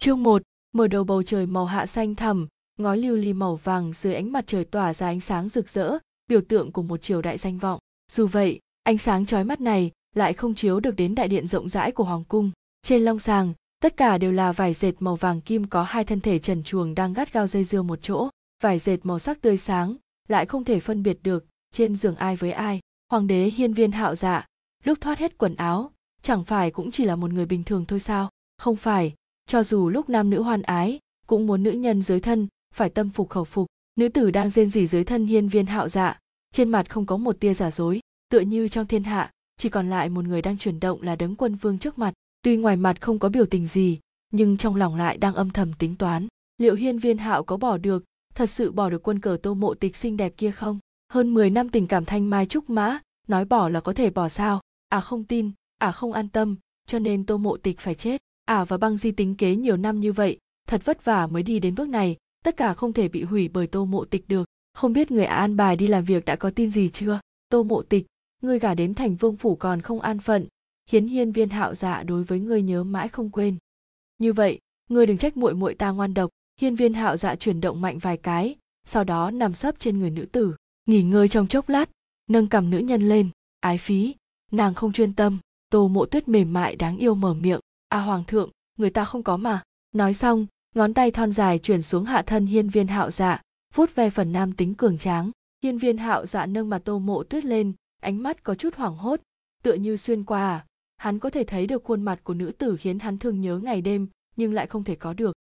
Chương 1, mở đầu bầu trời màu hạ xanh thẳm, ngói lưu ly màu vàng dưới ánh mặt trời tỏa ra ánh sáng rực rỡ, biểu tượng của một triều đại danh vọng. Dù vậy, ánh sáng chói mắt này lại không chiếu được đến đại điện rộng rãi của hoàng cung. Trên long sàng, tất cả đều là vải dệt màu vàng kim có hai thân thể trần chuồng đang gắt gao dây dưa một chỗ. Vải dệt màu sắc tươi sáng, lại không thể phân biệt được trên giường ai với ai. Hoàng đế hiên viên hạo dạ, lúc thoát hết quần áo, chẳng phải cũng chỉ là một người bình thường thôi sao? Không phải, cho dù lúc nam nữ hoan ái, cũng muốn nữ nhân dưới thân phải tâm phục khẩu phục. Nữ tử đang rên rỉ dưới thân hiên viên hạo dạ, trên mặt không có một tia giả dối, tựa như trong thiên hạ, chỉ còn lại một người đang chuyển động là đấng quân vương trước mặt. Tuy ngoài mặt không có biểu tình gì, nhưng trong lòng lại đang âm thầm tính toán. Liệu hiên viên hạo có bỏ được, thật sự bỏ được quân cờ tô mộ tịch xinh đẹp kia không? Hơn 10 năm tình cảm thanh mai trúc mã, nói bỏ là có thể bỏ sao? À không tin, à không an tâm, cho nên tô mộ tịch phải chết. À và băng di tính kế nhiều năm như vậy, thật vất vả mới đi đến bước này, tất cả không thể bị hủy bởi tô mộ tịch được. Không biết người an bài đi làm việc đã có tin gì chưa? Tô mộ tịch, ngươi gả đến thành vương phủ còn không an phận, khiến hiên viên hạo dạ đối với ngươi nhớ mãi không quên. Như vậy, ngươi đừng trách muội muội ta ngoan độc, hiên viên hạo dạ chuyển động mạnh vài cái, sau đó nằm sấp trên người nữ tử, nghỉ ngơi trong chốc lát, nâng cầm nữ nhân lên, ái phí, nàng không chuyên tâm, tô mộ tuyết mềm mại đáng yêu mở miệng, à hoàng thượng, người ta không có mà. Nói xong, ngón tay thon dài chuyển xuống hạ thân hiên viên hạo dạ, vuốt ve phần nam tính cường tráng. Hiên viên hạo dạ nâng mặt tô mộ tuyết lên, ánh mắt có chút hoảng hốt, tựa như xuyên qua à. Hắn có thể thấy được khuôn mặt của nữ tử khiến hắn thường nhớ ngày đêm, nhưng lại không thể có được.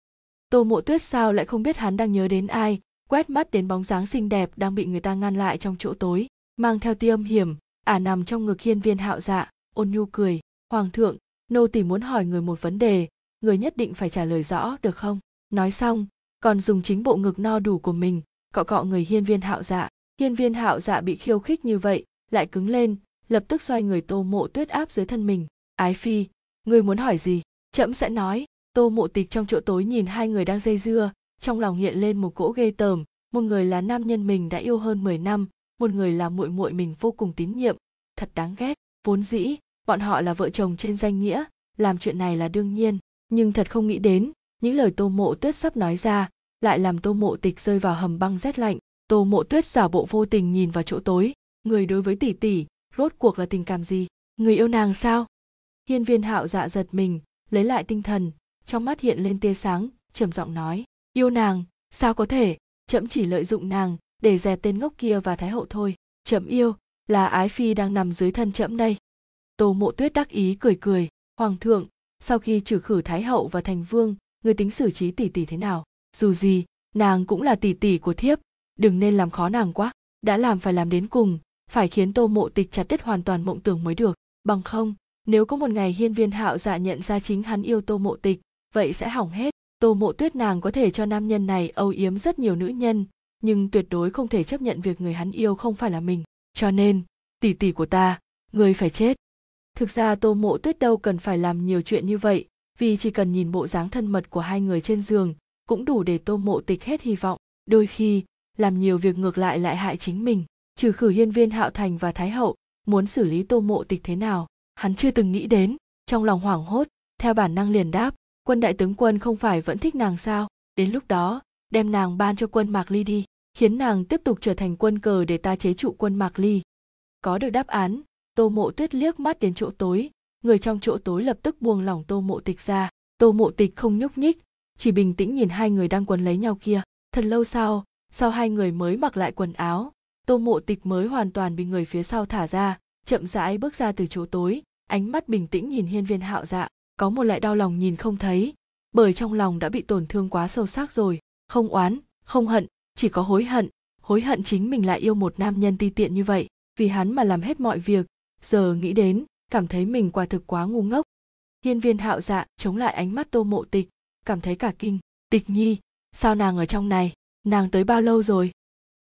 Tô mộ tuyết sao lại không biết hắn đang nhớ đến ai, quét mắt đến bóng dáng xinh đẹp đang bị người ta ngăn lại trong chỗ tối, mang theo tia âm hiểm, ả à nằm trong ngực hiên viên hạo dạ, ôn nhu cười. Hoàng thượng, nô tỳ muốn hỏi người một vấn đề, người nhất định phải trả lời rõ được không? Nói xong, còn dùng chính bộ ngực no đủ của mình, cọ cọ người hiên viên hạo dạ. Hiên viên hạo dạ bị khiêu khích như vậy, lại cứng lên, lập tức xoay người tô mộ tuyết áp dưới thân mình. Ái phi, người muốn hỏi gì? Trẫm sẽ nói. Tô mộ tịch trong chỗ tối nhìn hai người đang dây dưa, trong lòng hiện lên một cỗ ghê tởm, một người là nam nhân mình đã yêu hơn 10 năm, một người là muội muội mình vô cùng tín nhiệm, thật đáng ghét. Vốn dĩ, bọn họ là vợ chồng trên danh nghĩa, làm chuyện này là đương nhiên, nhưng thật không nghĩ đến, những lời Tô Mộ Tuyết sắp nói ra, lại làm Tô Mộ Tịch rơi vào hầm băng rét lạnh. Tô Mộ Tuyết giả bộ vô tình nhìn vào chỗ tối, người đối với tỷ tỷ, rốt cuộc là tình cảm gì? Người yêu nàng sao? Hiên Viên Hạo dạ giật mình, lấy lại tinh thần, trong mắt hiện lên tia sáng, trầm giọng nói, yêu nàng, sao có thể? Chậm chỉ lợi dụng nàng để dẹp tên ngốc kia và thái hậu thôi. Chậm yêu, là ái phi đang nằm dưới thân chậm đây. Tô Mộ Tuyết đắc ý cười cười, hoàng thượng, sau khi trừ khử thái hậu và thành vương người tính xử trí tỷ tỷ thế nào? Dù gì nàng cũng là tỷ tỷ của thiếp đừng nên làm khó nàng quá đã làm phải làm đến cùng phải khiến tô mộ tịch chặt đứt hoàn toàn mộng tưởng mới được. Bằng không nếu có một ngày hiên viên hạo dạ nhận ra chính hắn yêu tô mộ tịch vậy sẽ hỏng hết. Tô mộ tuyết nàng có thể cho nam nhân này âu yếm rất nhiều nữ nhân nhưng tuyệt đối không thể chấp nhận việc người hắn yêu không phải là mình. Cho nên tỷ tỷ của ta người phải chết thực ra tô mộ tuyết đâu cần phải làm nhiều chuyện như vậy, vì chỉ cần nhìn bộ dáng thân mật của hai người trên giường, cũng đủ để tô mộ tịch hết hy vọng. Đôi khi, làm nhiều việc ngược lại lại hại chính mình, trừ khử hiên viên hạo thành và thái hậu, muốn xử lý tô mộ tịch thế nào, hắn chưa từng nghĩ đến. Trong lòng hoảng hốt, theo bản năng liền đáp, quân đại tướng quân không phải vẫn thích nàng sao? Đến lúc đó, đem nàng ban cho quân mạc ly đi, khiến nàng tiếp tục trở thành quân cờ để ta chế trụ quân mạc ly. Có được đáp án tô mộ tuyết liếc mắt đến chỗ tối. Người trong chỗ tối lập tức buông lỏng tô mộ tịch ra. Tô mộ tịch không nhúc nhích, chỉ bình tĩnh nhìn hai người đang quấn lấy nhau kia. Thật lâu sau sau hai người mới mặc lại quần áo, tô mộ tịch mới hoàn toàn bị người phía sau thả ra, chậm rãi bước ra từ chỗ tối. Ánh mắt bình tĩnh nhìn hiên viên hạo dạ có một loại đau lòng nhìn không thấy. Bởi trong lòng đã bị tổn thương quá sâu sắc rồi. Không oán, không hận, chỉ có hối hận. Hối hận chính mình lại yêu một nam nhân ti tiện như vậy. Vì hắn mà làm hết mọi việc giờ nghĩ đến, cảm thấy mình quả thực quá ngu ngốc. Hiên viên hạo dạ chống lại ánh mắt tô mộ tịch, cảm thấy cả kinh. Tịch nhi, sao nàng ở trong này? Nàng tới bao lâu rồi?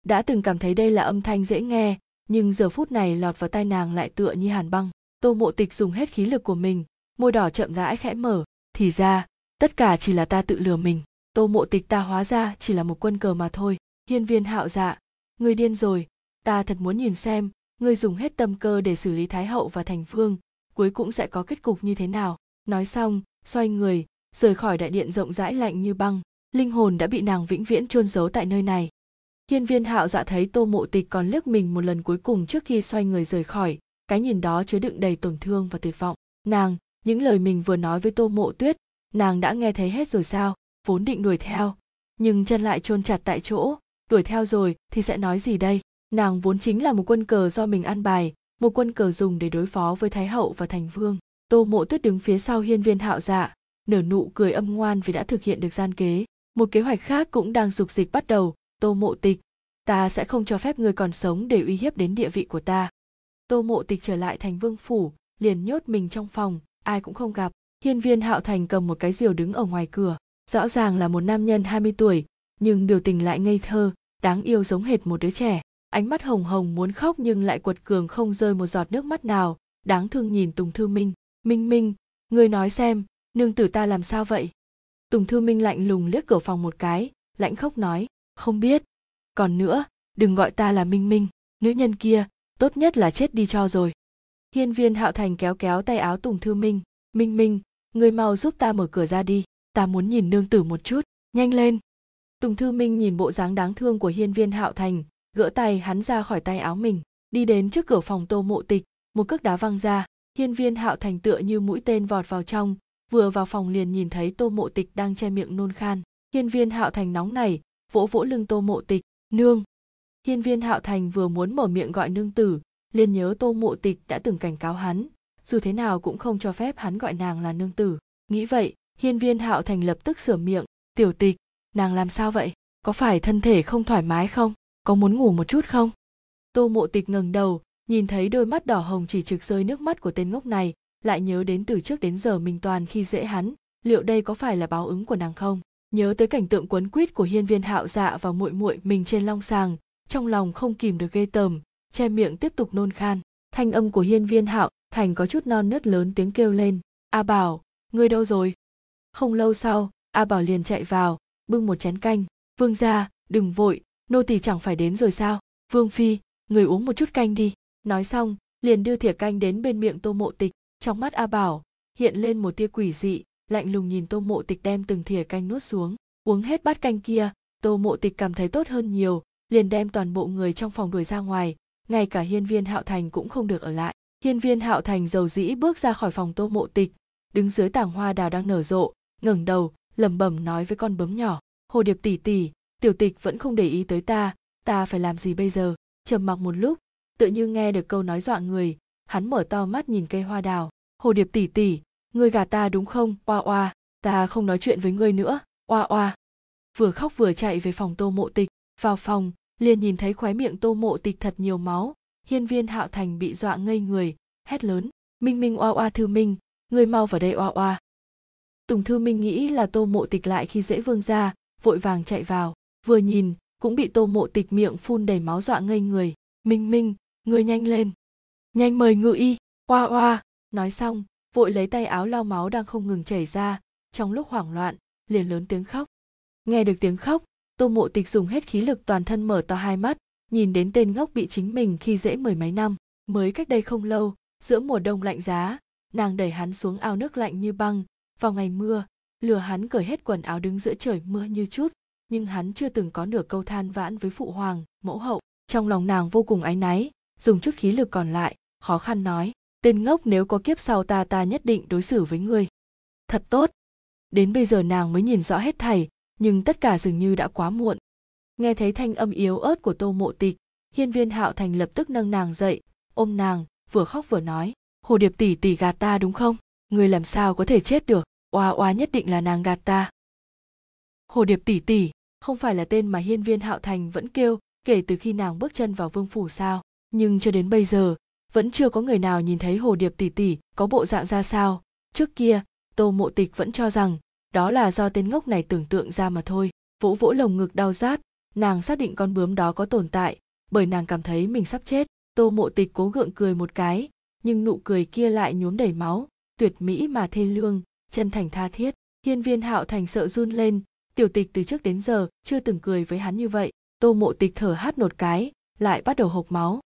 Đã từng cảm thấy đây là âm thanh dễ nghe, nhưng giờ phút này lọt vào tai nàng lại tựa như hàn băng. Tô mộ tịch dùng hết khí lực của mình, môi đỏ chậm rãi khẽ mở. Thì ra, tất cả chỉ là ta tự lừa mình. Tô mộ tịch ta hóa ra chỉ là một quân cờ mà thôi. Hiên viên hạo dạ người điên rồi, ta thật muốn nhìn xem ngươi dùng hết tâm cơ để xử lý thái hậu và thành phương cuối cũng sẽ có kết cục như thế nào? Nói xong, xoay người, rời khỏi đại điện rộng rãi lạnh như băng. Linh hồn đã bị nàng vĩnh viễn chôn giấu tại nơi này. Hiên viên hạo dạ thấy tô mộ tịch còn liếc mình một lần cuối cùng trước khi xoay người rời khỏi. Cái nhìn đó chứa đựng đầy tổn thương và tuyệt vọng. Nàng, những lời mình vừa nói với tô mộ tuyết, nàng đã nghe thấy hết rồi sao? Vốn định đuổi theo, nhưng chân lại chôn chặt tại chỗ. Đuổi theo rồi thì sẽ nói gì đây? Nàng vốn chính là một quân cờ do mình ăn bài, một quân cờ dùng để đối phó với thái hậu và thành vương. Tô mộ tuyết đứng phía sau hiên viên hạo dạ nở nụ cười âm ngoan vì đã thực hiện được gian kế. Một kế hoạch khác cũng đang dục dịch bắt đầu. Tô mộ tịch, ta sẽ không cho phép người còn sống để uy hiếp đến địa vị của ta. Tô mộ tịch trở lại thành vương phủ, liền nhốt mình trong phòng, ai cũng không gặp. Hiên viên hạo thành cầm một cái diều đứng ở ngoài cửa. Rõ ràng là một nam nhân 20 tuổi, nhưng biểu tình lại ngây thơ, đáng yêu giống hệt một đứa trẻ ánh mắt hồng hồng muốn khóc nhưng lại quật cường không rơi một giọt nước mắt nào. Đáng thương nhìn tùng thư minh. Minh minh, ngươi nói xem, nương tử ta làm sao vậy? Tùng thư minh lạnh lùng liếc cửa phòng một cái lãnh khóc nói, không biết. Còn nữa, đừng gọi ta là minh minh, nữ nhân kia, tốt nhất là chết đi cho rồi. Hiên viên hạo thành kéo kéo tay áo tùng thư minh. Minh minh, ngươi mau giúp ta mở cửa ra đi, ta muốn nhìn nương tử một chút, nhanh lên. Tùng thư minh nhìn bộ dáng đáng thương của hiên viên hạo thành gỡ tay hắn ra khỏi tay áo mình, đi đến trước cửa phòng tô mộ tịch, một cước đá văng ra, hiên viên hạo thành tựa như mũi tên vọt vào trong, vừa vào phòng liền nhìn thấy tô mộ tịch đang che miệng nôn khan. Hiên viên hạo thành nóng này vỗ vỗ lưng tô mộ tịch, nương. Hiên viên hạo thành vừa muốn mở miệng gọi nương tử, liền nhớ tô mộ tịch đã từng cảnh cáo hắn, dù thế nào cũng không cho phép hắn gọi nàng là nương tử. Nghĩ vậy, hiên viên hạo thành lập tức sửa miệng, tiểu tịch, nàng làm sao vậy? Có phải thân thể không thoải mái không? Có muốn ngủ một chút không? Tô mộ tịch ngẩng đầu, nhìn thấy đôi mắt đỏ hồng chỉ trực rơi nước mắt của tên ngốc này, lại nhớ đến từ trước đến giờ mình toàn khi dễ hắn, liệu đây có phải là báo ứng của nàng không? Nhớ tới cảnh tượng quấn quýt của hiên viên hạo dạ và muội muội mình trên long sàng, trong lòng không kìm được ghê tởm, che miệng tiếp tục nôn khan. Thanh âm của hiên viên hạo thành có chút non nớt lớn tiếng kêu lên, a bảo, ngươi đâu rồi? Không lâu sau, a bảo liền chạy vào, bưng một chén canh, vương ra đừng vội nô tỳ chẳng phải đến rồi sao? Vương phi, người uống một chút canh đi. Nói xong, liền đưa thìa canh đến bên miệng tô mộ tịch. Trong mắt a bảo, hiện lên một tia quỷ dị, lạnh lùng nhìn tô mộ tịch đem từng thìa canh nuốt xuống. Uống hết bát canh kia, tô mộ tịch cảm thấy tốt hơn nhiều, liền đem toàn bộ người trong phòng đuổi ra ngoài. Ngay cả hiên viên hạo thành cũng không được ở lại. Hiên viên hạo thành dầu dĩ bước ra khỏi phòng tô mộ tịch, đứng dưới tảng hoa đào đang nở rộ, ngẩng đầu, lẩm bẩm nói với con bướm nhỏ, hồ điệp tỷ tỷ tiểu tịch vẫn không để ý tới ta ta phải làm gì bây giờ? Trầm mặc một lúc, tự như nghe được câu nói dọa người. Hắn mở to mắt nhìn cây hoa đào. Hồ điệp tỷ tỷ ngươi gà ta đúng không? Oa oa, ta không nói chuyện với ngươi nữa. Oa oa. Vừa khóc vừa chạy về phòng tô mộ tịch. Vào phòng, liền nhìn thấy khóe miệng tô mộ tịch thật nhiều máu. Hiên viên hạo thành bị dọa ngây người, hét lớn. Minh minh oa oa thư minh, ngươi mau vào đây oa oa. Tùng thư minh nghĩ là tô mộ tịch lại khi dễ vương ra vội vàng chạy vào vừa nhìn, cũng bị tô mộ tịch miệng phun đầy máu dọa ngây người. Minh minh, ngươi nhanh lên. Nhanh mời ngự y. Oa oa. Nói xong, vội lấy tay áo lau máu đang không ngừng chảy ra. Trong lúc hoảng loạn, liền lớn tiếng khóc. Nghe được tiếng khóc, tô mộ tịch dùng hết khí lực toàn thân mở to hai mắt, nhìn đến tên ngốc bị chính mình khi dễ mười mấy năm. Mới cách đây không lâu, giữa mùa đông lạnh giá, nàng đẩy hắn xuống ao nước lạnh như băng. Vào ngày mưa, lừa hắn cởi hết quần áo đứng giữa trời mưa như chút nhưng hắn chưa từng có nửa câu than vãn với phụ hoàng, mẫu hậu. Trong lòng nàng vô cùng áy náy, dùng chút khí lực còn lại, khó khăn nói, tên ngốc nếu có kiếp sau ta ta nhất định đối xử với ngươi. Thật tốt. Đến bây giờ nàng mới nhìn rõ hết thảy nhưng tất cả dường như đã quá muộn. Nghe thấy thanh âm yếu ớt của tô mộ tịch, hiên viên hạo thành lập tức nâng nàng dậy, ôm nàng, vừa khóc vừa nói, hồ điệp tỷ tỷ gạt ta đúng không? Ngươi làm sao có thể chết được? Oa oa nhất định là nàng gạt ta. Hồ điệp tỷ tỷ không phải là tên mà hiên viên hạo thành vẫn kêu kể từ khi nàng bước chân vào vương phủ sao. Nhưng cho đến bây giờ, vẫn chưa có người nào nhìn thấy hồ điệp tỷ tỷ có bộ dạng ra sao. Trước kia, tô mộ tịch vẫn cho rằng đó là do tên ngốc này tưởng tượng ra mà thôi. Vỗ vỗ lồng ngực đau rát, nàng xác định con bướm đó có tồn tại, bởi nàng cảm thấy mình sắp chết. Tô mộ tịch cố gượng cười một cái, nhưng nụ cười kia lại nhuốm đầy máu. Tuyệt mỹ mà thê lương, chân thành tha thiết. Hiên viên hạo thành sợ run lên tiểu tịch từ trước đến giờ chưa từng cười với hắn như vậy. Tô mộ tịch thở hát một cái, lại bắt đầu hộc máu.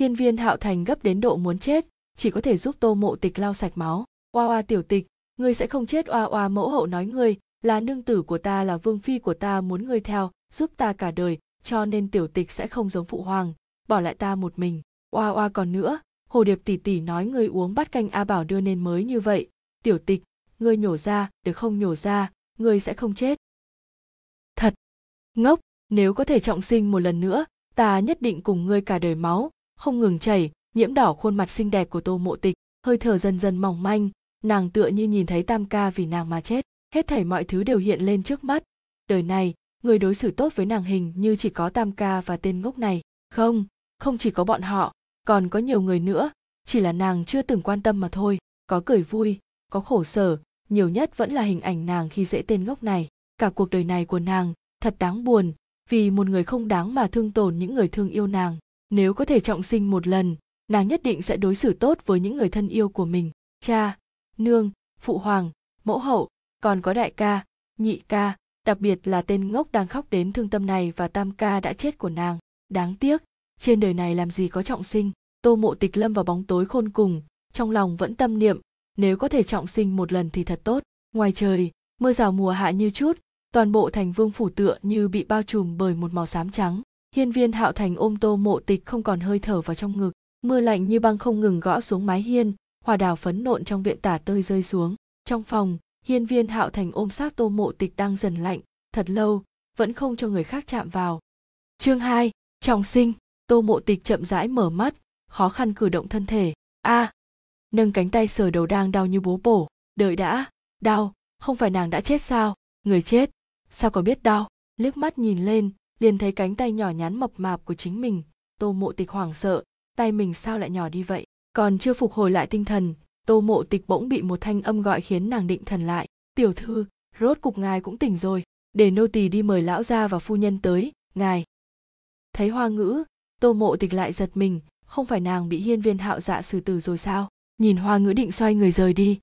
Hiên viên hạo thành gấp đến độ muốn chết, chỉ có thể giúp tô mộ tịch lau sạch máu. Oa oa tiểu tịch, ngươi sẽ không chết oa oa mẫu hậu nói ngươi, là nương tử của ta, là vương phi của ta muốn ngươi theo, giúp ta cả đời, cho nên tiểu tịch sẽ không giống phụ hoàng, bỏ lại ta một mình. Oa oa còn nữa, hồ điệp tỷ tỷ nói ngươi uống bát canh a bảo đưa nên mới như vậy. Tiểu tịch, ngươi nhổ ra, được không nhổ ra, ngươi sẽ không chết ngốc, nếu có thể trọng sinh một lần nữa, ta nhất định cùng ngươi cả đời máu, không ngừng chảy, nhiễm đỏ khuôn mặt xinh đẹp của tô mộ tịch, hơi thở dần dần mỏng manh, nàng tựa như nhìn thấy tam ca vì nàng mà chết, hết thảy mọi thứ đều hiện lên trước mắt. Đời này, người đối xử tốt với nàng hình như chỉ có tam ca và tên ngốc này. Không không chỉ có bọn họ, còn có nhiều người nữa, chỉ là nàng chưa từng quan tâm mà thôi, có cười vui, có khổ sở, nhiều nhất vẫn là hình ảnh nàng khi dễ tên ngốc này. Cả cuộc đời này của nàng thật đáng buồn, vì một người không đáng mà thương tổn những người thương yêu nàng. Nếu có thể trọng sinh một lần, nàng nhất định sẽ đối xử tốt với những người thân yêu của mình. Cha, nương, phụ hoàng, mẫu hậu, còn có đại ca, nhị ca, đặc biệt là tên ngốc đang khóc đến thương tâm này và tam ca đã chết của nàng. Đáng tiếc, trên đời này làm gì có trọng sinh. Tô mộ tịch lâm vào bóng tối khôn cùng, trong lòng vẫn tâm niệm, nếu có thể trọng sinh một lần thì thật tốt. Ngoài trời, mưa rào mùa hạ như chút toàn bộ thành vương phủ tựa như bị bao trùm bởi một màu xám trắng. Hiên viên hạo thành ôm tô mộ tịch không còn hơi thở vào trong ngực mưa lạnh như băng không ngừng gõ xuống mái hiên hoa đào phấn nộn trong viện tả tơi rơi xuống. Trong phòng hiên viên hạo thành ôm sát tô mộ tịch đang dần lạnh thật lâu vẫn không cho người khác chạm vào. Chương 2, trọng sinh. Tô mộ tịch chậm rãi mở mắt khó khăn cử động thân thể. A! Nâng cánh tay sờ đầu đang đau như bố bổ. Đợi đã. Đau. Không phải nàng đã chết sao? Người chết sao có biết đau? Liếc mắt nhìn lên, liền thấy cánh tay nhỏ nhắn mập mạp của chính mình. Tô mộ tịch hoảng sợ, tay mình sao lại nhỏ đi vậy? Còn chưa phục hồi lại tinh thần, tô mộ tịch bỗng bị một thanh âm gọi khiến nàng định thần lại. Tiểu thư, rốt cục ngài cũng tỉnh rồi. Để nô tỳ đi mời lão gia và phu nhân tới, ngài. Thấy hoa ngữ, tô mộ tịch lại giật mình. Không phải nàng bị hiên viên hạo dạ xử tử rồi sao? Nhìn hoa ngữ định xoay người rời đi.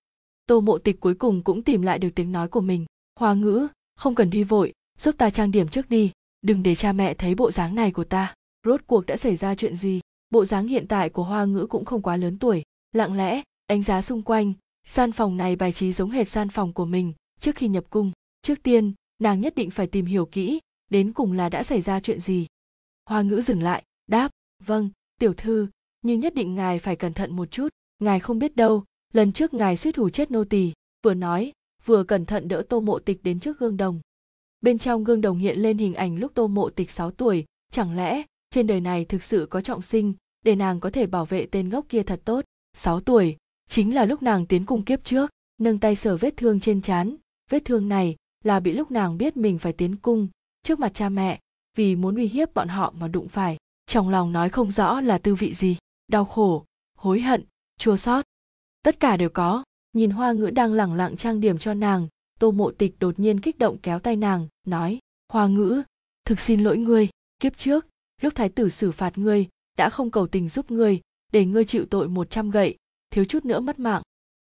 Tô mộ tịch cuối cùng cũng tìm lại được tiếng nói của mình. Hoa ngữ không cần đi vội, giúp ta trang điểm trước đi, đừng để cha mẹ thấy bộ dáng này của ta. Rốt cuộc đã xảy ra chuyện gì? Bộ dáng hiện tại của hoa ngữ cũng không quá lớn tuổi. Lặng lẽ, đánh giá xung quanh, gian phòng này bài trí giống hệt gian phòng của mình, trước khi nhập cung. Trước tiên, nàng nhất định phải tìm hiểu kỹ, đến cùng là đã xảy ra chuyện gì. Hoa ngữ dừng lại, đáp vâng tiểu thư, nhưng nhất định ngài phải cẩn thận một chút. Ngài không biết đâu, lần trước ngài suýt hù chết nô tỳ, vừa nói vừa cẩn thận đỡ tô mộ tịch đến trước gương đồng. Bên trong gương đồng hiện lên hình ảnh lúc tô mộ tịch 6 tuổi, chẳng lẽ trên đời này thực sự có trọng sinh để nàng có thể bảo vệ tên ngốc kia thật tốt? 6 tuổi, chính là lúc nàng tiến cung kiếp trước, nâng tay sờ vết thương trên trán. Vết thương này là bị lúc nàng biết mình phải tiến cung trước mặt cha mẹ, vì muốn uy hiếp bọn họ mà đụng phải. Trong lòng nói không rõ là tư vị gì. Đau khổ, hối hận, chua xót. Tất cả đều có nhìn hoa ngữ đang lẳng lặng trang điểm cho nàng, tô mộ tịch đột nhiên kích động kéo tay nàng, nói, hoa ngữ, thực xin lỗi ngươi, kiếp trước, lúc thái tử xử phạt ngươi, đã không cầu tình giúp ngươi, để ngươi chịu tội một trăm gậy, thiếu chút nữa mất mạng.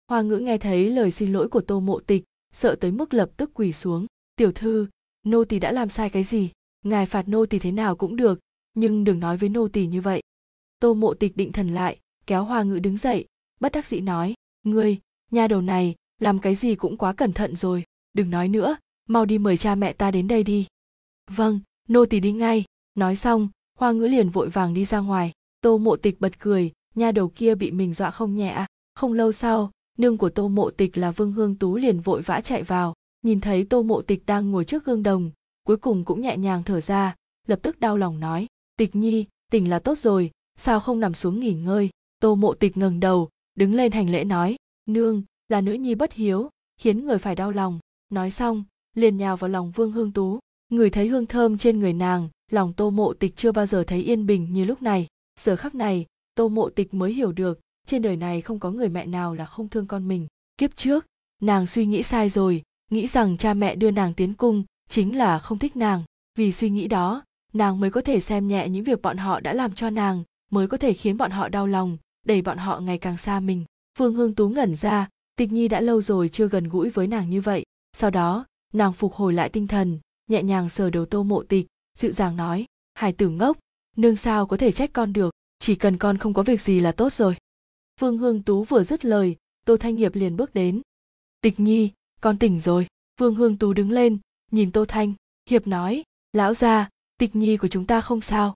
Hoa ngữ nghe thấy lời xin lỗi của tô mộ tịch, sợ tới mức lập tức quỳ xuống, tiểu thư, nô tỳ đã làm sai cái gì? Ngài phạt nô tỳ thế nào cũng được, nhưng đừng nói với nô tỳ như vậy. Tô mộ tịch định thần lại, kéo hoa ngữ đứng dậy, bất đắc dĩ nói, ngươi nha đầu này, làm cái gì cũng quá cẩn thận rồi. Đừng nói nữa, mau đi mời cha mẹ ta đến đây đi. Vâng nô tỳ đi ngay. Nói xong, hoa ngữ liền vội vàng đi ra ngoài. Tô mộ tịch bật cười, nha đầu kia bị mình dọa không nhẹ à? không lâu sau, nương của tô mộ tịch là vương hương tú liền vội vã chạy vào. Nhìn thấy tô mộ tịch đang ngồi trước gương đồng, cuối cùng cũng nhẹ nhàng thở ra, lập tức đau lòng nói, tịch nhi, tỉnh là tốt rồi, sao không nằm xuống nghỉ ngơi? Tô mộ tịch ngẩng đầu, đứng lên hành lễ nói nương, là nữ nhi bất hiếu, khiến người phải đau lòng. Nói xong, liền nhào vào lòng vương hương tú. Người thấy hương thơm trên người nàng, lòng tô mộ tịch chưa bao giờ thấy yên bình như lúc này. Giờ khắc này, tô mộ tịch mới hiểu được, trên đời này không có người mẹ nào là không thương con mình. Kiếp trước, nàng suy nghĩ sai rồi, nghĩ rằng cha mẹ đưa nàng tiến cung, chính là không thích nàng. Vì suy nghĩ đó, nàng mới có thể xem nhẹ những việc bọn họ đã làm cho nàng, mới có thể khiến bọn họ đau lòng, đẩy bọn họ ngày càng xa mình phương hương tú ngẩn ra, tịch nhi đã lâu rồi chưa gần gũi với nàng như vậy. Sau đó, nàng phục hồi lại tinh thần, nhẹ nhàng sờ đầu tô mộ tịch, dịu dàng nói, hải tử ngốc, nương sao có thể trách con được, chỉ cần con không có việc gì là tốt rồi. Phương hương tú vừa dứt lời, tô thanh hiệp liền bước đến. Tịch nhi, con tỉnh rồi. Vương hương tú đứng lên, nhìn tô thanh hiệp nói, lão gia, tịch nhi của chúng ta không sao.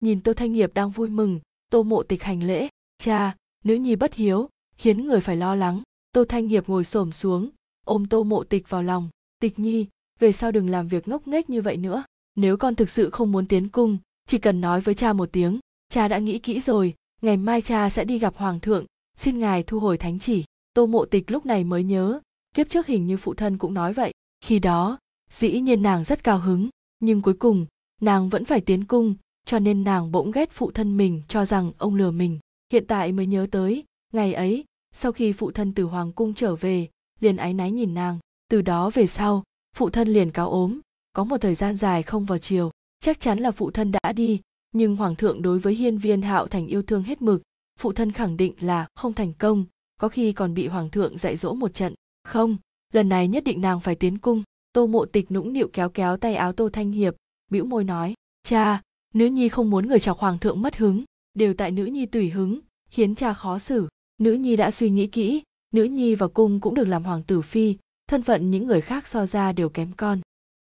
Nhìn tô thanh hiệp đang vui mừng, tô mộ tịch hành lễ, cha, nữ nhi bất hiếu khiến người phải lo lắng. Tô thanh hiệp ngồi xổm xuống, ôm tô mộ tịch vào lòng. Tịch nhi, về sau đừng làm việc ngốc nghếch như vậy nữa. Nếu con thực sự không muốn tiến cung, chỉ cần nói với cha một tiếng, cha đã nghĩ kỹ rồi, ngày mai cha sẽ đi gặp hoàng thượng. Xin ngài thu hồi thánh chỉ. Tô mộ tịch lúc này mới nhớ, kiếp trước hình như phụ thân cũng nói vậy. Khi đó, dĩ nhiên nàng rất cao hứng, nhưng cuối cùng, nàng vẫn phải tiến cung, cho nên nàng bỗng ghét phụ thân mình, cho rằng ông lừa mình. Hiện tại mới nhớ tới ngày ấy, sau khi phụ thân từ hoàng cung trở về, liền áy náy nhìn nàng. Từ đó về sau, phụ thân liền cáo ốm. Có một thời gian dài không vào chiều chắc chắn là phụ thân đã đi, nhưng hoàng thượng đối với hiên viên hạo thành yêu thương hết mực. Phụ thân khẳng định là không thành công, có khi còn bị hoàng thượng dạy dỗ một trận. Không, lần này nhất định nàng phải tiến cung. Tô mộ tịch nũng nịu kéo kéo tay áo tô thanh hiệp, bĩu môi nói, cha, nữ nhi không muốn người chọc hoàng thượng mất hứng, đều tại nữ nhi tùy hứng, khiến cha khó xử nữ nhi đã suy nghĩ kỹ, nữ nhi vào cung cũng được làm hoàng tử phi, thân phận những người khác so ra đều kém con.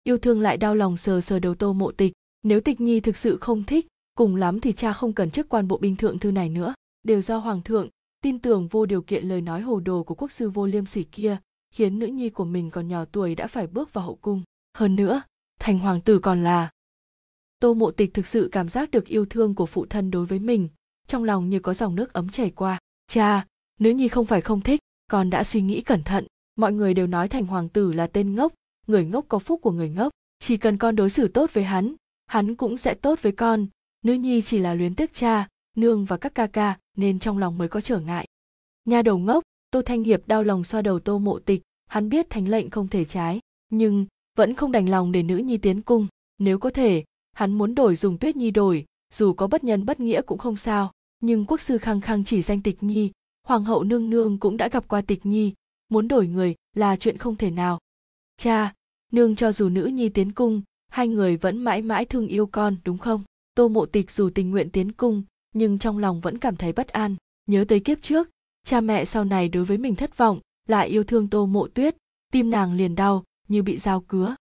Yêu thương lại đau lòng sờ sờ đầu tô mộ tịch, nếu tịch nhi thực sự không thích, cùng lắm thì cha không cần chức quan bộ binh thượng thư này nữa, đều do hoàng thượng, tin tưởng vô điều kiện lời nói hồ đồ của quốc sư vô liêm sỉ kia, khiến nữ nhi của mình còn nhỏ tuổi đã phải bước vào hậu cung. Hơn nữa, thành hoàng tử còn là tô mộ tịch thực sự cảm giác được yêu thương của phụ thân đối với mình, trong lòng như có dòng nước ấm chảy qua cha nữ nhi không phải không thích, con đã suy nghĩ cẩn thận. Mọi người đều nói thành hoàng tử là tên ngốc, người ngốc có phúc của người ngốc. Chỉ cần con đối xử tốt với hắn hắn cũng sẽ tốt với con. Nữ nhi chỉ là luyến tiếc cha, nương và các ca ca, nên trong lòng mới có trở ngại. Nhà đầu ngốc, tô thanh hiệp đau lòng xoa đầu tô mộ tịch. Hắn biết thánh lệnh không thể trái, nhưng vẫn không đành lòng để nữ nhi tiến cung. Nếu có thể, hắn muốn đổi dùng tuyết nhi đổi, dù có bất nhân bất nghĩa cũng không sao nhưng quốc sư khăng khăng chỉ danh tịch nhi, hoàng hậu nương nương cũng đã gặp qua tịch nhi, muốn đổi người là chuyện không thể nào. Cha, nương cho dù nữ nhi tiến cung, hai người vẫn mãi mãi thương yêu con, đúng không? Tô mộ tịch dù tình nguyện tiến cung, nhưng trong lòng vẫn cảm thấy bất an. Nhớ tới kiếp trước, cha mẹ sau này đối với mình thất vọng, lại yêu thương tô mộ tuyết, tim nàng liền đau, như bị dao cứa.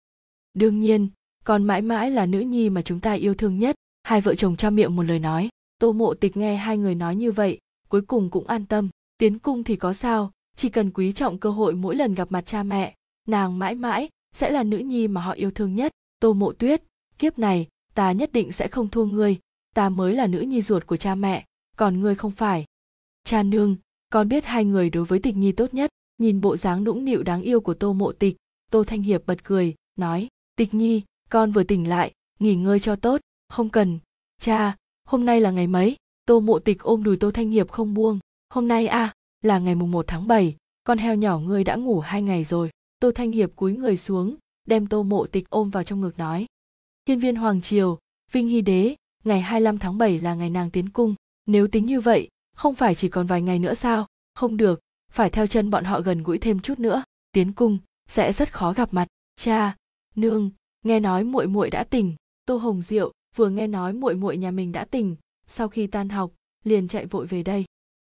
Đương nhiên, con mãi mãi là nữ nhi mà chúng ta yêu thương nhất, hai vợ chồng cha miệng một lời nói tô mộ tịch nghe hai người nói như vậy, cuối cùng cũng an tâm. Tiến cung thì có sao, chỉ cần quý trọng cơ hội mỗi lần gặp mặt cha mẹ, nàng mãi mãi sẽ là nữ nhi mà họ yêu thương nhất. Tô mộ tuyết, kiếp này, ta nhất định sẽ không thua ngươi, ta mới là nữ nhi ruột của cha mẹ, còn ngươi không phải. Cha nương, con biết hai người đối với tịch nhi tốt nhất, nhìn bộ dáng nũng nịu đáng yêu của tô mộ tịch, tô thanh hiệp bật cười, nói, tịch nhi, con vừa tỉnh lại, nghỉ ngơi cho tốt, không cần. Cha hôm nay là ngày mấy? Tô mộ tịch ôm đùi tô thanh hiệp không buông. Hôm nay à là ngày mùng một tháng bảy, con heo nhỏ ngươi đã ngủ hai ngày rồi. Tô thanh hiệp cúi người xuống, đem tô mộ tịch ôm vào trong ngực nói. Hiên viên hoàng triều, vinh hy đế, ngày 25 tháng 7 là ngày nàng tiến cung. Nếu tính như vậy, không phải chỉ còn vài ngày nữa sao? Không được, phải theo chân bọn họ gần gũi thêm chút nữa. Tiến cung sẽ rất khó gặp mặt. Cha, nương, nghe nói muội muội đã tỉnh. Tô hồng diệu vừa nghe nói muội muội nhà mình đã tỉnh, sau khi tan học, liền chạy vội về đây.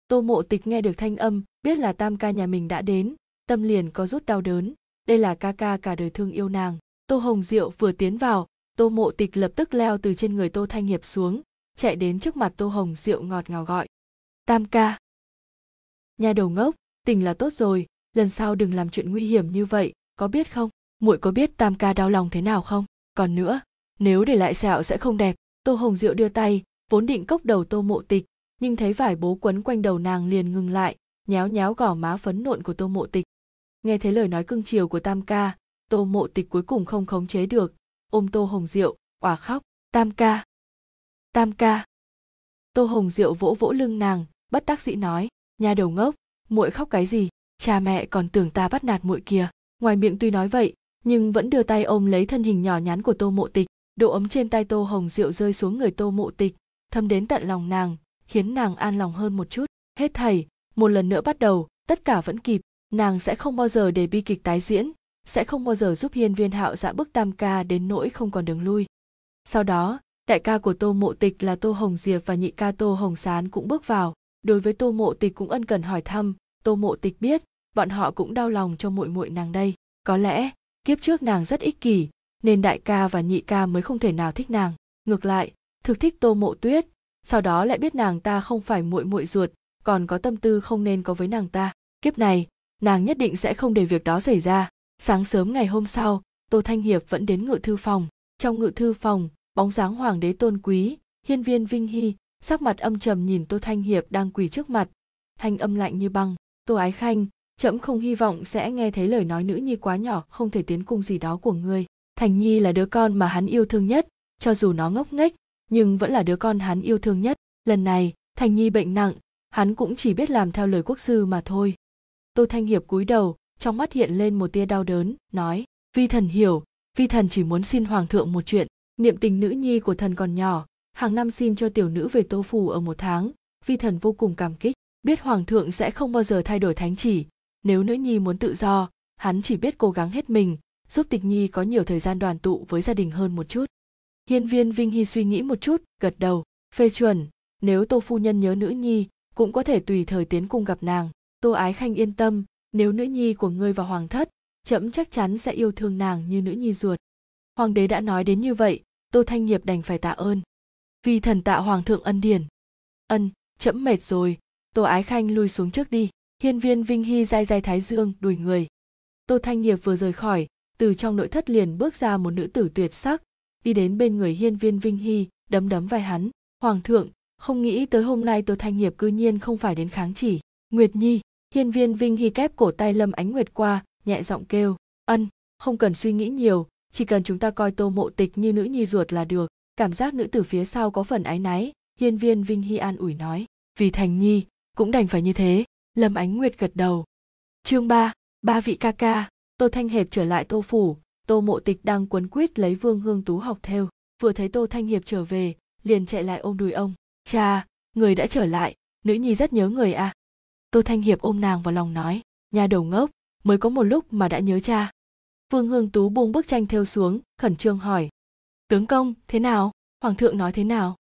Tô mộ tịch nghe được thanh âm, biết là tam ca nhà mình đã đến, tâm liền có rút đau đớn. Đây là ca ca cả đời thương yêu nàng. Tô hồng diệu vừa tiến vào, tô mộ tịch lập tức leo từ trên người tô thanh hiệp xuống, chạy đến trước mặt tô hồng diệu ngọt ngào gọi. Tam ca! Nhà đầu ngốc tình là tốt rồi, lần sau đừng làm chuyện nguy hiểm như vậy, có biết không? Muội có biết tam ca đau lòng thế nào không? Còn nữa nếu để lại sẹo sẽ không đẹp, tô hồng diệu đưa tay, vốn định cốc đầu tô mộ tịch, nhưng thấy vải bố quấn quanh đầu nàng liền ngừng lại, nhéo nhéo gò má phấn nộn của tô mộ tịch. Nghe thấy lời nói cưng chiều của tam ca, tô mộ tịch cuối cùng không khống chế được, ôm tô hồng diệu, òa khóc, tam ca tam ca. Tô hồng diệu vỗ vỗ lưng nàng, bất đắc dĩ nói, nhà đầu ngốc, muội khóc cái gì? Cha mẹ còn tưởng ta bắt nạt muội kia ngoài miệng tuy nói vậy, nhưng vẫn đưa tay ôm lấy thân hình nhỏ nhắn của tô mộ tịch độ ấm trên tay tô hồng rượu rơi xuống người tô mộ tịch thâm đến tận lòng nàng, khiến nàng an lòng hơn một chút. Hết thầy, một lần nữa bắt đầu, tất cả vẫn kịp, nàng sẽ không bao giờ để bi kịch tái diễn, sẽ không bao giờ giúp hiên viên hạo dạ bức tam ca đến nỗi không còn đường lui. Sau đó, đại ca của tô mộ tịch là tô hồng diệp và nhị ca tô hồng sán cũng bước vào. Đối với tô mộ tịch cũng ân cần hỏi thăm, tô mộ tịch biết, bọn họ cũng đau lòng cho muội muội nàng đây. Có lẽ, kiếp trước nàng rất ích kỷ nên đại ca và nhị ca mới không thể nào thích nàng. Ngược lại, thực thích tô mộ tuyết, sau đó lại biết nàng ta không phải muội muội ruột, còn có tâm tư không nên có với nàng ta. Kiếp này, nàng nhất định sẽ không để việc đó xảy ra. Sáng sớm ngày hôm sau, tô thanh hiệp vẫn đến ngự thư phòng. Trong ngự thư phòng, bóng dáng hoàng đế tôn quý, hiên viên vinh hy, sắc mặt âm trầm nhìn tô thanh hiệp đang quỳ trước mặt. Thanh âm lạnh như băng. Tô ái khanh trẫm không hy vọng sẽ nghe thấy lời nói nữ nhi quá nhỏ, không thể tiến cung gì đó của ngươi thành nhi là đứa con mà hắn yêu thương nhất, cho dù nó ngốc nghếch, nhưng vẫn là đứa con hắn yêu thương nhất. Lần này, thành nhi bệnh nặng, hắn cũng chỉ biết làm theo lời quốc sư mà thôi. Tô thanh hiệp cúi đầu, trong mắt hiện lên một tia đau đớn, nói, vi thần hiểu, vi thần chỉ muốn xin hoàng thượng một chuyện, niệm tình nữ nhi của thần còn nhỏ, hàng năm xin cho tiểu nữ về tô phủ ở một tháng, vi thần vô cùng cảm kích, biết hoàng thượng sẽ không bao giờ thay đổi thánh chỉ, nếu nữ nhi muốn tự do, hắn chỉ biết cố gắng hết mình giúp tịch nhi có nhiều thời gian đoàn tụ với gia đình hơn một chút. Hiên viên vinh hy suy nghĩ một chút, gật đầu, phê chuẩn, nếu tô phu nhân nhớ nữ nhi, cũng có thể tùy thời tiến cung gặp nàng. Tô ái khanh yên tâm, nếu nữ nhi của ngươi vào hoàng thất trẫm chắc chắn sẽ yêu thương nàng như nữ nhi ruột. Hoàng đế đã nói đến như vậy, tô thanh nghiệp đành phải tạ ơn. Vì thần tạ hoàng thượng ân điển. Ân trẫm mệt rồi. Tô ái khanh lui xuống trước đi. Hiên viên vinh hy dai dai thái dương, đuổi người. Tô thanh nghiệp vừa rời khỏi từ trong nội thất liền bước ra một nữ tử tuyệt sắc, đi đến bên người hiên viên vinh hy, đấm đấm vai hắn. Hoàng thượng, không nghĩ tới hôm nay tôi thanh nghiệp cư nhiên không phải đến kháng chỉ. Nguyệt nhi, hiên viên vinh hy kép cổ tay lâm ánh nguyệt qua, nhẹ giọng kêu, ân, không cần suy nghĩ nhiều, chỉ cần chúng ta coi tô mộ tịch như nữ nhi ruột là được. Cảm giác nữ tử phía sau có phần áy náy, hiên viên vinh hy an ủi nói, vì thành nhi, cũng đành phải như thế. Lâm ánh nguyệt gật đầu. Chương ba ba vị ca ca tô thanh hiệp trở lại tô phủ, tô mộ tịch đang quấn quýt lấy vương hương tú học theo. Vừa thấy tô thanh hiệp trở về, liền chạy lại ôm đùi ông. Cha, người đã trở lại, nữ nhi rất nhớ người à? Tô thanh hiệp ôm nàng vào lòng nói, nhà đầu ngốc, mới có một lúc mà đã nhớ cha. Vương hương tú buông bức tranh theo xuống, khẩn trương hỏi, tướng công, thế nào? Hoàng thượng nói thế nào?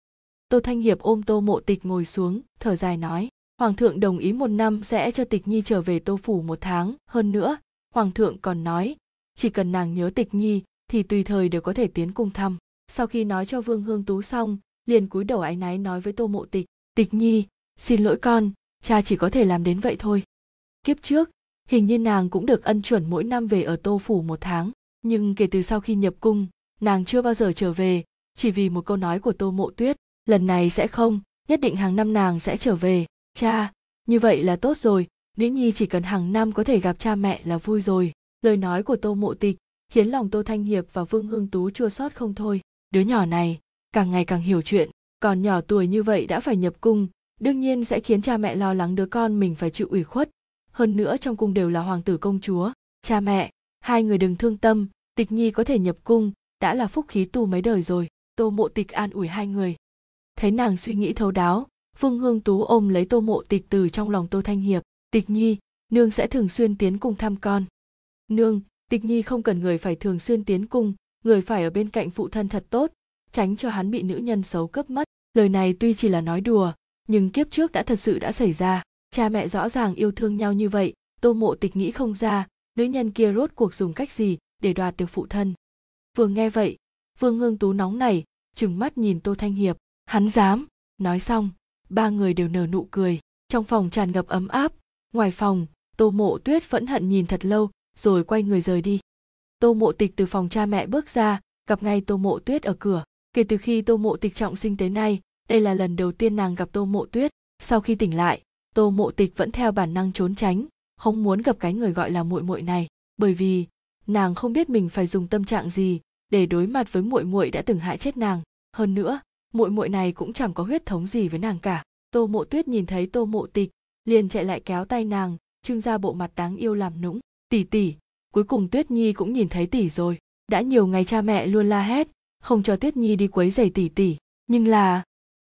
Tô thanh hiệp ôm tô mộ tịch ngồi xuống, thở dài nói, hoàng thượng đồng ý một năm sẽ cho tịch nhi trở về tô phủ một tháng, hơn nữa hoàng thượng còn nói, chỉ cần nàng nhớ tịch nhi, thì tùy thời đều có thể tiến cung thăm. Sau khi nói cho vương hương tú xong, liền cúi đầu áy náy nói với tô mộ tịch tịch nhi, xin lỗi con, cha chỉ có thể làm đến vậy thôi. Kiếp trước, hình như nàng cũng được ân chuẩn mỗi năm về ở tô phủ một tháng, nhưng kể từ sau khi nhập cung, nàng chưa bao giờ trở về, chỉ vì một câu nói của tô mộ tuyết, lần này sẽ không, nhất định hàng năm nàng sẽ trở về, cha, như vậy là tốt rồi nữ nhi chỉ cần hàng năm có thể gặp cha mẹ là vui rồi. Lời nói của tô mộ tịch khiến lòng tô thanh hiệp và vương hương tú chua sót không thôi. Đứa nhỏ này, càng ngày càng hiểu chuyện. Còn nhỏ tuổi như vậy đã phải nhập cung, đương nhiên sẽ khiến cha mẹ lo lắng đứa con mình phải chịu ủy khuất. Hơn nữa trong cung đều là hoàng tử công chúa, cha mẹ, hai người đừng thương tâm, tịch nhi có thể nhập cung, đã là phúc khí tu mấy đời rồi. Tô mộ tịch an ủi hai người. Thấy nàng suy nghĩ thấu đáo, vương hương tú ôm lấy tô mộ tịch từ trong lòng tô thanh hiệp tịch nhi nương sẽ thường xuyên tiến cung thăm con. Nương tịch nhi không cần người phải thường xuyên tiến cung người phải ở bên cạnh phụ thân thật tốt tránh cho hắn bị nữ nhân xấu cướp mất. Lời này tuy chỉ là nói đùa nhưng kiếp trước đã thật sự đã xảy ra. Cha mẹ rõ ràng yêu thương nhau như vậy tô mộ tịch nghĩ không ra nữ nhân kia rốt cuộc dùng cách gì để đoạt được phụ thân. Vừa nghe vậy vương ngưng tú nóng này, trừng mắt nhìn tô thanh hiệp. Hắn dám nói xong ba người đều nở nụ cười trong phòng tràn ngập ấm áp ngoài phòng, tô mộ tuyết phẫn hận nhìn thật lâu, rồi quay người rời đi. Tô mộ tịch từ phòng cha mẹ bước ra, gặp ngay tô mộ tuyết ở cửa. Kể từ khi tô mộ tịch trọng sinh tới nay, đây là lần đầu tiên nàng gặp tô mộ tuyết. Sau khi tỉnh lại, tô mộ tịch vẫn theo bản năng trốn tránh, không muốn gặp cái người gọi là muội muội này, bởi vì nàng không biết mình phải dùng tâm trạng gì để đối mặt với muội muội đã từng hại chết nàng. Hơn nữa, muội muội này cũng chẳng có huyết thống gì với nàng cả. Tô mộ tuyết nhìn thấy tô mộ tịch liền chạy lại kéo tay nàng, trưng ra bộ mặt đáng yêu làm nũng. Tỷ tỷ, cuối cùng tuyết nhi cũng nhìn thấy tỷ rồi. Đã nhiều ngày cha mẹ luôn la hét, không cho tuyết nhi đi quấy giày tỷ tỷ. Nhưng là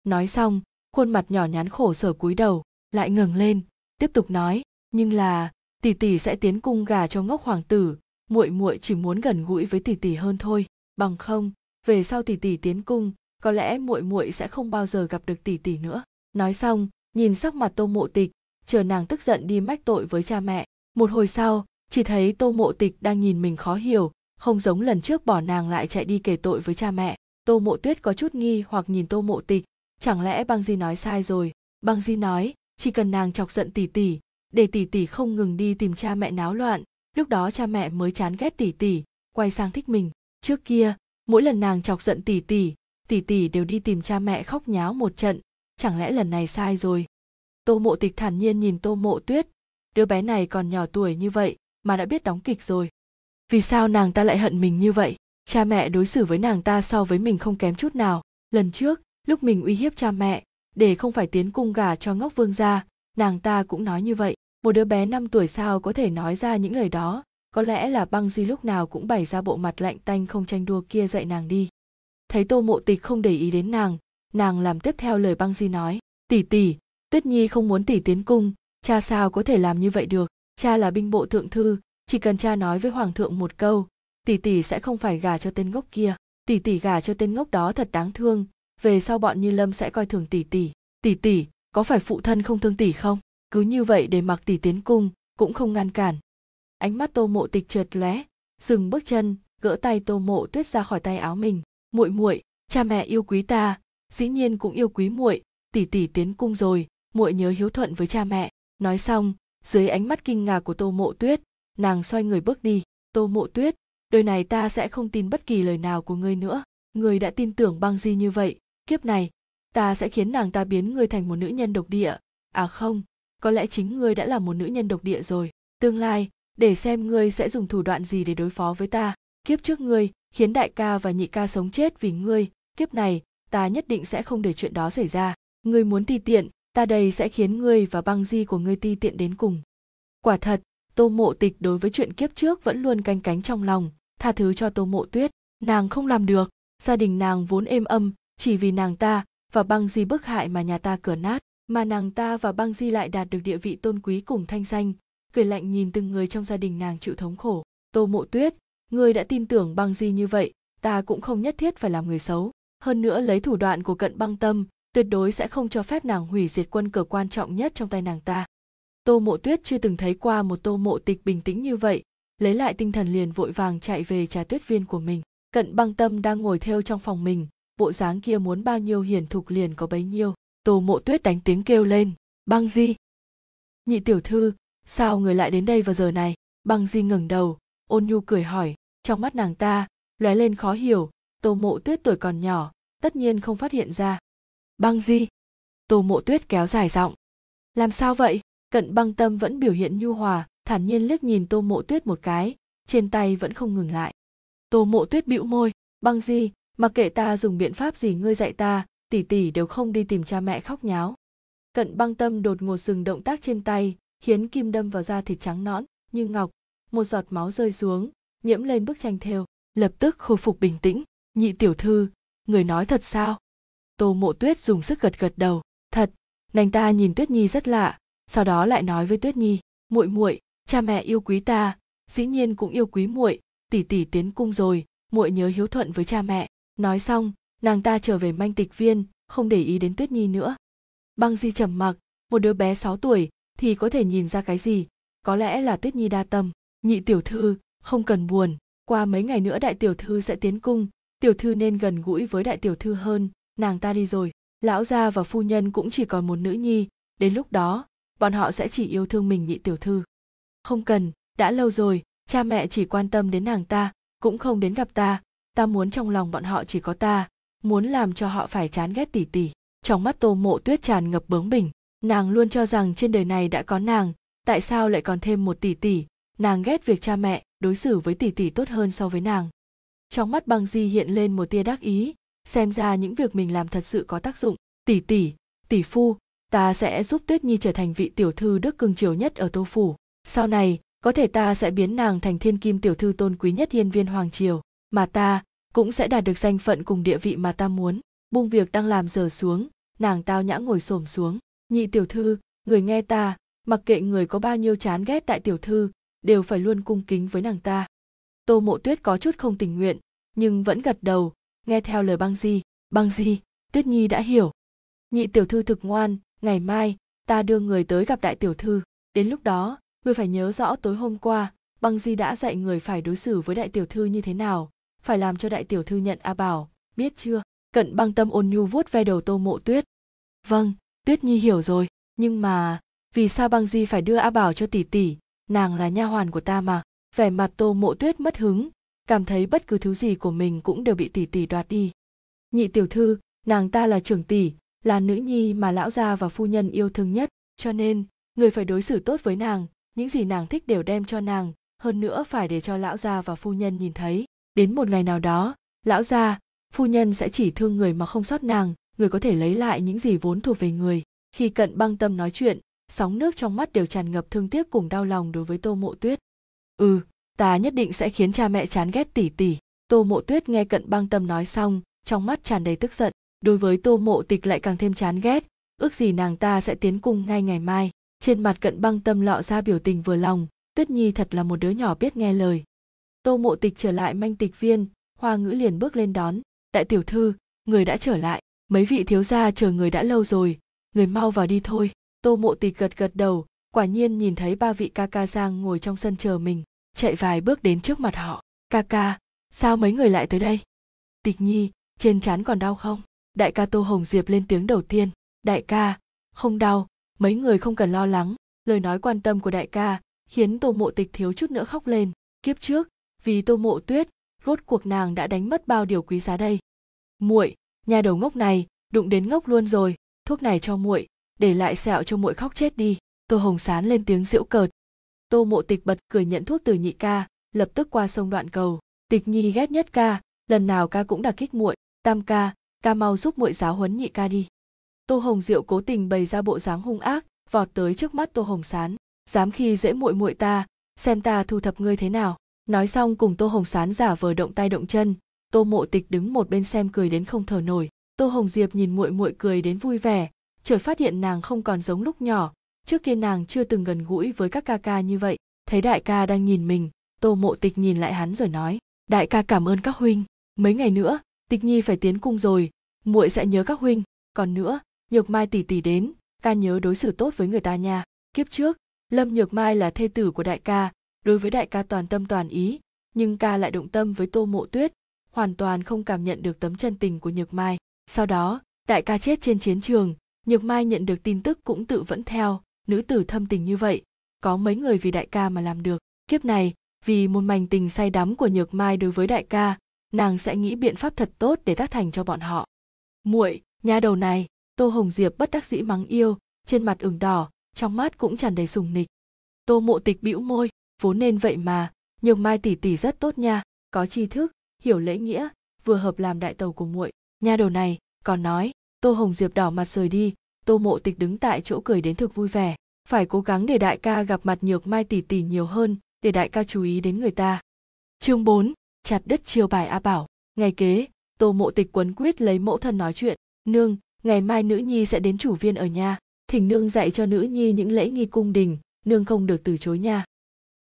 nói xong, khuôn mặt nhỏ nhắn khổ sở cúi đầu, lại ngừng lên, tiếp tục nói, nhưng là, tỷ tỷ sẽ tiến cung gà cho ngốc hoàng tử. Muội muội chỉ muốn gần gũi với tỷ tỷ hơn thôi. Bằng không, về sau tỷ tỷ tiến cung, có lẽ muội muội sẽ không bao giờ gặp được tỷ tỷ nữa. Nói xong nhìn sắc mặt tô mộ tịch, chờ nàng tức giận đi mách tội với cha mẹ. Một hồi sau, chỉ thấy tô mộ tịch đang nhìn mình khó hiểu, không giống lần trước bỏ nàng lại chạy đi kể tội với cha mẹ. Tô mộ tuyết có chút nghi hoặc nhìn tô mộ tịch, chẳng lẽ băng di nói sai rồi? Băng di nói, chỉ cần nàng chọc giận tỷ tỷ để tỷ tỷ không ngừng đi tìm cha mẹ náo loạn, lúc đó cha mẹ mới chán ghét tỷ tỷ quay sang thích mình. Trước kia, mỗi lần nàng chọc giận tỷ tỷ tỷ tỷ đều đi tìm cha mẹ khóc nháo một trận chẳng lẽ lần này sai rồi? Tô mộ tịch thản nhiên nhìn tô mộ tuyết. Đứa bé này còn nhỏ tuổi như vậy mà đã biết đóng kịch rồi. Vì sao nàng ta lại hận mình như vậy? Cha mẹ đối xử với nàng ta so với mình không kém chút nào. Lần trước, lúc mình uy hiếp cha mẹ, để không phải tiến cung gà cho ngốc vương gia, nàng ta cũng nói như vậy. Một đứa bé 5 tuổi sao có thể nói ra những lời đó? Có lẽ là băng di lúc nào cũng bày ra bộ mặt lạnh tanh không tranh đua kia dạy nàng đi. Thấy tô mộ tịch không để ý đến nàng nàng làm tiếp theo lời băng di nói, tỷ tỷ, tuyết nhi không muốn tỷ tiến cung, cha sao có thể làm như vậy được? Cha là binh bộ thượng thư, chỉ cần cha nói với hoàng thượng một câu, tỷ tỷ sẽ không phải gả cho tên ngốc kia. Tỷ tỷ gả cho tên ngốc đó thật đáng thương, về sau bọn như lâm sẽ coi thường tỷ tỷ. Tỷ tỷ, có phải phụ thân không thương tỷ không? Cứ như vậy để mặc tỷ tiến cung, cũng không ngăn cản. Ánh mắt tô mộ tịch trượt lóe, dừng bước chân, gỡ tay tô mộ tuyết ra khỏi tay áo mình. Muội muội, cha mẹ yêu quý ta dĩ nhiên cũng yêu quý muội, tỷ tỷ tiến cung rồi, muội nhớ hiếu thuận với cha mẹ. Nói xong, dưới ánh mắt kinh ngạc của tô mộ tuyết, nàng xoay người bước đi. Tô mộ tuyết, đời này ta sẽ không tin bất kỳ lời nào của ngươi nữa. Ngươi đã tin tưởng băng di như vậy, kiếp này, ta sẽ khiến nàng ta biến ngươi thành một nữ nhân độc địa. À không, có lẽ chính ngươi đã là một nữ nhân độc địa rồi. Tương lai, để xem ngươi sẽ dùng thủ đoạn gì để đối phó với ta. Kiếp trước ngươi, khiến đại ca và nhị ca sống chết vì ngươi. Kiếp này ta nhất định sẽ không để chuyện đó xảy ra. Ngươi muốn ti tiện, ta đây sẽ khiến ngươi và băng di của ngươi ti tiện đến cùng. Quả thật, tô mộ tịch đối với chuyện kiếp trước vẫn luôn canh cánh trong lòng, tha thứ cho tô mộ tuyết. Nàng không làm được, gia đình nàng vốn êm âm, chỉ vì nàng ta và băng di bức hại mà nhà ta cửa nát, mà nàng ta và băng di lại đạt được địa vị tôn quý cùng thanh danh. Cười lạnh nhìn từng người trong gia đình nàng chịu thống khổ. Tô mộ tuyết, ngươi đã tin tưởng băng di như vậy, ta cũng không nhất thiết phải làm người xấu hơn nữa lấy thủ đoạn của cận băng tâm, tuyệt đối sẽ không cho phép nàng hủy diệt quân cờ quan trọng nhất trong tay nàng ta. Tô mộ tuyết chưa từng thấy qua một tô mộ tịch bình tĩnh như vậy, lấy lại tinh thần liền vội vàng chạy về trà tuyết viên của mình. Cận băng tâm đang ngồi theo trong phòng mình, bộ dáng kia muốn bao nhiêu hiền thục liền có bấy nhiêu. Tô mộ tuyết đánh tiếng kêu lên, băng di! Nhị tiểu thư, sao người lại đến đây vào giờ này? Băng di ngẩng đầu, ôn nhu cười hỏi. Trong mắt nàng ta, lóe lên khó hiểu tô mộ tuyết tuổi còn nhỏ, tất nhiên không phát hiện ra. Băng di. Tô mộ tuyết kéo dài giọng. Làm sao vậy? Cận băng tâm vẫn biểu hiện nhu hòa, thản nhiên liếc nhìn tô mộ tuyết một cái, trên tay vẫn không ngừng lại. Tô mộ tuyết bĩu môi. Băng di, mặc kệ ta dùng biện pháp gì ngươi dạy ta, tỷ tỷ đều không đi tìm cha mẹ khóc nháo. Cận băng tâm đột ngột dừng động tác trên tay, khiến kim đâm vào da thịt trắng nõn, như ngọc. Một giọt máu rơi xuống, nhiễm lên bức tranh thêu, lập tức khôi phục bình tĩnh nhị tiểu thư, người nói thật sao? Tô mộ tuyết dùng sức gật gật đầu. Thật, nàng ta nhìn tuyết nhi rất lạ, sau đó lại nói với tuyết nhi, muội muội, cha mẹ yêu quý ta, dĩ nhiên cũng yêu quý muội, tỷ tỷ tiến cung rồi, muội nhớ hiếu thuận với cha mẹ. Nói xong, nàng ta trở về manh tịch viên, không để ý đến tuyết nhi nữa. Băng di trầm mặc, một đứa bé 6 tuổi thì có thể nhìn ra cái gì? Có lẽ là tuyết nhi đa tâm. Nhị tiểu thư, không cần buồn, qua mấy ngày nữa đại tiểu thư sẽ tiến cung tiểu thư nên gần gũi với đại tiểu thư hơn, nàng ta đi rồi, lão gia và phu nhân cũng chỉ còn một nữ nhi, đến lúc đó, bọn họ sẽ chỉ yêu thương mình nhị tiểu thư. Không cần, đã lâu rồi, cha mẹ chỉ quan tâm đến nàng ta, cũng không đến gặp ta ta muốn trong lòng bọn họ chỉ có ta, muốn làm cho họ phải chán ghét tỷ tỷ trong mắt tô mộ tuyết tràn ngập bướng bỉnh, nàng luôn cho rằng trên đời này đã có nàng, tại sao lại còn thêm một tỷ tỷ nàng ghét việc cha mẹ, đối xử với tỷ tỷ tốt hơn so với nàng trong mắt băng di hiện lên một tia đắc ý, xem ra những việc mình làm thật sự có tác dụng. Tỷ tỷ tỷ phu, ta sẽ giúp tuyết nhi trở thành vị tiểu thư đức cưng chiều nhất ở tô phủ. Sau này, có thể ta sẽ biến nàng thành thiên kim tiểu thư tôn quý nhất hiên viên hoàng triều, mà ta cũng sẽ đạt được danh phận cùng địa vị mà ta muốn. Buông việc đang làm dở xuống, nàng tao nhã ngồi xổm xuống. Nhị tiểu thư, người nghe ta, mặc kệ người có bao nhiêu chán ghét đại tiểu thư, đều phải luôn cung kính với nàng ta tô mộ tuyết có chút không tình nguyện, nhưng vẫn gật đầu, nghe theo lời băng di. Băng di, tuyết nhi đã hiểu. Nhị tiểu thư thực ngoan, ngày mai, ta đưa người tới gặp đại tiểu thư. Đến lúc đó người phải nhớ rõ tối hôm qua, băng di đã dạy người phải đối xử với đại tiểu thư như thế nào, phải làm cho đại tiểu thư nhận a bảo. Biết chưa? Cận băng tâm ôn nhu vuốt ve đầu tô mộ tuyết. Vâng tuyết nhi hiểu rồi. Nhưng mà, vì sao băng di phải đưa a bảo cho tỷ tỷ? Nàng là nha hoàn của ta mà vẻ mặt tô mộ tuyết mất hứng, cảm thấy bất cứ thứ gì của mình cũng đều bị tỷ tỷ đoạt đi. Nhị tiểu thư, nàng ta là trưởng tỷ, là nữ nhi mà lão gia và phu nhân yêu thương nhất, cho nên người phải đối xử tốt với nàng, những gì nàng thích đều đem cho nàng, hơn nữa phải để cho lão gia và phu nhân nhìn thấy. Đến một ngày nào đó, lão gia, phu nhân sẽ chỉ thương người mà không sót nàng, người có thể lấy lại những gì vốn thuộc về người. Khi cận băng tâm nói chuyện, sóng nước trong mắt đều tràn ngập thương tiếc cùng đau lòng đối với tô mộ tuyết ừ ta nhất định sẽ khiến cha mẹ chán ghét tỷ tỷ tô mộ tuyết nghe cận băng tâm nói xong, trong mắt tràn đầy tức giận. Đối với tô mộ tịch lại càng thêm chán ghét. Ước gì nàng ta sẽ tiến cung ngay ngày mai. Trên mặt cận băng tâm lọ ra biểu tình vừa lòng. Tuyết nhi thật là một đứa nhỏ biết nghe lời. Tô mộ tịch trở lại manh tịch viên. Hoa ngữ liền bước lên đón. Đại tiểu thư, người đã trở lại. Mấy vị thiếu gia chờ người đã lâu rồi. Người mau vào đi thôi. Tô mộ tịch gật gật đầu quả nhiên nhìn thấy ba vị ca ca giang ngồi trong sân chờ mình, chạy vài bước đến trước mặt họ. Ca ca, sao mấy người lại tới đây? Tịch nhi, trên trán còn đau không? Đại ca tô hồng diệp lên tiếng đầu tiên. Đại ca, không đau, mấy người không cần lo lắng. Lời nói quan tâm của đại ca khiến tô mộ tịch thiếu chút nữa khóc lên. Kiếp trước, vì tô mộ tuyết, rốt cuộc nàng đã đánh mất bao điều quý giá đây. Muội, nhà đầu ngốc này đụng đến ngốc luôn rồi. Thuốc này cho muội, để lại sẹo cho muội khóc chết đi tô hồng sán lên tiếng giễu cợt. Tô mộ tịch bật cười nhận thuốc từ nhị ca, lập tức qua sông đoạn cầu. Tịch nhi ghét nhất ca, lần nào ca cũng đặc kích muội. Tam ca ca mau giúp muội giáo huấn nhị ca đi. Tô hồng diệu cố tình bày ra bộ dáng hung ác, vọt tới trước mắt tô hồng sán. Dám khi dễ muội muội ta, xem ta thu thập ngươi thế nào. Nói xong cùng tô hồng sán giả vờ động tay động chân. Tô mộ tịch đứng một bên xem cười đến không thở nổi. Tô hồng diệp nhìn muội muội cười đến vui vẻ, chợt phát hiện nàng không còn giống lúc nhỏ trước kia nàng chưa từng gần gũi với các ca ca như vậy, thấy đại ca đang nhìn mình, tô mộ tịch nhìn lại hắn rồi nói, đại ca cảm ơn các huynh. Mấy ngày nữa, tịch nhi phải tiến cung rồi, muội sẽ nhớ các huynh. Còn nữa, nhược mai tỷ tỷ đến, ca nhớ đối xử tốt với người ta nha. Kiếp trước, lâm nhược mai là thê tử của đại ca, đối với đại ca toàn tâm toàn ý, nhưng ca lại động tâm với tô mộ tuyết, hoàn toàn không cảm nhận được tấm chân tình của nhược mai. Sau đó, đại ca chết trên chiến trường, nhược mai nhận được tin tức cũng tự vẫn theo nữ tử thâm tình như vậy, có mấy người vì đại ca mà làm được. Kiếp này, vì một mảnh tình say đắm của nhược mai đối với đại ca, nàng sẽ nghĩ biện pháp thật tốt để tác thành cho bọn họ. Muội nhà đầu này, tô hồng diệp bất đắc dĩ mắng yêu, trên mặt ửng đỏ, trong mắt cũng tràn đầy sùng nịch. Tô mộ tịch bĩu môi, vốn nên vậy mà, nhược mai tỷ tỷ rất tốt nha, có tri thức, hiểu lễ nghĩa, vừa hợp làm đại tàu của muội. Nha đầu này, còn nói, tô hồng diệp đỏ mặt rời đi tô mộ tịch đứng tại chỗ cười đến thực vui vẻ. Phải cố gắng để đại ca gặp mặt nhược mai tỷ tỷ nhiều hơn để đại ca chú ý đến người ta. Chương 4, chặt đứt chiêu bài a bảo. Ngày kế tô mộ tịch quấn quyết lấy mẫu thân nói chuyện. Nương ngày mai nữ nhi sẽ đến chủ viên ở nhà. Thỉnh nương dạy cho nữ nhi những lễ nghi cung đình nương không được từ chối nha.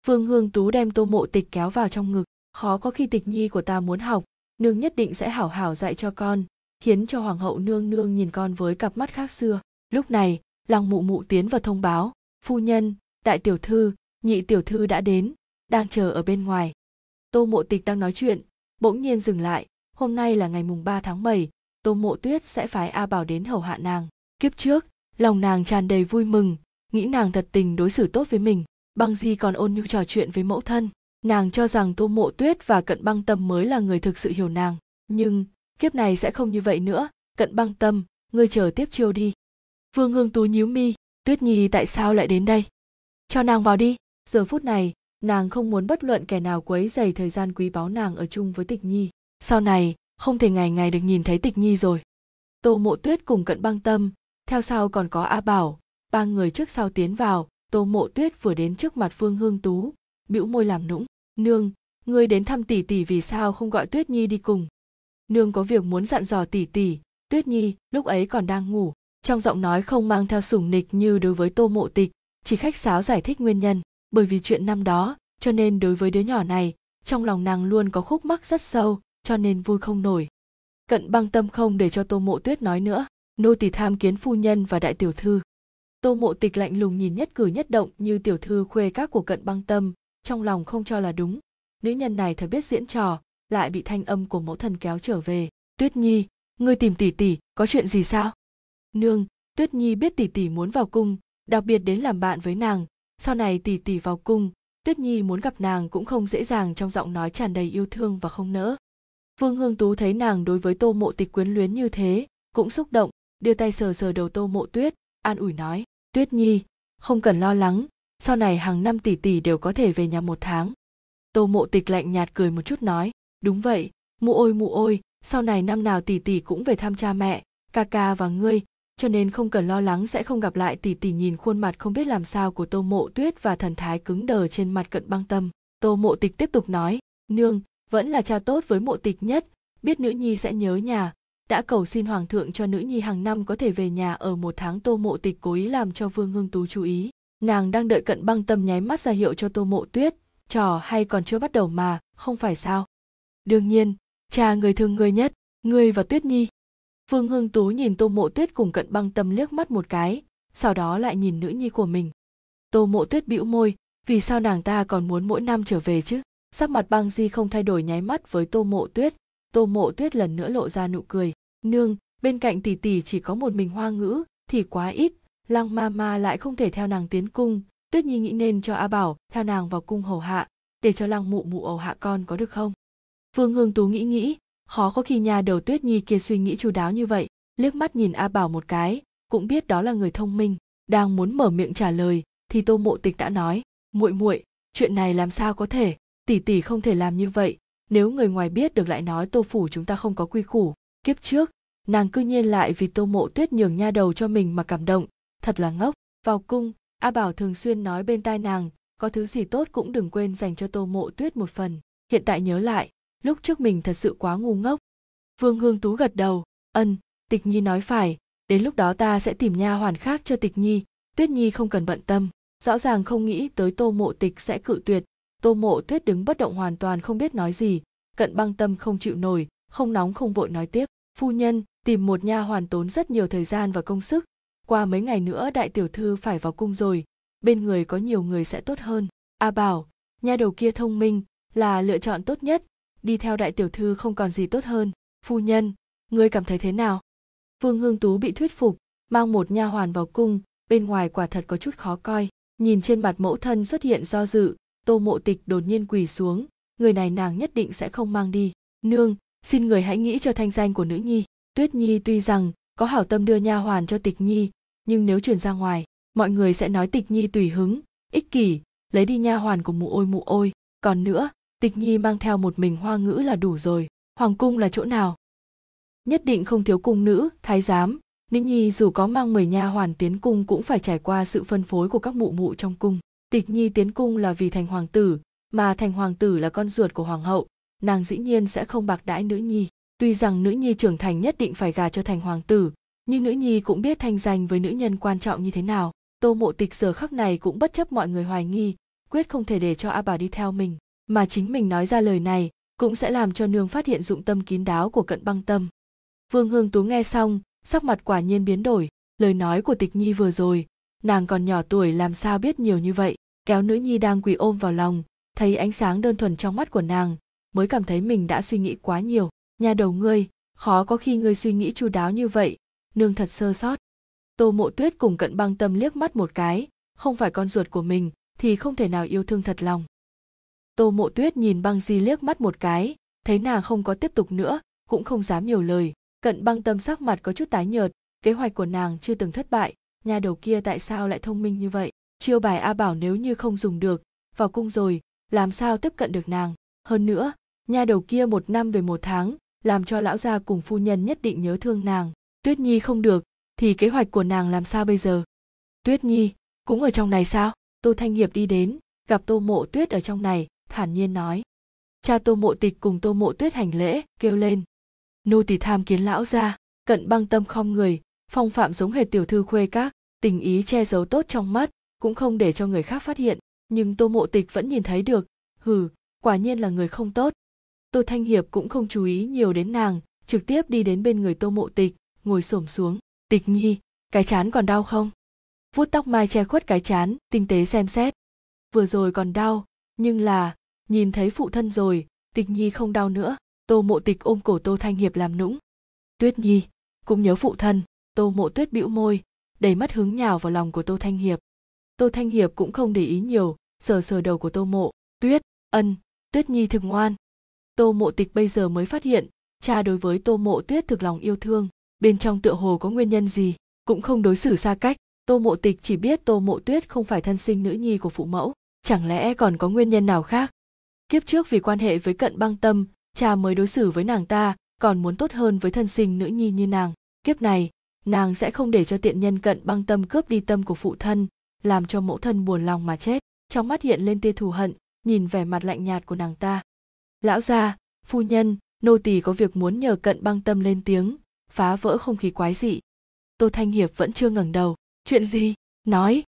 Phương hương tú đem tô mộ tịch kéo vào trong ngực. Khó có khi tịch nhi của ta muốn học nương nhất định sẽ hảo hảo dạy cho con khiến cho hoàng hậu nương nương nhìn con với cặp mắt khác xưa lúc này lăng mụ mụ tiến vào thông báo. Phu nhân đại tiểu thư nhị tiểu thư đã đến đang chờ ở bên ngoài. Tô mộ tịch đang nói chuyện bỗng nhiên dừng lại. Hôm nay là ngày mùng 3 tháng 7, tô mộ tuyết sẽ phái a bảo đến hầu hạ nàng. Kiếp trước lòng nàng tràn đầy vui mừng nghĩ nàng thật tình đối xử tốt với mình. Băng di còn ôn nhu trò chuyện với mẫu thân. Nàng cho rằng tô mộ tuyết và cận băng tâm mới là người thực sự hiểu nàng. Nhưng kiếp này sẽ không như vậy nữa. Cận băng tâm ngươi chờ tiếp chiêu đi vương hương tú nhíu mi, tuyết nhi, tại sao lại đến đây? Cho nàng vào đi. Giờ phút này, nàng không muốn bất luận kẻ nào quấy dày thời gian quý báu nàng ở chung với tịch nhi. Sau này, không thể ngày ngày được nhìn thấy tịch nhi rồi. Tô mộ tuyết cùng cận băng tâm, theo sau còn có a bảo, ba người trước sau tiến vào, tô mộ tuyết vừa đến trước mặt phương hương tú, bĩu môi làm nũng, nương, ngươi đến thăm tỷ tỷ vì sao không gọi tuyết nhi đi cùng? Nương có việc muốn dặn dò tỷ tỷ, tuyết nhi lúc ấy còn đang ngủ trong giọng nói không mang theo sủng nịch như đối với tô mộ tịch, chỉ khách sáo giải thích nguyên nhân. Bởi vì chuyện năm đó, cho nên đối với đứa nhỏ này, trong lòng nàng luôn có khúc mắc rất sâu, cho nên vui không nổi. Cận băng tâm không để cho tô mộ tuyết nói nữa. Nô tỳ tham kiến phu nhân và đại tiểu thư. Tô mộ tịch lạnh lùng nhìn nhất cử nhất động như tiểu thư khuê các của cận băng tâm, trong lòng không cho là đúng. Nữ nhân này thật biết diễn trò, lại bị thanh âm của mẫu thần kéo trở về. Tuyết nhi, ngươi tìm tỷ tỷ, có chuyện gì sao? Nương, tuyết nhi biết tỷ tỷ muốn vào cung, đặc biệt đến làm bạn với nàng. Sau này tỷ tỷ vào cung, tuyết nhi muốn gặp nàng cũng không dễ dàng trong giọng nói tràn đầy yêu thương và không nỡ. Vương hương tú thấy nàng đối với tô mộ tịch quyến luyến như thế, cũng xúc động, đưa tay sờ sờ đầu tô mộ tuyết, an ủi nói, tuyết nhi, không cần lo lắng, sau này hàng năm tỷ tỷ đều có thể về nhà một tháng. Tô mộ tịch lạnh nhạt cười một chút nói, đúng vậy, mụ ôi mụ ôi sau này năm nào tỷ tỷ cũng về thăm cha mẹ, ca ca và ngươi cho nên không cần lo lắng sẽ không gặp lại tỷ tỷ nhìn khuôn mặt không biết làm sao của tô mộ tuyết và thần thái cứng đờ trên mặt cận băng tâm. Tô mộ tịch tiếp tục nói, nương, vẫn là cha tốt với mộ tịch nhất, biết nữ nhi sẽ nhớ nhà. Đã cầu xin hoàng thượng cho nữ nhi hàng năm có thể về nhà ở một tháng tô mộ tịch cố ý làm cho vương hương tú chú ý. Nàng đang đợi cận băng tâm nháy mắt ra hiệu cho tô mộ tuyết, trò hay còn chưa bắt đầu mà, không phải sao? Đương nhiên, cha người thương ngươi nhất, ngươi và tuyết nhi. Phương hương tú nhìn tô mộ tuyết cùng cận băng tâm liếc mắt một cái, sau đó lại nhìn nữ nhi của mình. Tô mộ tuyết bĩu môi, vì sao nàng ta còn muốn mỗi năm trở về chứ? Sắc mặt băng di không thay đổi nháy mắt với tô mộ tuyết. Tô mộ tuyết lần nữa lộ ra nụ cười. Nương, bên cạnh tỷ tỷ chỉ có một mình hoa ngữ, thì quá ít. Lăng ma ma lại không thể theo nàng tiến cung. Tuyết nhi nghĩ nên cho a bảo theo nàng vào cung hầu hạ, để cho lăng mụ mụ hầu hạ con có được không? Phương hương tú nghĩ nghĩ khó có khi nha đầu tuyết nhi kia suy nghĩ chu đáo như vậy, liếc mắt nhìn a bảo một cái, cũng biết đó là người thông minh, đang muốn mở miệng trả lời, thì tô mộ tịch đã nói, muội muội, chuyện này làm sao có thể? Tỷ tỷ không thể làm như vậy. Nếu người ngoài biết được lại nói tô phủ chúng ta không có quy củ, kiếp trước, nàng cư nhiên lại vì tô mộ tuyết nhường nha đầu cho mình mà cảm động. Thật là ngốc. Vào cung, a bảo thường xuyên nói bên tai nàng, có thứ gì tốt cũng đừng quên dành cho tô mộ tuyết một phần. Hiện tại nhớ lại lúc trước mình thật sự quá ngu ngốc. Vương hương tú gật đầu, ân, tịch nhi nói phải, đến lúc đó ta sẽ tìm nha hoàn khác cho tịch nhi, tuyết nhi không cần bận tâm, rõ ràng không nghĩ tới tô mộ tịch sẽ cự tuyệt. Tô mộ tuyết đứng bất động hoàn toàn không biết nói gì, cận băng tâm không chịu nổi, không nóng không vội nói tiếp, phu nhân, tìm một nha hoàn tốn rất nhiều thời gian và công sức, qua mấy ngày nữa đại tiểu thư phải vào cung rồi, bên người có nhiều người sẽ tốt hơn. A bảo, nha đầu kia thông minh, là lựa chọn tốt nhất đi theo đại tiểu thư không còn gì tốt hơn. Phu nhân, ngươi cảm thấy thế nào? Vương hương tú bị thuyết phục, mang một nha hoàn vào cung, bên ngoài quả thật có chút khó coi. Nhìn trên mặt mẫu thân xuất hiện do dự, tô mộ tịch đột nhiên quỳ xuống, người này nàng nhất định sẽ không mang đi. Nương, xin người hãy nghĩ cho thanh danh của nữ nhi. Tuyết nhi tuy rằng có hảo tâm đưa nha hoàn cho tịch nhi, nhưng nếu truyền ra ngoài, mọi người sẽ nói tịch nhi tùy hứng, ích kỷ, lấy đi nha hoàn của mụ ôi mụ ôi. Còn nữa tịch nhi mang theo một mình hoa ngữ là đủ rồi. Hoàng cung là chỗ nào? Nhất định không thiếu cung nữ, thái giám. Nữ nhi dù có mang mười nha hoàn tiến cung cũng phải trải qua sự phân phối của các mụ mụ trong cung. Tịch nhi tiến cung là vì thành hoàng tử, mà thành hoàng tử là con ruột của hoàng hậu. Nàng dĩ nhiên sẽ không bạc đãi nữ nhi. Tuy rằng nữ nhi trưởng thành nhất định phải gà cho thành hoàng tử, nhưng nữ nhi cũng biết thanh danh với nữ nhân quan trọng như thế nào. Tô mộ tịch giờ khắc này cũng bất chấp mọi người hoài nghi, quyết không thể để cho a bà đi theo mình mà chính mình nói ra lời này cũng sẽ làm cho nương phát hiện dụng tâm kín đáo của cận băng tâm. Vương hương tú nghe xong, sắc mặt quả nhiên biến đổi, lời nói của tịch nhi vừa rồi, nàng còn nhỏ tuổi làm sao biết nhiều như vậy, kéo nữ nhi đang quỳ ôm vào lòng, thấy ánh sáng đơn thuần trong mắt của nàng, mới cảm thấy mình đã suy nghĩ quá nhiều. Nhà đầu ngươi, khó có khi ngươi suy nghĩ chu đáo như vậy, nương thật sơ sót. Tô mộ tuyết cùng cận băng tâm liếc mắt một cái, không phải con ruột của mình thì không thể nào yêu thương thật lòng tô mộ tuyết nhìn băng di liếc mắt một cái, thấy nàng không có tiếp tục nữa, cũng không dám nhiều lời. Cận băng tâm sắc mặt có chút tái nhợt, kế hoạch của nàng chưa từng thất bại, nhà đầu kia tại sao lại thông minh như vậy? Chiêu bài a bảo nếu như không dùng được, vào cung rồi, làm sao tiếp cận được nàng? Hơn nữa, nhà đầu kia một năm về một tháng, làm cho lão gia cùng phu nhân nhất định nhớ thương nàng. Tuyết nhi không được, thì kế hoạch của nàng làm sao bây giờ? Tuyết nhi, cũng ở trong này sao? Tô thanh hiệp đi đến, gặp tô mộ tuyết ở trong này thản nhiên nói. Cha tô mộ tịch cùng tô mộ tuyết hành lễ, kêu lên. Nô tỳ tham kiến lão gia, cận băng tâm không người, phong phạm giống hệt tiểu thư khuê các, tình ý che giấu tốt trong mắt, cũng không để cho người khác phát hiện, nhưng tô mộ tịch vẫn nhìn thấy được, hừ, quả nhiên là người không tốt. Tô thanh hiệp cũng không chú ý nhiều đến nàng, trực tiếp đi đến bên người tô mộ tịch, ngồi xổm xuống, tịch nhi, cái chán còn đau không? Vuốt tóc mai che khuất cái chán, tinh tế xem xét. Vừa rồi còn đau nhưng là, nhìn thấy phụ thân rồi, tịch nhi không đau nữa, tô mộ tịch ôm cổ tô thanh hiệp làm nũng. Tuyết nhi, cũng nhớ phụ thân, tô mộ tuyết bĩu môi, đầy mắt hứng nhào vào lòng của tô thanh hiệp. Tô thanh hiệp cũng không để ý nhiều, sờ sờ đầu của tô mộ, tuyết, ân, tuyết nhi thực ngoan. Tô mộ tịch bây giờ mới phát hiện, cha đối với tô mộ tuyết thực lòng yêu thương, bên trong tựa hồ có nguyên nhân gì, cũng không đối xử xa cách. Tô mộ tịch chỉ biết tô mộ tuyết không phải thân sinh nữ nhi của phụ mẫu chẳng lẽ còn có nguyên nhân nào khác? Kiếp trước vì quan hệ với cận băng tâm, cha mới đối xử với nàng ta, còn muốn tốt hơn với thân sinh nữ nhi như nàng. Kiếp này, nàng sẽ không để cho tiện nhân cận băng tâm cướp đi tâm của phụ thân, làm cho mẫu thân buồn lòng mà chết. Trong mắt hiện lên tia thù hận, nhìn vẻ mặt lạnh nhạt của nàng ta. Lão gia, phu nhân, nô tỳ có việc muốn nhờ cận băng tâm lên tiếng, phá vỡ không khí quái dị. Tô thanh hiệp vẫn chưa ngẩng đầu. Chuyện gì? Nói.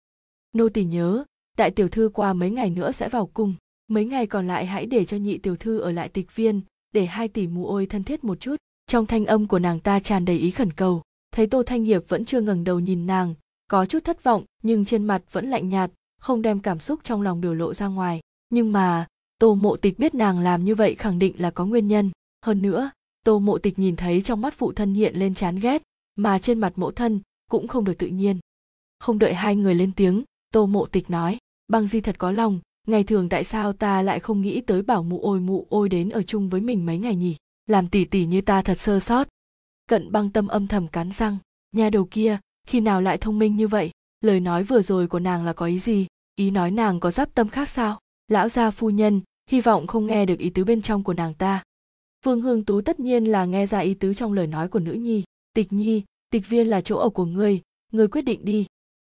Nô tỳ nhớ đại tiểu thư qua mấy ngày nữa sẽ vào cung. Mấy ngày còn lại hãy để cho nhị tiểu thư ở lại tịch viên, để hai tỷ mù ôi thân thiết một chút. Trong thanh âm của nàng ta tràn đầy ý khẩn cầu. Thấy tô thanh hiệp vẫn chưa ngẩng đầu nhìn nàng, có chút thất vọng, nhưng trên mặt vẫn lạnh nhạt, không đem cảm xúc trong lòng biểu lộ ra ngoài. Nhưng mà, tô mộ tịch biết nàng làm như vậy khẳng định là có nguyên nhân. Hơn nữa, tô mộ tịch nhìn thấy trong mắt phụ thân hiện lên chán ghét, mà trên mặt mẫu thân cũng không được tự nhiên. Không đợi hai người lên tiếng, tô mộ tịch nói băng di thật có lòng, ngày thường tại sao ta lại không nghĩ tới bảo mụ ôi mụ ôi đến ở chung với mình mấy ngày nhỉ? Làm tỉ tỉ như ta thật sơ sót. Cận băng tâm âm thầm cắn răng nhà đầu kia, khi nào lại thông minh như vậy? Lời nói vừa rồi của nàng là có ý gì? Ý nói nàng có giáp tâm khác sao? Lão gia phu nhân, hy vọng không nghe được ý tứ bên trong của nàng ta. Vương hương tú tất nhiên là nghe ra ý tứ trong lời nói của nữ nhi. Tịch nhi, tịch viên là chỗ ở của ngươi ngươi quyết định đi.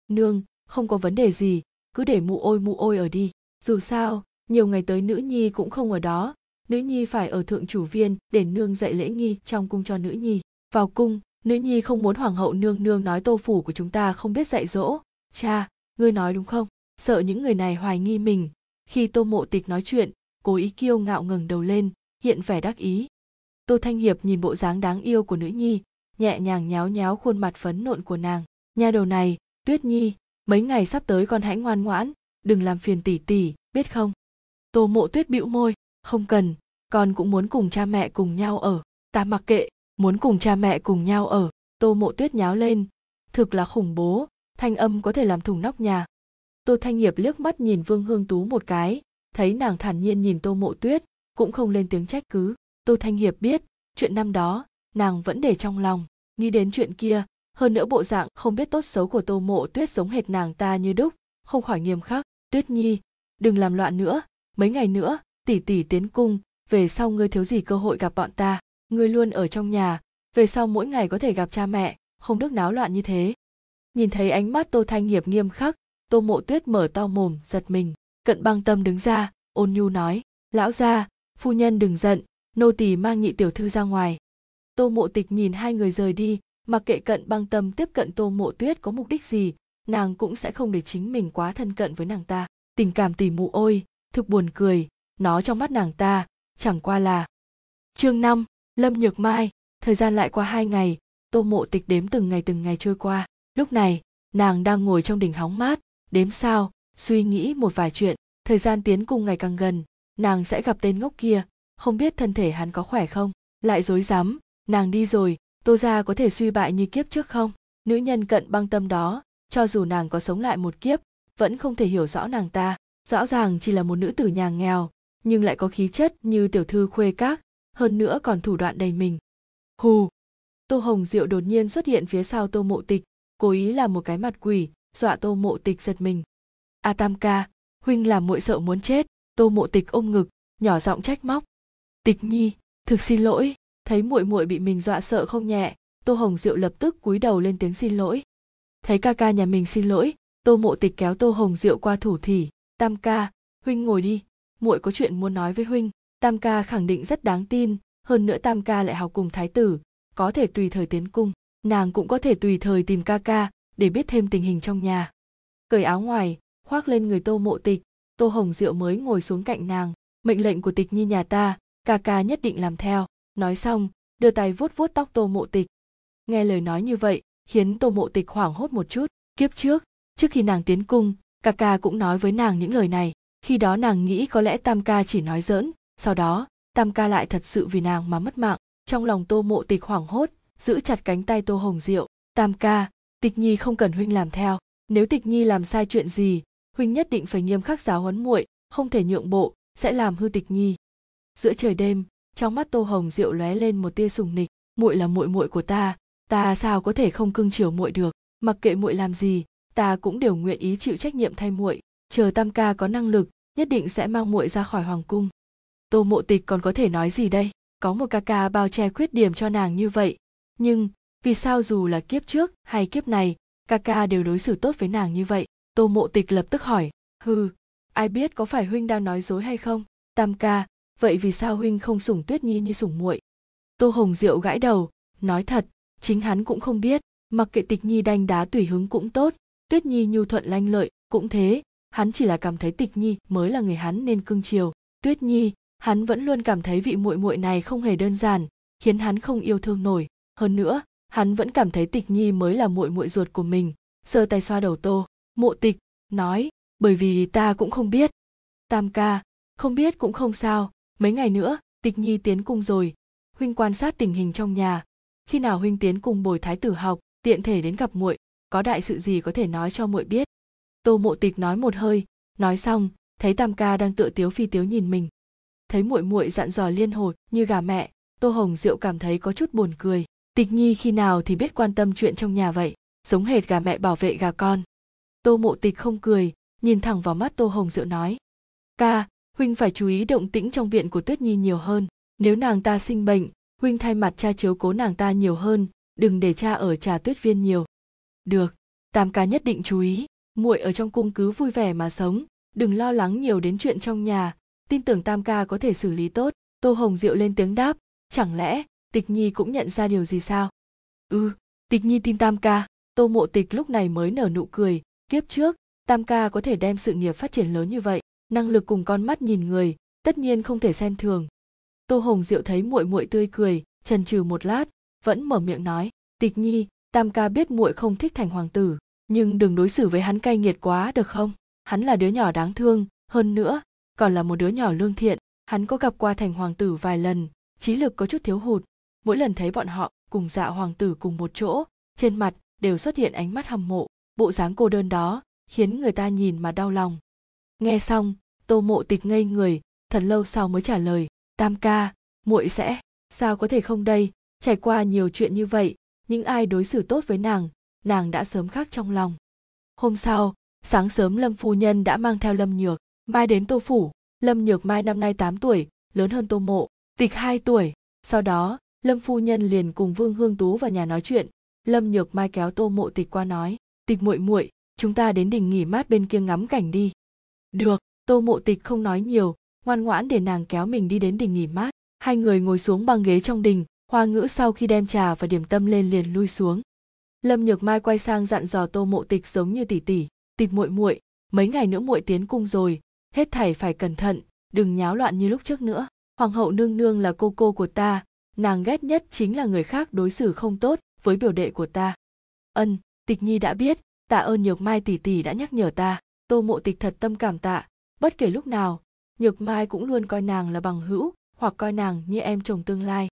Nương, không có vấn đề gì cứ để mụ ôi mụ ôi ở đi. Dù sao, nhiều ngày tới nữ nhi cũng không ở đó. Nữ nhi phải ở thượng chủ viên để nương dạy lễ nghi trong cung cho nữ nhi. Vào cung, nữ nhi không muốn hoàng hậu nương nương nói tô phủ của chúng ta không biết dạy dỗ. Cha, ngươi nói đúng không? Sợ những người này hoài nghi mình. Khi tô mộ tịch nói chuyện, cố ý kiêu ngạo ngẩng đầu lên, hiện vẻ đắc ý. Tô thanh hiệp nhìn bộ dáng đáng yêu của nữ nhi, nhẹ nhàng nháo nháo khuôn mặt phấn nộn của nàng. Nha đầu này, tuyết nhi mấy ngày sắp tới con hãy ngoan ngoãn, đừng làm phiền tỷ tỷ, biết không? Tô mộ tuyết bĩu môi, không cần, con cũng muốn cùng cha mẹ cùng nhau ở. Ta mặc kệ, muốn cùng cha mẹ cùng nhau ở. Tô mộ tuyết nháo lên. Thực là khủng bố, thanh âm có thể làm thủng nóc nhà. Tô thanh nghiệp liếc mắt nhìn vương hương tú một cái, thấy nàng thản nhiên nhìn tô mộ tuyết, cũng không lên tiếng trách cứ. Tô thanh hiệp biết, chuyện năm đó, nàng vẫn để trong lòng, nghĩ đến chuyện kia hơn nữa bộ dạng không biết tốt xấu của tô mộ tuyết giống hệt nàng ta như đúc, không khỏi nghiêm khắc, tuyết nhi, đừng làm loạn nữa. Mấy ngày nữa, tỷ tỷ tiến cung, về sau ngươi thiếu gì cơ hội gặp bọn ta. Ngươi luôn ở trong nhà, về sau mỗi ngày có thể gặp cha mẹ, không được náo loạn như thế. Nhìn thấy ánh mắt tô thanh nghiệp nghiêm khắc, tô mộ tuyết mở to mồm, giật mình, cận băng tâm đứng ra, ôn nhu nói, lão gia, phu nhân đừng giận, nô tỳ mang nhị tiểu thư ra ngoài. Tô mộ tịch nhìn hai người rời đi mặc kệ cận băng tâm tiếp cận tô mộ tuyết có mục đích gì, nàng cũng sẽ không để chính mình quá thân cận với nàng ta. Tình cảm tỉ mụ ôi, thực buồn cười, nó trong mắt nàng ta, chẳng qua là chương năm, lâm nhược mai. Thời gian lại qua hai ngày, tô mộ tịch đếm từng ngày từng ngày trôi qua. Lúc này, nàng đang ngồi trong đỉnh hóng mát, đếm sao, suy nghĩ một vài chuyện. Thời gian tiến cùng ngày càng gần, nàng sẽ gặp tên ngốc kia. Không biết thân thể hắn có khỏe không? Lại dối rắm nàng đi rồi tô gia có thể suy bại như kiếp trước không? Nữ nhân cận băng tâm đó, cho dù nàng có sống lại một kiếp, vẫn không thể hiểu rõ nàng ta. Rõ ràng chỉ là một nữ tử nhà nghèo, nhưng lại có khí chất như tiểu thư khuê các, hơn nữa còn thủ đoạn đầy mình. Hù! Tô hồng diệu đột nhiên xuất hiện phía sau tô mộ tịch, cố ý làm một cái mặt quỷ, dọa tô mộ tịch giật mình. A tam ca, huynh làm muội sợ muốn chết. Tô mộ tịch ôm ngực, nhỏ giọng trách móc. Tịch nhi, thực xin lỗi thấy muội muội bị mình dọa sợ không nhẹ, tô hồng diệu lập tức cúi đầu lên tiếng xin lỗi. Thấy ca ca nhà mình xin lỗi, tô mộ tịch kéo tô hồng diệu qua thủ thỉ, tam ca, huynh ngồi đi, muội có chuyện muốn nói với huynh, tam ca khẳng định rất đáng tin, hơn nữa tam ca lại học cùng thái tử, có thể tùy thời tiến cung, nàng cũng có thể tùy thời tìm ca ca, để biết thêm tình hình trong nhà. Cởi áo ngoài, khoác lên người tô mộ tịch, tô hồng diệu mới ngồi xuống cạnh nàng, mệnh lệnh của tịch nhi nhà ta, ca ca nhất định làm theo nói xong, đưa tay vuốt vuốt tóc tô mộ tịch. Nghe lời nói như vậy, khiến tô mộ tịch hoảng hốt một chút. Kiếp trước trước khi nàng tiến cung, ca ca cũng nói với nàng những lời này. Khi đó nàng nghĩ có lẽ tam ca chỉ nói giỡn, sau đó, tam ca lại thật sự vì nàng mà mất mạng. Trong lòng tô mộ tịch hoảng hốt, giữ chặt cánh tay tô hồng diệu, tam ca, tịch nhi không cần huynh làm theo. Nếu tịch nhi làm sai chuyện gì, huynh nhất định phải nghiêm khắc giáo huấn muội, không thể nhượng bộ, sẽ làm hư tịch nhi. Giữa trời đêm trong mắt tô hồng diệu lóe lên một tia sùng nịch. Muội là muội muội của ta ta sao có thể không cưng chiều muội được? Mặc kệ muội làm gì, ta cũng đều nguyện ý chịu trách nhiệm thay muội. Chờ tam ca có năng lực, nhất định sẽ mang muội ra khỏi hoàng cung. Tô mộ tịch còn có thể nói gì đây? Có một ca ca bao che khuyết điểm cho nàng như vậy. Nhưng, vì sao dù là kiếp trước hay kiếp này, ca ca đều đối xử tốt với nàng như vậy? Tô mộ tịch lập tức hỏi. Hừ, ai biết có phải huynh đang nói dối hay không? Tam ca vậy vì sao huynh không sủng tuyết nhi như sủng muội? Tô hồng diệu gãi đầu, nói thật, chính hắn cũng không biết, mặc kệ tịch nhi đanh đá tùy hứng cũng tốt, tuyết nhi nhu thuận lanh lợi cũng thế, hắn chỉ là cảm thấy tịch nhi mới là người hắn nên cưng chiều. Tuyết nhi, hắn vẫn luôn cảm thấy vị muội muội này không hề đơn giản, khiến hắn không yêu thương nổi. Hơn nữa, hắn vẫn cảm thấy tịch nhi mới là muội muội ruột của mình. Sơ tay xoa đầu tô, mộ tịch, nói, bởi vì ta cũng không biết. Tam ca, không biết cũng không sao mấy ngày nữa, tịch nhi tiến cung rồi. Huynh quan sát tình hình trong nhà. Khi nào huynh tiến cùng bồi thái tử học, tiện thể đến gặp muội, có đại sự gì có thể nói cho muội biết. Tô mộ tịch nói một hơi, nói xong, thấy tam ca đang tựa tiếu phi tiếu nhìn mình. Thấy muội muội dặn dò liên hồi, như gà mẹ, tô hồng diệu cảm thấy có chút buồn cười. Tịch nhi khi nào thì biết quan tâm chuyện trong nhà vậy? Giống hệt gà mẹ bảo vệ gà con. Tô mộ tịch không cười, nhìn thẳng vào mắt tô hồng diệu nói, ca huynh phải chú ý động tĩnh trong viện của tuyết nhi nhiều hơn. Nếu nàng ta sinh bệnh, huynh thay mặt cha chiếu cố nàng ta nhiều hơn, đừng để cha ở trà tuyết viên nhiều. Được tam ca nhất định chú ý. Muội ở trong cung cứ vui vẻ mà sống, đừng lo lắng nhiều đến chuyện trong nhà. Tin tưởng tam ca có thể xử lý tốt. Tô hồng diệu lên tiếng đáp, chẳng lẽ tịch nhi cũng nhận ra điều gì sao? Ừ tịch nhi tin tam ca. Tô mộ tịch lúc này mới nở nụ cười, kiếp trước, tam ca có thể đem sự nghiệp phát triển lớn như vậy năng lực cùng con mắt nhìn người, tất nhiên không thể xem thường. Tô hồng diệu thấy muội muội tươi cười trần trừ một lát, vẫn mở miệng nói, tịch nhi, tam ca biết muội không thích thành hoàng tử, nhưng đừng đối xử với hắn cay nghiệt quá được không? Hắn là đứa nhỏ đáng thương, hơn nữa, còn là một đứa nhỏ lương thiện, hắn có gặp qua thành hoàng tử vài lần, trí lực có chút thiếu hụt. Mỗi lần thấy bọn họ cùng dạ hoàng tử cùng một chỗ, trên mặt đều xuất hiện ánh mắt hâm mộ, bộ dáng cô đơn đó khiến người ta nhìn mà đau lòng nghe xong, tô mộ tịch ngây người, thật lâu sau mới trả lời, tam ca, muội sẽ, sao có thể không đây? Trải qua nhiều chuyện như vậy, những ai đối xử tốt với nàng nàng đã sớm khác trong lòng. Hôm sau, sáng sớm lâm phu nhân đã mang theo lâm nhược, mai đến tô phủ. Lâm nhược mai năm nay 8 tuổi, lớn hơn tô mộ, tịch 2 tuổi. Sau đó, lâm phu nhân liền cùng vương hương tú vào nhà nói chuyện. Lâm nhược mai kéo tô mộ tịch qua nói, tịch muội muội, chúng ta đến đình nghỉ mát bên kia ngắm cảnh đi được, tô mộ tịch không nói nhiều, ngoan ngoãn để nàng kéo mình đi đến đình nghỉ mát. Hai người ngồi xuống băng ghế trong đình, hoa ngữ sau khi đem trà và điểm tâm lên liền lui xuống. Lâm nhược mai quay sang dặn dò tô mộ tịch giống như tỷ tỷ tịch muội muội, mấy ngày nữa muội tiến cung rồi, hết thảy phải cẩn thận, đừng nháo loạn như lúc trước nữa. Hoàng hậu nương nương là cô cô của ta, nàng ghét nhất chính là người khác đối xử không tốt với biểu đệ của ta. Ân, tịch nhi đã biết, tạ ơn nhược mai tỷ tỷ đã nhắc nhở ta tô mộ tịch thật tâm cảm tạ, bất kể lúc nào, nhược mai cũng luôn coi nàng là bằng hữu hoặc coi nàng như em chồng tương lai.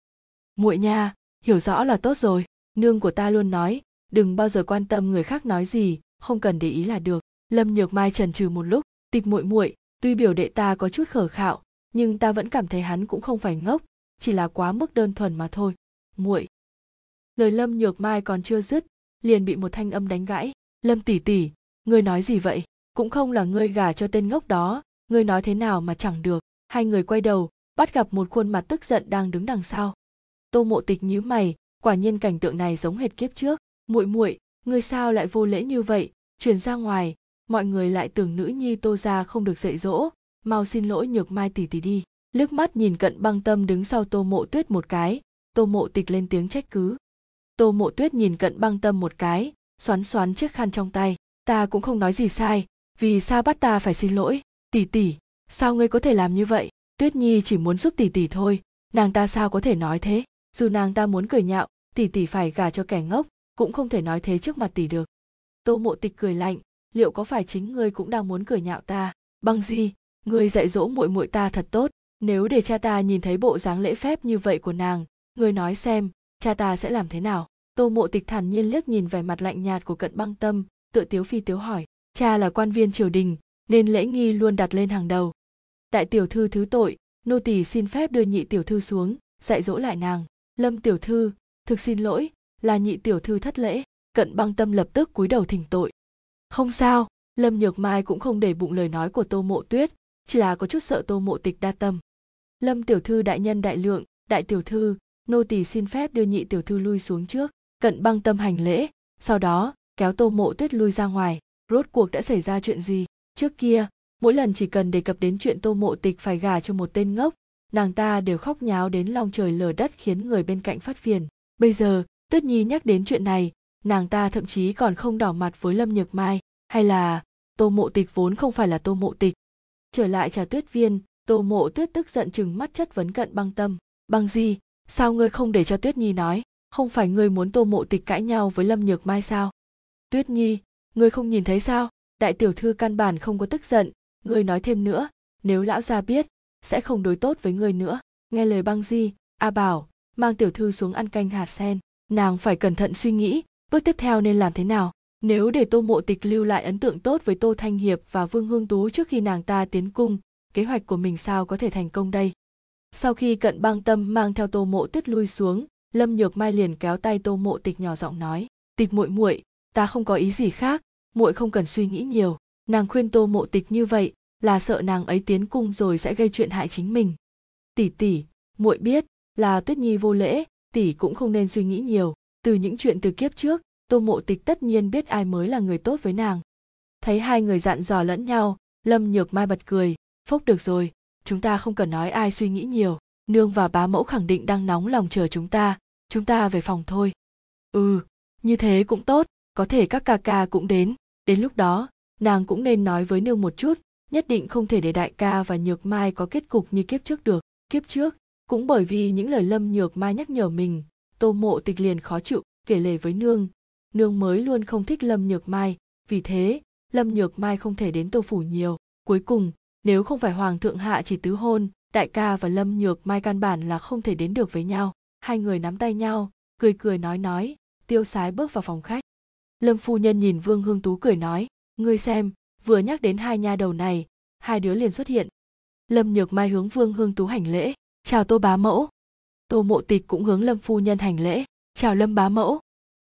Muội nha, hiểu rõ là tốt rồi, nương của ta luôn nói, đừng bao giờ quan tâm người khác nói gì, không cần để ý là được. Lâm nhược mai trần trừ một lúc, tịch muội muội, tuy biểu đệ ta có chút khờ khạo, nhưng ta vẫn cảm thấy hắn cũng không phải ngốc, chỉ là quá mức đơn thuần mà thôi. Muội. Lời lâm nhược mai còn chưa dứt, liền bị một thanh âm đánh gãy. Lâm tỷ tỷ, ngươi nói gì vậy? Cũng không là ngươi gả cho tên ngốc đó, ngươi nói thế nào mà chẳng được. Hai người quay đầu, bắt gặp một khuôn mặt tức giận đang đứng đằng sau. Tô mộ tịch nhíu mày, quả nhiên cảnh tượng này giống hệt kiếp trước. Muội muội, ngươi sao lại vô lễ như vậy? Truyền ra ngoài, mọi người lại tưởng nữ nhi tô ra không được dạy dỗ. Mau xin lỗi nhược mai tỷ tỷ đi. Liếc mắt nhìn cận băng tâm đứng sau tô mộ tuyết một cái, tô mộ tịch lên tiếng trách cứ. Tô mộ tuyết nhìn cận băng tâm một cái, xoắn xoắn chiếc khăn trong tay. Ta cũng không nói gì sai vì sao bắt ta phải xin lỗi? Tỷ tỷ sao ngươi có thể làm như vậy? Tuyết nhi chỉ muốn giúp tỷ tỷ thôi. Nàng ta sao có thể nói thế? Dù nàng ta muốn cười nhạo tỷ tỷ phải gả cho kẻ ngốc, cũng không thể nói thế trước mặt tỷ được. Tô mộ tịch cười lạnh, liệu có phải chính ngươi cũng đang muốn cười nhạo ta? Bằng gì? Ngươi dạy dỗ muội muội ta thật tốt. Nếu để cha ta nhìn thấy bộ dáng lễ phép như vậy của nàng, ngươi nói xem, cha ta sẽ làm thế nào? Tô mộ tịch thản nhiên liếc nhìn vẻ mặt lạnh nhạt của cận băng tâm, tựa tiếu phi tiếu hỏi cha là quan viên triều đình, nên lễ nghi luôn đặt lên hàng đầu. Đại tiểu thư thứ tội, nô tỳ xin phép đưa nhị tiểu thư xuống, dạy dỗ lại nàng. Lâm tiểu thư, thực xin lỗi, là nhị tiểu thư thất lễ, cận băng tâm lập tức cúi đầu thỉnh tội. Không sao, lâm nhược mai cũng không để bụng lời nói của tô mộ tuyết, chỉ là có chút sợ tô mộ tịch đa tâm. Lâm tiểu thư đại nhân đại lượng, đại tiểu thư, nô tỳ xin phép đưa nhị tiểu thư lui xuống trước, cận băng tâm hành lễ, sau đó, kéo tô mộ tuyết lui ra ngoài rốt cuộc đã xảy ra chuyện gì? Trước kia, mỗi lần chỉ cần đề cập đến chuyện tô mộ tịch phải gả cho một tên ngốc, nàng ta đều khóc nháo đến long trời lở đất khiến người bên cạnh phát phiền. Bây giờ, tuyết nhi nhắc đến chuyện này, nàng ta thậm chí còn không đỏ mặt với lâm nhược mai, hay là tô mộ tịch vốn không phải là tô mộ tịch. Trở lại trà tuyết viên, tô mộ tuyết tức giận chừng mắt chất vấn cận băng tâm. Băng gì? Sao ngươi không để cho tuyết nhi nói? Không phải ngươi muốn tô mộ tịch cãi nhau với lâm nhược mai sao? Tuyết nhi ngươi không nhìn thấy sao? Đại tiểu thư căn bản không có tức giận. Ngươi nói thêm nữa, nếu lão gia biết, sẽ không đối tốt với ngươi nữa. Nghe lời băng di, a bảo, mang tiểu thư xuống ăn canh hạt sen. Nàng phải cẩn thận suy nghĩ, bước tiếp theo nên làm thế nào? Nếu để tô mộ tịch lưu lại ấn tượng tốt với tô thanh hiệp và vương hương tú trước khi nàng ta tiến cung, kế hoạch của mình sao có thể thành công đây? Sau khi cận băng tâm mang theo tô mộ tuyết lui xuống, lâm nhược mai liền kéo tay tô mộ tịch nhỏ giọng nói, tịch muội muội, ta không có ý gì khác muội không cần suy nghĩ nhiều. Nàng khuyên tô mộ tịch như vậy là sợ nàng ấy tiến cung rồi sẽ gây chuyện hại chính mình. Tỷ tỷ, muội biết là tuyết nhi vô lễ, tỷ cũng không nên suy nghĩ nhiều. Từ những chuyện từ kiếp trước, tô mộ tịch tất nhiên biết ai mới là người tốt với nàng. Thấy hai người dặn dò lẫn nhau, lâm nhược mai bật cười phốc được rồi, chúng ta không cần nói ai suy nghĩ nhiều. Nương và bá mẫu khẳng định đang nóng lòng chờ chúng ta chúng ta về phòng thôi. Ừ như thế cũng tốt, có thể các ca ca cũng đến đến lúc đó, nàng cũng nên nói với nương một chút, nhất định không thể để đại ca và nhược mai có kết cục như kiếp trước được. Kiếp trước, cũng bởi vì những lời lâm nhược mai nhắc nhở mình, tô mộ tịch liền khó chịu, kể lể với nương. Nương mới luôn không thích lâm nhược mai, vì thế, lâm nhược mai không thể đến tô phủ nhiều. Cuối cùng, nếu không phải hoàng thượng hạ chỉ tứ hôn, đại ca và lâm nhược mai căn bản là không thể đến được với nhau. Hai người nắm tay nhau, cười cười nói nói, tiêu sái bước vào phòng khách lâm phu nhân nhìn vương hương tú cười nói, ngươi xem, vừa nhắc đến hai nha đầu này, hai đứa liền xuất hiện. Lâm nhược mai hướng vương hương tú hành lễ, chào tô bá mẫu. Tô mộ tịch cũng hướng lâm phu nhân hành lễ, chào lâm bá mẫu.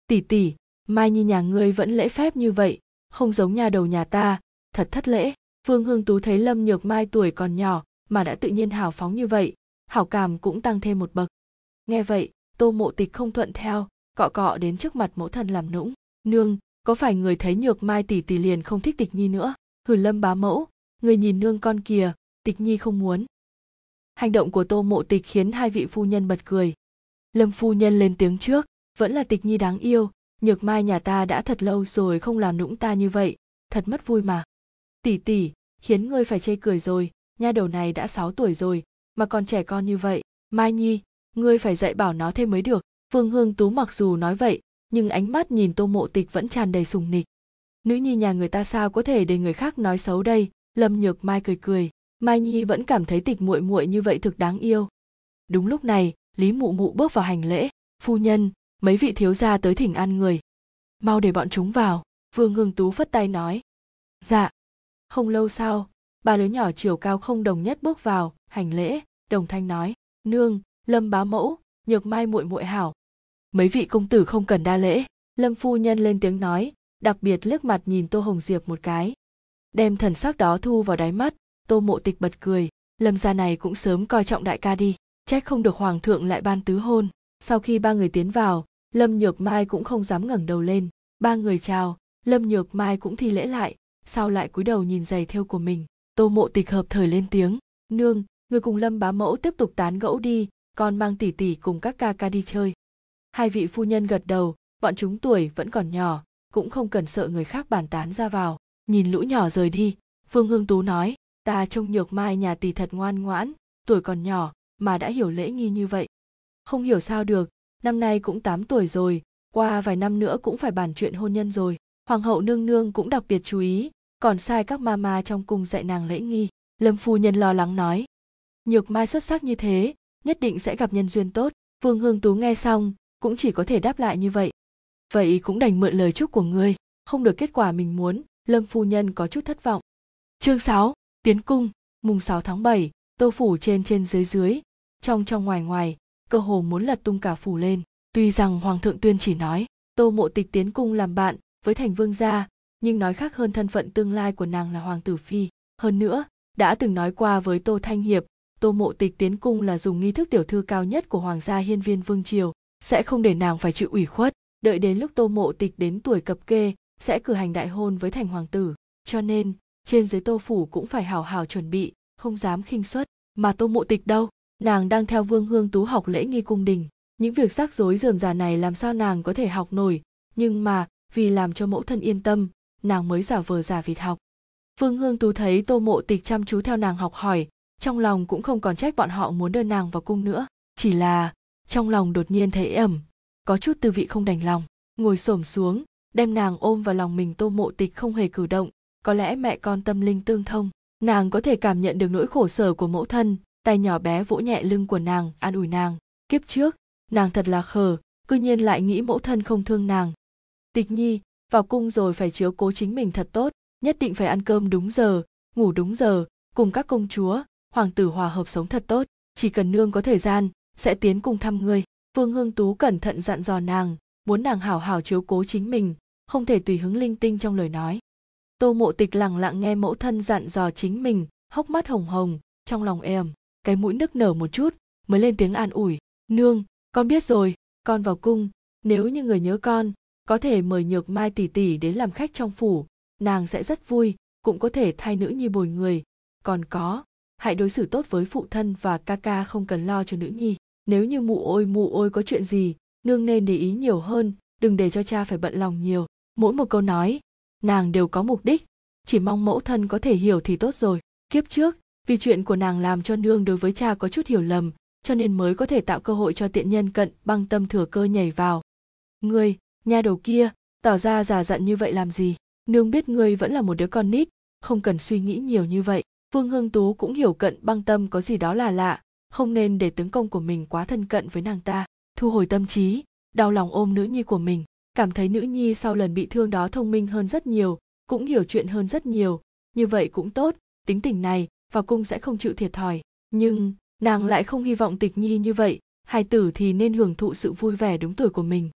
Tỷ tỷ, mai nhi nhà ngươi vẫn lễ phép như vậy, không giống nhà đầu nhà ta, thật thất lễ. Vương hương tú thấy lâm nhược mai tuổi còn nhỏ mà đã tự nhiên hào phóng như vậy, hảo cảm cũng tăng thêm một bậc. Nghe vậy, tô mộ tịch không thuận theo, cọ cọ đến trước mặt mẫu thân làm nũng nương, có phải người thấy nhược mai tỷ tỷ liền không thích tịch nhi nữa? Hử lâm bá mẫu, người nhìn nương con kìa, tịch nhi không muốn. Hành động của tô mộ tịch khiến hai vị phu nhân bật cười. Lâm phu nhân lên tiếng trước, vẫn là tịch nhi đáng yêu, nhược mai nhà ta đã thật lâu rồi không làm nũng ta như vậy, thật mất vui mà. Tỷ tỷ, khiến ngươi phải chê cười rồi, nha đầu này đã sáu tuổi rồi, mà còn trẻ con như vậy, mai nhi, ngươi phải dạy bảo nó thêm mới được, Phương hương tú mặc dù nói vậy nhưng ánh mắt nhìn tô mộ tịch vẫn tràn đầy sùng nịch. Nữ nhi nhà người ta sao có thể để người khác nói xấu đây? Lâm nhược mai cười cười. Mai nhi vẫn cảm thấy tịch muội muội như vậy thực đáng yêu. Đúng lúc này, lý mụ mụ bước vào hành lễ. Phu nhân, mấy vị thiếu gia tới thỉnh an người. Mau để bọn chúng vào. Vương hương tú phất tay nói. Dạ. Không lâu sau, ba đứa nhỏ chiều cao không đồng nhất bước vào hành lễ. Đồng thanh nói. Nương, lâm bá mẫu, nhược mai muội muội hảo mấy vị công tử không cần đa lễ. Lâm phu nhân lên tiếng nói, đặc biệt liếc mặt nhìn tô hồng diệp một cái. Đem thần sắc đó thu vào đáy mắt, tô mộ tịch bật cười. Lâm gia này cũng sớm coi trọng đại ca đi, trách không được hoàng thượng lại ban tứ hôn. Sau khi ba người tiến vào, lâm nhược mai cũng không dám ngẩng đầu lên. Ba người chào, lâm nhược mai cũng thi lễ lại, sau lại cúi đầu nhìn giày thêu của mình. Tô mộ tịch hợp thời lên tiếng, nương, người cùng lâm bá mẫu tiếp tục tán gẫu đi, con mang tỷ tỷ cùng các ca ca đi chơi hai vị phu nhân gật đầu, bọn chúng tuổi vẫn còn nhỏ, cũng không cần sợ người khác bàn tán ra vào. Nhìn lũ nhỏ rời đi, phương hương tú nói, ta trông nhược mai nhà tỷ thật ngoan ngoãn, tuổi còn nhỏ mà đã hiểu lễ nghi như vậy. Không hiểu sao được, năm nay cũng 8 tuổi rồi, qua vài năm nữa cũng phải bàn chuyện hôn nhân rồi. Hoàng hậu nương nương cũng đặc biệt chú ý, còn sai các ma ma trong cung dạy nàng lễ nghi. Lâm phu nhân lo lắng nói, nhược mai xuất sắc như thế, nhất định sẽ gặp nhân duyên tốt. Vương hương tú nghe xong cũng chỉ có thể đáp lại như vậy. Vậy cũng đành mượn lời chúc của ngươi không được kết quả mình muốn lâm phu nhân có chút thất vọng. Chương 6, tiến cung mùng 6 tháng 7, tô phủ trên trên dưới dưới. Trong trong ngoài ngoài cơ hồ muốn lật tung cả phủ lên. Tuy rằng hoàng thượng tuyên chỉ nói tô mộ tịch tiến cung làm bạn với thành vương gia nhưng nói khác hơn thân phận tương lai của nàng là hoàng tử phi. Hơn nữa đã từng nói qua với tô thanh hiệp tô mộ tịch tiến cung là dùng nghi thức tiểu thư cao nhất của hoàng gia hiên viên vương triều sẽ không để nàng phải chịu ủy khuất. Đợi đến lúc tô mộ tịch đến tuổi cập kê, sẽ cử hành đại hôn với thành hoàng tử. Cho nên, trên dưới tô phủ cũng phải hào hào chuẩn bị, không dám khinh suất. Mà tô mộ tịch đâu? Nàng đang theo vương hương tú học lễ nghi cung đình. Những việc rắc rối dườm già này làm sao nàng có thể học nổi? Nhưng mà, vì làm cho mẫu thân yên tâm, nàng mới giả vờ giả vịt học. Vương hương tú thấy tô mộ tịch chăm chú theo nàng học hỏi, trong lòng cũng không còn trách bọn họ muốn đưa nàng vào cung nữa. Chỉ là trong lòng đột nhiên thấy ẩm, có chút tư vị không đành lòng, ngồi xổm xuống, đem nàng ôm vào lòng mình tô mộ tịch không hề cử động. Có lẽ mẹ con tâm linh tương thông, nàng có thể cảm nhận được nỗi khổ sở của mẫu thân, tay nhỏ bé vỗ nhẹ lưng của nàng, an ủi nàng. Kiếp trước, nàng thật là khờ, cư nhiên lại nghĩ mẫu thân không thương nàng. Tịch nhi, vào cung rồi phải chiếu cố chính mình thật tốt, nhất định phải ăn cơm đúng giờ, ngủ đúng giờ, cùng các công chúa, hoàng tử hòa hợp sống thật tốt. Chỉ cần nương có thời gian sẽ tiến cùng thăm ngươi. Vương hương tú cẩn thận dặn dò nàng, muốn nàng hảo hảo chiếu cố chính mình, không thể tùy hứng linh tinh trong lời nói. Tô mộ tịch lặng lặng nghe mẫu thân dặn dò chính mình, hốc mắt hồng hồng, trong lòng êm, cái mũi nức nở một chút, mới lên tiếng an ủi, nương, con biết rồi, con vào cung, nếu như người nhớ con, có thể mời nhược mai tỷ tỷ đến làm khách trong phủ, nàng sẽ rất vui, cũng có thể thay nữ nhi bồi người. Còn có, hãy đối xử tốt với phụ thân và ca ca không cần lo cho nữ nhi nếu như mụ ôi mụ ôi có chuyện gì, nương nên để ý nhiều hơn, đừng để cho cha phải bận lòng nhiều. Mỗi một câu nói, nàng đều có mục đích. Chỉ mong mẫu thân có thể hiểu thì tốt rồi. Kiếp trước, vì chuyện của nàng làm cho nương đối với cha có chút hiểu lầm, cho nên mới có thể tạo cơ hội cho tiện nhân cận băng tâm thừa cơ nhảy vào. Ngươi, nha đầu kia, tỏ ra già giận như vậy làm gì? Nương biết ngươi vẫn là một đứa con nít, không cần suy nghĩ nhiều như vậy. Vương hương tú cũng hiểu cận băng tâm có gì đó là lạ không nên để tướng công của mình quá thân cận với nàng ta, thu hồi tâm trí, đau lòng ôm nữ nhi của mình. Cảm thấy nữ nhi sau lần bị thương đó thông minh hơn rất nhiều, cũng hiểu chuyện hơn rất nhiều. Như vậy cũng tốt, tính tình này, vào cung sẽ không chịu thiệt thòi. Nhưng, nàng lại không hy vọng tịch nhi như vậy, hai tử thì nên hưởng thụ sự vui vẻ đúng tuổi của mình.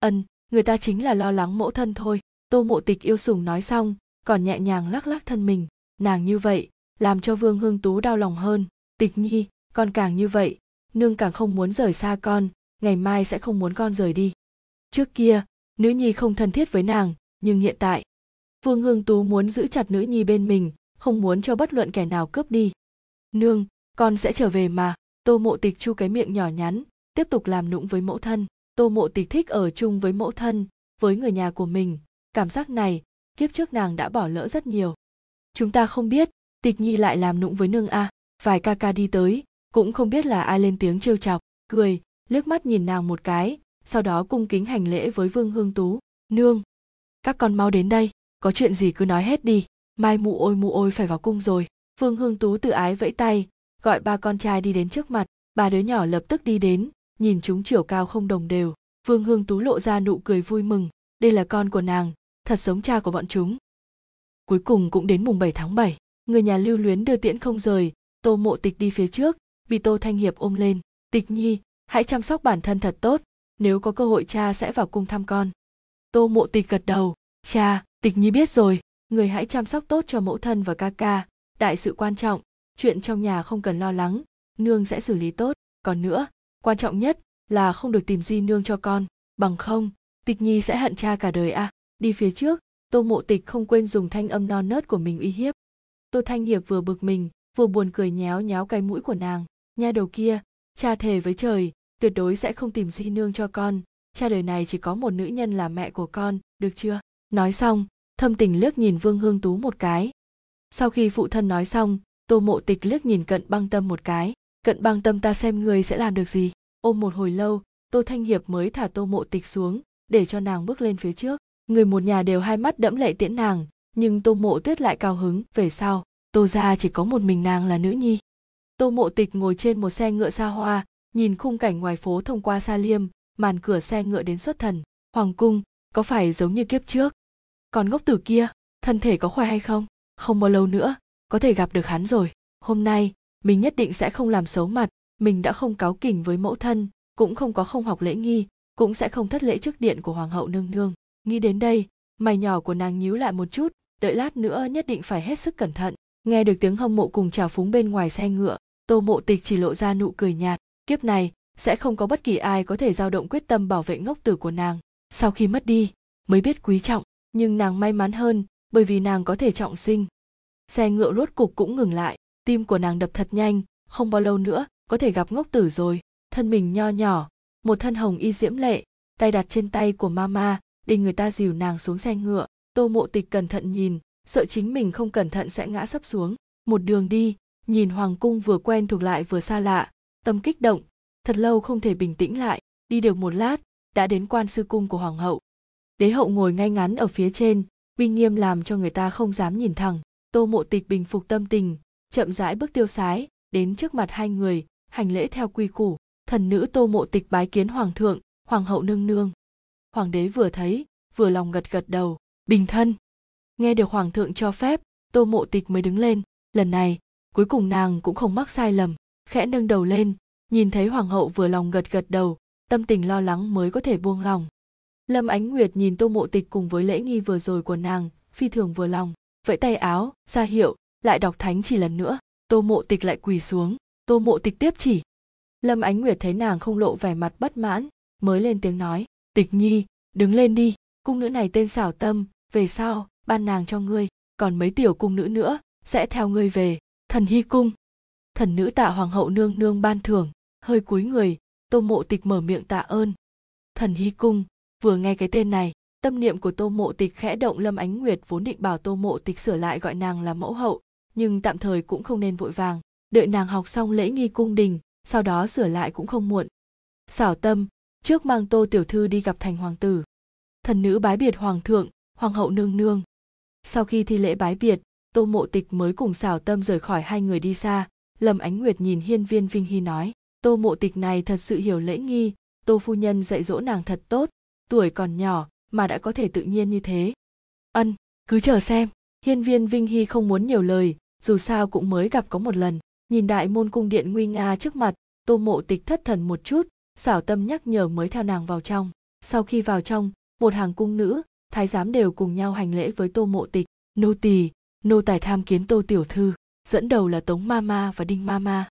Ân, người ta chính là lo lắng mẫu thân thôi. Tô mộ tịch yêu sùng nói xong, còn nhẹ nhàng lắc lắc thân mình. Nàng như vậy, làm cho vương hương tú đau lòng hơn. Tịch nhi con càng như vậy, nương càng không muốn rời xa con, ngày mai sẽ không muốn con rời đi. Trước kia, nữ nhi không thân thiết với nàng, nhưng hiện tại vương hương tú muốn giữ chặt nữ nhi bên mình, không muốn cho bất luận kẻ nào cướp đi. Nương, con sẽ trở về mà, tô mộ tịch chu cái miệng nhỏ nhắn, tiếp tục làm nũng với mẫu thân. Tô mộ tịch thích ở chung với mẫu thân, với người nhà của mình. Cảm giác này, kiếp trước nàng đã bỏ lỡ rất nhiều. Chúng ta không biết, tịch nhi lại làm nũng với nương a, vài ca ca đi tới cũng không biết là ai lên tiếng trêu chọc cười liếc mắt nhìn nàng một cái sau đó cung kính hành lễ với vương hương tú. Nương các con mau đến đây có chuyện gì cứ nói hết đi mai mụ ôi mụ ôi phải vào cung rồi. Vương hương tú tự ái vẫy tay gọi ba con trai đi đến trước mặt ba đứa nhỏ lập tức đi đến nhìn chúng chiều cao không đồng đều. Vương hương tú lộ ra nụ cười vui mừng đây là con của nàng thật giống cha của bọn chúng. Cuối cùng cũng đến mùng 7 tháng 7, người nhà lưu luyến đưa tiễn không rời tô mộ tịch đi phía trước bị tô thanh hiệp ôm lên, tịch nhi, hãy chăm sóc bản thân thật tốt, nếu có cơ hội cha sẽ vào cung thăm con. Tô mộ tịch gật đầu, cha, tịch nhi biết rồi, người hãy chăm sóc tốt cho mẫu thân và ca ca, đại sự quan trọng, chuyện trong nhà không cần lo lắng, nương sẽ xử lý tốt. Còn nữa, quan trọng nhất là không được tìm di nương cho con, bằng không, tịch nhi sẽ hận cha cả đời à đi phía trước, tô mộ tịch không quên dùng thanh âm non nớt của mình uy hiếp. Tô thanh hiệp vừa bực mình, vừa buồn cười nhéo nhéo cái mũi của nàng nha đầu kia, cha thề với trời, tuyệt đối sẽ không tìm di nương cho con. Cha đời này chỉ có một nữ nhân là mẹ của con, được chưa? Nói xong, thâm tình liếc nhìn vương hương tú một cái. Sau khi phụ thân nói xong, tô mộ tịch liếc nhìn cận băng tâm một cái. Cận băng tâm ta xem người sẽ làm được gì? Ôm một hồi lâu, tô thanh hiệp mới thả tô mộ tịch xuống, để cho nàng bước lên phía trước. Người một nhà đều hai mắt đẫm lệ tiễn nàng, nhưng tô mộ tuyết lại cao hứng. Về sau, tô ra chỉ có một mình nàng là nữ nhi tô mộ tịch ngồi trên một xe ngựa xa hoa, nhìn khung cảnh ngoài phố thông qua xa liêm, màn cửa xe ngựa đến xuất thần. Hoàng cung, có phải giống như kiếp trước? Còn ngốc tử kia, thân thể có khỏe hay không? Không bao lâu nữa, có thể gặp được hắn rồi. Hôm nay, mình nhất định sẽ không làm xấu mặt, mình đã không cáo kỉnh với mẫu thân, cũng không có không học lễ nghi, cũng sẽ không thất lễ trước điện của hoàng hậu nương nương. Nghĩ đến đây, mày nhỏ của nàng nhíu lại một chút, đợi lát nữa nhất định phải hết sức cẩn thận. Nghe được tiếng hâm mộ cùng trào phúng bên ngoài xe ngựa tô mộ tịch chỉ lộ ra nụ cười nhạt, kiếp này, sẽ không có bất kỳ ai có thể dao động quyết tâm bảo vệ ngốc tử của nàng. Sau khi mất đi, mới biết quý trọng, nhưng nàng may mắn hơn, bởi vì nàng có thể trọng sinh. Xe ngựa rốt cục cũng ngừng lại, tim của nàng đập thật nhanh, không bao lâu nữa, có thể gặp ngốc tử rồi. Thân mình nho nhỏ, một thân hồng y diễm lệ, tay đặt trên tay của mama để người ta dìu nàng xuống xe ngựa. Tô mộ tịch cẩn thận nhìn, sợ chính mình không cẩn thận sẽ ngã sấp xuống. Một đường đi nhìn hoàng cung vừa quen thuộc lại vừa xa lạ, tâm kích động, thật lâu không thể bình tĩnh lại, đi được một lát, đã đến quan sư cung của hoàng hậu. Đế hậu ngồi ngay ngắn ở phía trên, uy nghiêm làm cho người ta không dám nhìn thẳng. Tô mộ tịch bình phục tâm tình, chậm rãi bước tiêu sái, đến trước mặt hai người, hành lễ theo quy củ. Thần nữ tô mộ tịch bái kiến hoàng thượng, hoàng hậu nương nương. Hoàng đế vừa thấy, vừa lòng gật gật đầu, bình thân. Nghe được hoàng thượng cho phép, tô mộ tịch mới đứng lên, lần này cuối cùng nàng cũng không mắc sai lầm, khẽ nâng đầu lên, nhìn thấy hoàng hậu vừa lòng gật gật đầu, tâm tình lo lắng mới có thể buông lòng lâm ánh nguyệt nhìn tô mộ tịch cùng với lễ nghi vừa rồi của nàng, phi thường vừa lòng, vẫy tay áo, ra hiệu, lại đọc thánh chỉ lần nữa, tô mộ tịch lại quỳ xuống, tô mộ tịch tiếp chỉ. Lâm ánh nguyệt thấy nàng không lộ vẻ mặt bất mãn, mới lên tiếng nói, tịch nhi, đứng lên đi, cung nữ này tên xảo tâm, về sau, ban nàng cho ngươi, còn mấy tiểu cung nữ nữa, sẽ theo ngươi về thần hy cung. Thần nữ tạ hoàng hậu nương nương ban thưởng, hơi cúi người, tô mộ tịch mở miệng tạ ơn. Thần hy cung, vừa nghe cái tên này, tâm niệm của tô mộ tịch khẽ động lâm ánh nguyệt vốn định bảo tô mộ tịch sửa lại gọi nàng là mẫu hậu, nhưng tạm thời cũng không nên vội vàng. Đợi nàng học xong lễ nghi cung đình, sau đó sửa lại cũng không muộn. Xảo tâm, trước mang tô tiểu thư đi gặp thành hoàng tử. Thần nữ bái biệt hoàng thượng, hoàng hậu nương nương. Sau khi thi lễ bái biệt tô mộ tịch mới cùng xảo tâm rời khỏi hai người đi xa. Lâm ánh nguyệt nhìn hiên viên vinh hy nói, tô mộ tịch này thật sự hiểu lễ nghi. Tô phu nhân dạy dỗ nàng thật tốt, tuổi còn nhỏ mà đã có thể tự nhiên như thế. Ân, cứ chờ xem. Hiên viên vinh hy không muốn nhiều lời, dù sao cũng mới gặp có một lần. Nhìn đại môn cung điện nguy nga trước mặt, tô mộ tịch thất thần một chút, xảo tâm nhắc nhở mới theo nàng vào trong. Sau khi vào trong, một hàng cung nữ, thái giám đều cùng nhau hành lễ với tô mộ tịch. Nô tỳ nô tài tham kiến tô tiểu thư, dẫn đầu là tống mama và đinh mama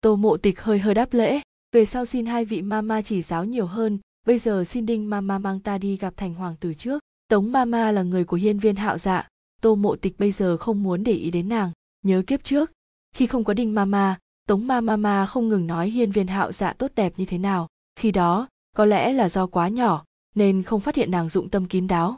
tô mộ tịch hơi hơi đáp lễ. Về sau xin hai vị mama chỉ giáo nhiều hơn, bây giờ xin đinh mama mang ta đi gặp thành hoàng tử trước. Tống mama là người của hiên viên hạo dạ. Tô mộ tịch bây giờ không muốn để ý đến nàng. Nhớ kiếp trước, khi không có đinh mama tống ma mama không ngừng nói hiên viên hạo dạ tốt đẹp như thế nào. Khi đó, có lẽ là do quá nhỏ, nên không phát hiện nàng dụng tâm kín đáo.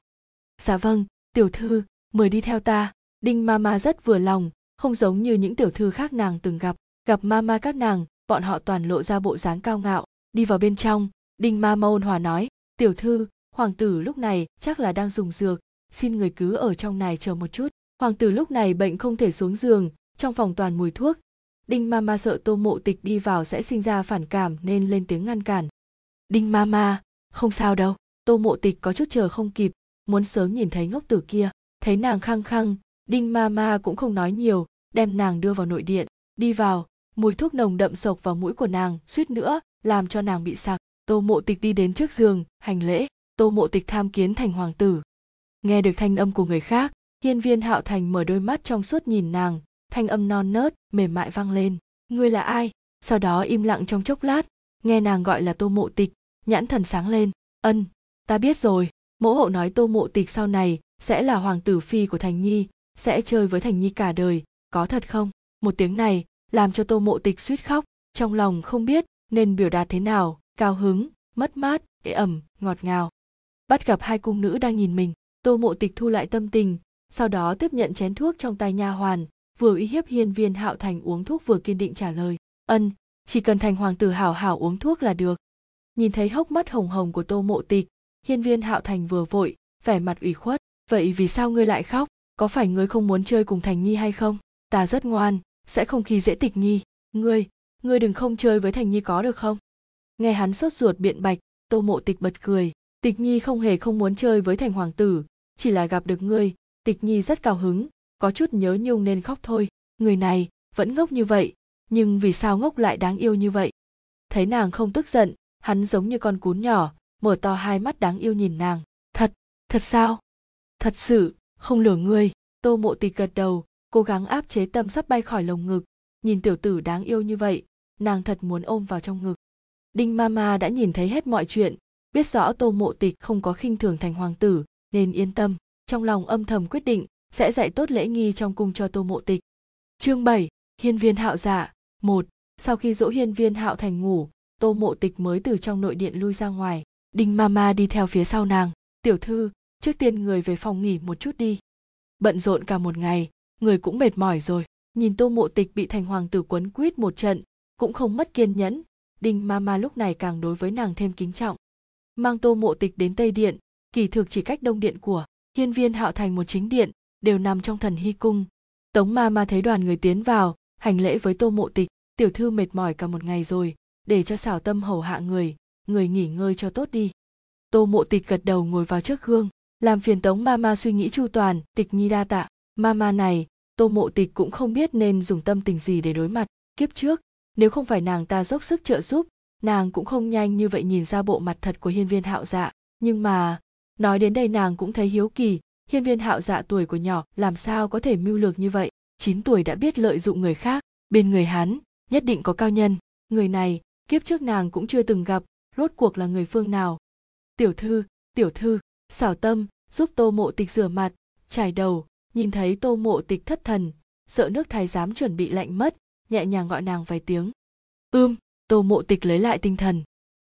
Dạ vâng tiểu thư, mời đi theo ta đinh mama rất vừa lòng, không giống như những tiểu thư khác nàng từng gặp. Gặp mama các nàng, bọn họ toàn lộ ra bộ dáng cao ngạo. Đi vào bên trong, đinh Mama ôn hòa nói, tiểu thư, hoàng tử lúc này chắc là đang dùng dược. Xin người cứ ở trong này chờ một chút. Hoàng tử lúc này bệnh không thể xuống giường, trong phòng toàn mùi thuốc. Đinh mama sợ tô mộ tịch đi vào sẽ sinh ra phản cảm nên lên tiếng ngăn cản. Đinh mama không sao đâu. Tô mộ tịch có chút chờ không kịp, muốn sớm nhìn thấy ngốc tử kia. Thấy nàng khăng khăng đinh mama cũng không nói nhiều, đem nàng đưa vào nội điện, đi vào. Mùi thuốc nồng đậm sộc vào mũi của nàng, suýt nữa, làm cho nàng bị sặc. Tô mộ tịch đi đến trước giường, hành lễ. Tô mộ tịch tham kiến thành hoàng tử. Nghe được thanh âm của người khác, hiên viên hạo thành mở đôi mắt trong suốt nhìn nàng. Thanh âm non nớt, mềm mại vang lên. Ngươi là ai? Sau đó im lặng trong chốc lát, nghe nàng gọi là tô mộ tịch, nhãn thần sáng lên. Ân, ta biết rồi. Mẫu hậu nói tô mộ tịch sau này sẽ là hoàng tử phi của thành nhi sẽ chơi với thành nhi cả đời, có thật không? Một tiếng này làm cho tô mộ tịch suýt khóc, trong lòng không biết nên biểu đạt thế nào, cao hứng, mất mát ế ẩm, ngọt ngào. Bắt gặp hai cung nữ đang nhìn mình, tô mộ tịch thu lại tâm tình, sau đó tiếp nhận chén thuốc trong tay nha hoàn, vừa uy hiếp hiên viên hạo thành uống thuốc vừa kiên định trả lời, ân, chỉ cần thành hoàng tử hảo hảo uống thuốc là được. Nhìn thấy hốc mắt hồng hồng của tô mộ tịch, hiên viên hạo thành vừa vội, vẻ mặt ủy khuất, vậy vì sao ngươi lại khóc? Có phải ngươi không muốn chơi cùng thành nhi hay không? Ta rất ngoan, sẽ không khi dễ tịch nhi. Ngươi ngươi đừng không chơi với thành nhi có được không? Nghe hắn sốt ruột biện bạch, tô mộ tịch bật cười. Tịch nhi không hề không muốn chơi với thành hoàng tử, chỉ là gặp được ngươi. Tịch nhi rất cao hứng, có chút nhớ nhung nên khóc thôi. Người này, vẫn ngốc như vậy, nhưng vì sao ngốc lại đáng yêu như vậy? Thấy nàng không tức giận, hắn giống như con cún nhỏ, mở to hai mắt đáng yêu nhìn nàng. Thật thật sao? Thật sự không lừa ngươi tô mộ tịch gật đầu cố gắng áp chế tâm sắp bay khỏi lồng ngực. Nhìn tiểu tử đáng yêu như vậy nàng thật muốn ôm vào trong ngực. Đinh mama đã nhìn thấy hết mọi chuyện biết rõ tô mộ tịch không có khinh thường thành hoàng tử nên yên tâm trong lòng âm thầm quyết định sẽ dạy tốt lễ nghi trong cung cho tô mộ tịch chương 7, hiên viên hạo dạ. Một sau khi dỗ hiên viên hạo thành ngủ tô mộ tịch mới từ trong nội điện lui ra ngoài. Đinh mama đi theo phía sau nàng. Tiểu thư trước tiên người về phòng nghỉ một chút đi. Bận rộn cả một ngày, người cũng mệt mỏi rồi. Nhìn tô mộ tịch bị thành hoàng tử quấn quýt một trận, cũng không mất kiên nhẫn. Đinh mama lúc này càng đối với nàng thêm kính trọng. Mang tô mộ tịch đến tây điện, kỳ thực chỉ cách đông điện của hiên viên hạo thành một chính điện, đều nằm trong thần hy cung. Tống ma ma thấy đoàn người tiến vào, hành lễ với tô mộ tịch, tiểu thư mệt mỏi cả một ngày rồi, để cho xảo tâm hầu hạ người người nghỉ ngơi cho tốt đi. Tô mộ tịch gật đầu ngồi vào trước gương làm phiền tống ma ma suy nghĩ chu toàn, tịch nhi đa tạ. Ma ma này, tô mộ tịch cũng không biết nên dùng tâm tình gì để đối mặt. Kiếp trước, nếu không phải nàng ta dốc sức trợ giúp, nàng cũng không nhanh như vậy nhìn ra bộ mặt thật của hiên viên hạo dạ. Nhưng mà, nói đến đây nàng cũng thấy hiếu kỳ. Hiên viên hạo dạ tuổi của nhỏ, làm sao có thể mưu lược như vậy? 9 tuổi đã biết lợi dụng người khác, bên người hắn, nhất định có cao nhân. Người này, kiếp trước nàng cũng chưa từng gặp, rốt cuộc là người phương nào? Tiểu thư tiểu thư xảo tâm, giúp tô mộ tịch rửa mặt, trải đầu, nhìn thấy tô mộ tịch thất thần, sợ nước thái giám chuẩn bị lạnh mất, nhẹ nhàng gọi nàng vài tiếng. Ưm, tô mộ tịch lấy lại tinh thần.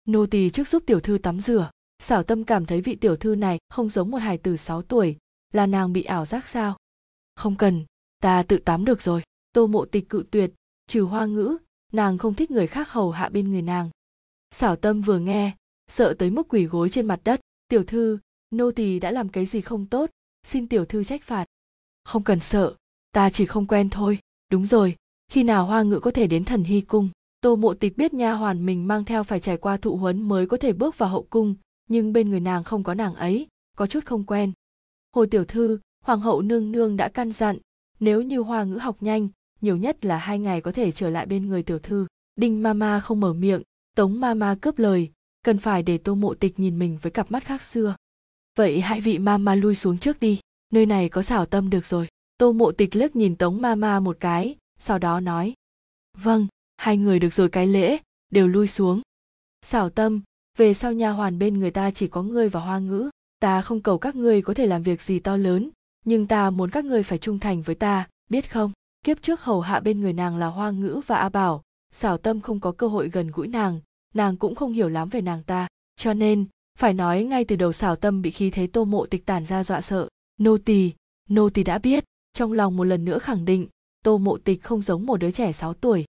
Nô tỳ trước giúp tiểu thư tắm rửa. Xảo tâm cảm thấy vị tiểu thư này không giống một hài tử 6 tuổi, là nàng bị ảo giác sao? Không cần, ta tự tắm được rồi. Tô mộ tịch cự tuyệt, trừ hoa ngữ, nàng không thích người khác hầu hạ bên người nàng. Xảo tâm vừa nghe, sợ tới mức quỳ gối trên mặt đất. Tiểu thư nô tỳ đã làm cái gì không tốt, xin tiểu thư trách phạt. Không cần sợ, ta chỉ không quen thôi. Đúng rồi, khi nào hoa ngữ có thể đến thần hy cung, tô mộ tịch biết nha hoàn mình mang theo phải trải qua thụ huấn mới có thể bước vào hậu cung, nhưng bên người nàng không có nàng ấy, có chút không quen. Hồi tiểu thư, hoàng hậu nương nương đã căn dặn, nếu như hoa ngữ học nhanh, nhiều nhất là hai ngày có thể trở lại bên người tiểu thư. Đinh mama không mở miệng, tống mama cướp lời, cần phải để tô mộ tịch nhìn mình với cặp mắt khác xưa vậy hai vị mama lui xuống trước đi, nơi này có xảo tâm được rồi. Tô mộ tịch liếc nhìn tống mama một cái, sau đó nói. Vâng hai người được rồi cái lễ, đều lui xuống. Xảo tâm, về sau nha hoàn bên người ta chỉ có ngươi và hoa ngữ, ta không cầu các ngươi có thể làm việc gì to lớn, nhưng ta muốn các ngươi phải trung thành với ta, biết không? Kiếp trước hầu hạ bên người nàng là hoa ngữ và a bảo, xảo tâm không có cơ hội gần gũi nàng nàng cũng không hiểu lắm về nàng ta, cho nên phải nói ngay từ đầu xảo tâm bị khí thế tô mộ tịch tản ra dọa sợ. Nô tỳ nô tỳ đã biết, trong lòng một lần nữa khẳng định, tô mộ tịch không giống một đứa trẻ 6 tuổi.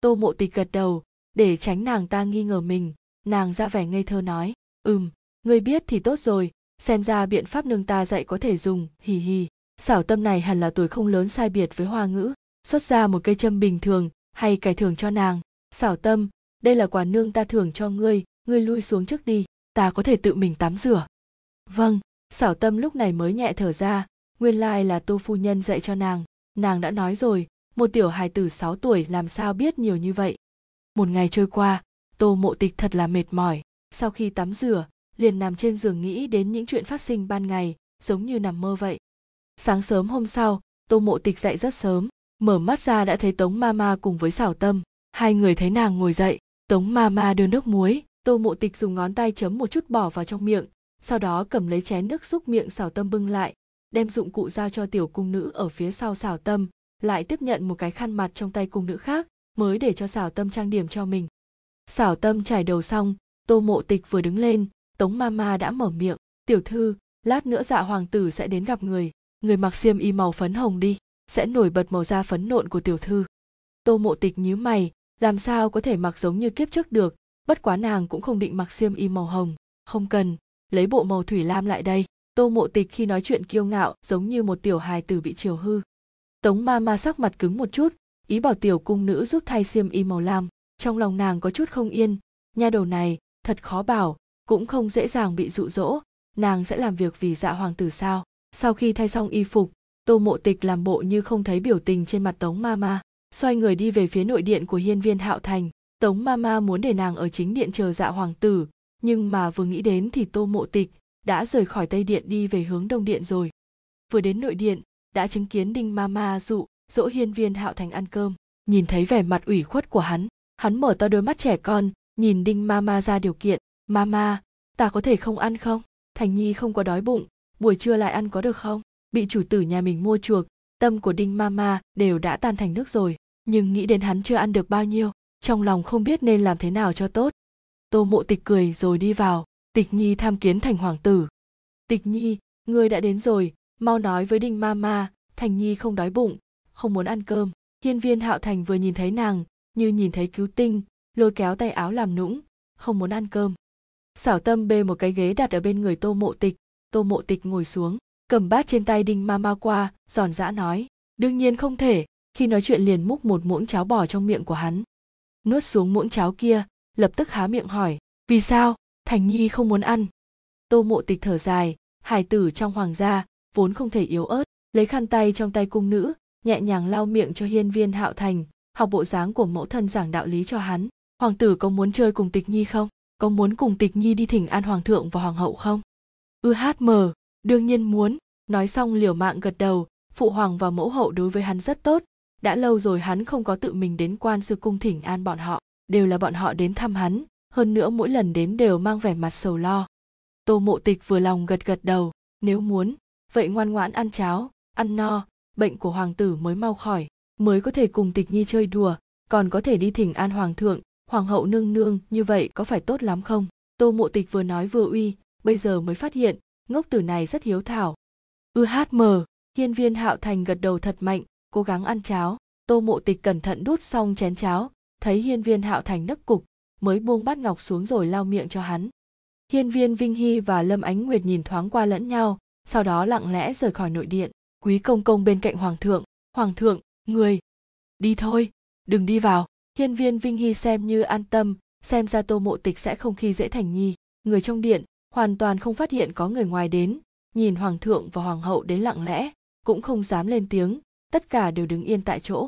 Tô mộ tịch gật đầu, để tránh nàng ta nghi ngờ mình, nàng ra vẻ ngây thơ nói, ừm, ngươi biết thì tốt rồi, xem ra biện pháp nương ta dạy có thể dùng, hì hì. Xảo tâm này hẳn là tuổi không lớn sai biệt với hoa ngữ, xuất ra một cây châm bình thường, hay cải thưởng cho nàng. Xảo tâm, đây là quà nương ta thưởng cho ngươi ngươi lui xuống trước đi ta có thể tự mình tắm rửa. Vâng xảo tâm lúc này mới nhẹ thở ra, nguyên lai là tô phu nhân dạy cho nàng. Nàng đã nói rồi, một tiểu hài tử 6 tuổi làm sao biết nhiều như vậy? Một ngày trôi qua, tô mộ tịch thật là mệt mỏi. Sau khi tắm rửa, liền nằm trên giường nghĩ đến những chuyện phát sinh ban ngày, giống như nằm mơ vậy. Sáng sớm hôm sau, tô mộ tịch dậy rất sớm, mở mắt ra đã thấy tống ma ma cùng với xảo tâm. Hai người thấy nàng ngồi dậy, tống ma ma đưa nước muối tô mộ tịch dùng ngón tay chấm một chút bỏ vào trong miệng, sau đó cầm lấy chén nước xúc miệng xảo tâm bưng lại, đem dụng cụ giao cho tiểu cung nữ ở phía sau xảo tâm, lại tiếp nhận một cái khăn mặt trong tay cung nữ khác, mới để cho xảo tâm trang điểm cho mình. Xảo tâm trải đầu xong, tô mộ tịch vừa đứng lên, tống ma ma đã mở miệng, tiểu thư, lát nữa dạ hoàng tử sẽ đến gặp người người mặc xiêm y màu phấn hồng đi, sẽ nổi bật màu da phấn nộn của tiểu thư. Tô mộ tịch nhíu mày, làm sao có thể mặc giống như kiếp trước được bất quá nàng cũng không định mặc xiêm y màu hồng. Không cần, lấy bộ màu thủy lam lại đây. Tô mộ tịch khi nói chuyện kiêu ngạo, giống như một tiểu hài tử bị chiều hư. Tống ma ma sắc mặt cứng một chút, ý bảo tiểu cung nữ giúp thay xiêm y màu lam. Trong lòng nàng có chút không yên. Nha đầu này, thật khó bảo, cũng không dễ dàng bị dụ dỗ. Nàng sẽ làm việc vì dạ hoàng tử sao? Sau khi thay xong y phục, tô mộ tịch làm bộ như không thấy biểu tình trên mặt tống ma ma. Xoay người đi về phía nội điện của hiên viên hạo thành tống ma ma muốn để nàng ở chính điện chờ dạ hoàng tử, nhưng mà vừa nghĩ đến thì tô mộ tịch đã rời khỏi tây điện đi về hướng đông điện rồi. Vừa đến nội điện, đã chứng kiến đinh ma ma dụ dỗ hiên viên hạo thành ăn cơm. Nhìn thấy vẻ mặt ủy khuất của hắn hắn mở to đôi mắt trẻ con, nhìn đinh ma ma ra điều kiện. Ma ma ta có thể không ăn không? Thành nhi không có đói bụng, buổi trưa lại ăn có được không? Bị chủ tử nhà mình mua chuộc, tâm của đinh Mama đều đã tan thành nước rồi, nhưng nghĩ đến hắn chưa ăn được bao nhiêu trong lòng không biết nên làm thế nào cho tốt. Tô mộ tịch cười rồi đi vào. Tịch nhi tham kiến thành hoàng tử. Tịch nhi, ngươi đã đến rồi, mau nói với đinh ma ma, thành nhi không đói bụng, không muốn ăn cơm. Hiên viên hạo thành vừa nhìn thấy nàng, như nhìn thấy cứu tinh, lôi kéo tay áo làm nũng, không muốn ăn cơm. Xảo tâm bê một cái ghế đặt ở bên người tô mộ tịch. Tô mộ tịch ngồi xuống, cầm bát trên tay đinh ma ma qua, giòn giã nói, đương nhiên không thể. Khi nói chuyện liền múc một muỗng cháo bò trong miệng của hắn nuốt xuống muỗng cháo kia, lập tức há miệng hỏi, vì sao? Thành nhi không muốn ăn. Tô mộ tịch thở dài, hài tử trong hoàng gia, vốn không thể yếu ớt, lấy khăn tay trong tay cung nữ, nhẹ nhàng lau miệng cho hiên viên hạo thành, học bộ dáng của mẫu thân giảng đạo lý cho hắn. Hoàng tử có muốn chơi cùng tịch nhi không? Có muốn cùng tịch nhi đi thỉnh an hoàng thượng và hoàng hậu không? Ư hát mờ, đương nhiên muốn, nói xong liều mạng gật đầu, phụ hoàng và mẫu hậu đối với hắn rất tốt đã lâu rồi hắn không có tự mình đến quan sư cung thỉnh an bọn họ, đều là bọn họ đến thăm hắn, hơn nữa mỗi lần đến đều mang vẻ mặt sầu lo. Tô mộ tịch vừa lòng gật gật đầu, nếu muốn, vậy ngoan ngoãn ăn cháo, ăn no, bệnh của hoàng tử mới mau khỏi, mới có thể cùng tịch nhi chơi đùa, còn có thể đi thỉnh an hoàng thượng, hoàng hậu nương nương, như vậy có phải tốt lắm không? Tô mộ tịch vừa nói vừa uy, bây giờ mới phát hiện, ngốc tử này rất hiếu thảo. Ư hát mờ! Hiên viên hạo thành gật đầu thật mạnh cố gắng ăn cháo. Tô mộ tịch cẩn thận đút xong chén cháo, thấy hiên viên hạo thành nấc cục, mới buông bát ngọc xuống rồi lau miệng cho hắn. Hiên viên vinh hy và lâm ánh nguyệt nhìn thoáng qua lẫn nhau, sau đó lặng lẽ rời khỏi nội điện. Quý công công bên cạnh hoàng thượng hoàng thượng, người, đi thôi, đừng đi vào. Hiên viên vinh hy xem như an tâm, xem ra tô mộ tịch sẽ không khi dễ thành nhi. Người trong điện hoàn toàn không phát hiện có người ngoài đến, nhìn hoàng thượng và hoàng hậu đến lặng lẽ, cũng không dám lên tiếng tất cả đều đứng yên tại chỗ.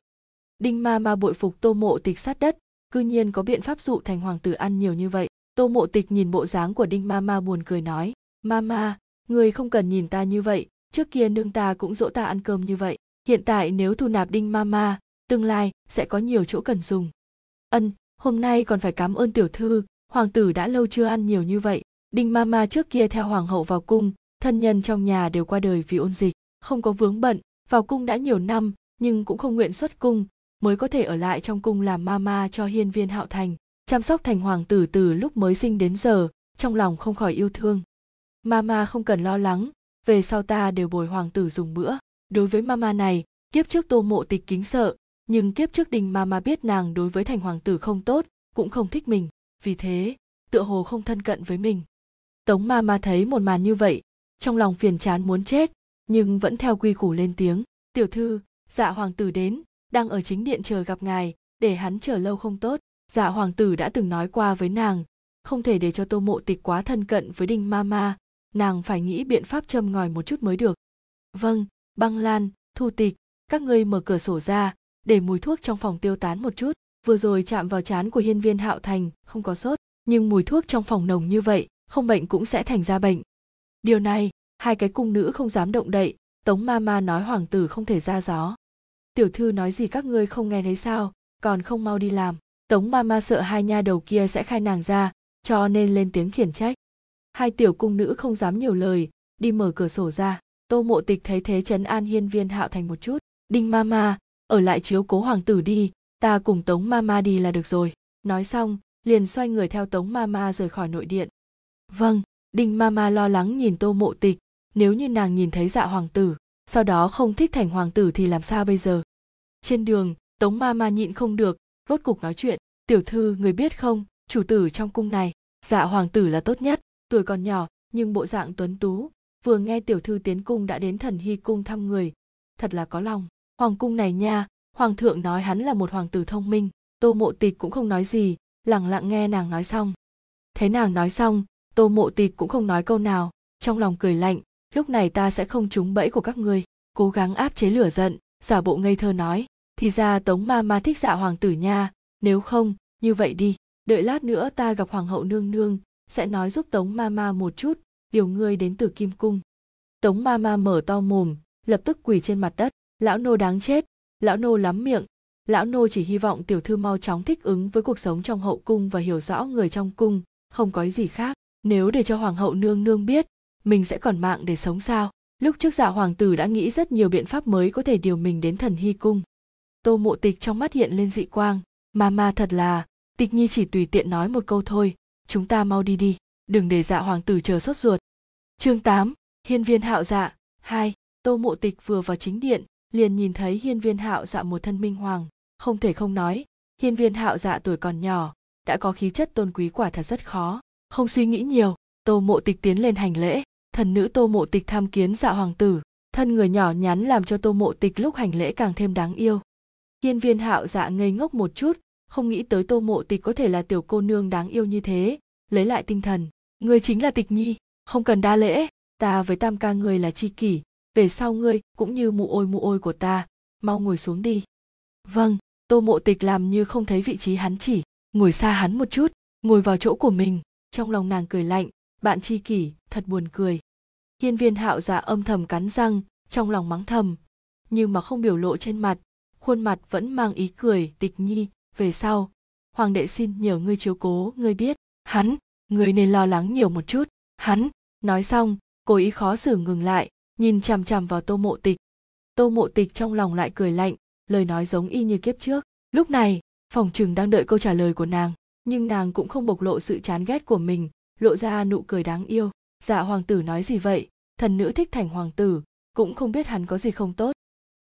Đinh ma ma bội phục tô mộ tịch sát đất, cư nhiên có biện pháp dụ thành hoàng tử ăn nhiều như vậy. Tô mộ tịch nhìn bộ dáng của đinh ma ma buồn cười nói, ma ma, người không cần nhìn ta như vậy, trước kia nương ta cũng dỗ ta ăn cơm như vậy, hiện tại nếu thu nạp đinh ma ma, tương lai sẽ có nhiều chỗ cần dùng. Ân, hôm nay còn phải cảm ơn tiểu thư, hoàng tử đã lâu chưa ăn nhiều như vậy. Đinh ma ma trước kia theo hoàng hậu vào cung, thân nhân trong nhà đều qua đời vì ôn dịch, không có vướng bận vào cung đã nhiều năm, nhưng cũng không nguyện xuất cung, mới có thể ở lại trong cung làm ma ma cho hiên viên hạo thành, chăm sóc thành hoàng tử từ lúc mới sinh đến giờ, trong lòng không khỏi yêu thương. Mama không cần lo lắng, về sau ta đều bồi hoàng tử dùng bữa. Đối với mama này, kiếp trước tô mộ tịch kính sợ, nhưng kiếp trước đình mama biết nàng đối với thành hoàng tử không tốt, cũng không thích mình. Vì thế, tựa hồ không thân cận với mình. Tống mama thấy một màn như vậy, trong lòng phiền chán muốn chết nhưng vẫn theo quy củ lên tiếng. Tiểu thư dạ hoàng tử đến, đang ở chính điện chờ gặp ngài, để hắn chờ lâu không tốt. Dạ hoàng tử đã từng nói qua với nàng, không thể để cho tô mộ tịch quá thân cận với đinh ma ma, nàng phải nghĩ biện pháp châm ngòi một chút mới được. Vâng băng lan, thu tịch, các ngươi mở cửa sổ ra, để mùi thuốc trong phòng tiêu tán một chút. Vừa rồi chạm vào chán của hiên viên hạo thành, không có sốt, nhưng mùi thuốc trong phòng nồng như vậy, không bệnh cũng sẽ thành ra bệnh. Điều này hai cái cung nữ không dám động đậy, tống ma ma nói hoàng tử không thể ra gió. Tiểu thư nói gì các ngươi không nghe thấy sao, còn không mau đi làm. Tống ma ma sợ hai nha đầu kia sẽ khai nàng ra, cho nên lên tiếng khiển trách. Hai tiểu cung nữ không dám nhiều lời, đi mở cửa sổ ra. Tô mộ tịch thấy thế trấn an hiên viên hạo thành một chút. Đinh ma ma, ở lại chiếu cố hoàng tử đi, ta cùng tống ma ma đi là được rồi. Nói xong, liền xoay người theo tống ma ma rời khỏi nội điện. Vâng đinh ma ma lo lắng nhìn tô mộ tịch nếu như nàng nhìn thấy dạ hoàng tử, sau đó không thích thành hoàng tử thì làm sao bây giờ? Trên đường, tống ma ma nhịn không được, rốt cục nói chuyện, tiểu thư, người biết không, chủ tử trong cung này dạ hoàng tử là tốt nhất, tuổi còn nhỏ, nhưng bộ dạng tuấn tú. Vừa nghe tiểu thư tiến cung đã đến thần hy cung thăm người. Thật là có lòng. Hoàng cung này nha, hoàng thượng nói hắn là một hoàng tử thông minh, tô mộ tịch cũng không nói gì lẳng lặng nghe nàng nói xong. Thấy nàng nói xong, tô mộ tịch cũng không nói câu nào, trong lòng cười lạnh lúc này ta sẽ không trúng bẫy của các ngươi. Cố gắng áp chế lửa giận, giả bộ ngây thơ nói. Thì ra tống ma ma thích dạ hoàng tử nha. Nếu không, như vậy đi. Đợi lát nữa ta gặp hoàng hậu nương nương, sẽ nói giúp tống ma ma một chút, điều ngươi đến từ kim cung. Tống ma ma mở to mồm, lập tức quỳ trên mặt đất. Lão nô đáng chết, lão nô lắm miệng. Lão nô chỉ hy vọng tiểu thư mau chóng thích ứng với cuộc sống trong hậu cung và hiểu rõ người trong cung, không có gì khác. Nếu để cho hoàng hậu nương nương biết mình sẽ còn mạng để sống sao? Lúc trước dạ hoàng tử đã nghĩ rất nhiều biện pháp mới có thể điều mình đến thần hy cung. Tô mộ tịch trong mắt hiện lên dị quang. Mà mà thật là tịch nhi chỉ tùy tiện nói một câu thôi. Chúng ta mau đi đi đừng để dạ hoàng tử chờ sốt ruột. Chương 8, hiên viên hạo dạ hai. Tô mộ tịch vừa vào chính điện liền nhìn thấy hiên viên hạo dạ một thân minh hoàng. Không thể không nói hiên viên hạo dạ tuổi còn nhỏ đã có khí chất tôn quý quả thật rất khó. Không suy nghĩ nhiều tô mộ tịch tiến lên hành lễ thần nữ tô mộ tịch tham kiến dạ hoàng tử. Thân người nhỏ nhắn làm cho tô mộ tịch lúc hành lễ càng thêm đáng yêu. Hiên viên hạo dạ ngây ngốc một chút, không nghĩ tới tô mộ tịch có thể là tiểu cô nương đáng yêu như thế, lấy lại tinh thần. Ngươi chính là tịch nhi, không cần đa lễ, ta với tam ca ngươi là chi kỷ, về sau ngươi cũng như mụ ôi mụ ôi của ta, mau ngồi xuống đi. Vâng tô mộ tịch làm như không thấy vị trí hắn chỉ, ngồi xa hắn một chút, ngồi vào chỗ của mình, trong lòng nàng cười lạnh bạn chi kỷ, thật buồn cười. Hiên viên hạo giả âm thầm cắn răng, trong lòng mắng thầm. Nhưng mà không biểu lộ trên mặt, khuôn mặt vẫn mang ý cười, tịch nhi, về sau. Hoàng đệ xin nhờ ngươi chiếu cố, ngươi biết, hắn, ngươi nên lo lắng nhiều một chút. Hắn, nói xong, cố ý khó xử ngừng lại, nhìn chằm chằm vào tô mộ tịch. Tô mộ tịch trong lòng lại cười lạnh, lời nói giống y như kiếp trước. Lúc này, phòng chừng đang đợi câu trả lời của nàng, nhưng nàng cũng không bộc lộ sự chán ghét của mình lộ ra nụ cười đáng yêu. Dạ hoàng tử nói gì vậy? Thần nữ thích thành hoàng tử, cũng không biết hắn có gì không tốt.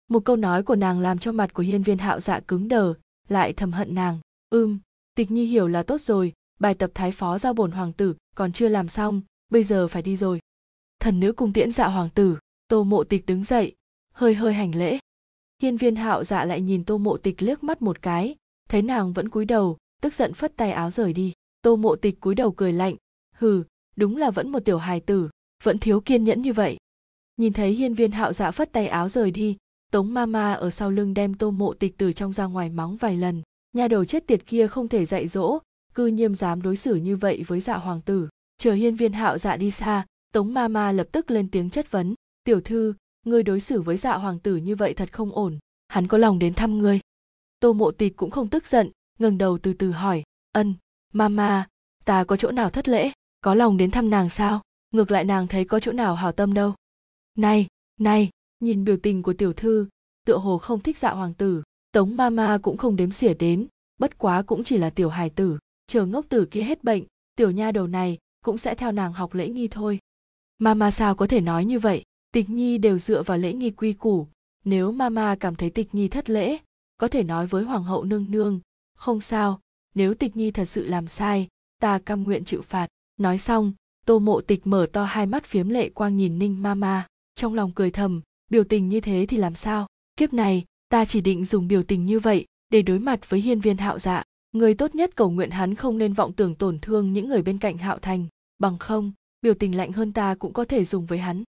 Một câu nói của nàng làm cho mặt của hiên viên hạo dạ cứng đờ, lại thầm hận nàng. Ưm tịch nhi hiểu là tốt rồi, bài tập thái phó giao bổn hoàng tử còn chưa làm xong, bây giờ phải đi rồi. Thần nữ cung tiễn dạ hoàng tử, tô mộ tịch đứng dậy, hơi hơi hành lễ. Hiên viên hạo dạ lại nhìn tô mộ tịch liếc mắt một cái, thấy nàng vẫn cúi đầu, tức giận phất tay áo rời đi. Tô mộ tịch cúi đầu cười lạnh hừ, đúng là vẫn một tiểu hài tử, vẫn thiếu kiên nhẫn như vậy. Nhìn thấy hiên viên hạo dạ phất tay áo rời đi, tống ma ma ở sau lưng đem tô mộ tịch từ trong ra ngoài mắng vài lần. Nhà đầu chết tiệt kia không thể dạy dỗ, cư nhiêm dám đối xử như vậy với dạ hoàng tử. Chờ hiên viên hạo dạ đi xa, tống ma ma lập tức lên tiếng chất vấn. Tiểu thư, ngươi đối xử với dạ hoàng tử như vậy thật không ổn, hắn có lòng đến thăm ngươi? Tô mộ tịch cũng không tức giận, ngẩng đầu từ từ hỏi. Ân mama ta có chỗ nào thất lễ? Có lòng đến thăm nàng sao? Ngược lại nàng thấy có chỗ nào hảo tâm đâu. Này này, nhìn biểu tình của tiểu thư, tựa hồ không thích dạ hoàng tử, tống mama cũng không đếm xỉa đến, bất quá cũng chỉ là tiểu hài tử, chờ ngốc tử kia hết bệnh, tiểu nha đầu này cũng sẽ theo nàng học lễ nghi thôi. Mama sao có thể nói như vậy? Tịch nhi đều dựa vào lễ nghi quy củ, nếu mama cảm thấy tịch nhi thất lễ, có thể nói với hoàng hậu nương nương, không sao, nếu tịch nhi thật sự làm sai, ta cam nguyện chịu phạt nói xong, tô mộ tịch mở to hai mắt phiếm lệ quang nhìn ninh ma ma, trong lòng cười thầm, biểu tình như thế thì làm sao? Kiếp này, ta chỉ định dùng biểu tình như vậy để đối mặt với hiên viên hạo dạ. Người tốt nhất cầu nguyện hắn không nên vọng tưởng tổn thương những người bên cạnh hạo thành. Bằng không, biểu tình lạnh hơn ta cũng có thể dùng với hắn.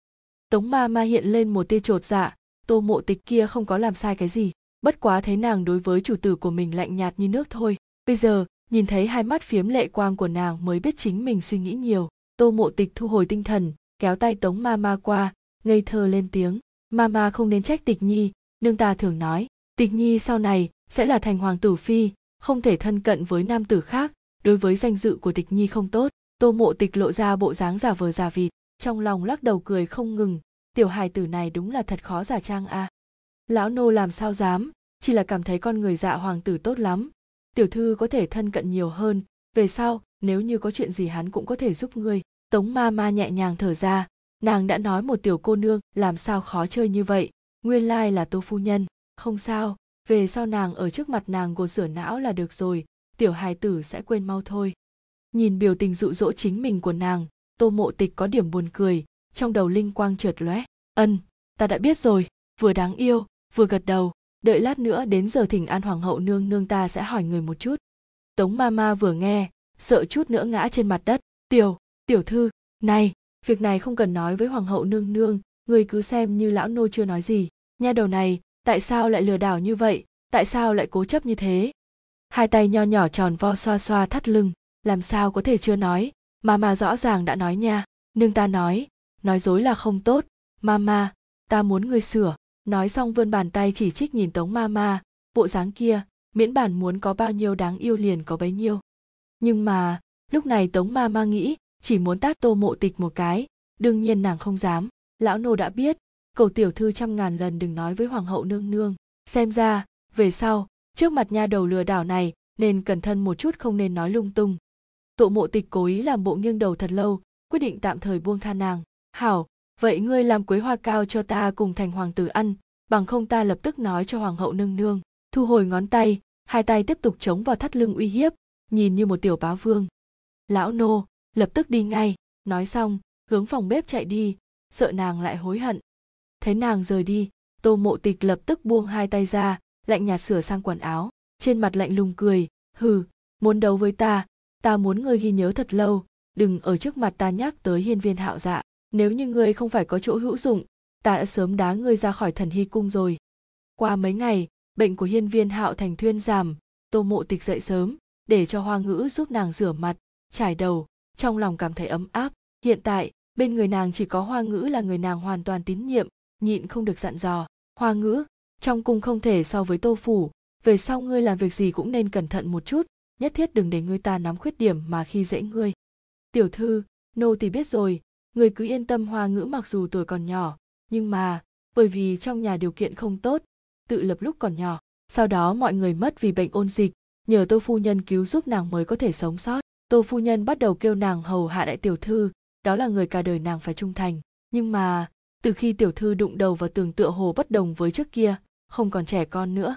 Tống ma ma hiện lên một tia trột dạ. Tô mộ tịch kia không có làm sai cái gì. Bất quá thấy nàng đối với chủ tử của mình lạnh nhạt như nước thôi. Bây giờ nhìn thấy hai mắt phiếm lệ quang của nàng mới biết chính mình suy nghĩ nhiều, tô mộ tịch thu hồi tinh thần, kéo tay tống ma ma qua, ngây thơ lên tiếng ma ma không nên trách tịch nhi, nương ta thường nói, tịch nhi sau này sẽ là thành hoàng tử phi, không thể thân cận với nam tử khác, đối với danh dự của tịch nhi không tốt tô mộ tịch lộ ra bộ dáng giả vờ giả vịt, trong lòng lắc đầu cười không ngừng, tiểu hài tử này đúng là thật khó giả trang a à. lão nô làm sao dám, chỉ là cảm thấy con người dạ hoàng tử tốt lắm tiểu thư có thể thân cận nhiều hơn. Về sau, nếu như có chuyện gì hắn cũng có thể giúp ngươi. Tống ma ma nhẹ nhàng thở ra. Nàng đã nói một tiểu cô nương, làm sao khó chơi như vậy? Nguyên lai là tô phu nhân. Không sao. Về sau nàng ở trước mặt nàng gột rửa não là được rồi. Tiểu hài tử sẽ quên mau thôi. Nhìn biểu tình dụ dỗ chính mình của nàng, tô mộ tịch có điểm buồn cười. Trong đầu linh quang trượt lóe. Ân, ta đã biết rồi. Vừa đáng yêu, vừa gật đầu đợi lát nữa đến giờ thỉnh an hoàng hậu nương nương ta sẽ hỏi người một chút. Tống ma ma vừa nghe, sợ chút nữa ngã trên mặt đất. Tiểu tiểu thư, này, việc này không cần nói với hoàng hậu nương nương, người cứ xem như lão nô chưa nói gì. Nha đầu này, tại sao lại lừa đảo như vậy? Tại sao lại cố chấp như thế? Hai tay nho nhỏ tròn vo xoa xoa thắt lưng, làm sao có thể chưa nói? Mama rõ ràng đã nói nha. Nương ta nói nói dối là không tốt. Mama ta muốn ngươi sửa nói xong vươn bàn tay chỉ trích nhìn tống ma ma, bộ dáng kia, miễn bản muốn có bao nhiêu đáng yêu liền có bấy nhiêu. Nhưng mà, lúc này tống ma ma nghĩ, chỉ muốn tát tô mộ tịch một cái, đương nhiên nàng không dám, lão nô đã biết, cầu tiểu thư trăm ngàn lần đừng nói với hoàng hậu nương nương, xem ra, về sau, trước mặt nha đầu lừa đảo này, nên cẩn thận một chút không nên nói lung tung. Tụ mộ tịch cố ý làm bộ nghiêng đầu thật lâu, quyết định tạm thời buông tha nàng. Hảo vậy ngươi làm quế hoa cao cho ta cùng thành hoàng tử ăn, bằng không ta lập tức nói cho hoàng hậu nương nương. Thu hồi ngón tay, hai tay tiếp tục chống vào thắt lưng uy hiếp, nhìn như một tiểu bá vương. Lão nô, lập tức đi ngay. Nói xong, hướng phòng bếp chạy đi, sợ nàng lại hối hận. Thấy nàng rời đi, tô mộ tịch lập tức buông hai tay ra, lạnh nhạt sửa sang quần áo. Trên mặt lạnh lùng cười, hừ, muốn đấu với ta ta muốn ngươi ghi nhớ thật lâu, đừng ở trước mặt ta nhắc tới hiên viên hạo dạ nếu như ngươi không phải có chỗ hữu dụng, ta đã sớm đá ngươi ra khỏi thần hy cung rồi. Qua mấy ngày, bệnh của hiên viên hạo thành thuyên giảm, tô mộ tịch dậy sớm, để cho hoa ngữ giúp nàng rửa mặt, trải đầu. Trong lòng cảm thấy ấm áp, hiện tại, bên người nàng chỉ có hoa ngữ là người nàng hoàn toàn tín nhiệm, nhịn không được dặn dò. Hoa ngữ, trong cung không thể so với tô phủ, về sau ngươi làm việc gì cũng nên cẩn thận một chút, nhất thiết đừng để ngươi ta nắm khuyết điểm mà khi dễ ngươi. Tiểu thư, nô thì biết rồi người cứ yên tâm hoa ngữ mặc dù tuổi còn nhỏ, nhưng mà, bởi vì trong nhà điều kiện không tốt, tự lập lúc còn nhỏ, sau đó mọi người mất vì bệnh ôn dịch, nhờ tô phu nhân cứu giúp nàng mới có thể sống sót. Tô phu nhân bắt đầu kêu nàng hầu hạ đại tiểu thư, đó là người cả đời nàng phải trung thành, nhưng mà, từ khi tiểu thư đụng đầu vào tường tựa hồ bất đồng với trước kia, không còn trẻ con nữa.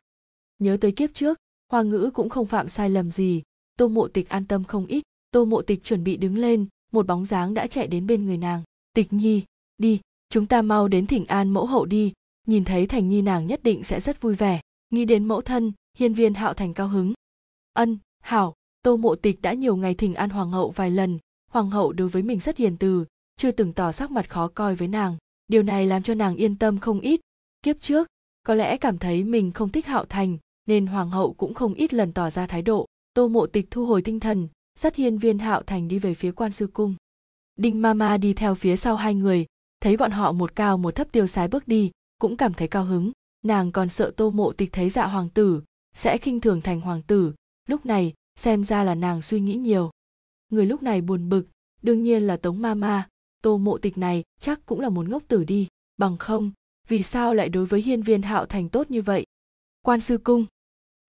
Nhớ tới kiếp trước, hoa ngữ cũng không phạm sai lầm gì, tô mộ tịch an tâm không ít, tô mộ tịch chuẩn bị đứng lên một bóng dáng đã chạy đến bên người nàng. Tịch nhi, đi, chúng ta mau đến thỉnh an mẫu hậu đi. Nhìn thấy thành nhi nàng nhất định sẽ rất vui vẻ. Nghĩ đến mẫu thân, hiên viên hạo thành cao hứng. Ân, hảo, tô mộ tịch đã nhiều ngày thỉnh an hoàng hậu vài lần. Hoàng hậu đối với mình rất hiền từ, chưa từng tỏ sắc mặt khó coi với nàng. Điều này làm cho nàng yên tâm không ít. Kiếp trước, có lẽ cảm thấy mình không thích hạo thành, nên hoàng hậu cũng không ít lần tỏ ra thái độ. Tô mộ tịch thu hồi tinh thần dắt hiên viên hạo thành đi về phía quan sư cung. Đinh mama đi theo phía sau hai người, thấy bọn họ một cao một thấp tiêu sái bước đi, cũng cảm thấy cao hứng. Nàng còn sợ tô mộ tịch thấy dạ hoàng tử, sẽ khinh thường thành hoàng tử. Lúc này, xem ra là nàng suy nghĩ nhiều. Người lúc này buồn bực, đương nhiên là tống ma ma. Tô mộ tịch này chắc cũng là một ngốc tử đi. Bằng không, vì sao lại đối với hiên viên hạo thành tốt như vậy? Quan sư cung.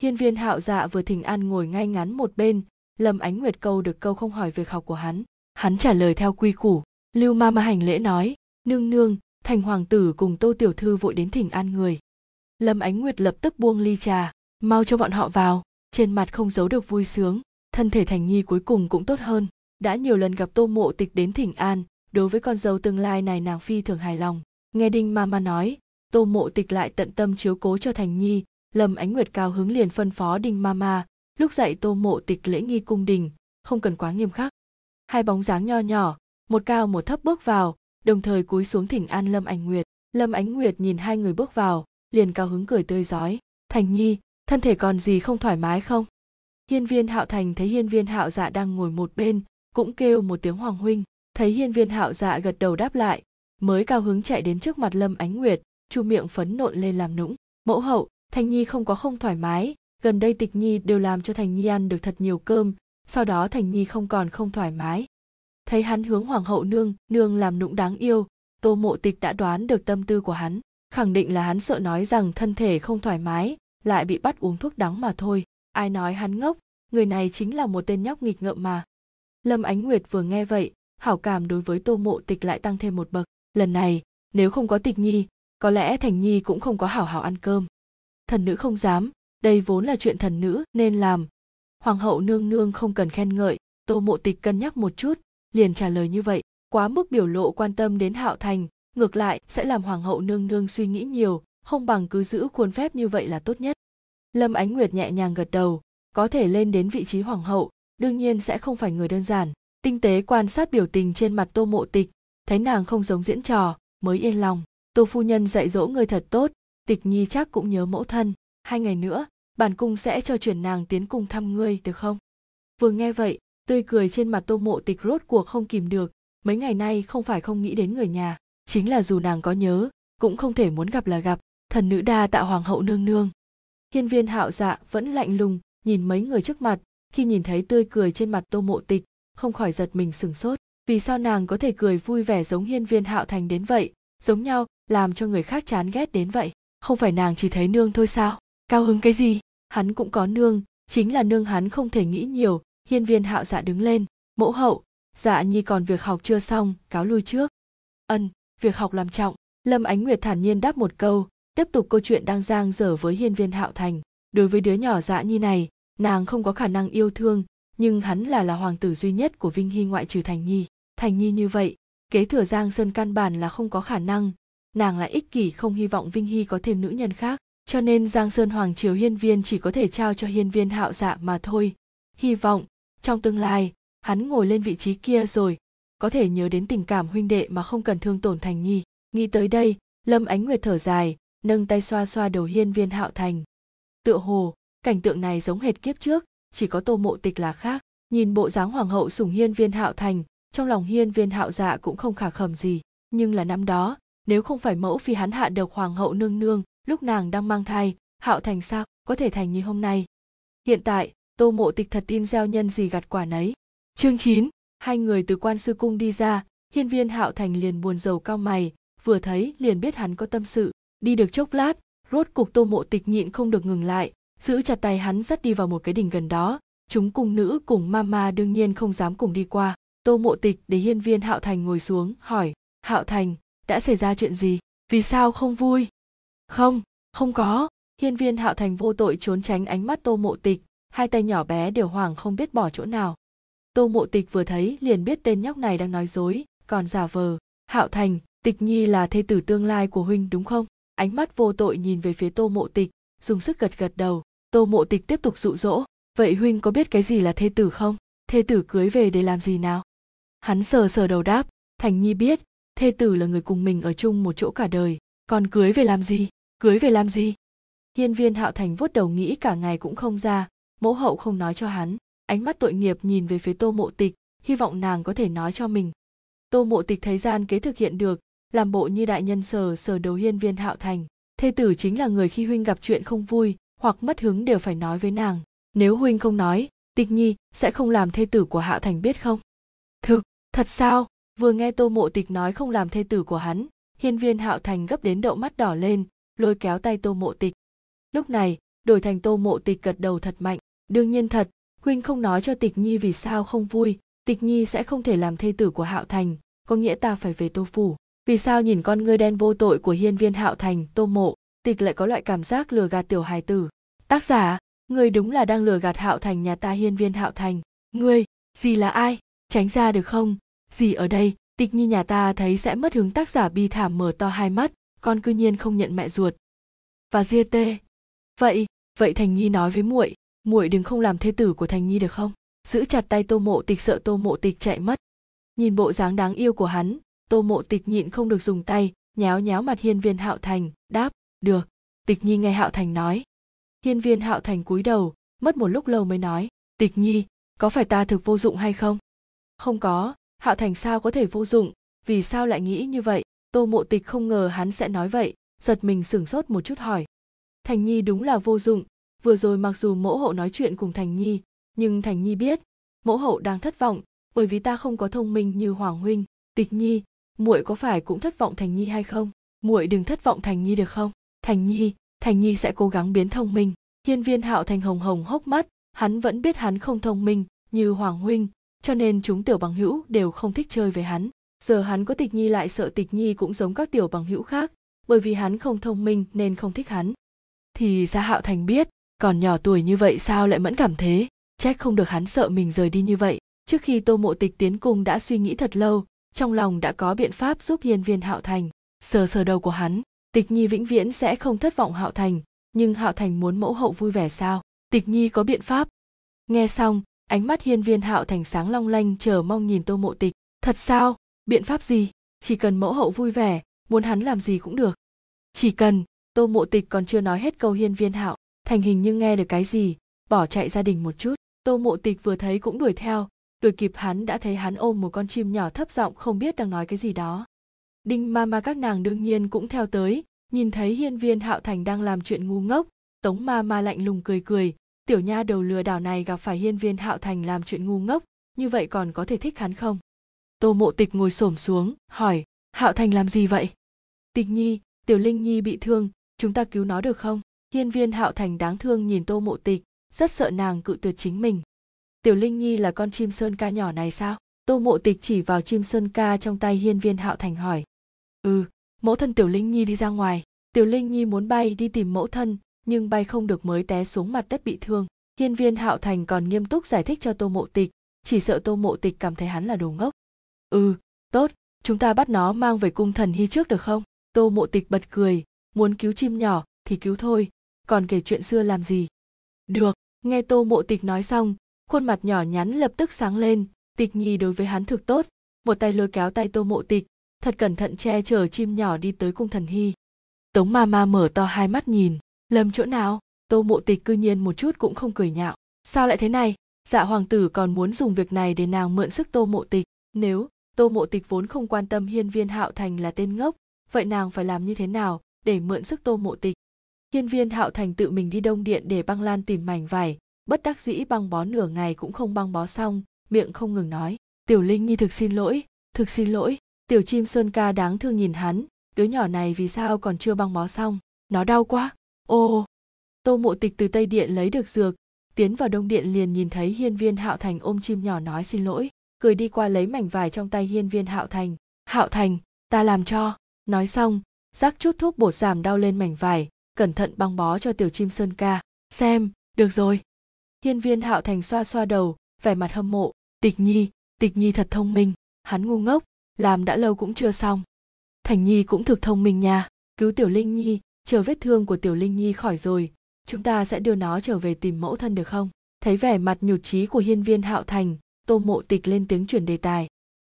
Hiên viên hạo dạ vừa thỉnh an ngồi ngay ngắn một bên lâm ánh nguyệt câu được câu không hỏi việc học của hắn. Hắn trả lời theo quy củ. Lưu ma ma hành lễ nói, nương nương, thành hoàng tử cùng tô tiểu thư vội đến thỉnh an người. Lâm ánh nguyệt lập tức buông ly trà, mau cho bọn họ vào, trên mặt không giấu được vui sướng, thân thể thành nhi cuối cùng cũng tốt hơn. Đã nhiều lần gặp tô mộ tịch đến thỉnh an, đối với con dâu tương lai này nàng phi thường hài lòng. Nghe đinh Ma Ma nói, tô mộ tịch lại tận tâm chiếu cố cho thành nhi. Lâm ánh nguyệt cao hứng liền phân phó đinh Ma Ma lúc dạy tô mộ tịch lễ nghi cung đình, không cần quá nghiêm khắc. Hai bóng dáng nho nhỏ, một cao một thấp bước vào, đồng thời cúi xuống thỉnh an lâm ánh nguyệt. Lâm ánh nguyệt nhìn hai người bước vào, liền cao hứng cười tươi rói thành nhi, thân thể còn gì không thoải mái không? Hiên viên hạo thành thấy hiên viên hạo dạ đang ngồi một bên, cũng kêu một tiếng hoàng huynh. Thấy hiên viên hạo dạ gật đầu đáp lại, mới cao hứng chạy đến trước mặt lâm ánh nguyệt, chu miệng phấn nộn lên làm nũng. Mẫu hậu, thành nhi không có không thoải mái gần đây tịch nhi đều làm cho thành nhi ăn được thật nhiều cơm, sau đó thành nhi không còn không thoải mái. Thấy hắn hướng hoàng hậu nương nương làm nũng đáng yêu, tô mộ tịch đã đoán được tâm tư của hắn, khẳng định là hắn sợ nói rằng thân thể không thoải mái, lại bị bắt uống thuốc đắng mà thôi. Ai nói hắn ngốc, người này chính là một tên nhóc nghịch ngợm mà. Lâm ánh nguyệt vừa nghe vậy, hảo cảm đối với tô mộ tịch lại tăng thêm một bậc. Lần này, nếu không có tịch nhi, có lẽ thành nhi cũng không có hảo hảo ăn cơm. Thần nữ không dám đây vốn là chuyện thần nữ, nên làm. Hoàng hậu nương nương không cần khen ngợi. Tô mộ tịch cân nhắc một chút, liền trả lời như vậy. Quá mức biểu lộ quan tâm đến hạo thành, ngược lại, sẽ làm hoàng hậu nương nương suy nghĩ nhiều, không bằng cứ giữ khuôn phép như vậy là tốt nhất. Lâm ánh nguyệt nhẹ nhàng gật đầu, có thể lên đến vị trí hoàng hậu, đương nhiên sẽ không phải người đơn giản. Tinh tế quan sát biểu tình trên mặt tô mộ tịch, thấy nàng không giống diễn trò, mới yên lòng. Tô phu nhân dạy dỗ người thật tốt, tịch nhi chắc cũng nhớ mẫu thân hai ngày nữa, bản cung sẽ cho chuyển nàng tiến cung thăm ngươi, được không? Vừa nghe vậy, tươi cười trên mặt tô mộ tịch rốt cuộc không kìm được. Mấy ngày nay không phải không nghĩ đến người nhà, chính là dù nàng có nhớ, cũng không thể muốn gặp là gặp. Thần nữ đa tạo hoàng hậu nương nương. Hiên viên hạo dạ vẫn lạnh lùng, nhìn mấy người trước mặt. Khi nhìn thấy tươi cười trên mặt tô mộ tịch, không khỏi giật mình sừng sốt. Vì sao nàng có thể cười vui vẻ giống hiên viên hạo thành đến vậy, giống nhau, làm cho người khác chán ghét đến vậy? Không phải nàng chỉ thấy nương thôi sao? Cao hứng cái gì? Hắn cũng có nương, chính là nương hắn không thể nghĩ nhiều. Hiên viên hạo dạ đứng lên. Mẫu hậu dạ nhi còn việc học chưa xong, cáo lui trước. Ân, việc học làm trọng. Lâm ánh nguyệt thản nhiên đáp một câu. Tiếp tục câu chuyện đang giang dở với hiên viên hạo thành. Đối với đứa nhỏ dạ nhi này, nàng không có khả năng yêu thương, nhưng hắn là là hoàng tử duy nhất của vinh hy ngoại trừ thành nhi. Thành nhi như vậy, kế thừa giang sơn căn bản là không có khả năng. Nàng lại ích kỷ không hy vọng vinh hy có thêm nữ nhân khác cho nên giang sơn hoàng triều hiên viên chỉ có thể trao cho hiên viên hạo dạ mà thôi. Hy vọng, trong tương lai, hắn ngồi lên vị trí kia rồi, có thể nhớ đến tình cảm huynh đệ mà không cần thương tổn thành nhi. Nghĩ tới đây, lâm ánh nguyệt thở dài, nâng tay xoa xoa đầu hiên viên hạo thành. Tựa hồ, cảnh tượng này giống hệt kiếp trước, chỉ có tô mộ tịch là khác. Nhìn bộ dáng hoàng hậu sủng hiên viên hạo thành, trong lòng hiên viên hạo dạ cũng không khả khẩm gì. Nhưng là năm đó, nếu không phải mẫu phi hắn hạ độc hoàng hậu nương nương lúc nàng đang mang thai hạo thành sao có thể thành như hôm nay? Hiện tại tô mộ tịch thật tin gieo nhân gì gặt quả nấy. Chương 9, hai người từ quan sư cung đi ra hiên viên hạo thành liền buồn rầu cao mày vừa thấy liền biết hắn có tâm sự. Đi được chốc lát rốt cục tô mộ tịch nhịn không được ngừng lại giữ chặt tay hắn dắt đi vào một cái đỉnh gần đó. Chúng cung nữ cùng mama đương nhiên không dám cùng đi qua. Tô mộ tịch để hiên viên hạo thành ngồi xuống hỏi hạo thành đã xảy ra chuyện gì? Vì sao không vui? Không không có. Hiên viên hạo thành vô tội trốn tránh ánh mắt tô mộ tịch. Hai tay nhỏ bé đều hoàng không biết bỏ chỗ nào. Tô mộ tịch vừa thấy, liền biết tên nhóc này đang nói dối, còn giả vờ. Hạo thành, tịch nhi là thê tử tương lai của huynh, đúng không? Ánh mắt vô tội nhìn về phía tô mộ tịch, dùng sức gật gật đầu. Tô mộ tịch tiếp tục dụ dỗ. Vậy huynh có biết cái gì là thê tử không? Thê tử cưới về để làm gì nào? Hắn sờ sờ đầu đáp. Thành nhi biết, thê tử là người cùng mình ở chung một chỗ cả đời, còn cưới về làm gì? Cưới về làm gì? Hiên viên hạo thành vuốt đầu nghĩ cả ngày cũng không ra, mẫu hậu không nói cho hắn, ánh mắt tội nghiệp nhìn về phía tô mộ tịch, hy vọng nàng có thể nói cho mình. Tô mộ tịch thấy gian kế thực hiện được, làm bộ như đại nhân sờ sờ đầu hiên viên hạo thành. Thê tử chính là người khi huynh gặp chuyện không vui, hoặc mất hứng đều phải nói với nàng. Nếu huynh không nói, tịch nhi sẽ không làm thê tử của hạo thành biết không? Thực, thật sao? Vừa nghe tô mộ tịch nói không làm thê tử của hắn, hiên viên hạo thành gấp đến đậu mắt đỏ lên lôi kéo tay tô mộ tịch. Lúc này, đổi thành tô mộ tịch gật đầu thật mạnh. Đương nhiên thật huynh không nói cho tịch nhi vì sao không vui. Tịch nhi sẽ không thể làm thê tử của hạo thành, có nghĩa ta phải về tô phủ. Vì sao nhìn con ngươi đen vô tội của hiên viên hạo thành, tô mộ tịch lại có loại cảm giác lừa gạt tiểu hài tử? Tác giả người đúng là đang lừa gạt hạo thành nhà ta hiên viên hạo thành. Ngươi gì là ai? Tránh ra được không? Gì ở đây, tịch nhi nhà ta thấy sẽ mất hứng tác giả bi thảm mở to hai mắt con cư nhiên không nhận mẹ ruột. Và ria tê, vậy vậy thành nhi nói với muội muội đừng không làm thê tử của thành nhi được không? Giữ chặt tay tô mộ tịch sợ tô mộ tịch chạy mất. Nhìn bộ dáng đáng yêu của hắn, tô mộ tịch nhịn không được dùng tay nháo nháo mặt hiên viên hạo thành, đáp, được. Tịch nhi nghe hạo thành nói. Hiên viên hạo thành cúi đầu, mất một lúc lâu mới nói, tịch nhi, có phải ta thực vô dụng hay không? Không có. Hạo thành sao có thể vô dụng? Vì sao lại nghĩ như vậy? Tô mộ tịch không ngờ hắn sẽ nói vậy, giật mình sửng sốt một chút hỏi. Thành nhi đúng là vô dụng, vừa rồi mặc dù mẫu hậu nói chuyện cùng thành nhi, nhưng thành nhi biết mẫu hậu đang thất vọng, bởi vì ta không có thông minh như hoàng huynh, tịch nhi, muội có phải cũng thất vọng thành nhi hay không? Muội đừng thất vọng thành nhi được không? Thành nhi thành nhi sẽ cố gắng biến thông minh. Hiên viên hạo thành hồng hồng hốc mắt, hắn vẫn biết hắn không thông minh như hoàng huynh, cho nên chúng tiểu bằng hữu đều không thích chơi với hắn giờ hắn có tịch nhi lại sợ tịch nhi cũng giống các tiểu bằng hữu khác, bởi vì hắn không thông minh nên không thích hắn. Thì ra hạo thành biết, còn nhỏ tuổi như vậy sao lại mẫn cảm thế? Trách không được hắn sợ mình rời đi như vậy. Trước khi tô mộ tịch tiến cung đã suy nghĩ thật lâu, trong lòng đã có biện pháp giúp hiên viên hạo thành. Sờ sờ đầu của hắn, tịch nhi vĩnh viễn sẽ không thất vọng hạo thành, nhưng hạo thành muốn mẫu hậu vui vẻ sao? Tịch nhi có biện pháp. Nghe xong, ánh mắt hiên viên hạo thành sáng long lanh, chờ mong nhìn tô mộ tịch. Thật sao? Biện pháp gì? Chỉ cần mẫu hậu vui vẻ, muốn hắn làm gì cũng được. Chỉ cần, tô mộ tịch còn chưa nói hết câu hiên viên hạo, thành hình như nghe được cái gì, bỏ chạy gia đình một chút. Tô mộ tịch vừa thấy cũng đuổi theo, đuổi kịp hắn đã thấy hắn ôm một con chim nhỏ thấp giọng không biết đang nói cái gì đó. Đinh ma ma các nàng đương nhiên cũng theo tới, nhìn thấy hiên viên hạo thành đang làm chuyện ngu ngốc, tống ma ma lạnh lùng cười cười, tiểu nha đầu lừa đảo này gặp phải hiên viên hạo thành làm chuyện ngu ngốc, như vậy còn có thể thích hắn không? Tô mộ tịch ngồi xổm xuống, hỏi, hạo thành làm gì vậy? Tịch nhi, tiểu linh nhi bị thương, chúng ta cứu nó được không? Hiên viên hạo thành đáng thương nhìn tô mộ tịch, rất sợ nàng cự tuyệt chính mình. Tiểu linh nhi là con chim sơn ca nhỏ này sao? Tô mộ tịch chỉ vào chim sơn ca trong tay hiên viên hạo thành hỏi. Ừ mẫu thân tiểu linh nhi đi ra ngoài. Tiểu linh nhi muốn bay đi tìm mẫu thân, nhưng bay không được mới té xuống mặt đất bị thương. Hiên viên hạo thành còn nghiêm túc giải thích cho tô mộ tịch, chỉ sợ tô mộ tịch cảm thấy hắn là đồ ngốc ừ tốt, chúng ta bắt nó mang về cung thần hy trước được không? Tô mộ tịch bật cười, muốn cứu chim nhỏ thì cứu thôi, còn kể chuyện xưa làm gì? Được, nghe tô mộ tịch nói xong, khuôn mặt nhỏ nhắn lập tức sáng lên, tịch nhi đối với hắn thực tốt, một tay lôi kéo tay tô mộ tịch, thật cẩn thận che chở chim nhỏ đi tới cung thần hy. Tống ma ma mở to hai mắt nhìn, lầm chỗ nào? Tô mộ tịch cư nhiên một chút cũng không cười nhạo. Sao lại thế này? Dạ hoàng tử còn muốn dùng việc này để nàng mượn sức tô mộ tịch. Nếu tô mộ tịch vốn không quan tâm hiên viên hạo thành là tên ngốc, vậy nàng phải làm như thế nào để mượn sức tô mộ tịch? Hiên viên hạo thành tự mình đi đông điện để băng lan tìm mảnh vải, bất đắc dĩ băng bó nửa ngày cũng không băng bó xong, miệng không ngừng nói, tiểu linh nhi thực xin lỗi, thực xin lỗi, tiểu chim sơn ca đáng thương nhìn hắn, đứa nhỏ này vì sao còn chưa băng bó xong, nó đau quá. Ô tô mộ tịch từ tây điện lấy được dược, tiến vào đông điện liền nhìn thấy hiên viên hạo thành ôm chim nhỏ nói xin lỗi cười đi qua lấy mảnh vải trong tay hiên viên hạo thành. Hạo thành, ta làm cho. Nói xong, rắc chút thuốc bột giảm đau lên mảnh vải, cẩn thận băng bó cho tiểu chim sơn ca. Xem, được rồi. Hiên viên hạo thành xoa xoa đầu, vẻ mặt hâm mộ. Tịch nhi tịch nhi thật thông minh, hắn ngu ngốc, làm đã lâu cũng chưa xong. Thành nhi cũng thực thông minh nha, cứu tiểu linh nhi, chờ vết thương của tiểu linh nhi khỏi rồi, chúng ta sẽ đưa nó trở về tìm mẫu thân được không? Thấy vẻ mặt nhụt chí của hiên viên hạo thành tô mộ tịch lên tiếng chuyển đề tài.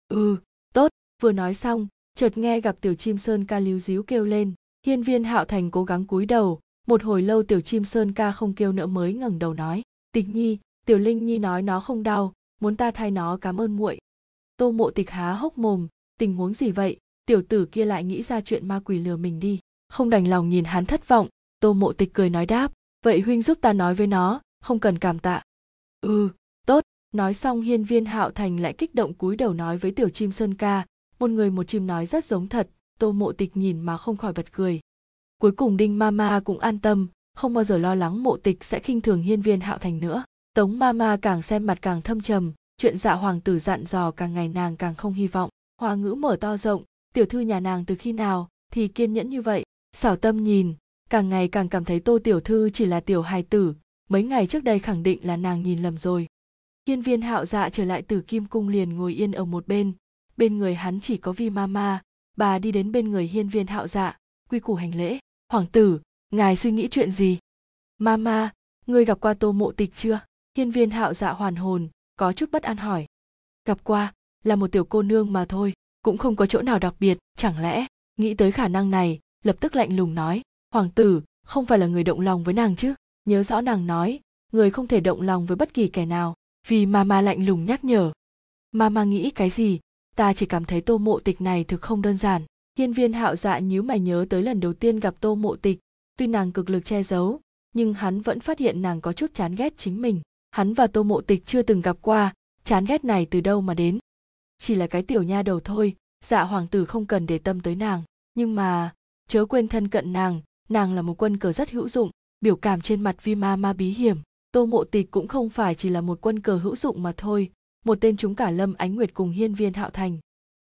Ừ tốt, vừa nói xong, chợt nghe gặp tiểu chim sơn ca líu díu kêu lên. Hiên viên hạo thành cố gắng cúi đầu, một hồi lâu tiểu chim sơn ca không kêu nữa mới ngẩng đầu nói, tịch nhi, tiểu linh nhi nói nó không đau, muốn ta thay nó cảm ơn muội. Tô mộ tịch há hốc mồm, tình huống gì vậy? Tiểu tử kia lại nghĩ ra chuyện ma quỷ lừa mình đi. Không đành lòng nhìn hắn thất vọng, tô mộ tịch cười nói đáp, vậy huynh giúp ta nói với nó, không cần cảm tạ. Ừ nói xong hiên viên hạo thành lại kích động cúi đầu nói với tiểu chim sơn ca, một người một chim nói rất giống thật, tô mộ tịch nhìn mà không khỏi bật cười. Cuối cùng đinh mama cũng an tâm, không bao giờ lo lắng mộ tịch sẽ khinh thường hiên viên hạo thành nữa. Tống mama càng xem mặt càng thâm trầm, chuyện dạ hoàng tử dặn dò càng ngày nàng càng không hy vọng. Hoa ngữ mở to rộng, tiểu thư nhà nàng từ khi nào thì kiên nhẫn như vậy? Xảo tâm nhìn, càng ngày càng cảm thấy tô tiểu thư chỉ là tiểu hài tử, mấy ngày trước đây khẳng định là nàng nhìn lầm rồi hiên viên hạo dạ trở lại từ kim cung liền ngồi yên ở một bên. Bên người hắn chỉ có vi ma ma. Bà đi đến bên người hiên viên hạo dạ. Quy củ hành lễ. Hoàng tử, ngài suy nghĩ chuyện gì? Mama ngươi gặp qua tô mộ tịch chưa? Hiên viên hạo dạ hoàn hồn, có chút bất an hỏi. Gặp qua, là một tiểu cô nương mà thôi, cũng không có chỗ nào đặc biệt, chẳng lẽ? Nghĩ tới khả năng này, lập tức lạnh lùng nói. Hoàng tử, không phải là người động lòng với nàng chứ? Nhớ rõ nàng nói, người không thể động lòng với bất kỳ kẻ nào vì mama lạnh lùng nhắc nhở. Mama nghĩ cái gì? Ta chỉ cảm thấy tô mộ tịch này thực không đơn giản. Hiên viên hạo dạ nhíu mày nhớ tới lần đầu tiên gặp tô mộ tịch. Tuy nàng cực lực che giấu, nhưng hắn vẫn phát hiện nàng có chút chán ghét chính mình. Hắn và tô mộ tịch chưa từng gặp qua. Chán ghét này từ đâu mà đến? Chỉ là cái tiểu nha đầu thôi. Dạ hoàng tử không cần để tâm tới nàng. Nhưng mà, chớ quên thân cận nàng. Nàng là một quân cờ rất hữu dụng. Biểu cảm trên mặt vi ma ma bí hiểm tô mộ tịch cũng không phải chỉ là một quân cờ hữu dụng mà thôi, một tên chúng cả lâm ánh nguyệt cùng hiên viên hạo thành.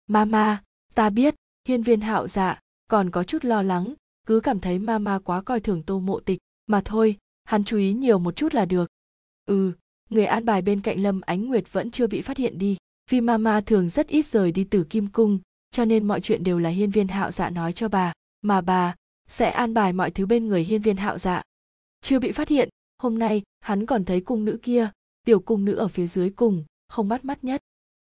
Mama ta biết, hiên viên hạo dạ còn có chút lo lắng, cứ cảm thấy mama quá coi thường tô mộ tịch, mà thôi, hắn chú ý nhiều một chút là được. Ừ người an bài bên cạnh lâm ánh nguyệt vẫn chưa bị phát hiện đi, vì mama thường rất ít rời đi từ kim cung, cho nên mọi chuyện đều là hiên viên hạo dạ nói cho bà, mà bà sẽ an bài mọi thứ bên người hiên viên hạo dạ. Chưa bị phát hiện hôm nay, hắn còn thấy cung nữ kia, tiểu cung nữ ở phía dưới cùng, không bắt mắt nhất.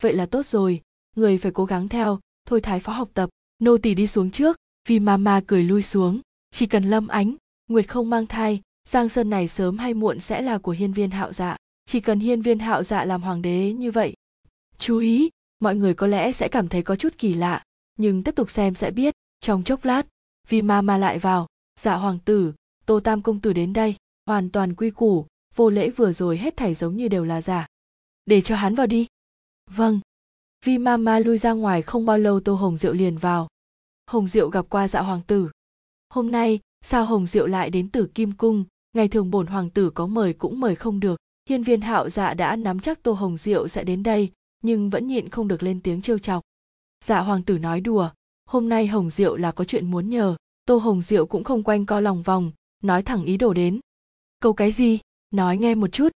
Vậy là tốt rồi, người phải cố gắng theo, thôi thái phó học tập, nô tỳ đi xuống trước, vì mama cười lui xuống. Chỉ cần lâm ánh, nguyệt không mang thai, giang sơn này sớm hay muộn sẽ là của hiên viên hạo dạ. Chỉ cần hiên viên hạo dạ làm hoàng đế như vậy. Chú ý, mọi người có lẽ sẽ cảm thấy có chút kỳ lạ, nhưng tiếp tục xem sẽ biết. Trong chốc lát, vì mama lại vào dạ hoàng tử, tô tam công tử đến đây hoàn toàn quy củ, vô lễ vừa rồi hết thảy giống như đều là giả. Để cho hắn vào đi. Vâng. Vi mama lui ra ngoài không bao lâu tô hồng diệu liền vào. Hồng diệu gặp qua dạ hoàng tử. Hôm nay, sao hồng diệu lại đến tử kim cung? Ngày thường bổn hoàng tử có mời cũng mời không được. Hiên viên hạo dạ đã nắm chắc tô hồng diệu sẽ đến đây, nhưng vẫn nhịn không được lên tiếng trêu chọc. Dạ hoàng tử nói đùa, hôm nay hồng diệu là có chuyện muốn nhờ. Tô hồng diệu cũng không quanh co lòng vòng, nói thẳng ý đồ đến câu cái gì? Nói nghe một chút.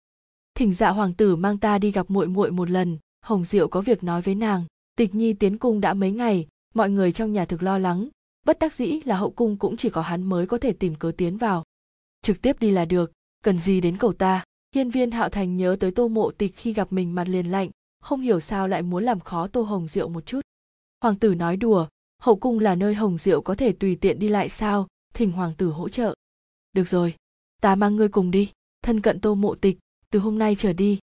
Thỉnh dạ hoàng tử mang ta đi gặp muội muội một lần. Hồng diệu có việc nói với nàng. Tịch nhi tiến cung đã mấy ngày, mọi người trong nhà thực lo lắng. Bất đắc dĩ là hậu cung cũng chỉ có hắn mới có thể tìm cớ tiến vào. Trực tiếp đi là được, cần gì đến cầu ta? Hiên viên hạo thành nhớ tới tô mộ tịch khi gặp mình mặt liền lạnh, không hiểu sao lại muốn làm khó tô hồng diệu một chút. Hoàng tử nói đùa, hậu cung là nơi hồng diệu có thể tùy tiện đi lại sao? Thỉnh hoàng tử hỗ trợ. Được rồi ta mang ngươi cùng đi thân cận tô mộ tịch từ hôm nay trở đi.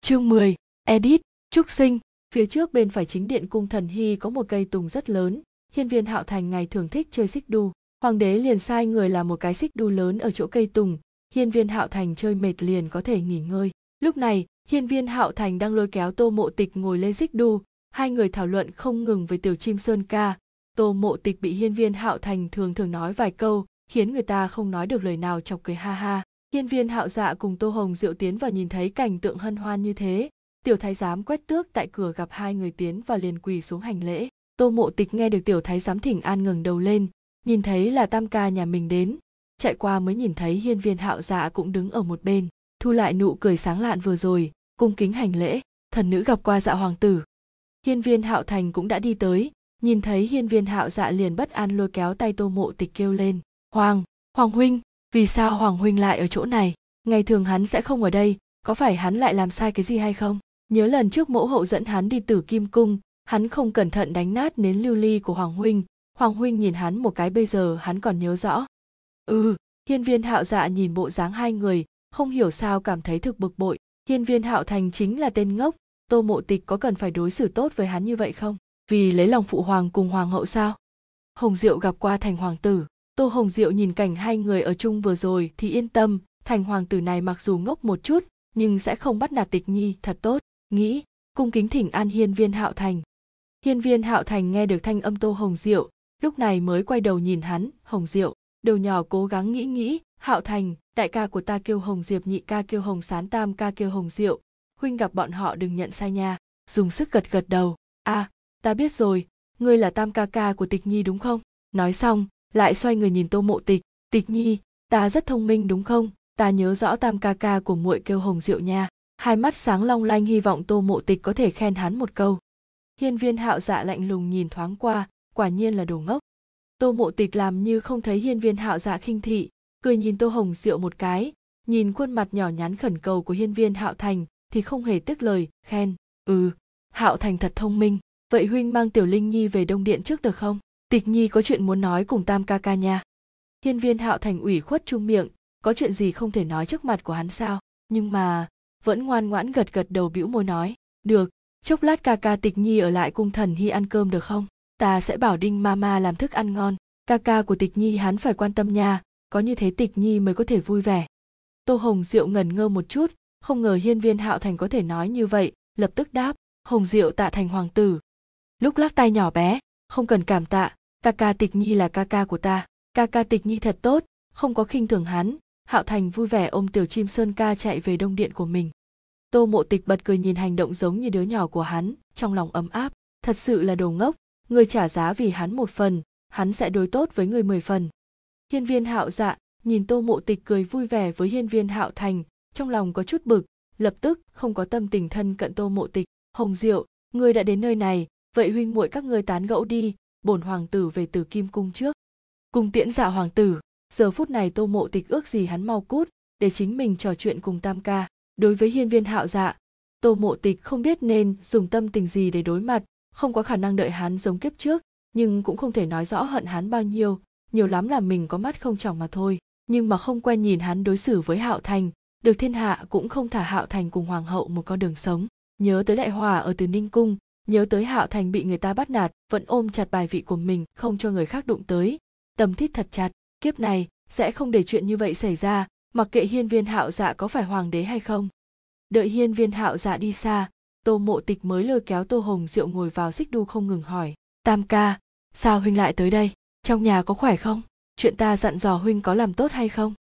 Chương 10, edit trúc sinh. Phía trước bên phải chính điện cung thần hy có một cây tùng rất lớn hiên viên hạo thành ngày thường thích chơi xích đu. Hoàng đế liền sai người làm một cái xích đu lớn ở chỗ cây tùng hiên viên hạo thành chơi mệt liền có thể nghỉ ngơi. Lúc này hiên viên hạo thành đang lôi kéo tô mộ tịch ngồi lên xích đu. Hai người thảo luận không ngừng với tiểu chim sơn ca. Tô mộ tịch bị hiên viên hạo thành thường thường nói vài câu khiến người ta không nói được lời nào chọc cười ha ha. Hiên viên hạo dạ cùng tô hồng, diệu tiến vào nhìn thấy cảnh tượng hân hoan như thế. Tiểu thái giám quét tước tại cửa gặp hai người tiến và liền quỳ xuống hành lễ. Tô mộ tịch nghe được tiểu thái giám thỉnh an ngừng đầu lên, nhìn thấy là tam ca nhà mình đến. Chạy qua mới nhìn thấy hiên viên hạo dạ cũng đứng ở một bên, thu lại nụ cười sáng lạn vừa rồi, cung kính hành lễ, thần nữ gặp qua dạ hoàng tử. Hiên viên hạo thành cũng đã đi tới, nhìn thấy hiên viên hạo dạ liền bất an lôi kéo tay tô mộ tịch kêu lên hoàng hoàng huynh, vì sao hoàng huynh lại ở chỗ này? Ngày thường hắn sẽ không ở đây, có phải hắn lại làm sai cái gì hay không? Nhớ lần trước mẫu hậu dẫn hắn đi tử kim cung, hắn không cẩn thận đánh nát nến lưu ly của hoàng huynh. Hoàng huynh nhìn hắn một cái bây giờ hắn còn nhớ rõ. Ừ hiên viên hạo dạ nhìn bộ dáng hai người, không hiểu sao cảm thấy thực bực bội. Hiên viên hạo thành chính là tên ngốc, tô mộ tịch có cần phải đối xử tốt với hắn như vậy không? Vì lấy lòng phụ hoàng cùng hoàng hậu sao? Hồng diệu gặp qua thành hoàng tử tô hồng diệu nhìn cảnh hai người ở chung vừa rồi thì yên tâm thành hoàng tử này mặc dù ngốc một chút nhưng sẽ không bắt nạt tịch nhi thật tốt. Nghĩ cung kính thỉnh an hiên viên hạo thành. Hiên viên hạo thành nghe được thanh âm tô hồng diệu lúc này mới quay đầu nhìn hắn hồng diệu đầu nhỏ cố gắng nghĩ nghĩ hạo thành đại ca của ta kêu hồng diệp nhị ca kêu hồng sán tam ca kêu hồng diệu huynh gặp bọn họ đừng nhận sai nha. Dùng sức gật gật đầu a à, ta biết rồi ngươi là tam ca ca của tịch nhi đúng không? Nói xong lại xoay người nhìn tô mộ tịch. Tịch nhi, ta rất thông minh, đúng không? Ta nhớ rõ tam ca ca của muội kêu hồng diệu nha. Hai mắt sáng long lanh, hy vọng tô mộ tịch có thể khen hắn một câu. Hiên viên hạo dạ lạnh lùng nhìn thoáng qua, quả nhiên là đồ ngốc. Tô mộ tịch làm như không thấy hiên viên hạo dạ khinh thị, cười nhìn tô hồng diệu một cái, nhìn khuôn mặt nhỏ nhắn khẩn cầu của hiên viên hạo thành thì không hề tiếc lời, khen ừ hạo thành thật thông minh. Vậy huynh mang tiểu linh nhi về đông điện trước được không? Tịch nhi có chuyện muốn nói cùng tam ca ca nha. Hiên viên hạo thành ủy khuất chung miệng, có chuyện gì không thể nói trước mặt của hắn sao? Nhưng mà, vẫn ngoan ngoãn gật gật đầu bĩu môi nói, được, chốc lát ca ca tịch nhi ở lại cung thần hy ăn cơm được không? Ta sẽ bảo đinh mama làm thức ăn ngon. Ca ca của tịch nhi hắn phải quan tâm nha, có như thế tịch nhi mới có thể vui vẻ. Tô hồng diệu ngần ngơ một chút, không ngờ hiên viên hạo thành có thể nói như vậy, lập tức đáp, hồng diệu tạ thành hoàng tử. Lúc lắc tay nhỏ bé, không cần cảm tạ ca ca tịch nhi là ca ca của ta. Ca ca tịch nhi thật tốt, không có khinh thường hắn. Hạo thành vui vẻ ôm tiểu chim sơn ca chạy về đông điện của mình. Tô mộ tịch bật cười nhìn hành động giống như đứa nhỏ của hắn, trong lòng ấm áp. Thật sự là đồ ngốc. Người trả giá vì hắn một phần, hắn sẽ đối tốt với người mười phần. Hiên viên hạo dạ nhìn tô mộ tịch cười vui vẻ với hiên viên hạo thành, trong lòng có chút bực, lập tức không có tâm tình thân cận tô mộ tịch. Hồng diệu, ngươi đã đến nơi này, vậy huynh muội các ngươi tán gẫu đi bổn hoàng tử về từ kim cung trước. Cung tiễn dạ hoàng tử, giờ phút này tô mộ tịch ước gì hắn mau cút, để chính mình trò chuyện cùng tam ca. Đối với hiên viên hạo dạ tô mộ tịch không biết nên dùng tâm tình gì để đối mặt, không có khả năng đợi hắn giống kiếp trước, nhưng cũng không thể nói rõ hận hắn bao nhiêu, nhiều lắm là mình có mắt không trọng mà thôi. Nhưng mà không quen nhìn hắn đối xử với hạo thành, được thiên hạ cũng không thả hạo thành cùng hoàng hậu một con đường sống. Nhớ tới đại hòa ở từ ninh cung nhớ tới hạo thành bị người ta bắt nạt, vẫn ôm chặt bài vị của mình, không cho người khác đụng tới. Tầm thít thật chặt, kiếp này sẽ không để chuyện như vậy xảy ra, mặc kệ hiên viên hạo dạ có phải hoàng đế hay không. Đợi hiên viên hạo dạ đi xa, tô mộ tịch mới lôi kéo tô hồng diệu ngồi vào xích đu không ngừng hỏi, tam ca, sao huynh lại tới đây? Trong nhà có khỏe không? Chuyện ta dặn dò huynh có làm tốt hay không?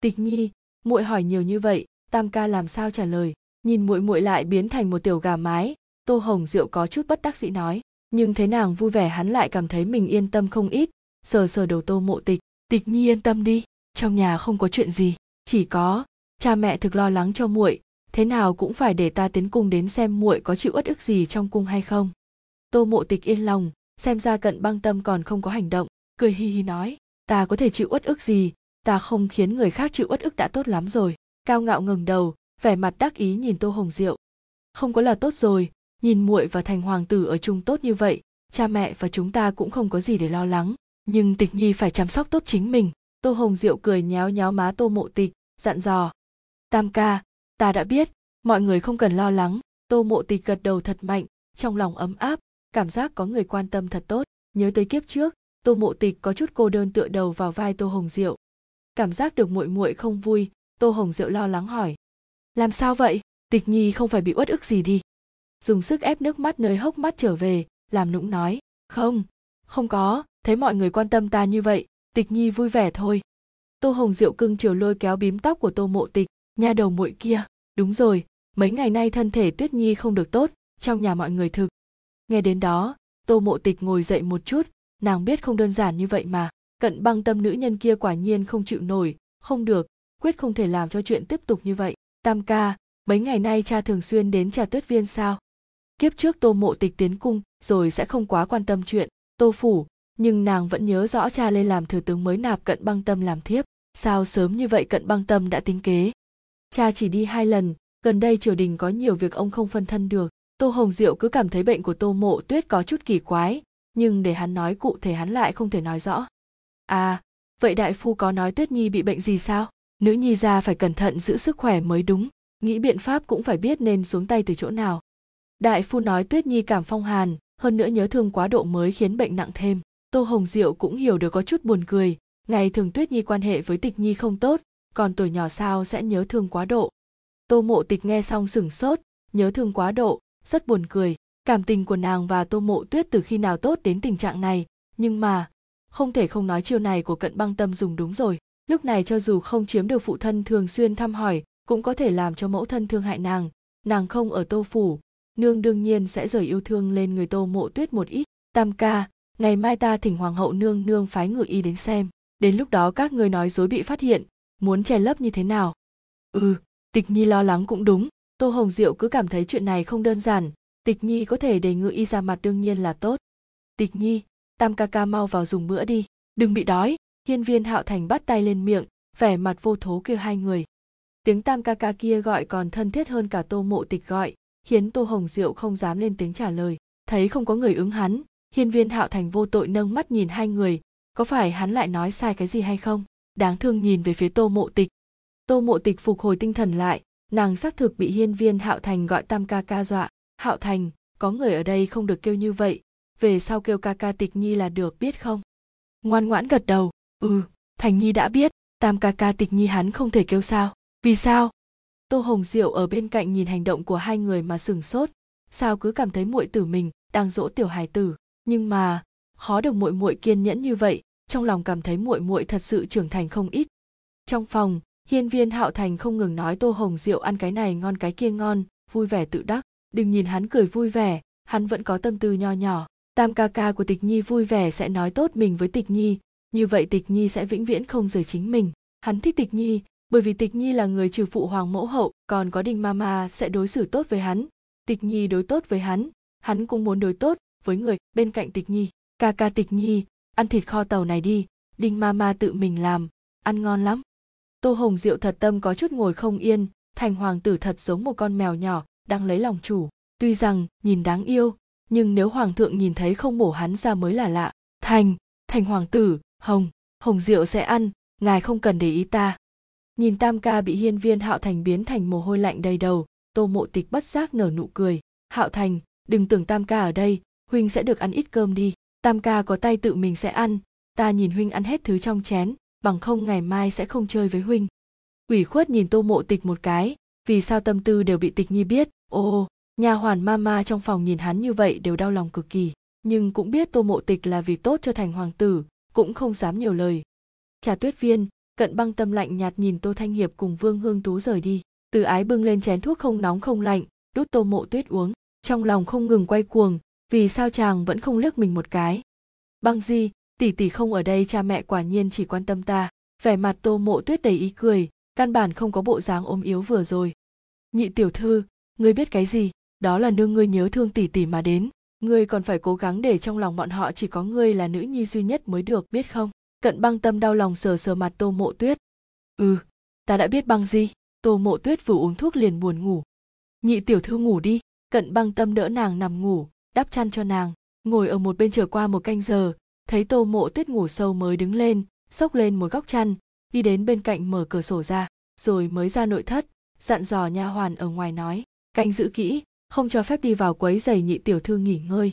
Tịch nhi, muội hỏi nhiều như vậy, tam ca làm sao trả lời? Nhìn muội muội lại biến thành một tiểu gà mái tô hồng diệu có chút bất đắc dĩ nói, nhưng thấy nàng vui vẻ hắn lại cảm thấy mình yên tâm không ít. Sờ sờ đầu tô mộ tịch tịch nhi yên tâm đi, trong nhà không có chuyện gì, chỉ có, cha mẹ thực lo lắng cho muội, thế nào cũng phải để ta tiến cung đến xem muội có chịu uất ức gì trong cung hay không. Tô mộ tịch yên lòng, xem ra cận băng tâm còn không có hành động, cười hi hi nói, ta có thể chịu uất ức gì? Ta không khiến người khác chịu uất ức đã tốt lắm rồi. Cao ngạo ngừng đầu, vẻ mặt đắc ý nhìn tô hồng diệu. Không có là tốt rồi nhìn muội và thành hoàng tử ở chung tốt như vậy, cha mẹ và chúng ta cũng không có gì để lo lắng. Nhưng tịch nhi phải chăm sóc tốt chính mình. Tô hồng diệu cười nhéo nhéo má tô mộ tịch, dặn dò. Tam ca, ta đã biết, mọi người không cần lo lắng. Tô mộ tịch gật đầu thật mạnh, trong lòng ấm áp, cảm giác có người quan tâm thật tốt. Nhớ tới kiếp trước, tô mộ tịch có chút cô đơn tựa đầu vào vai tô hồng diệu. Cảm giác được muội muội không vui, tô hồng diệu lo lắng hỏi. Làm sao vậy? Tịch nhi không phải bị uất ức gì đi dùng sức ép nước mắt nơi hốc mắt trở về, làm nũng nói, không không có, thấy mọi người quan tâm ta như vậy, tịch nhi vui vẻ thôi. Tô hồng diệu cưng chiều lôi kéo bím tóc của tô mộ tịch, nha đầu muội kia, đúng rồi, mấy ngày nay thân thể tuyết nhi không được tốt, trong nhà mọi người thực. Nghe đến đó, tô mộ tịch ngồi dậy một chút, nàng biết không đơn giản như vậy mà, cận băng tâm nữ nhân kia quả nhiên không chịu nổi, không được, quyết không thể làm cho chuyện tiếp tục như vậy, tam ca, mấy ngày nay cha thường xuyên đến trà tuyết viên sao? Kiếp trước tô mộ tịch tiến cung, rồi sẽ không quá quan tâm chuyện tô phủ, nhưng nàng vẫn nhớ rõ cha lên làm thừa tướng mới nạp cận băng tâm làm thiếp. Sao sớm như vậy cận băng tâm đã tính kế? Cha chỉ đi hai lần, gần đây triều đình có nhiều việc ông không phân thân được. Tô hồng diệu cứ cảm thấy bệnh của tô mộ tuyết có chút kỳ quái, nhưng để hắn nói cụ thể hắn lại không thể nói rõ. À vậy đại phu có nói tuyết nhi bị bệnh gì sao? Nữ nhi ra phải cẩn thận giữ sức khỏe mới đúng, nghĩ biện pháp cũng phải biết nên xuống tay từ chỗ nào đại phu nói tuyết nhi cảm phong hàn, hơn nữa nhớ thương quá độ mới khiến bệnh nặng thêm. Tô hồng diệu cũng hiểu được có chút buồn cười. Ngày thường tuyết nhi quan hệ với tịch nhi không tốt, còn tuổi nhỏ sao sẽ nhớ thương quá độ? Tô mộ tịch nghe xong sửng sốt, nhớ thương quá độ, rất buồn cười. Cảm tình của nàng và tô mộ tuyết từ khi nào tốt đến tình trạng này? Nhưng mà, không thể không nói chiêu này của cận băng tâm dùng đúng rồi. Lúc này cho dù không chiếm được phụ thân thường xuyên thăm hỏi, cũng có thể làm cho mẫu thân thương hại nàng. Nàng không ở tô phủ nương đương nhiên sẽ rời yêu thương lên người tô mộ tuyết một ít. Tam ca, ngày mai ta thỉnh hoàng hậu nương nương phái ngự y đến xem. Đến lúc đó các người nói dối bị phát hiện, muốn che lấp như thế nào? Ừ tịch nhi lo lắng cũng đúng. Tô hồng diệu cứ cảm thấy chuyện này không đơn giản. Tịch nhi có thể để ngự y ra mặt đương nhiên là tốt. Tịch nhi, tam ca ca mau vào dùng bữa đi. Đừng bị đói. Hiên viên hạo thành bắt tay lên miệng, vẻ mặt vô thố kêu hai người. Tiếng tam ca ca kia gọi còn thân thiết hơn cả tô mộ tịch gọi khiến tô hồng diệu không dám lên tiếng trả lời. Thấy không có người ứng hắn, hiên viên hạo thành vô tội nâng mắt nhìn hai người. Có phải hắn lại nói sai cái gì hay không? Đáng thương nhìn về phía tô mộ tịch. Tô mộ tịch phục hồi tinh thần lại, nàng xác thực bị hiên viên hạo thành gọi tam ca ca dọa. Hạo thành, có người ở đây không được kêu như vậy, về sau kêu ca ca tịch nhi là được biết không? Ngoan ngoãn gật đầu ừ thành nhi đã biết, tam ca ca tịch nhi hắn không thể kêu sao. Vì sao? Tô hồng diệu ở bên cạnh nhìn hành động của hai người mà sửng sốt. Sao cứ cảm thấy muội tử mình đang dỗ tiểu hài tử? Nhưng mà, khó được muội muội kiên nhẫn như vậy, trong lòng cảm thấy muội muội thật sự trưởng thành không ít. Trong phòng, hiên viên hạo thành không ngừng nói tô hồng diệu ăn cái này ngon cái kia ngon, vui vẻ tự đắc. Đừng nhìn hắn cười vui vẻ, hắn vẫn có tâm tư nho nhỏ. Tam ca ca của tịch nhi vui vẻ sẽ nói tốt mình với tịch nhi, như vậy tịch nhi sẽ vĩnh viễn không rời chính mình. Hắn thích tịch nhi bởi vì tịch nhi là người trừ phụ hoàng mẫu hậu, còn có đinh mama sẽ đối xử tốt với hắn. Tịch nhi đối tốt với hắn hắn cũng muốn đối tốt với người bên cạnh tịch nhi. Ca ca tịch nhi, ăn thịt kho tàu này đi đinh ma ma tự mình làm, ăn ngon lắm. Tô hồng diệu thật tâm có chút ngồi không yên, thành hoàng tử thật giống một con mèo nhỏ, đang lấy lòng chủ. Tuy rằng, nhìn đáng yêu, nhưng nếu hoàng thượng nhìn thấy không bổ hắn ra mới là lạ. Thành thành hoàng tử, hồng hồng diệu sẽ ăn, ngài không cần để ý ta nhìn tam ca bị hiên viên hạo thành biến thành mồ hôi lạnh đầy đầu, tô mộ tịch bất giác nở nụ cười. Hạo thành, đừng tưởng tam ca ở đây, huynh sẽ được ăn ít cơm đi, tam ca có tay tự mình sẽ ăn, ta nhìn huynh ăn hết thứ trong chén, bằng không ngày mai sẽ không chơi với huynh. Ủy khuất nhìn tô mộ tịch một cái, vì sao tâm tư đều bị tịch nhi biết, ô nhà hoàn mama trong phòng nhìn hắn như vậy đều đau lòng cực kỳ, nhưng cũng biết tô mộ tịch là vì tốt cho thành hoàng tử, cũng không dám nhiều lời. Trà tuyết viên cận băng tâm lạnh nhạt nhìn tô thanh hiệp cùng vương hương tú rời đi. Từ ái bưng lên chén thuốc không nóng không lạnh, đút tô mộ tuyết uống. Trong lòng không ngừng quay cuồng, vì sao chàng vẫn không liếc mình một cái? Băng di, tỷ tỷ không ở đây, cha mẹ quả nhiên chỉ quan tâm ta. Vẻ mặt tô mộ tuyết đầy ý cười, căn bản không có bộ dáng ốm yếu vừa rồi. Nhị tiểu thư, ngươi biết cái gì? Đó là nương ngươi nhớ thương tỷ tỷ mà đến. Ngươi còn phải cố gắng để trong lòng bọn họ chỉ có ngươi là nữ nhi duy nhất mới được, biết không? Cận băng tâm đau lòng sờ sờ mặt tô mộ tuyết. Ừ ta đã biết băng gì? Tô mộ tuyết vừa uống thuốc liền buồn ngủ. Nhị tiểu thư ngủ đi. Cận băng tâm đỡ nàng nằm ngủ, đắp chăn cho nàng, ngồi ở một bên trở qua một canh giờ. Thấy tô mộ tuyết ngủ sâu mới đứng lên, xốc lên một góc chăn, đi đến bên cạnh mở cửa sổ ra, rồi mới ra nội thất, dặn dò nha hoàn ở ngoài nói, canh giữ kỹ, không cho phép đi vào quấy giày nhị tiểu thư nghỉ ngơi.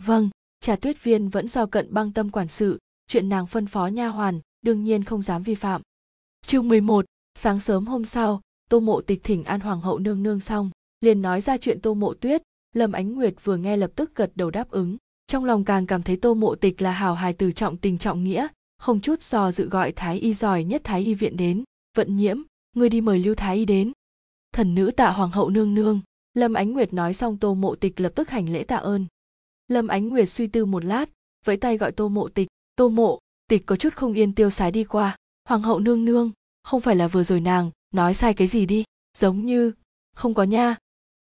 Vâng. Trà tuyết viên vẫn do cận băng tâm quản sự chuyện nàng phân phó nha hoàn đương nhiên không dám vi phạm. Chương 11, sáng sớm hôm sau tô mộ tịch thỉnh an hoàng hậu nương nương xong liền nói ra chuyện tô mộ tuyết. Lâm ánh nguyệt vừa nghe lập tức gật đầu đáp ứng. Trong lòng càng cảm thấy tô mộ tịch là hào hài từ trọng tình trọng nghĩa không chút do dự gọi thái y giỏi nhất thái y viện đến. Vận nhiễm người đi mời lưu thái y đến. Thần nữ tạ hoàng hậu nương nương. Lâm ánh nguyệt nói xong tô mộ tịch lập tức hành lễ tạ ơn. Lâm ánh nguyệt suy tư một lát vẫy tay gọi tô mộ tịch tô mộ, tịch có chút không yên tiêu sái đi qua. Hoàng hậu nương nương, không phải là vừa rồi nàng nói sai cái gì đi? Giống như, không có nha.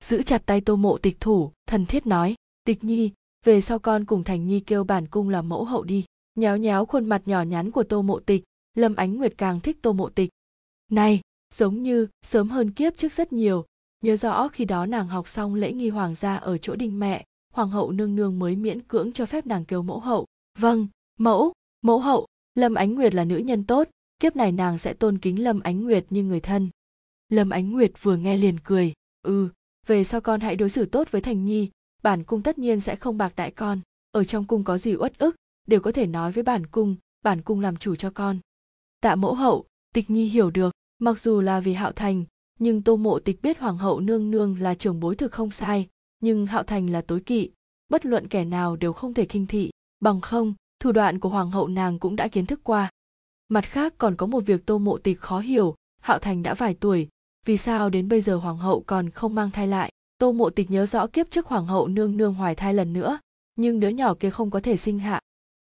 Giữ chặt tay tô mộ tịch thủ, thần thiết nói, tịch nhi, về sau con cùng thành nhi kêu bản cung làm mẫu hậu đi. Nhéo nhéo khuôn mặt nhỏ nhắn của tô mộ tịch, lâm ánh nguyệt càng thích tô mộ tịch. Này, giống như, sớm hơn kiếp trước rất nhiều. Nhớ rõ khi đó nàng học xong lễ nghi hoàng gia ở chỗ đình mẹ, hoàng hậu nương nương mới miễn cưỡng cho phép nàng kêu mẫu hậu. Vâng mẫu mẫu hậu, lâm ánh nguyệt là nữ nhân tốt, kiếp này nàng sẽ tôn kính lâm ánh nguyệt như người thân. Lâm ánh nguyệt vừa nghe liền cười ừ về sau con hãy đối xử tốt với thành nhi, bản cung tất nhiên sẽ không bạc đại con, ở trong cung có gì uất ức, đều có thể nói với bản cung bản cung làm chủ cho con. Tạ mẫu hậu, tịch nhi hiểu được, mặc dù là vì hạo thành, nhưng tô mộ tịch biết hoàng hậu nương nương là trưởng bối thực không sai, nhưng hạo thành là tối kỵ, bất luận kẻ nào đều không thể khinh thị, bằng không thủ đoạn của hoàng hậu nàng cũng đã kiến thức qua. Mặt khác còn có một việc tô mộ tịch khó hiểu, hạo thành đã vài tuổi, vì sao đến bây giờ hoàng hậu còn không mang thai lại? Tô mộ tịch nhớ rõ kiếp trước hoàng hậu nương nương hoài thai lần nữa, nhưng đứa nhỏ kia không có thể sinh hạ.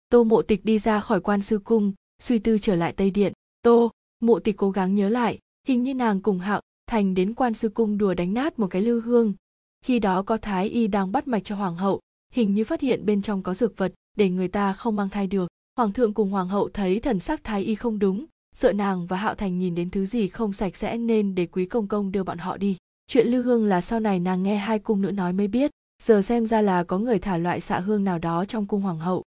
Tô mộ tịch đi ra khỏi quan sư cung, suy tư trở lại tây điện. Tô mộ tịch cố gắng nhớ lại, hình như nàng cùng hạo thành đến quan sư cung đùa đánh nát một cái lưu hương. Khi đó có thái y đang bắt mạch cho hoàng hậu, hình như phát hiện bên trong có dược vật để người ta không mang thai được. Hoàng thượng cùng hoàng hậu thấy thần sắc thái y không đúng, sợ nàng và hạo thành nhìn đến thứ gì không sạch sẽ nên để quý công công đưa bọn họ đi. Chuyện lưu hương là sau này nàng nghe hai cung nữ nói mới biết, giờ xem ra là có người thả loại xạ hương nào đó trong cung hoàng hậu.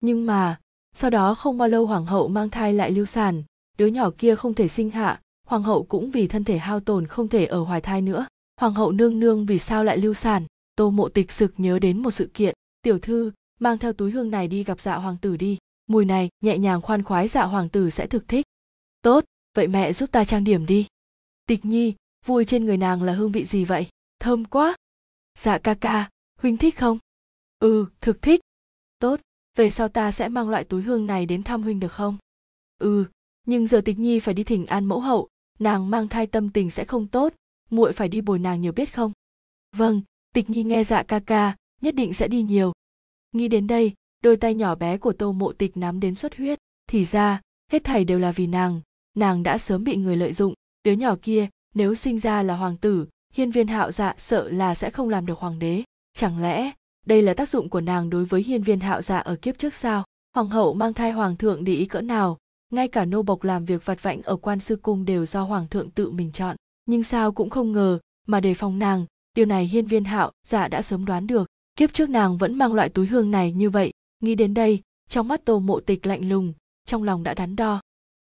Nhưng mà, sau đó không bao lâu hoàng hậu mang thai lại lưu sản đứa nhỏ kia không thể sinh hạ, hoàng hậu cũng vì thân thể hao tổn không thể ở hoài thai nữa. Hoàng hậu nương nương vì sao lại lưu sản tô mộ tịch sực nhớ đến một sự kiện, tiểu thư mang theo túi hương này đi gặp dạ hoàng tử đi. Mùi này, nhẹ nhàng khoan khoái dạ hoàng tử sẽ thực thích. Tốt, vậy mẹ giúp ta trang điểm đi. Tịch nhi, vui trên người nàng là hương vị gì vậy? Thơm quá. Dạ ca ca, huynh thích không? Ừ thực thích. Tốt, về sau ta sẽ mang loại túi hương này đến thăm huynh được không? Ừ nhưng giờ tịch nhi phải đi thỉnh an mẫu hậu. Nàng mang thai tâm tình sẽ không tốt, muội phải đi bồi nàng nhiều biết không? Vâng tịch nhi nghe dạ ca ca, nhất định sẽ đi nhiều nghĩ đến đây, đôi tay nhỏ bé của tô mộ tịch nắm đến xuất huyết. Thì ra, hết thảy đều là vì nàng. Nàng đã sớm bị người lợi dụng. Đứa nhỏ kia, nếu sinh ra là hoàng tử, hiên viên hạo dạ sợ là sẽ không làm được hoàng đế. Chẳng lẽ, đây là tác dụng của nàng đối với hiên viên hạo dạ ở kiếp trước sao? Hoàng hậu mang thai hoàng thượng để ý cỡ nào? Ngay cả nô bộc làm việc vặt vãnh ở quan sư cung đều do hoàng thượng tự mình chọn. Nhưng sao cũng không ngờ, mà đề phòng nàng, điều này hiên viên hạo dạ đã sớm đoán được kiếp trước nàng vẫn mang loại túi hương này như vậy. Nghĩ đến đây, trong mắt tô mộ tịch lạnh lùng, trong lòng đã đắn đo.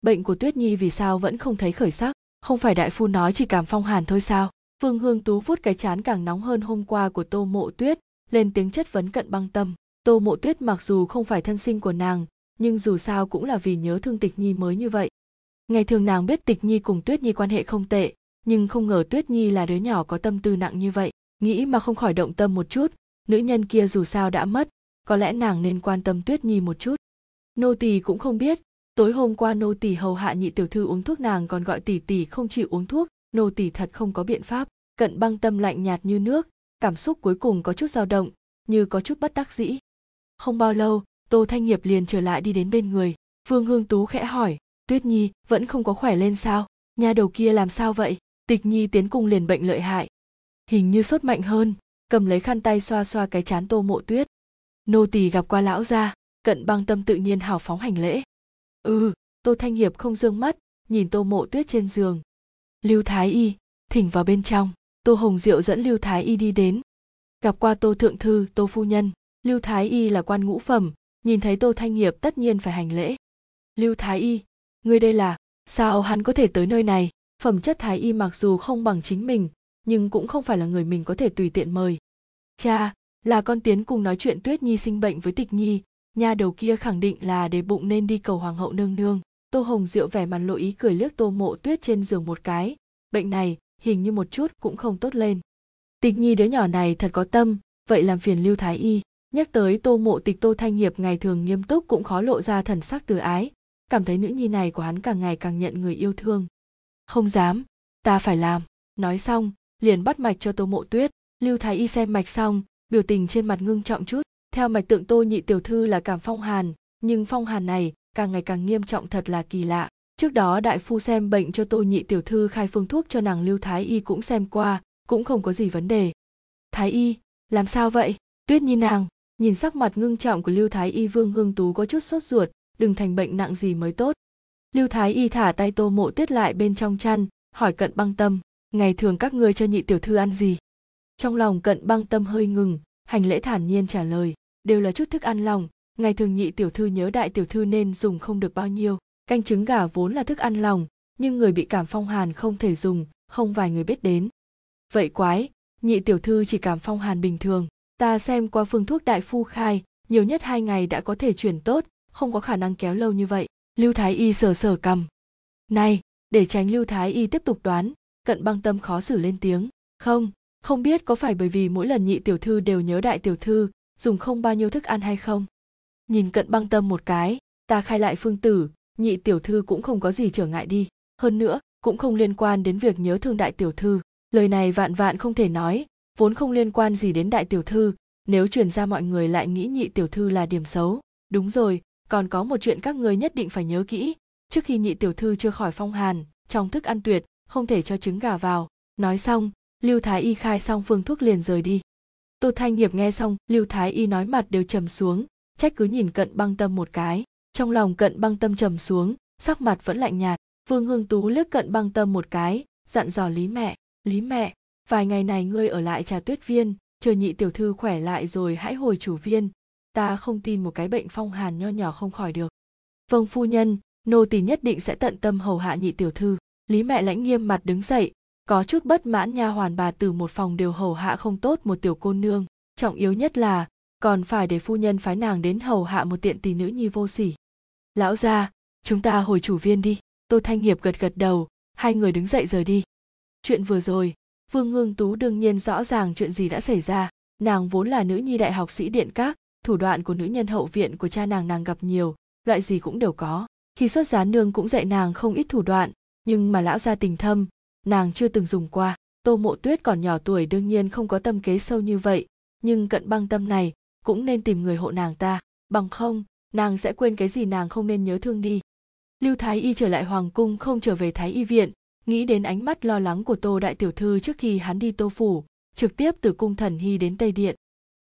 Bệnh của tuyết nhi vì sao vẫn không thấy khởi sắc? Không phải đại phu nói chỉ cảm phong hàn thôi sao? Phương hương tú vuốt cái chán càng nóng hơn hôm qua của tô mộ tuyết, lên tiếng chất vấn cận băng tâm. Tô mộ tuyết mặc dù không phải thân sinh của nàng, nhưng dù sao cũng là vì nhớ thương tịch nhi mới như vậy. Ngày thường nàng biết tịch nhi cùng tuyết nhi quan hệ không tệ, nhưng không ngờ tuyết nhi là đứa nhỏ có tâm tư nặng như vậy. Nghĩ mà không khỏi động tâm một chút nữ nhân kia dù sao đã mất, có lẽ nàng nên quan tâm tuyết nhi một chút. Nô tỳ cũng không biết, tối hôm qua nô tỳ hầu hạ nhị tiểu thư uống thuốc nàng còn gọi tỷ tỷ không chịu uống thuốc, nô tỳ thật không có biện pháp, cận băng tâm lạnh nhạt như nước, cảm xúc cuối cùng có chút dao động, như có chút bất đắc dĩ. Không bao lâu, tô thanh nghiệp liền trở lại đi đến bên người. Vương hương tú khẽ hỏi, tuyết nhi, vẫn không có khỏe lên sao? Nhà đầu kia làm sao vậy? Tịch nhi tiến cung liền bệnh lợi hại. Hình như sốt mạnh hơn cầm lấy khăn tay xoa xoa cái chán tô mộ tuyết. Nô tỳ gặp qua lão gia, cận băng tâm tự nhiên hào phóng hành lễ. Ừ tô thanh hiệp không dương mắt, nhìn tô mộ tuyết trên giường. Lưu thái y, thỉnh vào bên trong. Tô hồng diệu dẫn lưu thái y đi đến. Gặp qua tô thượng thư, tô phu nhân. Lưu thái y là quan ngũ phẩm, nhìn thấy tô thanh hiệp tất nhiên phải hành lễ. Lưu thái y, ngươi đây là, sao hắn có thể tới nơi này? Phẩm chất thái y mặc dù không bằng chính mình nhưng cũng không phải là người mình có thể tùy tiện mời. Cha, là con tiến cùng nói chuyện tuyết nhi sinh bệnh với tịch nhi. Nha đầu kia khẳng định là để bụng nên đi cầu hoàng hậu nương nương. Tô hồng diệu vẻ mặt lộ ý cười liếc tô mộ tuyết trên giường một cái. Bệnh này, hình như một chút cũng không tốt lên. Tịch nhi đứa nhỏ này thật có tâm, vậy làm phiền lưu thái y. Nhắc tới tô mộ tịch tô thanh hiệp ngày thường nghiêm túc cũng khó lộ ra thần sắc từ ái. Cảm thấy nữ nhi này của hắn càng ngày càng nhận người yêu thương. Không dám, ta phải làm. Nói xong liền bắt mạch cho tô mộ tuyết. Lưu thái y xem mạch xong, biểu tình trên mặt ngưng trọng chút. Theo mạch tượng tô nhị tiểu thư là cảm phong hàn, nhưng phong hàn này càng ngày càng nghiêm trọng thật là kỳ lạ. Trước đó đại phu xem bệnh cho tô nhị tiểu thư khai phương thuốc cho nàng lưu thái y cũng xem qua, cũng không có gì vấn đề. Thái y, làm sao vậy? Tuyết nhi nàng, nhìn sắc mặt ngưng trọng của lưu thái y vương hương tú có chút sốt ruột, đừng thành bệnh nặng gì mới tốt. Lưu thái y thả tay tô mộ tuyết lại bên trong chăn, hỏi cận băng tâm ngày thường các ngươi cho nhị tiểu thư ăn gì? Trong lòng cận băng tâm hơi ngừng, hành lễ thản nhiên trả lời, đều là chút thức ăn lòng. Ngày thường nhị tiểu thư nhớ đại tiểu thư nên dùng không được bao nhiêu. Canh trứng gà vốn là thức ăn lòng, nhưng người bị cảm phong hàn không thể dùng, không vài người biết đến. Vậy quái, nhị tiểu thư chỉ cảm phong hàn bình thường. Ta xem qua phương thuốc đại phu khai, nhiều nhất hai ngày đã có thể chuyển tốt, không có khả năng kéo lâu như vậy. Lưu thái y sờ sờ cầm. Này, để tránh lưu thái y tiếp tục đoán cận băng tâm khó xử lên tiếng. Không không biết có phải bởi vì mỗi lần nhị tiểu thư đều nhớ đại tiểu thư, dùng không bao nhiêu thức ăn hay không? Nhìn cận băng tâm một cái, ta khai lại phương tử, nhị tiểu thư cũng không có gì trở ngại đi. Hơn nữa, cũng không liên quan đến việc nhớ thương đại tiểu thư. Lời này vạn vạn không thể nói, vốn không liên quan gì đến đại tiểu thư. Nếu truyền ra mọi người lại nghĩ nhị tiểu thư là điểm xấu, đúng rồi, còn có một chuyện các người nhất định phải nhớ kỹ. Trước khi nhị tiểu thư chưa khỏi phong hàn, trong thức ăn tuyệt không thể cho trứng gà vào. Nói xong, lưu thái y khai xong phương thuốc liền rời đi. Tô thanh hiệp nghe xong, lưu thái y nói mặt đều trầm xuống, trách cứ nhìn cận băng tâm một cái. Trong lòng cận băng tâm trầm xuống, sắc mặt vẫn lạnh nhạt. Vương hương tú liếc cận băng tâm một cái, dặn dò lý mẹ lý mẹ, vài ngày này ngươi ở lại trà tuyết viên, chờ nhị tiểu thư khỏe lại rồi hãy hồi chủ viên. Ta không tin một cái bệnh phong hàn nho nhỏ không khỏi được. Vâng phu nhân, nô tỳ nhất định sẽ tận tâm hầu hạ nhị tiểu thư lý mẹ lãnh nghiêm mặt đứng dậy, có chút bất mãn nha hoàn bà từ một phòng đều hầu hạ không tốt một tiểu cô nương. Trọng yếu nhất là, còn phải để phu nhân phái nàng đến hầu hạ một tiện tỷ nữ nhi vô sỉ. Lão gia, chúng ta hồi chủ viên đi. Tô thanh hiệp gật gật đầu, hai người đứng dậy rời đi. Chuyện vừa rồi vương ngưng tú đương nhiên rõ ràng chuyện gì đã xảy ra. Nàng vốn là nữ nhi đại học sĩ điện các, thủ đoạn của nữ nhân hậu viện của cha nàng nàng gặp nhiều, loại gì cũng đều có. Khi xuất giá nương cũng dạy nàng không ít thủ đoạn nhưng mà lão gia tình thâm, nàng chưa từng dùng qua. Tô mộ tuyết còn nhỏ tuổi đương nhiên không có tâm kế sâu như vậy, nhưng cận băng tâm này cũng nên tìm người hộ nàng ta. Bằng không, nàng sẽ quên cái gì nàng không nên nhớ thương đi. Lưu thái y trở lại hoàng cung không trở về thái y viện, nghĩ đến ánh mắt lo lắng của tô đại tiểu thư trước khi hắn đi tô phủ, trực tiếp từ cung thần hy đến tây điện.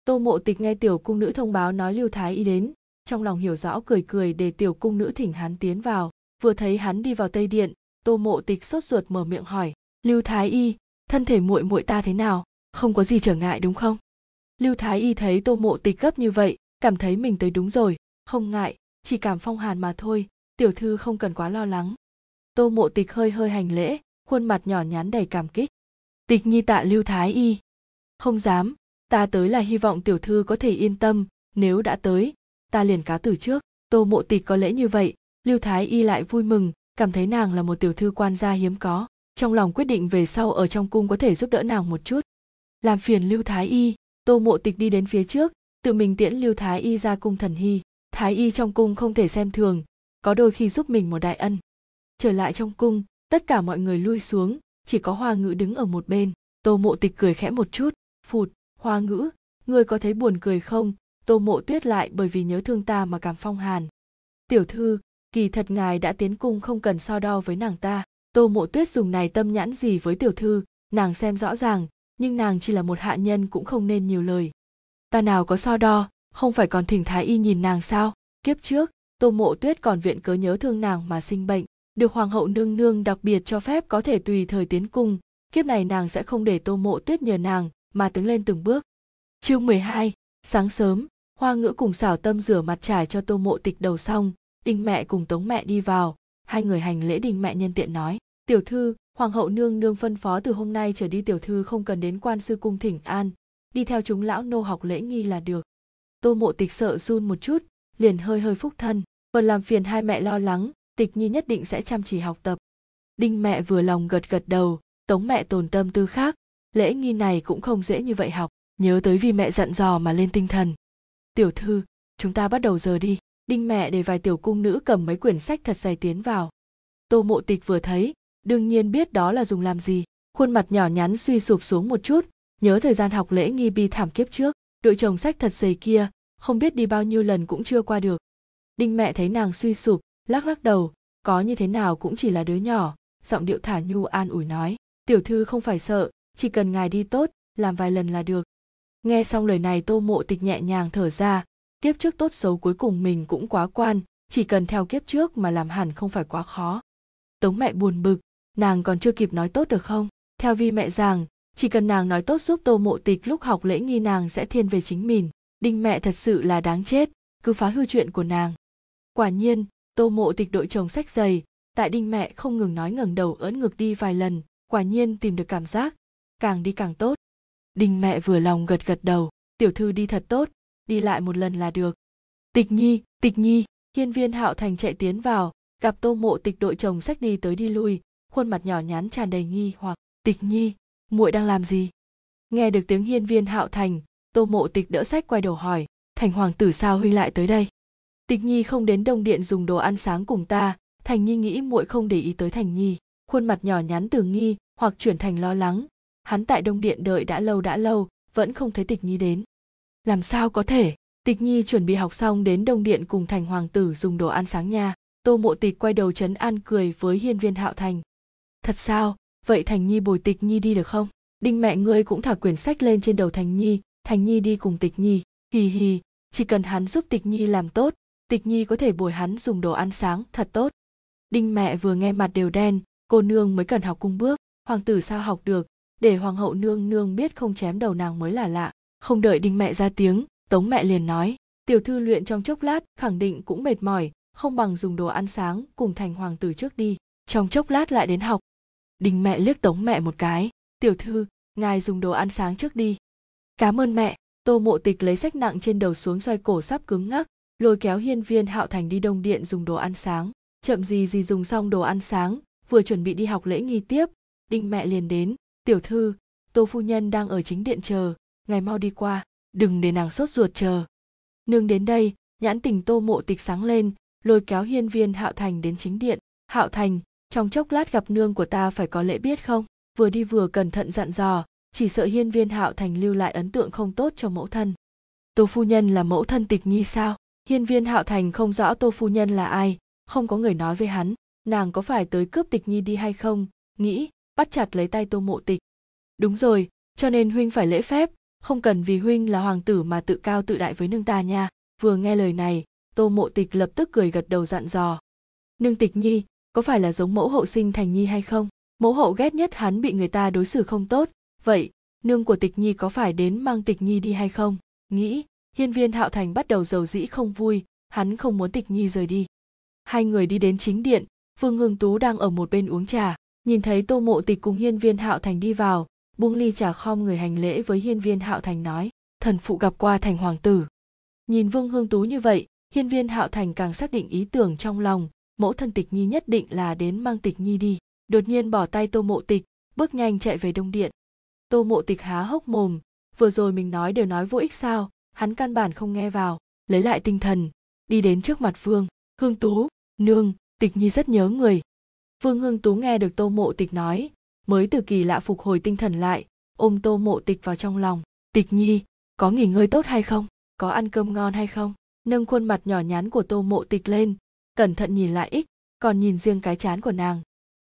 Tô mộ tịch nghe tiểu cung nữ thông báo nói lưu thái y đến, trong lòng hiểu rõ cười cười để tiểu cung nữ thỉnh hắn tiến vào. Vừa thấy hắn đi vào tây điện tô mộ tịch sốt ruột mở miệng hỏi, lưu thái y, thân thể muội muội ta thế nào? Không có gì trở ngại đúng không? Lưu thái y thấy tô mộ tịch gấp như vậy, cảm thấy mình tới đúng rồi. Không ngại, chỉ cảm phong hàn mà thôi, tiểu thư không cần quá lo lắng. Tô mộ tịch hơi hơi hành lễ, khuôn mặt nhỏ nhắn đầy cảm kích. Tịch nhi tạ lưu thái y. Không dám, ta tới là hy vọng tiểu thư có thể yên tâm, nếu đã tới, ta liền cáo từ trước. Tô mộ tịch có lễ như vậy, lưu thái y lại vui mừng cảm thấy nàng là một tiểu thư quan gia hiếm có, trong lòng quyết định về sau ở trong cung có thể giúp đỡ nàng một chút. Làm phiền lưu thái y, tô mộ tịch đi đến phía trước, tự mình tiễn lưu thái y ra cung thần hy. Thái y trong cung không thể xem thường, có đôi khi giúp mình một đại ân. Trở lại trong cung, tất cả mọi người lui xuống, chỉ có hoa ngữ đứng ở một bên. Tô mộ tịch cười khẽ một chút, phụt, hoa ngữ, ngươi có thấy buồn cười không? Tô mộ tuyết lại bởi vì nhớ thương ta mà cảm phong hàn. Tiểu thư kỳ thật ngài đã tiến cung không cần so đo với nàng ta. Tô mộ tuyết dùng này tâm nhãn gì với tiểu thư nàng xem rõ ràng nhưng nàng chỉ là một hạ nhân cũng không nên nhiều lời. Ta nào có so đo không phải còn thỉnh thái y nhìn nàng sao? Kiếp trước tô mộ tuyết còn viện cớ nhớ thương nàng mà sinh bệnh. Được hoàng hậu nương nương đặc biệt cho phép có thể tùy thời tiến cung kiếp này nàng sẽ không để tô mộ tuyết nhờ nàng mà tiến lên từng bước. Chương 12, sáng sớm hoa ngữ cùng xảo tâm rửa mặt trải cho tô mộ tịch đầu xong đinh mẹ cùng tống mẹ đi vào. Hai người hành lễ đinh mẹ nhân tiện nói, tiểu thư, hoàng hậu nương nương phân phó từ hôm nay trở đi tiểu thư không cần đến quan sư cung thỉnh an. Đi theo chúng lão nô học lễ nghi là được. Tô mộ tịch sợ run một chút, liền hơi hơi phúc thân. Vừa làm phiền hai mẹ lo lắng, tịch nhi nhất định sẽ chăm chỉ học tập. Đinh mẹ vừa lòng gật gật đầu, tống mẹ tồn tâm tư khác. Lễ nghi này cũng không dễ như vậy học, nhớ tới vì mẹ dặn dò mà lên tinh thần. Tiểu thư, chúng ta bắt đầu giờ đi đinh mẹ để vài tiểu cung nữ cầm mấy quyển sách thật dày tiến vào. Tô mộ tịch vừa thấy, đương nhiên biết đó là dùng làm gì, khuôn mặt nhỏ nhắn suy sụp xuống một chút, nhớ thời gian học lễ nghi bi thảm kiếp trước, đội chồng sách thật dày kia, không biết đi bao nhiêu lần cũng chưa qua được. Đinh mẹ thấy nàng suy sụp, lắc lắc đầu, có như thế nào cũng chỉ là đứa nhỏ, giọng điệu thả nhu an ủi nói, tiểu thư không phải sợ, chỉ cần ngài đi tốt, làm vài lần là được. Nghe xong lời này tô mộ tịch nhẹ nhàng thở ra kiếp trước tốt xấu cuối cùng mình cũng quá quan, chỉ cần theo kiếp trước mà làm hẳn không phải quá khó. Tống mẹ buồn bực, nàng còn chưa kịp nói tốt được không? Theo vi mẹ rằng chỉ cần nàng nói tốt giúp tô mộ tịch lúc học lễ nghi nàng sẽ thiên về chính mình. Đinh mẹ thật sự là đáng chết, cứ phá hư chuyện của nàng. Quả nhiên, tô mộ tịch đội chồng sách giày, tại đinh mẹ không ngừng nói ngẩng đầu ớn ngực đi vài lần, quả nhiên tìm được cảm giác, càng đi càng tốt. Đinh mẹ vừa lòng gật gật đầu, tiểu thư đi thật tốt đi lại một lần là được. Tịch nhi tịch nhi, hiên viên hạo thành chạy tiến vào, gặp tô mộ tịch đội chồng sách đi tới đi lui, khuôn mặt nhỏ nhắn tràn đầy nghi hoặc. Tịch nhi, muội đang làm gì? Nghe được tiếng hiên viên hạo thành, tô mộ tịch đỡ sách quay đầu hỏi, thành hoàng tử sao huy lại tới đây? Tịch nhi không đến đông điện dùng đồ ăn sáng cùng ta, thành nhi nghĩ muội không để ý tới thành nhi, khuôn mặt nhỏ nhắn từ nghi hoặc chuyển thành lo lắng. Hắn tại đông điện đợi đã lâu đã lâu, vẫn không thấy tịch nhi đến làm sao có thể? Tịch nhi chuẩn bị học xong đến đông điện cùng thành hoàng tử dùng đồ ăn sáng nha. Tô mộ tịch quay đầu chấn an cười với hiên viên hạo thành. Thật sao? Vậy thành nhi bồi tịch nhi đi được không? Đinh mẹ ngươi cũng thả quyển sách lên trên đầu thành nhi. Thành nhi đi cùng tịch nhi. Hì hì, chỉ cần hắn giúp tịch nhi làm tốt, tịch nhi có thể bồi hắn dùng đồ ăn sáng thật tốt. Đinh mẹ vừa nghe mặt đều đen, cô nương mới cần học cung bước. Hoàng tử sao học được? Để hoàng hậu nương nương biết không chém đầu nàng mới là lạ không đợi đinh mẹ ra tiếng, tống mẹ liền nói, tiểu thư luyện trong chốc lát, khẳng định cũng mệt mỏi, không bằng dùng đồ ăn sáng cùng thành hoàng tử trước đi, trong chốc lát lại đến học. Đinh mẹ liếc tống mẹ một cái, tiểu thư, ngài dùng đồ ăn sáng trước đi. Cảm ơn mẹ. Tô mộ tịch lấy sách nặng trên đầu xuống xoay cổ sắp cứng ngắc, lôi kéo hiên viên hạo thành đi đông điện dùng đồ ăn sáng. Chậm gì gì dùng xong đồ ăn sáng, vừa chuẩn bị đi học lễ nghi tiếp, đinh mẹ liền đến, tiểu thư, tô phu nhân đang ở chính điện chờ ngày mau đi qua, đừng để nàng sốt ruột chờ. Nương đến đây, nhãn tình tô mộ tịch sáng lên, lôi kéo hiên viên hạo thành đến chính điện. Hạo thành, trong chốc lát gặp nương của ta phải có lễ biết không? Vừa đi vừa cẩn thận dặn dò, chỉ sợ hiên viên hạo thành lưu lại ấn tượng không tốt cho mẫu thân. Tô phu nhân là mẫu thân tịch nhi sao? Hiên viên hạo thành không rõ tô phu nhân là ai, không có người nói với hắn. Nàng có phải tới cướp tịch nhi đi hay không? Nghĩ, bắt chặt lấy tay tô mộ tịch. Đúng rồi, cho nên huynh phải lễ phép không cần vì huynh là hoàng tử mà tự cao tự đại với nương ta nha. Vừa nghe lời này, tô mộ tịch lập tức cười gật đầu dặn dò. Nương tịch nhi, có phải là giống mẫu hậu sinh thành nhi hay không? Mẫu hậu ghét nhất hắn bị người ta đối xử không tốt. Vậy, nương của tịch nhi có phải đến mang tịch nhi đi hay không? Nghĩ, hiên viên hạo thành bắt đầu giàu dĩ không vui, hắn không muốn tịch nhi rời đi. Hai người đi đến chính điện vương hương tú đang ở một bên uống trà. Nhìn thấy tô mộ tịch cùng hiên viên hạo thành đi vào buông ly trà khom người hành lễ với hiên viên hạo thành nói, thần phụ gặp qua thành hoàng tử. Nhìn vương hương tú như vậy, hiên viên hạo thành càng xác định ý tưởng trong lòng, mẫu thân tịch nhi nhất định là đến mang tịch nhi đi. Đột nhiên bỏ tay tô mộ tịch, bước nhanh chạy về đông điện. Tô mộ tịch há hốc mồm, vừa rồi mình nói đều nói vô ích sao, hắn căn bản không nghe vào, lấy lại tinh thần, đi đến trước mặt vương hương tú, nương, tịch nhi rất nhớ người. Vương hương tú nghe được tô mộ tịch nói mới từ kỳ lạ phục hồi tinh thần lại, ôm tô mộ tịch vào trong lòng. Tịch nhi, có nghỉ ngơi tốt hay không? Có ăn cơm ngon hay không? Nâng khuôn mặt nhỏ nhắn của tô mộ tịch lên, cẩn thận nhìn lại ích, còn nhìn riêng cái chán của nàng.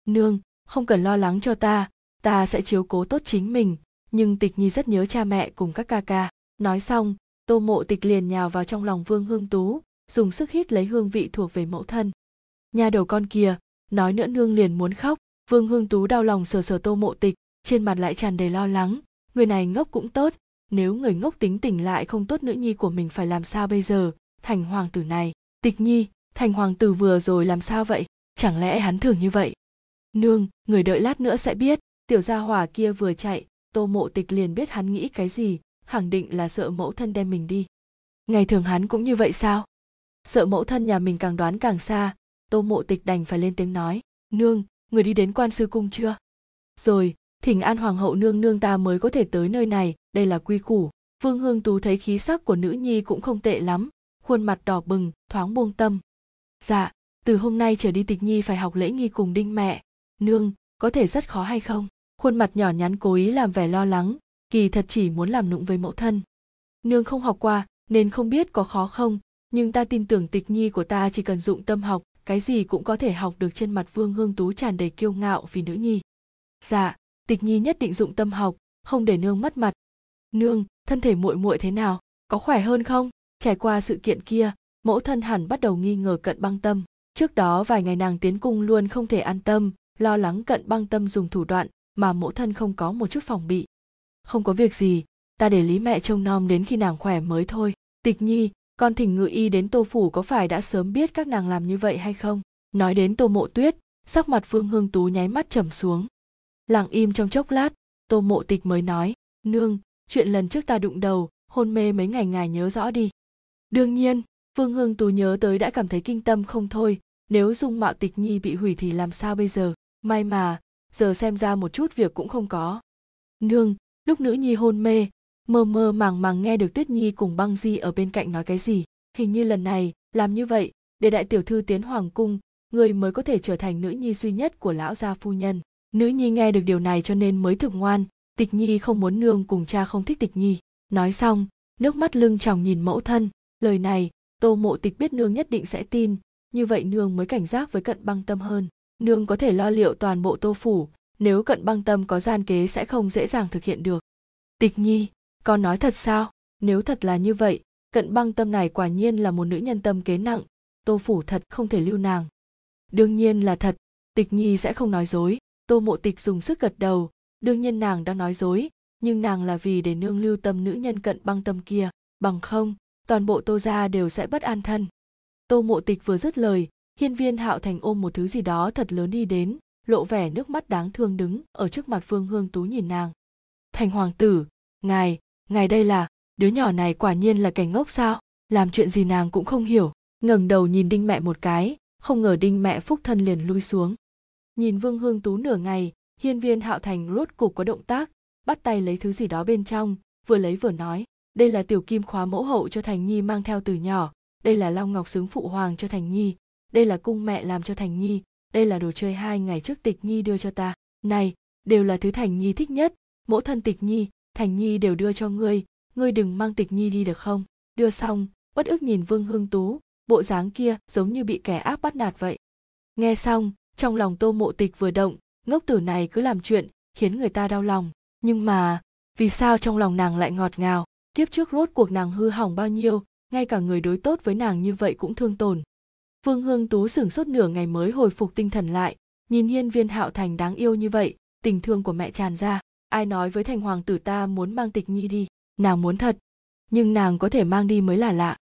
Nương, không cần lo lắng cho ta ta sẽ chiếu cố tốt chính mình. Nhưng tịch nhi rất nhớ cha mẹ cùng các ca ca. Nói xong, tô mộ tịch liền nhào vào trong lòng vương hương tú, dùng sức hít lấy hương vị thuộc về mẫu thân. Nhà đầu con kia, nói nữa nương liền muốn khóc vương hương tú đau lòng sờ sờ tô mộ tịch, trên mặt lại tràn đầy lo lắng. Người này ngốc cũng tốt, nếu người ngốc tính tình lại không tốt nữ nhi của mình phải làm sao bây giờ? Thành hoàng tử này, tịch nhi, thành hoàng tử vừa rồi làm sao vậy? Chẳng lẽ hắn thường như vậy? Nương, người đợi lát nữa sẽ biết. Tiểu gia hỏa kia vừa chạy, tô mộ tịch liền biết hắn nghĩ cái gì, khẳng định là sợ mẫu thân đem mình đi. Ngày thường hắn cũng như vậy sao? Sợ mẫu thân nhà mình càng đoán càng xa, tô mộ tịch đành phải lên tiếng nói. Nương người đi đến quan sư cung chưa? Rồi, thỉnh an hoàng hậu nương nương ta mới có thể tới nơi này, đây là quy củ. Vương hương tú thấy khí sắc của nữ nhi cũng không tệ lắm, khuôn mặt đỏ bừng, thoáng buông tâm. Dạ từ hôm nay trở đi tịch nhi phải học lễ nghi cùng đinh mẹ. Nương, có thể rất khó hay không? Khuôn mặt nhỏ nhắn cố ý làm vẻ lo lắng, kỳ thật chỉ muốn làm nụng với mẫu thân. Nương không học qua, nên không biết có khó không, nhưng ta tin tưởng tịch nhi của ta chỉ cần dụng tâm học cái gì cũng có thể học được trên mặt vương hương tú tràn đầy kiêu ngạo vì nữ nhi. Dạ tịch nhi nhất định dụng tâm học, không để nương mất mặt. Nương, thân thể muội muội thế nào, có khỏe hơn không? Trải qua sự kiện kia, mẫu thân hẳn bắt đầu nghi ngờ cận băng tâm. Trước đó vài ngày nàng tiến cung luôn không thể an tâm, lo lắng cận băng tâm dùng thủ đoạn mà mẫu thân không có một chút phòng bị. Không có việc gì, ta để lý mẹ trông nom đến khi nàng khỏe mới thôi. Tịch nhi con thỉnh ngự y đến tô phủ có phải đã sớm biết các nàng làm như vậy hay không? Nói đến tô mộ tuyết, sắc mặt phương hương tú nháy mắt trầm xuống. Lặng im trong chốc lát, tô mộ tịch mới nói, nương, chuyện lần trước ta đụng đầu, hôn mê mấy ngày ngài nhớ rõ đi. Đương nhiên, phương hương tú nhớ tới đã cảm thấy kinh tâm không thôi, nếu dung mạo tịch nhi bị hủy thì làm sao bây giờ? May mà, giờ xem ra một chút việc cũng không có. Nương, lúc nữ nhi hôn mê mơ mơ màng màng nghe được tuyết nhi cùng băng di ở bên cạnh nói cái gì. Hình như lần này, làm như vậy, để đại tiểu thư tiến hoàng cung, người mới có thể trở thành nữ nhi duy nhất của lão gia phu nhân. Nữ nhi nghe được điều này cho nên mới thực ngoan, tịch nhi không muốn nương cùng cha không thích tịch nhi. Nói xong, nước mắt lưng tròng nhìn mẫu thân, lời này, tô mộ tịch biết nương nhất định sẽ tin, như vậy nương mới cảnh giác với cận băng tâm hơn. Nương có thể lo liệu toàn bộ tô phủ, nếu cận băng tâm có gian kế sẽ không dễ dàng thực hiện được. Tịch nhi con nói thật sao? Nếu thật là như vậy, cận băng tâm này quả nhiên là một nữ nhân tâm kế nặng, tô phủ thật không thể lưu nàng. Đương nhiên là thật, tịch nhi sẽ không nói dối, tô mộ tịch dùng sức gật đầu, đương nhiên nàng đang nói dối, nhưng nàng là vì để nương lưu tâm nữ nhân cận băng tâm kia, bằng không, toàn bộ tô gia đều sẽ bất an thân. Tô mộ tịch vừa dứt lời, hiên viên hạo thành ôm một thứ gì đó thật lớn đi đến, lộ vẻ nước mắt đáng thương đứng ở trước mặt phương hương tú nhìn nàng. Thành hoàng tử, ngài ngài đây là, đứa nhỏ này quả nhiên là kẻ ngốc sao, làm chuyện gì nàng cũng không hiểu. Ngẩng đầu nhìn đinh mẹ một cái, không ngờ đinh mẹ phúc thân liền lui xuống. Nhìn vương hương tú nửa ngày, hiên viên hạo thành rốt cục có động tác, bắt tay lấy thứ gì đó bên trong, vừa lấy vừa nói, đây là tiểu kim khóa mẫu hậu cho thành nhi mang theo từ nhỏ, đây là long ngọc xứng phụ hoàng cho thành nhi, đây là cung mẹ làm cho thành nhi, đây là đồ chơi hai ngày trước tịch nhi đưa cho ta. Này, đều là thứ thành nhi thích nhất, mẫu thân tịch nhi thành nhi đều đưa cho ngươi ngươi đừng mang tịch nhi đi được không? Đưa xong bất ức nhìn vương hương tú, bộ dáng kia giống như bị kẻ ác bắt nạt vậy. Nghe xong, trong lòng tô mộ tịch vừa động, ngốc tử này cứ làm chuyện khiến người ta đau lòng. Nhưng mà, vì sao trong lòng nàng lại ngọt ngào? Kiếp trước rốt cuộc nàng hư hỏng bao nhiêu, ngay cả người đối tốt với nàng như vậy cũng thương tổn. Vương hương tú sửng sốt nửa ngày mới hồi phục tinh thần lại, nhìn hiên viên hạo thành đáng yêu như vậy, tình thương của mẹ tràn ra ai nói với thành hoàng tử ta muốn mang tịch nhi đi, nàng muốn thật, nhưng nàng có thể mang đi mới là lạ.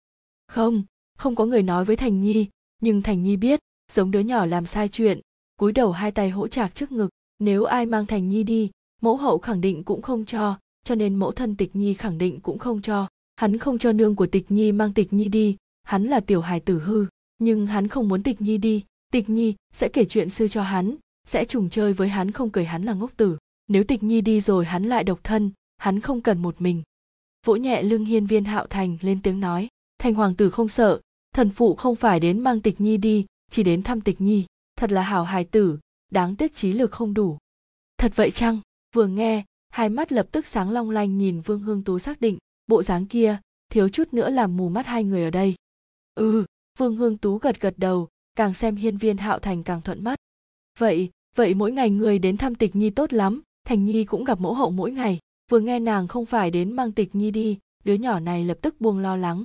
Không không có người nói với thành nhi, nhưng thành nhi biết, giống đứa nhỏ làm sai chuyện, cúi đầu hai tay hỗ trạc trước ngực, nếu ai mang thành nhi đi, mẫu hậu khẳng định cũng không cho cho nên mẫu thân tịch nhi khẳng định cũng không cho, hắn không cho nương của tịch nhi mang tịch nhi đi, hắn là tiểu hài tử hư, nhưng hắn không muốn tịch nhi đi, tịch nhi sẽ kể chuyện xưa cho hắn, sẽ trùng chơi với hắn không cười hắn là ngốc tử nếu tịch nhi đi rồi hắn lại độc thân, hắn không cần một mình. Vỗ nhẹ lưng hiên viên hạo thành lên tiếng nói, thành hoàng tử không sợ, thần phụ không phải đến mang tịch nhi đi, chỉ đến thăm tịch nhi, thật là hảo hài tử, đáng tiếc trí lực không đủ. Thật vậy chăng? vừa nghe, hai mắt lập tức sáng long lanh nhìn vương hương tú xác định, bộ dáng kia, thiếu chút nữa làm mù mắt hai người ở đây. Ừ vương hương tú gật gật đầu, càng xem hiên viên hạo thành càng thuận mắt. Vậy vậy mỗi ngày người đến thăm tịch nhi tốt lắm thành nhi cũng gặp mẫu hậu mỗi ngày. Vừa nghe nàng không phải đến mang tịch nhi đi đứa nhỏ này lập tức buông lo lắng.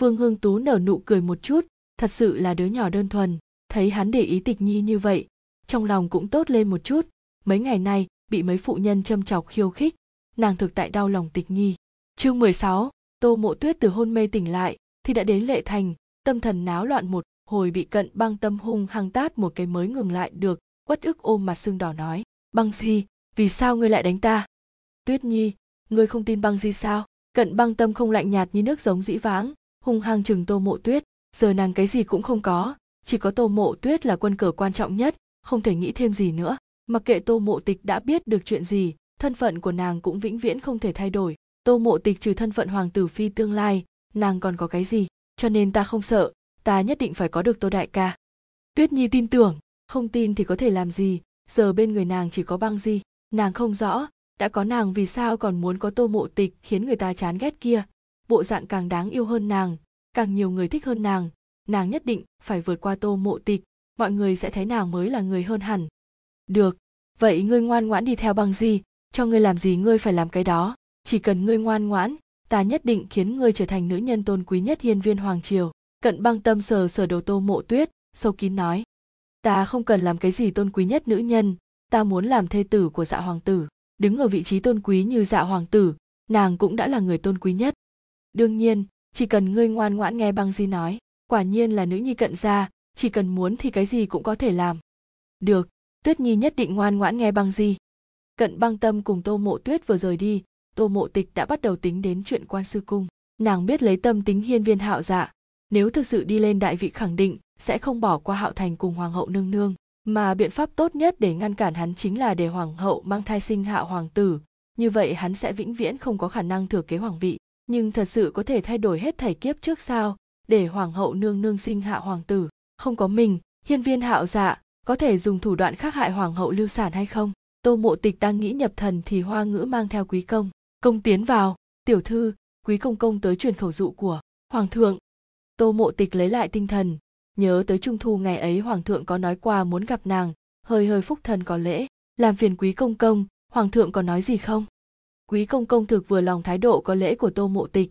Vương hương tú nở nụ cười một chút thật sự là đứa nhỏ đơn thuần thấy hắn để ý tịch nhi như vậy trong lòng cũng tốt lên một chút. Mấy ngày nay bị mấy phụ nhân châm chọc khiêu khích nàng thực tại đau lòng tịch nhi. Chương 16, tô mộ tuyết từ hôn mê tỉnh lại thì đã đến lệ thành tâm thần náo loạn một hồi bị cận băng tâm hung hăng tát một cái mới ngừng lại được uất ức ôm mặt sưng đỏ nói băng si vì sao ngươi lại đánh ta? Tuyết nhi, ngươi không tin băng di sao? Cận băng tâm không lạnh nhạt như nước giống dĩ vãng, hung hăng chừng tô mộ tuyết. Giờ nàng cái gì cũng không có, chỉ có tô mộ tuyết là quân cờ quan trọng nhất, không thể nghĩ thêm gì nữa. Mặc kệ tô mộ tịch đã biết được chuyện gì, thân phận của nàng cũng vĩnh viễn không thể thay đổi. Tô mộ tịch trừ thân phận hoàng tử phi tương lai, nàng còn có cái gì? Cho nên ta không sợ, ta nhất định phải có được tô đại ca. Tuyết nhi tin tưởng, không tin thì có thể làm gì, giờ bên người nàng chỉ có băng di nàng không rõ, đã có nàng vì sao còn muốn có tô mộ tịch khiến người ta chán ghét kia. Bộ dạng càng đáng yêu hơn nàng, càng nhiều người thích hơn nàng. Nàng nhất định phải vượt qua tô mộ tịch, mọi người sẽ thấy nàng mới là người hơn hẳn. Được, vậy ngươi ngoan ngoãn đi theo bằng gì cho ngươi làm gì ngươi phải làm cái đó. Chỉ cần ngươi ngoan ngoãn, ta nhất định khiến ngươi trở thành nữ nhân tôn quý nhất hiên viên hoàng triều. Cận băng tâm sờ sờ đầu tô mộ tuyết, sâu kín nói. Ta không cần làm cái gì tôn quý nhất nữ nhân ta muốn làm thê tử của dạ hoàng tử, đứng ở vị trí tôn quý như dạ hoàng tử, nàng cũng đã là người tôn quý nhất. Đương nhiên, chỉ cần ngươi ngoan ngoãn nghe băng di nói, quả nhiên là nữ nhi cận gia, chỉ cần muốn thì cái gì cũng có thể làm. Được, tuyết nhi nhất định ngoan ngoãn nghe băng di. Cận băng tâm cùng tô mộ tuyết vừa rời đi, tô mộ tịch đã bắt đầu tính đến chuyện quan sư cung. Nàng biết lấy tâm tính hiên viên hạo dạ nếu thực sự đi lên đại vị khẳng định, sẽ không bỏ qua hạo thành cùng hoàng hậu nương nương mà biện pháp tốt nhất để ngăn cản hắn chính là để hoàng hậu mang thai sinh hạ hoàng tử. Như vậy hắn sẽ vĩnh viễn không có khả năng thừa kế hoàng vị. Nhưng thật sự có thể thay đổi hết thảy kiếp trước sao? Để hoàng hậu nương nương sinh hạ hoàng tử. Không có mình, hiên viên hạo dạ có thể dùng thủ đoạn khác hại hoàng hậu lưu sản hay không? Tô mộ tịch đang nghĩ nhập thần thì hoa ngữ mang theo quý công. Công tiến vào. Tiểu thư, quý công công tới truyền khẩu dụ của hoàng thượng. Tô mộ tịch lấy lại tinh thần nhớ tới trung thu ngày ấy hoàng thượng có nói qua muốn gặp nàng, hơi hơi phúc thần có lễ. Làm phiền quý công công, hoàng thượng có nói gì không? Quý công công thực vừa lòng thái độ có lễ của tô mộ tịch.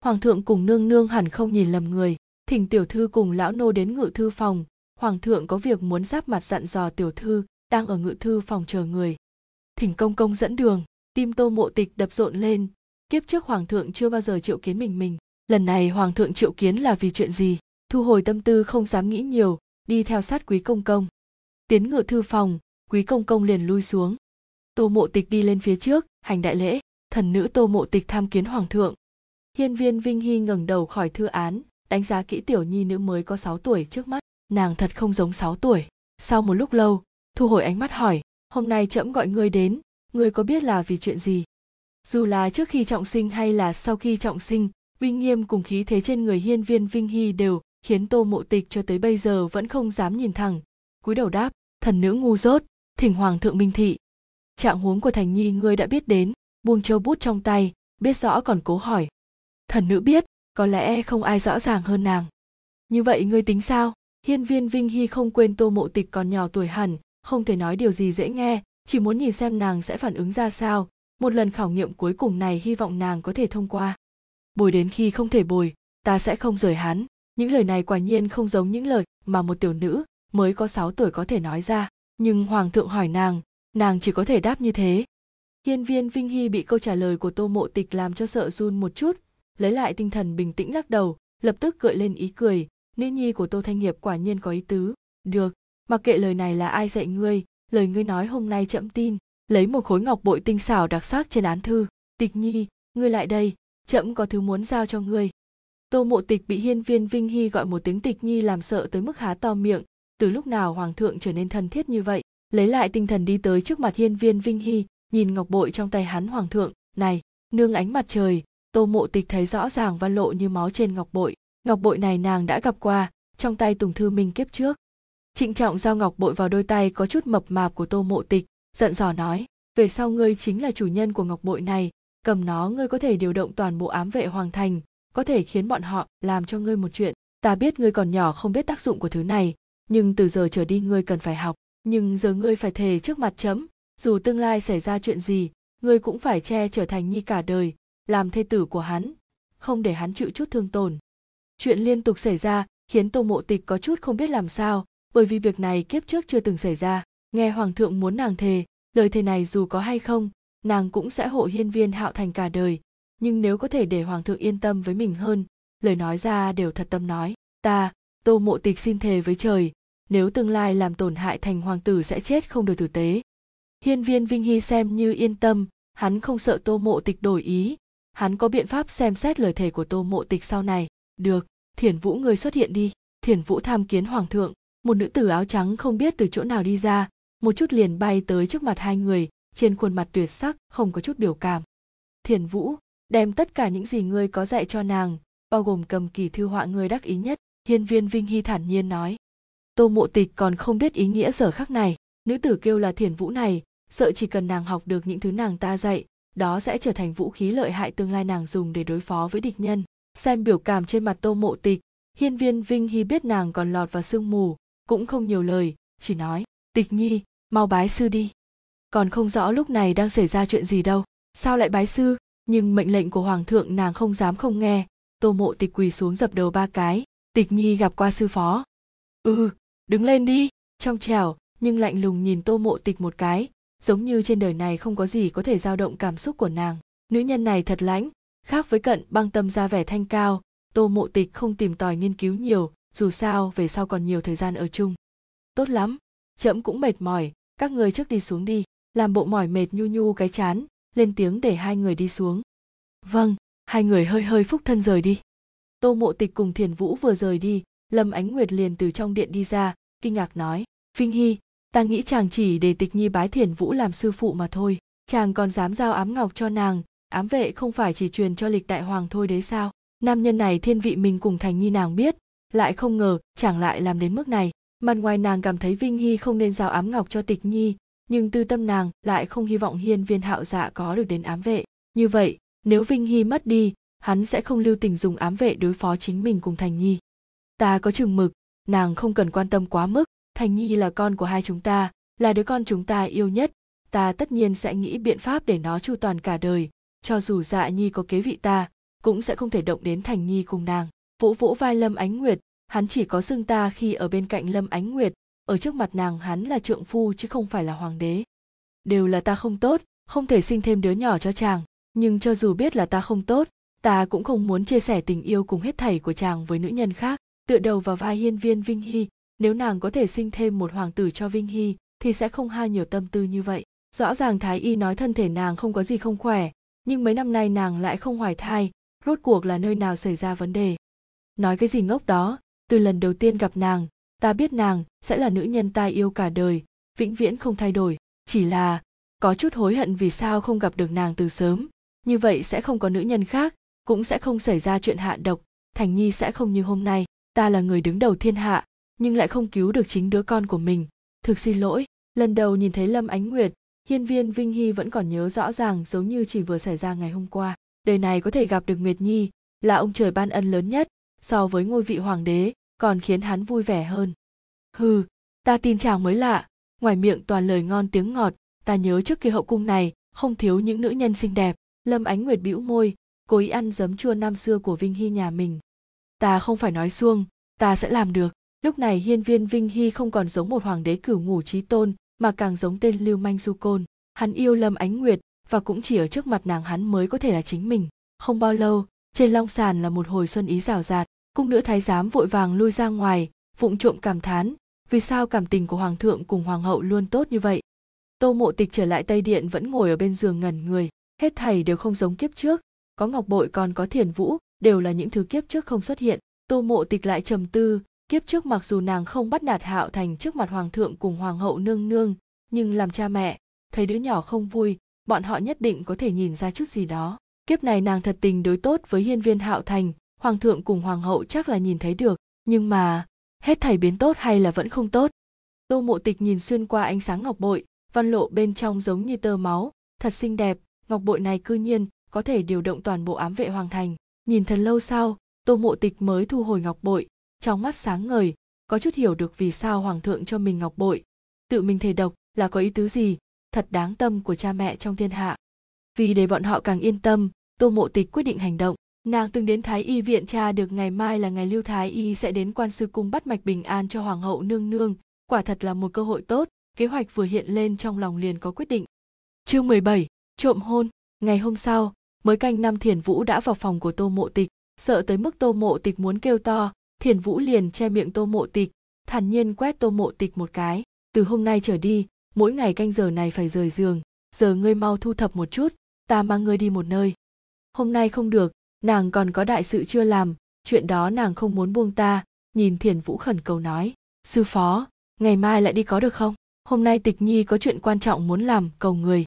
Hoàng thượng cùng nương nương hẳn không nhìn lầm người. Thỉnh tiểu thư cùng lão nô đến ngự thư phòng. Hoàng thượng có việc muốn giáp mặt dặn dò tiểu thư, đang ở ngự thư phòng chờ người. Thỉnh công công dẫn đường. Tim tô mộ tịch đập rộn lên. Kiếp trước hoàng thượng chưa bao giờ triệu kiến mình mình. Lần này hoàng thượng triệu kiến là vì chuyện gì? Thu hồi tâm tư không dám nghĩ nhiều, đi theo sát quý công công. Tiến ngự thư phòng, quý công công liền lui xuống. Tô mộ tịch đi lên phía trước, hành đại lễ, thần nữ tô mộ tịch tham kiến hoàng thượng. Hiên viên vinh hy ngẩng đầu khỏi thư án, đánh giá kỹ tiểu nhi nữ mới có 6 tuổi trước mắt. Nàng thật không giống 6 tuổi. Sau một lúc lâu, thu hồi ánh mắt hỏi, hôm nay trẫm gọi ngươi đến, ngươi có biết là vì chuyện gì? Dù là trước khi trọng sinh hay là sau khi trọng sinh, uy nghiêm cùng khí thế trên người hiên viên vinh hy đều khiến tô mộ tịch cho tới bây giờ vẫn không dám nhìn thẳng. Cúi đầu đáp, thần nữ ngu dốt, thỉnh hoàng thượng minh thị. Trạng huống của thành nhi ngươi đã biết đến, buông châu bút trong tay, biết rõ còn cố hỏi, thần nữ biết, có lẽ không ai rõ ràng hơn nàng. Như vậy ngươi tính sao? Hiên viên vinh hy không quên tô mộ tịch còn nhỏ tuổi hẳn, không thể nói điều gì dễ nghe, chỉ muốn nhìn xem nàng sẽ phản ứng ra sao. Một lần khảo nghiệm cuối cùng này hy vọng nàng có thể thông qua. Bồi đến khi không thể bồi, ta sẽ không rời hắn những lời này quả nhiên không giống những lời mà một tiểu nữ mới có 6 tuổi có thể nói ra. Nhưng hoàng thượng hỏi nàng nàng chỉ có thể đáp như thế. Hiên viên vinh hy bị câu trả lời của tô mộ tịch làm cho sợ run một chút, lấy lại tinh thần bình tĩnh lắc đầu, lập tức gợi lên ý cười. Nữ nhi của tô thanh nghiệp quả nhiên có ý tứ. Được, mặc kệ lời này là ai dạy ngươi, lời ngươi nói hôm nay chậm tin. Lấy một khối ngọc bội tinh xảo đặc sắc trên án thư. Tịch nhi, ngươi lại đây, chậm có thứ muốn giao cho ngươi tô mộ tịch bị hiên viên vinh hy gọi một tiếng tịch nhi làm sợ tới mức há to miệng. Từ lúc nào hoàng thượng trở nên thân thiết như vậy? Lấy lại tinh thần đi tới trước mặt hiên viên vinh hy, nhìn ngọc bội trong tay hắn hoàng thượng. Này, nương ánh mặt trời. Tô mộ tịch thấy rõ ràng văn lộ như máu trên ngọc bội. Ngọc bội này nàng đã gặp qua, trong tay tùng thư minh kiếp trước. Trịnh trọng giao ngọc bội vào đôi tay có chút mập mạp của tô mộ tịch, giận dò nói, về sau ngươi chính là chủ nhân của ngọc bội này. Cầm nó ngươi có thể điều động toàn bộ ám vệ hoàng thành có thể khiến bọn họ làm cho ngươi một chuyện. Ta biết ngươi còn nhỏ không biết tác dụng của thứ này, nhưng từ giờ trở đi ngươi cần phải học. Nhưng giờ ngươi phải thề trước mặt chấm, dù tương lai xảy ra chuyện gì, ngươi cũng phải che trở thành nhi cả đời, làm thê tử của hắn, không để hắn chịu chút thương tổn. Chuyện liên tục xảy ra khiến tô mộ tịch có chút không biết làm sao, bởi vì việc này kiếp trước chưa từng xảy ra. Nghe hoàng thượng muốn nàng thề, lời thề này dù có hay không, nàng cũng sẽ hộ hiên viên hạo thành cả đời nhưng nếu có thể để hoàng thượng yên tâm với mình hơn, lời nói ra đều thật tâm nói, ta, tô mộ tịch xin thề với trời, nếu tương lai làm tổn hại thành hoàng tử sẽ chết không được tử tế. Hiên viên vinh hy xem như yên tâm, hắn không sợ tô mộ tịch đổi ý. Hắn có biện pháp xem xét lời thề của tô mộ tịch sau này. Được thiền vũ người xuất hiện đi. Thiền vũ tham kiến hoàng thượng. Một nữ tử áo trắng không biết từ chỗ nào đi ra, một chút liền bay tới trước mặt hai người, trên khuôn mặt tuyệt sắc, không có chút biểu cảm. Thiền vũ đem tất cả những gì ngươi có dạy cho nàng, bao gồm cầm kỳ thư họa ngươi đắc ý nhất, hiên viên vinh hy thản nhiên nói. Tô mộ tịch còn không biết ý nghĩa sở khắc này, nữ tử kêu là thiền vũ này, sợ chỉ cần nàng học được những thứ nàng ta dạy, đó sẽ trở thành vũ khí lợi hại tương lai nàng dùng để đối phó với địch nhân. Xem biểu cảm trên mặt tô mộ tịch, hiên viên vinh hy biết nàng còn lọt vào sương mù, cũng không nhiều lời, chỉ nói, tịch nhi, mau bái sư đi. Còn không rõ lúc này đang xảy ra chuyện gì đâu, sao lại bái sư? Nhưng mệnh lệnh của hoàng thượng nàng không dám không nghe. Tô mộ tịch quỳ xuống dập đầu ba cái. Tịch nhi gặp qua sư phó. Ừ đứng lên đi. Trong trèo, nhưng lạnh lùng nhìn tô mộ tịch một cái. Giống như trên đời này không có gì có thể dao động cảm xúc của nàng. Nữ nhân này thật lãnh. Khác với cận băng tâm ra vẻ thanh cao, tô mộ tịch không tìm tòi nghiên cứu nhiều. Dù sao, về sau còn nhiều thời gian ở chung. Tốt lắm. Trẫm cũng mệt mỏi. Các người trước đi xuống đi. Làm bộ mỏi mệt nhu nhu cái chán lên tiếng để hai người đi xuống. Vâng hai người hơi hơi phúc thân rời đi. Tô mộ tịch cùng thiền vũ vừa rời đi, lâm ánh nguyệt liền từ trong điện đi ra, kinh ngạc nói, vinh hy, ta nghĩ chàng chỉ để tịch nhi bái thiền vũ làm sư phụ mà thôi. Chàng còn dám giao ám ngọc cho nàng, ám vệ không phải chỉ truyền cho lịch đại hoàng thôi đấy sao? Nam nhân này thiên vị mình cùng thành nhi nàng biết, lại không ngờ chàng lại làm đến mức này. Mặt ngoài nàng cảm thấy vinh hy không nên giao ám ngọc cho tịch nhi nhưng tư tâm nàng lại không hy vọng hiên viên hạo dạ có được đến ám vệ. Như vậy, nếu vinh hy mất đi, hắn sẽ không lưu tình dùng ám vệ đối phó chính mình cùng thành nhi. Ta có chừng mực, nàng không cần quan tâm quá mức. Thành nhi là con của hai chúng ta, là đứa con chúng ta yêu nhất. Ta tất nhiên sẽ nghĩ biện pháp để nó chu toàn cả đời. Cho dù dạ nhi có kế vị ta, cũng sẽ không thể động đến thành nhi cùng nàng. Vỗ vỗ vai lâm ánh nguyệt, hắn chỉ có xưng ta khi ở bên cạnh lâm ánh nguyệt ở trước mặt nàng hắn là trượng phu chứ không phải là hoàng đế. Đều là ta không tốt, không thể sinh thêm đứa nhỏ cho chàng. Nhưng cho dù biết là ta không tốt, ta cũng không muốn chia sẻ tình yêu cùng hết thảy của chàng với nữ nhân khác. Tựa đầu vào vai hiên viên vinh hy, nếu nàng có thể sinh thêm một hoàng tử cho vinh hy, thì sẽ không hao nhiều tâm tư như vậy. Rõ ràng thái y nói thân thể nàng không có gì không khỏe, nhưng mấy năm nay nàng lại không hoài thai, rốt cuộc là nơi nào xảy ra vấn đề. Nói cái gì ngốc đó, từ lần đầu tiên gặp nàng ta biết nàng sẽ là nữ nhân ta yêu cả đời, vĩnh viễn không thay đổi. Chỉ là có chút hối hận vì sao không gặp được nàng từ sớm. Như vậy sẽ không có nữ nhân khác, cũng sẽ không xảy ra chuyện hạ độc. Thành nhi sẽ không như hôm nay. Ta là người đứng đầu thiên hạ, nhưng lại không cứu được chính đứa con của mình. Thực xin lỗi. Lần đầu nhìn thấy lâm ánh nguyệt, hiên viên vinh hy vẫn còn nhớ rõ ràng giống như chỉ vừa xảy ra ngày hôm qua. Đời này có thể gặp được nguyệt nhi, là ông trời ban ân lớn nhất so với ngôi vị hoàng đế còn khiến hắn vui vẻ hơn. Hừ, ta tin chàng mới lạ. Ngoài miệng toàn lời ngon tiếng ngọt, ta nhớ trước kia hậu cung này, không thiếu những nữ nhân xinh đẹp, lâm ánh nguyệt bĩu môi, cố ý ăn giấm chua năm xưa của vinh hy nhà mình. Ta không phải nói xuông, ta sẽ làm được. Lúc này hiên viên vinh hy không còn giống một hoàng đế cửu ngủ trí tôn, mà càng giống tên lưu manh du côn. Hắn yêu lâm ánh nguyệt, và cũng chỉ ở trước mặt nàng hắn mới có thể là chính mình. Không bao lâu, trên long sàn là một hồi xuân ý rào rạt cung nữ thái giám vội vàng lui ra ngoài, vụng trộm cảm thán, vì sao cảm tình của hoàng thượng cùng hoàng hậu luôn tốt như vậy? Tô mộ tịch trở lại tây điện vẫn ngồi ở bên giường ngẩn người, hết thảy đều không giống kiếp trước. Có ngọc bội, còn có thiền vũ, đều là những thứ kiếp trước không xuất hiện. Tô mộ tịch lại trầm tư, kiếp trước mặc dù nàng không bắt nạt hạo thành trước mặt hoàng thượng cùng hoàng hậu nương nương, nhưng làm cha mẹ, thấy đứa nhỏ không vui, bọn họ nhất định có thể nhìn ra chút gì đó. Kiếp này nàng thật tình đối tốt với hiên viên hạo thành hoàng thượng cùng hoàng hậu chắc là nhìn thấy được, nhưng mà, hết thầy biến tốt hay là vẫn không tốt? Tô mộ tịch nhìn xuyên qua ánh sáng ngọc bội, văn lộ bên trong giống như tơ máu, thật xinh đẹp, ngọc bội này cư nhiên có thể điều động toàn bộ ám vệ hoàng thành. Nhìn thật lâu sau, tô mộ tịch mới thu hồi ngọc bội, trong mắt sáng ngời, có chút hiểu được vì sao hoàng thượng cho mình ngọc bội. Tự mình thề độc là có ý tứ gì? Thật đáng tâm của cha mẹ trong thiên hạ. Vì để bọn họ càng yên tâm, tô mộ tịch quyết định hành động nàng từng đến thái y viện tra được ngày mai là ngày lưu thái y sẽ đến quan sư cung bắt mạch bình an cho hoàng hậu nương nương. Quả thật là một cơ hội tốt kế hoạch vừa hiện lên trong lòng liền có quyết định. Chương 17, trộm hôn. Ngày hôm sau mới canh năm thiền vũ đã vào phòng của tô mộ tịch. Sợ tới mức tô mộ tịch muốn kêu to thiền vũ liền che miệng tô mộ tịch thản nhiên quét tô mộ tịch một cái. Từ hôm nay trở đi mỗi ngày canh giờ này phải rời giường giờ ngươi mau thu thập một chút ta mang ngươi đi một nơi. Hôm nay không được nàng còn có đại sự chưa làm, chuyện đó nàng không muốn buông ta. Nhìn thiền vũ khẩn cầu nói, sư phó, ngày mai lại đi có được không? Hôm nay tịch nhi có chuyện quan trọng muốn làm, cầu người.